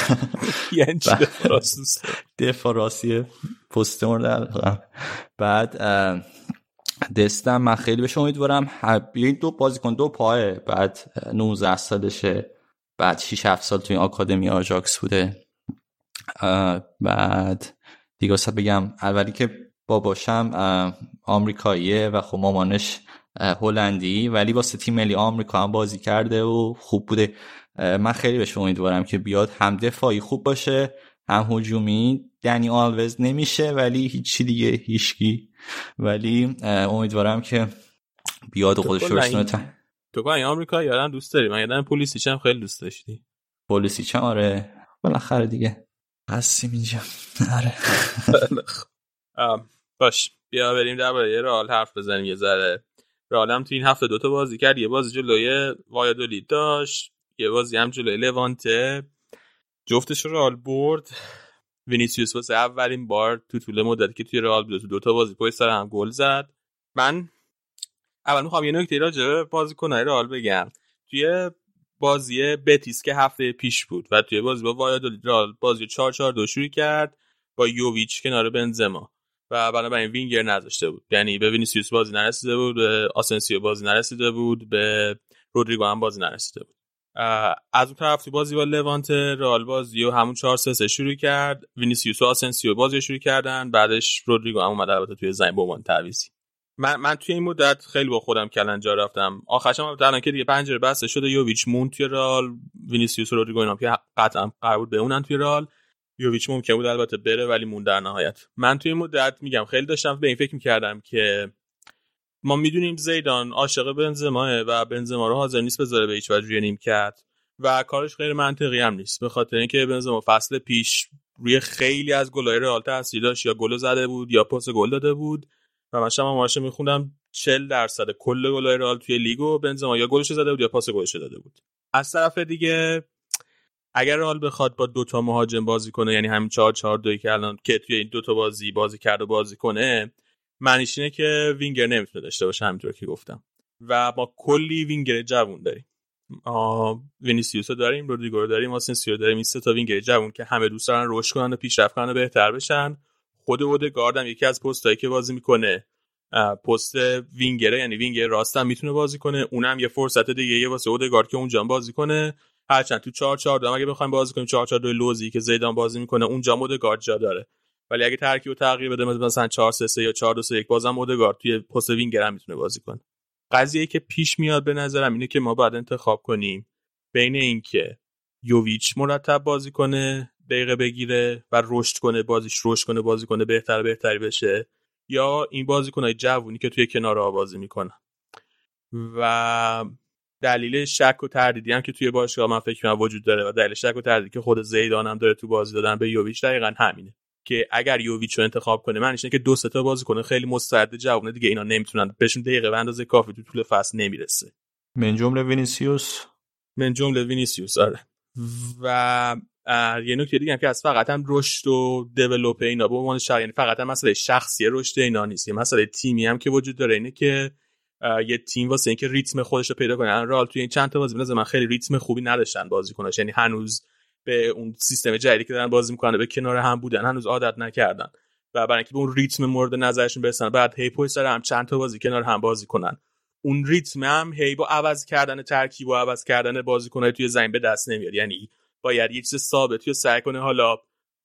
یعنی دفاع راست دوست دفاع راستی پست بعد دستم. من خیلی بهش امیدوارم. این دو بازیکن دو پاه بعد 19 سالشه. بعد 6 7 سال توی آکادمی آجاکس بوده. بعد دیگه بگم اولی که باباشم آمریکاییه و خب مامانش هلندی ولی واسه تیم ملی آمریکا هم بازی کرده و خوب بوده. من خیلی بهش امیدوارم که بیاد. هم دفاعی خوب باشه هم هجومی. دنی آلوز نمیشه ولی هیچی دیگه هیچکی. ولی امیدوارم که بیاد خودش رو تو این آمریکا یادم دوست داری؟ من یادم پلیسی هم خیلی دوست داشتی. پلیسی آره. بالاخره دیگه. هستیم اینجا. آره. باش بیا بریم درباره رئال حرف بزنیم یه ذره. رئال تو این هفته دوتا بازی کرد یه بازی جلوی وایادولید داشت یه بازی هم جلوی لوانته. جفتش رو رئال برد. وینیسیوس واسه اولین بار تو طول مدتی که توی رئال بود تو دوتا بازی پشت سر هم گل زد. من اول می‌خوام یه نکته راجع به بازیکن‌های رئال بگم. توی بازی بتیس که هفته پیش بود و توی بازی با وایادولید رئال بازی 4 4 2 شروع کرد با یوویچ کنار بنزما. و بنابراین وینگر نذاشته بود. یعنی به وینیسیوس بازی نرسیده بود به آسنسیو بازی نرسیده بود به رودریگو هم بازی نرسیده بود. از اون طرف تو بازی با لوانت رئال بازی و همون 4 3 شروع کرد. وینیسیوس و آسنسیو بازی شروع کردن بعدش رودریگو هم اومد البته توی زمین به تعویضی. من من توی این مدت خیلی با خودم کلنجار رفتم. آخرش هم الان که دیگه پنجره بسته شده یوویچ موند توی رئال وینیسیوس رودریگو اینا که قطعا قرار بود بمونن توی رئال. یوویچ ممکن بود البته بره ولی موند در نهایت. من توی مدت میگم خیلی داشتم به این فکر می‌کردم که ما می‌دونیم زیدان عاشق بنزما و بنزما رو حاضر نیست بذاره به هیچ وجه نیمکت و کارش غیر منطقی هم نیست. به خاطر اینکه بنزما فصل پیش روی خیلی از گلای رئال تاثیر داشت یا گل زده بود یا پاس گل داده بود و من شما ماشه میخوندم 40 درصد کل گلای رئال توی لیگو بنزما یا گلش زده بود یا پاس گلش داده بود. از طرف دیگه اگر رئال بخواد با دوتا مهاجم بازی کنه یعنی همین 4 4 2 که الان که توی این دوتا بازی بازی کرد و بازی کنه معنیش اینه که وینگر نمی‌تونه داشته باشه همینطور که گفتم. و ما کلی وینگر جوون داریم. وینیسیوس داریم رودریگو رو داریم آسنسیو داریم این سه تا وینگر جوون که همه دوست دارن رشد کنن و پیشرفت کنن و بهتر بشن. خود اودگارد هم یکی از پستایی که بازی می‌کنه پست وینگره یعنی وینگر راست هم می‌تونه بازی کنه. اونم یه فرصت دیگه یه واسه اودگارد که اونجا بازی کنه. هرچند تو 4 4 2 اگه بخوایم بازی کنیم 4 4 2 لوزی که زیدان بازی می‌کنه اونجا اودگارد جا داره. ولی اگه ترکیب تغییر بده مثلا 4 3 3 یا 4 2 3 1 بازم اودگارد توی پست وینگر هم می‌تونه بازی کنه. قضیه که پیش میاد به نظرم اینه که ما باید انتخاب کنیم بین اینکه یوویچ مرتب بازی کنه دقیقه بگیره و رشد کنه بازیش رشد کنه بازی کنه بهتر بهتری بشه یا این بازیکنای جوونی که توی کنار بازی می‌کنن. و دلیل شک و تردیدی هم که توی باشگاه من فکر کنم وجود داره و دلیل شک و تردیدی که خود زیدان هم داره تو بازی دادن به یوویچ دقیقا همینه که اگر یوویچ رو انتخاب کنه معنیش اینه که دو سه تا بازی کنه. خیلی مستعد جوونه دیگه اینا نمی‌تونن. بهشون دقیقه به اندازه کافی تو طول فصل نمی‌رسه. من جمله وینیسیوس؟ من جمله وینیسیوس آره. و یه نکته دیگه هم که از فقط هم رشد و develop اینا به عنوان شخص یعنی فقط هم مسئله شخصی رشد اینا نیست. یه مسئله تیمی هم که وجود داره اینه که یه تیم واسه اینکه ریتم خودش رو پیدا کنه. رئال توی این چند تا بازی من خیلی ریتم خوبی نداشتن بازیکناش. یعنی هنوز به اون سیستم جدیدی که دارن بازی می‌کنن به کنار هم بودن هنوز عادت نکردن. و برای اینکه به اون ریتم مورد نظرشون برسن باید هی سر هم چند تا بازی کنار هم بازی کنن. اون ریتم هم هی با عوض کردن ترکیب و عوض کردن بازیکنای توی زمین به دست نمیاد. یعنی باید یه چیز ثابتی رو سعی کنه حالا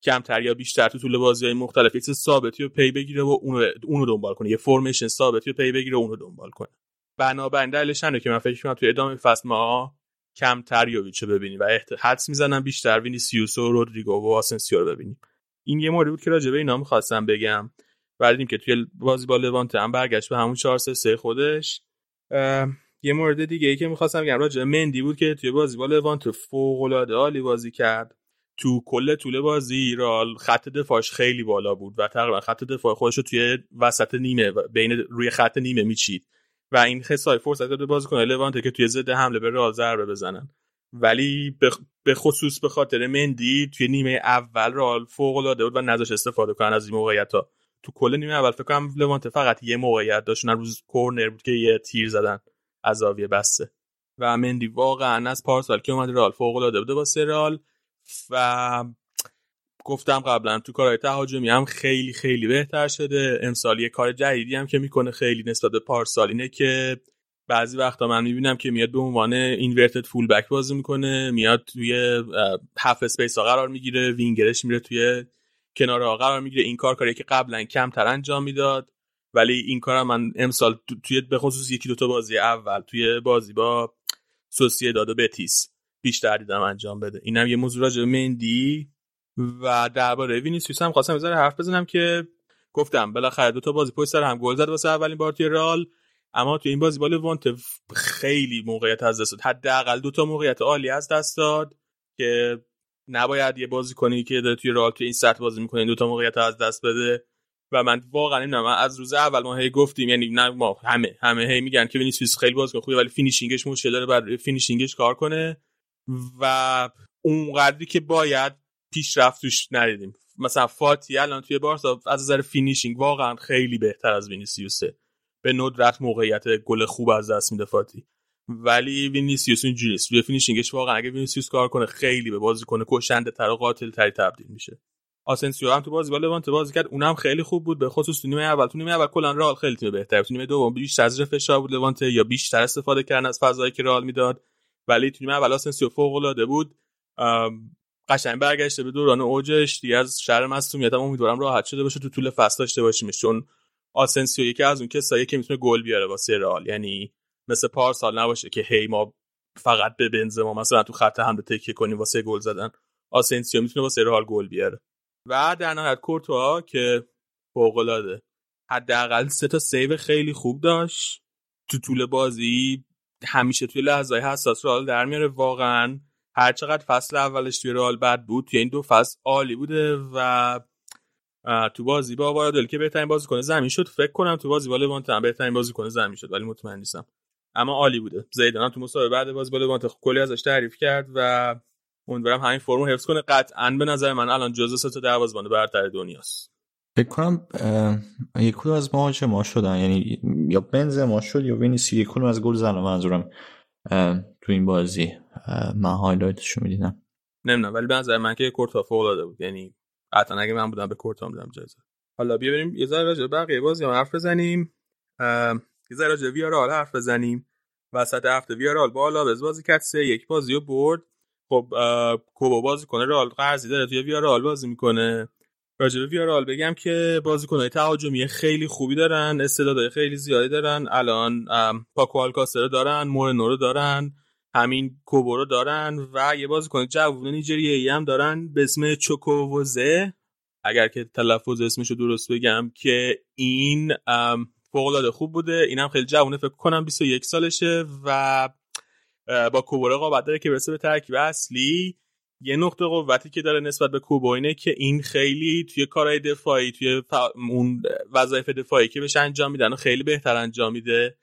کمتر یا بیشتر تو طول بازی های مختلف یه ثابتی رو پی بگیره و اونو اونو دنبال کنه. یه formation ثابتی رو پی بگیره و اونو دنبال کنه. بنابراین دلیلش که من فکر کنم تو ادامه فصل ما کمتر یوویچ رو ببینیم و حدس می‌زنم بیشتر وینیسیوس و رودریگو و آسنسیو رو ببینیم. این یه مورد بود که راجع به اینا می‌خواستم بگم. بعد که توی بازی با لوانته هم برگشت به همون 4 3 خودش. یه مورد دیگه ای که می‌خواستم بگم راجع مندی بود که توی بازی با لوانت فوق العاده عالی بازی کرد. تو کل طول بازی رال خط دفاعش خیلی بالا بود و تقریبا خط دفاع خودش رو توی وسط نیمه بین روی خط نیمه میچید. و این خصای فرصت داده بازیکن لوانته که توی ضد حمله به رال ضربه بزنن. ولی به خصوص به خاطر مندی توی نیمه اول رال فوق العاده بود و نذاش استفاده کنن از این موقعیت ها تو کل نیمه اول فکر کنم لوانته فقط یه موقعیت داشت. رو یه کورنر بود که یه تیر زدن. از زاویه بسته. و مندی واقعا از پارسال که اومد رئال فوق العاده بوده واسه رئال و گفتم قبلا تو کارهای تهاجمی هم خیلی خیلی بهتر شده. امسال یه کار جدیدی هم که می‌کنه خیلی نسبت به پارسال اینه که بعضی وقتا من می‌بینم که میاد به عنوان inverted full back بازی می‌کنه میاد توی half space ها قرار می‌گیره وینگرش میره توی کنار ها قرار می‌گیره. این کار کاری که قبلا کمتر انجام می‌داد ولی این کار من امسال توی به خصوص یکی دو تا بازی اول توی بازی با سوسیداد و بتیس. بیشتر دیدم انجام بده. اینم یه موضوع راجع مندی و درباره وینیسیوس هم خواستم یه ذره حرف بزنم که گفتم بالاخره دو تا بازی پشت سر هم گل زد واسه اولین بار توی رئال اما توی این بازی با لوانت خیلی موقعیت از دست داد. حداقل دو تا موقعیت عالی از دست داد که نباید یه بازیکنی که داره توی رئال توی این سطح بازی می‌کنه دو تا موقعیت از دست بده. و من واقعا نمی‌دونم از روز اول ما هی گفتیم یعنی نه ما همه همه هی میگن که وینیسیوس خیلی بازیکن خوبه ولی finishing ش مشکل داره باید finishing ش کار کنه. و اونقدری که باید پیشرفت توش ندیدیم. مثلا فاتی الان توی بارسا از نظر finishing واقعا خیلی بهتر از وینیسیوسه. به ندرت موقعیت گل خوب از دست میده فاتی. ولی وینیسیوس اینجوری نیست روی finishing ش واقعا اگه وینیسیوس کار کنه خیلی به بازیکن کشنده تر و قاتل تری تبدیل میشه. آسنسیو هم تو بازی با لوانت بازی کرد اونم خیلی خوب بود. به خصوص تو نیمه اول. تو نیمه اول کلا رئال خیلی تیم بهتر تو نیمه دوم بیشتر از فشار بود لوانت یا بیشتر استفاده کردن از فضایی که رئال می‌داد. ولی تو نیمه اول آسنسیو فوق العاده بود. قشنگ برگشته به دوران اوجش. دیگه از شر مصدومیت امیدوارم راحت شده باشه تو طول فصل داشته باشیمش. چون آسنسیو یکی از اون کسایی که می‌تونه گل بیاره واسه رئال. یعنی مثل پارسال نباشه که هی ما فقط به بنزما مثلا تو خط حمله تکیه کنیم واسه گل زدن. آسنسیو می‌تونه واسه رئال گل بیاره. و در نهایت کورتوا که فوق حداقل سه تا save خیلی خوب داشت. تو طول بازی همیشه توی لحظه حساس رئال در میاره. واقعا هر چقدر فصل اولش توی رئال بد بود توی این دو فصل عالی بوده و تو بازی با وایادولید که بهترین بازیکن زمین شد. فکر کنم تو بازی با لوانت هم بهترین بازیکن زمین شد ولی مطمئن نیستم. اما عالی بوده. زیدان تو مصاحبه بعد بازی با لوانت کلی ازش تعریف کرد و امیدوارم همین فرمو حفظ کنه. قطعا به نظر من الان جزء سه تا دروازه‌بان برتر دنیاست. فکر کنم یک کدوم از ما شدن. یعنی یا بنزما شد یا وینیسی یک کدوم از گل زن منظورم تو این بازی. من highlight شو می‌دیدم. نمی‌دونم ولی به نظر من که کورتا فوق العاده بود. یعنی قطعا اگه من بودم به کورتا میدم جایزه. حالا بیا بریم یه ذره راجع بقیه بازی هم حرف بزنیم. یه ذره راجع ویارال حرف بزنیم. وسط هفته ویارال بالا به بازی کرد سه یک بازی رو برد. خب کوبو بازی کنه رئال قرضی داره توی ویارال بازی می‌کنه. راجع به ویارال بگم که بازیکن‌های تهاجمی خیلی خوبی دارن استعدادهای خیلی زیادی دارن. الان پاکو آلکاسر دارن مورنو رو دارن همین کوبو دارن و یه بازیکن جوون نیجریه‌ای هم دارن به اسم چوکووزه. اگر که تلفظ اسمش رو درست بگم که این فوق خوب بوده. اینم خیلی جوونه فکر کنم 21 سالشه و با کوبو رقابت داره که برسه به ترکیب اصلی. یه نقطه قوتی که داره نسبت به کوبو اینه که این خیلی توی کارهای دفاعی توی اون وظایف دفاعی که بهش انجام میدن و خیلی بهتر انجام میده.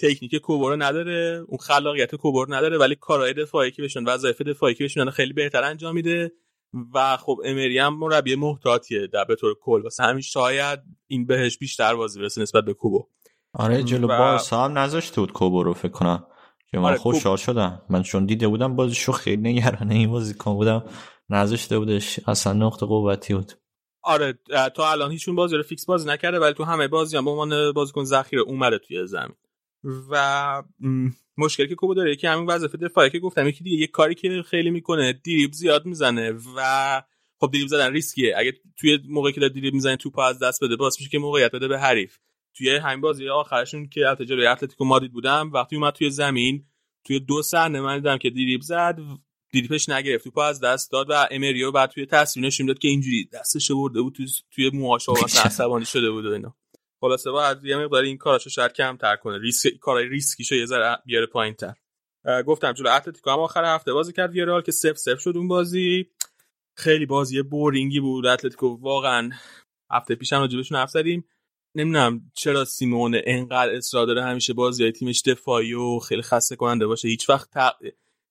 تکنیک کوبو رو نداره اون خلاقیت کوبو رو نداره ولی کارهای دفاعی که بهشون وظایف دفاعی که بهشون خیلی بهتر انجام میده. و خب امری هم مربی محتاطیه در به طور کل. واسه همین شاید این بهش بیشتر بازی برسه نسبت به کوبو آره جلو و... بارسا هم نذاشته بود کوبو رو فکر کنم. که من آره خوشحال شدم من چون دیده بودم بازیشو خیلی نگرانه این بازیکن بودم. نذاشته بودش. اصلا نقطه قوتی بود. آره تا الان هیچون بازی رو فیکس بازی نکرده ولی تو همه بازی هم به عنوان بازیکن ذخیره اومده توی زمین. و مشکلی که کوبو داره که همین وظیفه دفاعی که گفتم یکی دیگه یه کاری که خیلی می‌کنه دیریب زیاد می‌زنه و خب دیریب زدن ریسکیه. اگه توی موقعی که داره دیریب می‌زنه توپ از دست بده باعث میشه که موقعیت بده به حریف. توی همین بازی آخرشون که البته جلوی اتلتیکو مادید بودم وقتی اومد توی زمین توی دو صحنه من دیدم که دیریب زد دیریپش نگرفت توپ از دست داد و امریو بعد توی تصویر نشون داد که اینجوری دستش برده بود توی توی موهاش عصبانی شده بود و اینا. خلاصه باید یه مقدار این کاراشو شاید کمتر کنه ریسک کارای ریسکیشو یه ذره بیاره پایینتر. گفتم جلو اتلتیکو هم آخر هفته بازی کرد ویارئال که صفر صفر شد اون بازی. خیلی بازی boring ی بود. اتلتیکو واقعا هفته پیشم راجبشون حرف زدیم. نمی‌دونم چرا سیمئونه انقدر اصرار داره همیشه بازی های تیمش دفاعی و خیلی خسته کننده باشه. هیچ وقت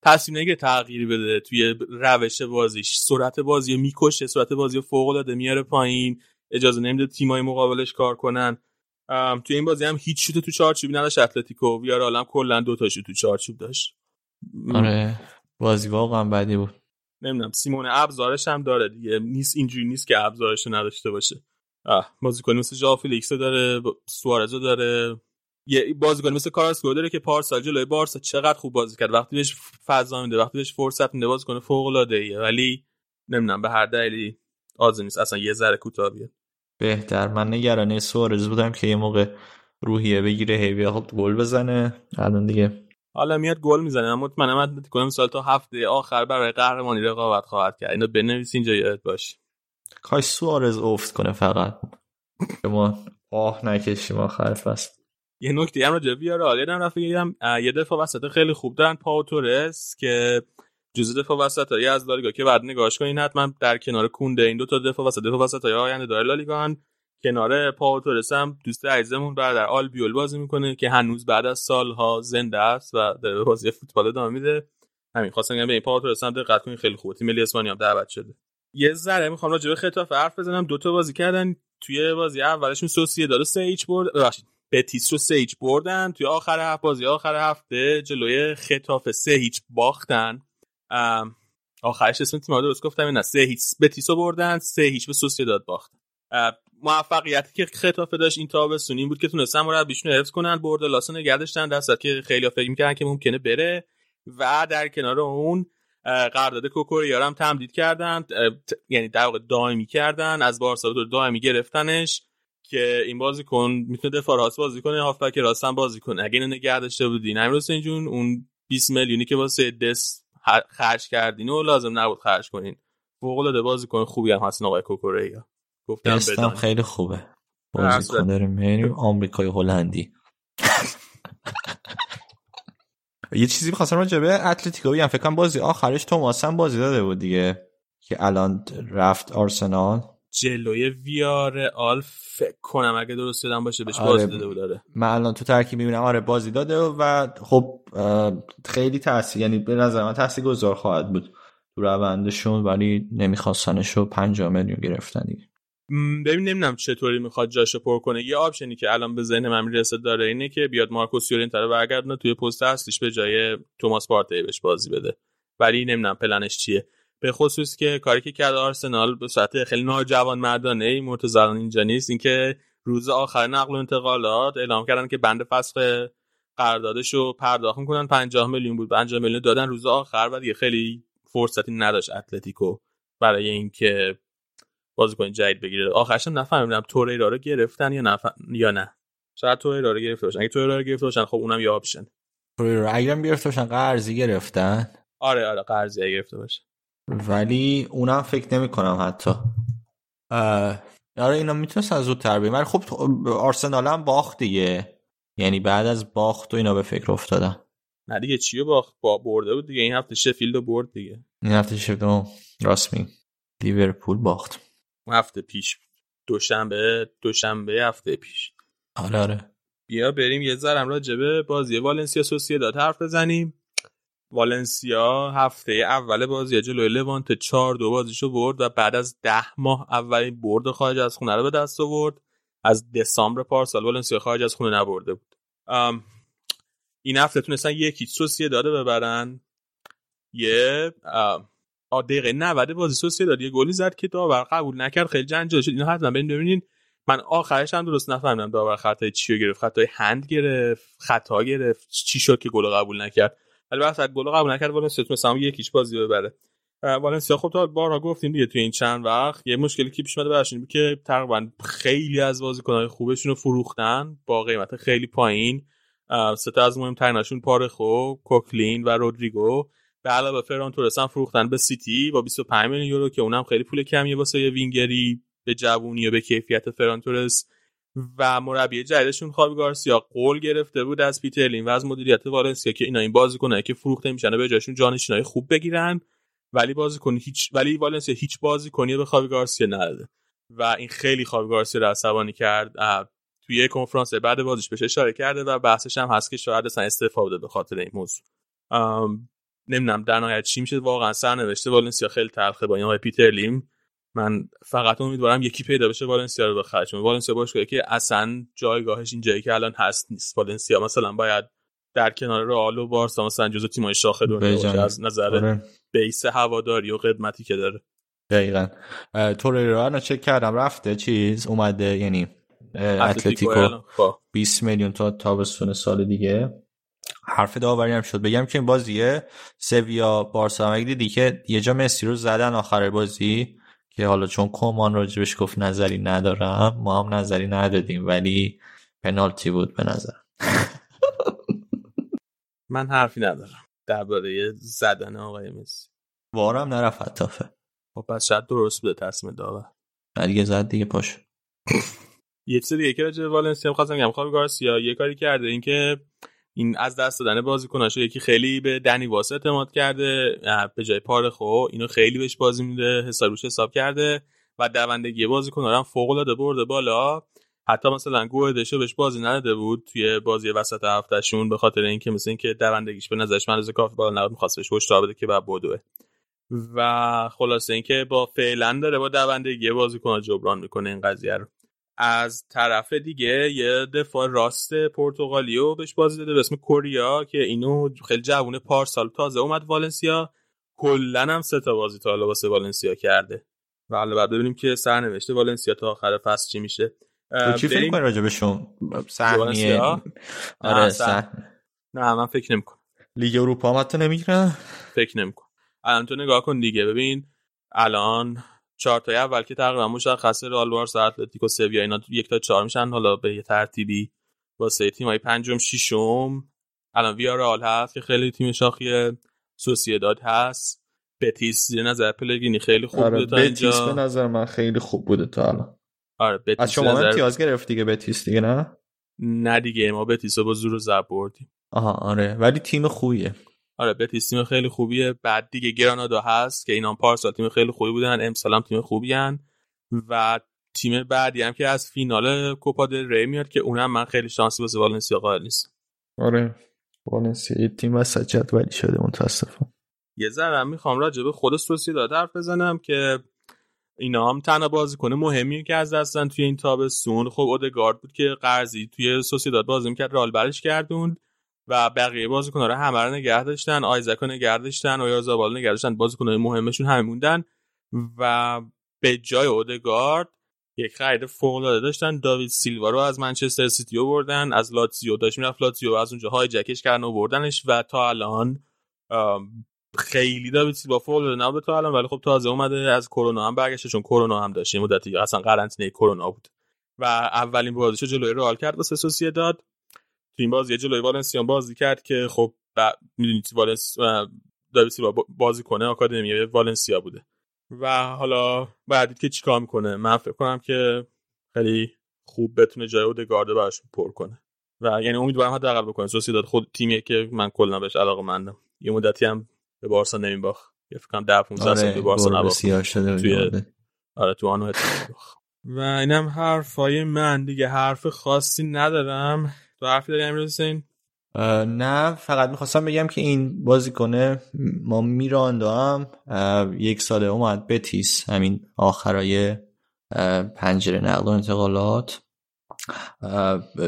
تصمیم نگیره تغییری بده. توی روش بازیش سرعت بازی می‌کشه سرعت بازی فوق العاده میاره پایین. اجازه نمیده تیمای مقابلش کار کنن. توی این بازی هم هیچ شوت تو چارچوبی نداشت اتلتیکو. ویارئال هم کلا دو تا شوت تو چارچوب داشت. آره بازی واقعا بدی بود. نمی‌دونم سیمئونه ابزارش هم داره دیگه. نیست اینجوری نیست که ابزارش نداشته باشه. بازیکن مثل ژائو فلیکس داره سوارزو داره. یه بازیکن مثل کاراسکو داره که پارسال جلوی بارسا چقدر خوب بازی کرد. وقتی بهش فضا میده وقتی بهش فرصت میده بازیکن فوق العاده ایه ولی نمی‌دونم به هر دلیلی آزم نیست. اصلا یه ذره کوتاه بیاد بهتر. من نگرانه سوارز بودم که یه موقع روحیه بگیره هی گل بزنه. الان دیگه حالا میاد گل می‌زنه. اما مطمئنم اتلتیکو سال تا هفته آخر برای قهرمانی رقابت خواهد کرد. اینو بنویس اینجا یاد باش کاش سوارز افت کنه فقط. ما آه نکشیم آخر فصل. یه نکته هم راجع ویارال یادم رفت بگم یه دفعه وسط خیلی خوب دارن پاو تورس که جزء دفاع وسط های از لالیگا که بعد نگاهش کنین حتما در کنار کونده این دو تا دفاع وسط دفاع وسط های آینده داره لالیگا. کنار پاو تورس هم دوست عزیزمون بعد در آلبیول بازی می‌کنه که هنوز بعد از سالها زنده است و داره بازی فوتبال ادامه میده. همین خواستم بگم به این پاو تورس هم دقت کنین خیلی خوبه تیم ملی اسپانیا هم دعوت شده. یه ذره می‌خوام راجع به خطاف حرف بزنم. دو تا بازی کردن. توی بازی اولشون سوسیه داد سه هیچ برد. ببخشید. بتیس رو سه هیچ بردن. توی آخر هفته بازی آخر هفته جلوی خطاف سه هیچ باختن. آخرش اسم تیم درست گفتم. نه سه هیچ بتیس رو بردن. سه هیچ به سوسیه داد باختن موفقیتی که خطافه داشت این تابستون این بود که تونستن مربیشون رو حفظ کنن برد لاسو نگه داشتن. دست که خیلی فکر می‌کردن که ممکنه بره. و در کنار اون قرارداد کوکوریا هم تمدید کردن یعنی در واقع دائمی کردن از بارسا دائمی گرفتنش که این بازیکن می‌تونه دفاع راست بازی کنه هافبک راست هم بازی کنه. اگه اینو نگه داشته بودین امیر حسین جون اون 20 میلیونی که واسه دس خرج کردین و لازم نبود خرج کنین. فوق العاده بازیکن خوبی هم هستن آقای کوکوریا گفتم بدن خیلی خوبه. بازیکن داریم. آمریکای هلندی. یه چیزی می‌خواستم راجع به اتلتیکو بگم. فکر کنم بازی آخرش توماس هم بازی داده بود دیگه که الان رفت آرسنال. جلوی ویار آل فکر کنم اگه درست یادم باشه بهش آره. بازی داده بود داره من الان تو ترکیب می‌بینم آره بازی داده و خب خیلی تاثیر یعنی به نظر من تاثیر گذار خواهد بود تو روندشون ولی نمیخواستنش رو 5 میلیون گرفتن دیگه. ببین نمی‌دونم چطوری می‌خواد جاشو پر کنه. یه option ی که الان به ذهن من می‌رسه داره اینه که بیاد مارکوس یورنته رو برگردونه توی پست اصلیش به جای توماس پارتی بهش بازی بده. ولی نمی‌دونم پلنش چیه. به خصوص که کاری که کرده آرسنال به صورت خیلی ناجوان مردانه ای مرتضی اینجا نیست. اینکه روز آخر نقل و انتقالات اعلام کردن که بند فسخ قراردادش رو پرداخت می‌کنن 50 میلیون بود 50 میلیون دادن روز آخر. و دیگه خیلی فرصتی نداشت اتلتیکو برای اینکه بازیکن جدید بگیره. آخرش هم نفهمیدم توریرا رو گرفتن یا نف... یا نه. شاید توریرا رو گرفته باشن. اگه توریرا رو گرفته باشن خب اونم یه option توریرا اگرم گرفته باشن قرضی گرفتن. آره آره قرضی گرفته باشه. ولی اونم فکر نمی کنم حتی آره اینا می‌تونستن زودتر بگیرن ولی خب آرسنال هم باخت دیگه. یعنی بعد از باخت و اینا به فکر افتادن. نه دیگه چیو باخت؟ با برده بود دیگه. این هفته شفیلد برد دیگه. این هفته شفیلد راست می لیورپول باخت. هفته پیش. دوشنبه دوشنبه هفته پیش. آره آره. بیا بریم یه ذرم راجبه بازی والنسیا سوسییداد حرف بزنیم. والنسیا هفته اول بازی جلوی لوانت 4 دو بازیشو برد و بعد از ده ماه اولین برد خارج از خونه رو به دست آورد. از دسامبر پارسال والنسیا خارج از خونه نبرده بود. این هفته تونستن یکی سوسیه داده ببرن. یه دقیقه 90 بازی سوسیه داد یه گلی زد که داور قبول نکرد خیلی جنجال شد اینو حتما ببینین. من آخرش هم درست نفهمیدم داور خطای چی رو گرفت خطای هند گرفت خطا گرفت چی شد که گل قبول نکرد. ولی وقتی گل قبول نکرد والنسیا تونست هم یکیش بازی ببره. والنسیا خب تا بارها گفتیم دیگه توی این چند وقت یه مشکلی که پیش اومده براش که تقریبا خیلی از بازیکن‌های خوبشون رو فروختن با قیمت خیلی پایین. سه تا از مهمتریناشون پارخو کوکلین و رودریگو. به علاوه فران تورس هم فروختن به سیتی با 25 میلیون یورو که اونم خیلی پول کمیه واسه یه وینگری به جوونی و به کیفیت فران تورس و مربی جدیدشون خاوی گراسیا قول گرفته بود از پیتر لیم و از مدیریت والنسیا که اینا این بازیکنایی که فروخته میشن به جاشون جانشینای خوب بگیرن. ولی بازیکن هیچ ولی والنسیا هیچ بازیکنی به خاوی گراسیا نداده. و این خیلی خاوی گراسیا رو عصبانی کرد. توی کنفرانس بعد بازیش بهش اشاره کرده و بحثش هم هست که شاید اصلا استفاده به خاطر این موضوع. نمی‌دونم در نهایت چی میشه واقعا سرنوشته والنسیا خیلی تلخه با این آقای پیتر لیم. من فقط امیدوارم یکی پیدا بشه والنسیا رو بخره چون والنسیا باشگاهی که اصلا جایگاهش این جایی که الان هست نیست. والنسیا مثلا باید در کنار رئال و بارسا مثلا جزو تیم‌های شاخه دنیا باشه از نظر آره. بیس هواداری و خدمتی که داره. دقیقا. توریرا رو چک کردم رفته چیز؟ اومده یعنی اتلتیکو 20 خب. میلیون تا تابستون سال دیگه. حرف داوری هم شد. بگم که این بازیه سویا بارسا دیدی که یه جا مسی رو زدن آخر بازی که حالا چون کمان راجبش گفت نظری ندارم ما هم نظری ندادیم ولی پنالتی بود به نظر. من حرفی ندارم درباره زدن آقای مسی. وارم نرفت حتافه خب پس شاید درست بوده تصمیم داور. دیگه زد دیگه پاش. یه چیز دیگه که راجع والنسیا می‌خواستم بگم. خب گارسیا یه کاری کرده. اینکه این از دست دادن بازیکناشو یکی خیلی به دنی واسه اعتماد کرده به جای پارخو اینو خیلی بهش بازی میده حساب روش حساب کرده و دوندگی بازیکن هم فوق العاده برده بالا. حتی مثلا گوردشو بهش بازی نداده بود توی بازی وسط هفتهشون به خاطر اینکه مثل اینکه دوندگیش به نظرش من کافی بالا نبود می‌خواست بهش هشدار بده که بعد بدوه و خلاصه اینکه با فعلا داره با دوندگی بازیکن جبران می‌کنه این قضیه رو. از طرف دیگه یه دفاع راست پرتغالیو بهش بازی داده به اسم کوریا که اینو خیلی جوونه پارسال تازه اومد والنسیا. کلا هم سه تا بازی تا حالا واسه والنسیا کرده. و حالا بعد ببینیم که سرنوشت والنسیا تا آخر فصل چی میشه. چی فکر کنی راجع بهشون سهمیه. آره نه من فکر نمی‌کنم لیگ اروپا هم حتی نمی‌گیرن؟ فکر نمی‌کنم الان تو نگاه کن دیگه. ببین الان چهار تا اول که تقریبا مشخصه رئال بارسا اتلتیکو سویا اینا یک تا چهار میشن. حالا به یه ترتیبی واسه تیمای پنجم ششم. الان رئال هست که خیلی تیم شاخی سوسییداد هست. بتیس یه نظر پلگینی خیلی خوب آره بوده تا بتیس اینجا. به نظر من خیلی خوب بوده تا الان. آره بتیس از شما نظر... امتیاز گرفت دیگه بتیس دیگه نه؟ نه دیگه ما بتیس رو با زور و زب بردیم. آها آره ولی تیم خوبیه. آره بتیس تیم خیلی خوبیه بعد دیگه گرانادا هست که اینا پارسال تیم خیلی خوبی بودن امسال هم تیم خوبی هن. و تیم بعدی هم که از فینال کوپا دل ری میاد که اونم من خیلی شانسی واسه والنسیا قائل نیستم. آره والنسیا تیم وسط جدولی شده متاسفم. یه ذره می‌خوام راجع به خود سوسییداد حرف بزنم که اینا هم تنها بازیکن مهمی که از دستن توی این تابستون. خب اودگارد بود که قرضی توی سوسییداد بازی می‌کرد رال برش گردوند. و بقیه بازیکن‌ها رو همه رو نگه داشتن آیزک رو نگه داشتن و یارزابال نگه داشتن. بازیکن‌های مهمشون همه موندن و به جای اودگارد یک خرید فوق داشتن. داوید سیلوا رو از منچستر سیتی بردن از لاتزیو داشت می‌رفت. لاتزیو از اونجا های جکش کردن و بردنش و تا الان خیلی داوید سیلوا فوق العاده نبود تا الان ولی خب تازه اومده. از کرونا هم برگشته چون کرونا هم داشت. مدتی اصلا قرنطینه کرونا بود. و اولین بازیشو جلوی رئال کرد واسه سوسییداد تو این بازی جلوی والنسیا بازی کرد که خب می‌دونید والنس سیلوا بازی کنه آکادمی والنسیا بوده. و حالا بعدید که چیکار می‌کنه؟ من فکر کنم که خیلی خوب بتونه جای اودگارد براش پر کنه. و یعنی امیدوارم حداقل بکنه. سوسییداد خود تیمیه که من کلا بهش علاقه مندم. یه مدتی هم به بارسا نمیباخت. یه فکر کنم 10 15 سال به بارسا نباخت. توی آره تو آنو و اینم حرفای من. دیگه حرف خاصی ندارم. تو حرفی داری امیر حسین؟ نه فقط می‌خواستم بگم که این بازیکنه ما میراندا هم یک ساله اومد بتیس همین آخرای پنجره نقل و انتقالات.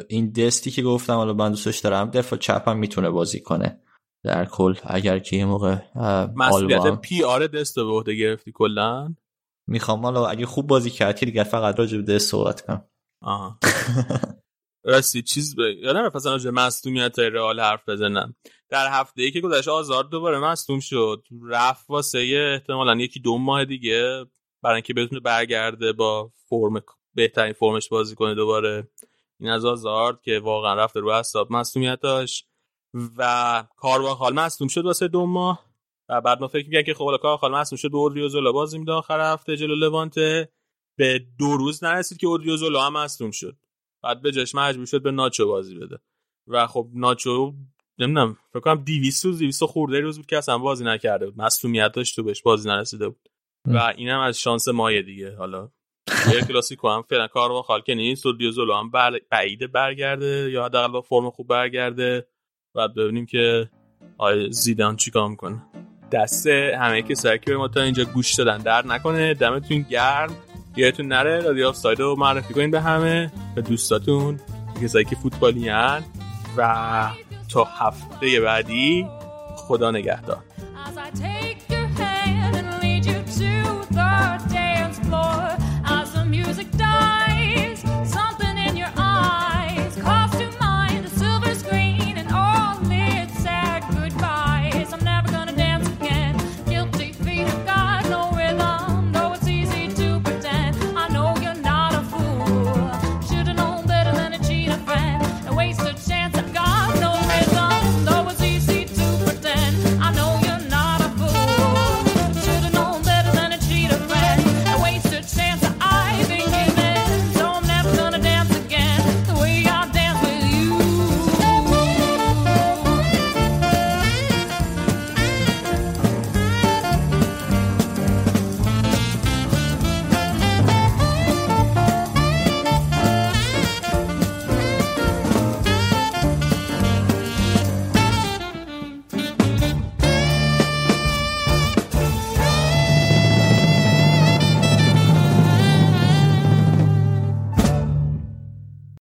این دستی که گفتم حالا من دوستش دارم دفاع چپ هم می‌تونه بازی کنه. در کل اگر که یه موقع مسئولیت پی آر دست به عهده گرفتی کلا؟ می‌خوام حالا اگه خوب بازی کردی دیگه فقط راجع به دست صحبت کنم. آها. راستی چیز ب... یادم رفت اصلا مصدومیت رئال حرف بزنم. در هفته ای که گذشت آزار دوباره مصدوم شد. رفت واسه احتمالا یکی دو ماه دیگه برای اینکه بتونه برگرده با فرم بهترین فرمش بازی کنه دوباره. این از آزارد که واقعا رفته رو حساب مصومیتاش و کارواخال مصوم شد واسه دو ماه. و بعد ما فکر می‌کنم که خب کارواخال مصوم شد اوریوزولا بازی میده آخر هفته جلو لوانته. به دو روز نرسید که اوریوزولا هم مصوم شد. بعد به جاش مجبور شد به ناچو بازی بده. و خب ناچو نمی‌دونم فکر کنم 200 روز 200 خورده روز بود که اصلا بازی نکرده بود. مصونیت داشت تو بهش بازی نرسیده بود. و اینم از شانس مایه دیگه. حالا ال کلاسیکو هم فعلا کارواخال که نیست و اودریوزولا هم بر... بعیده برگرده یا حداقل با فرم خوب برگرده. و ببینیم که آیا زیدان چیکار می‌کنه. دست همه که ما تا اینجا گوش دادن در نکنه. دمتون گرم. یادتون نره رادیو آف ساید رو معرفی کنین به همه به دوستاتون کسایی که فوتبالی و تا هفته بعدی خدا نگهدار.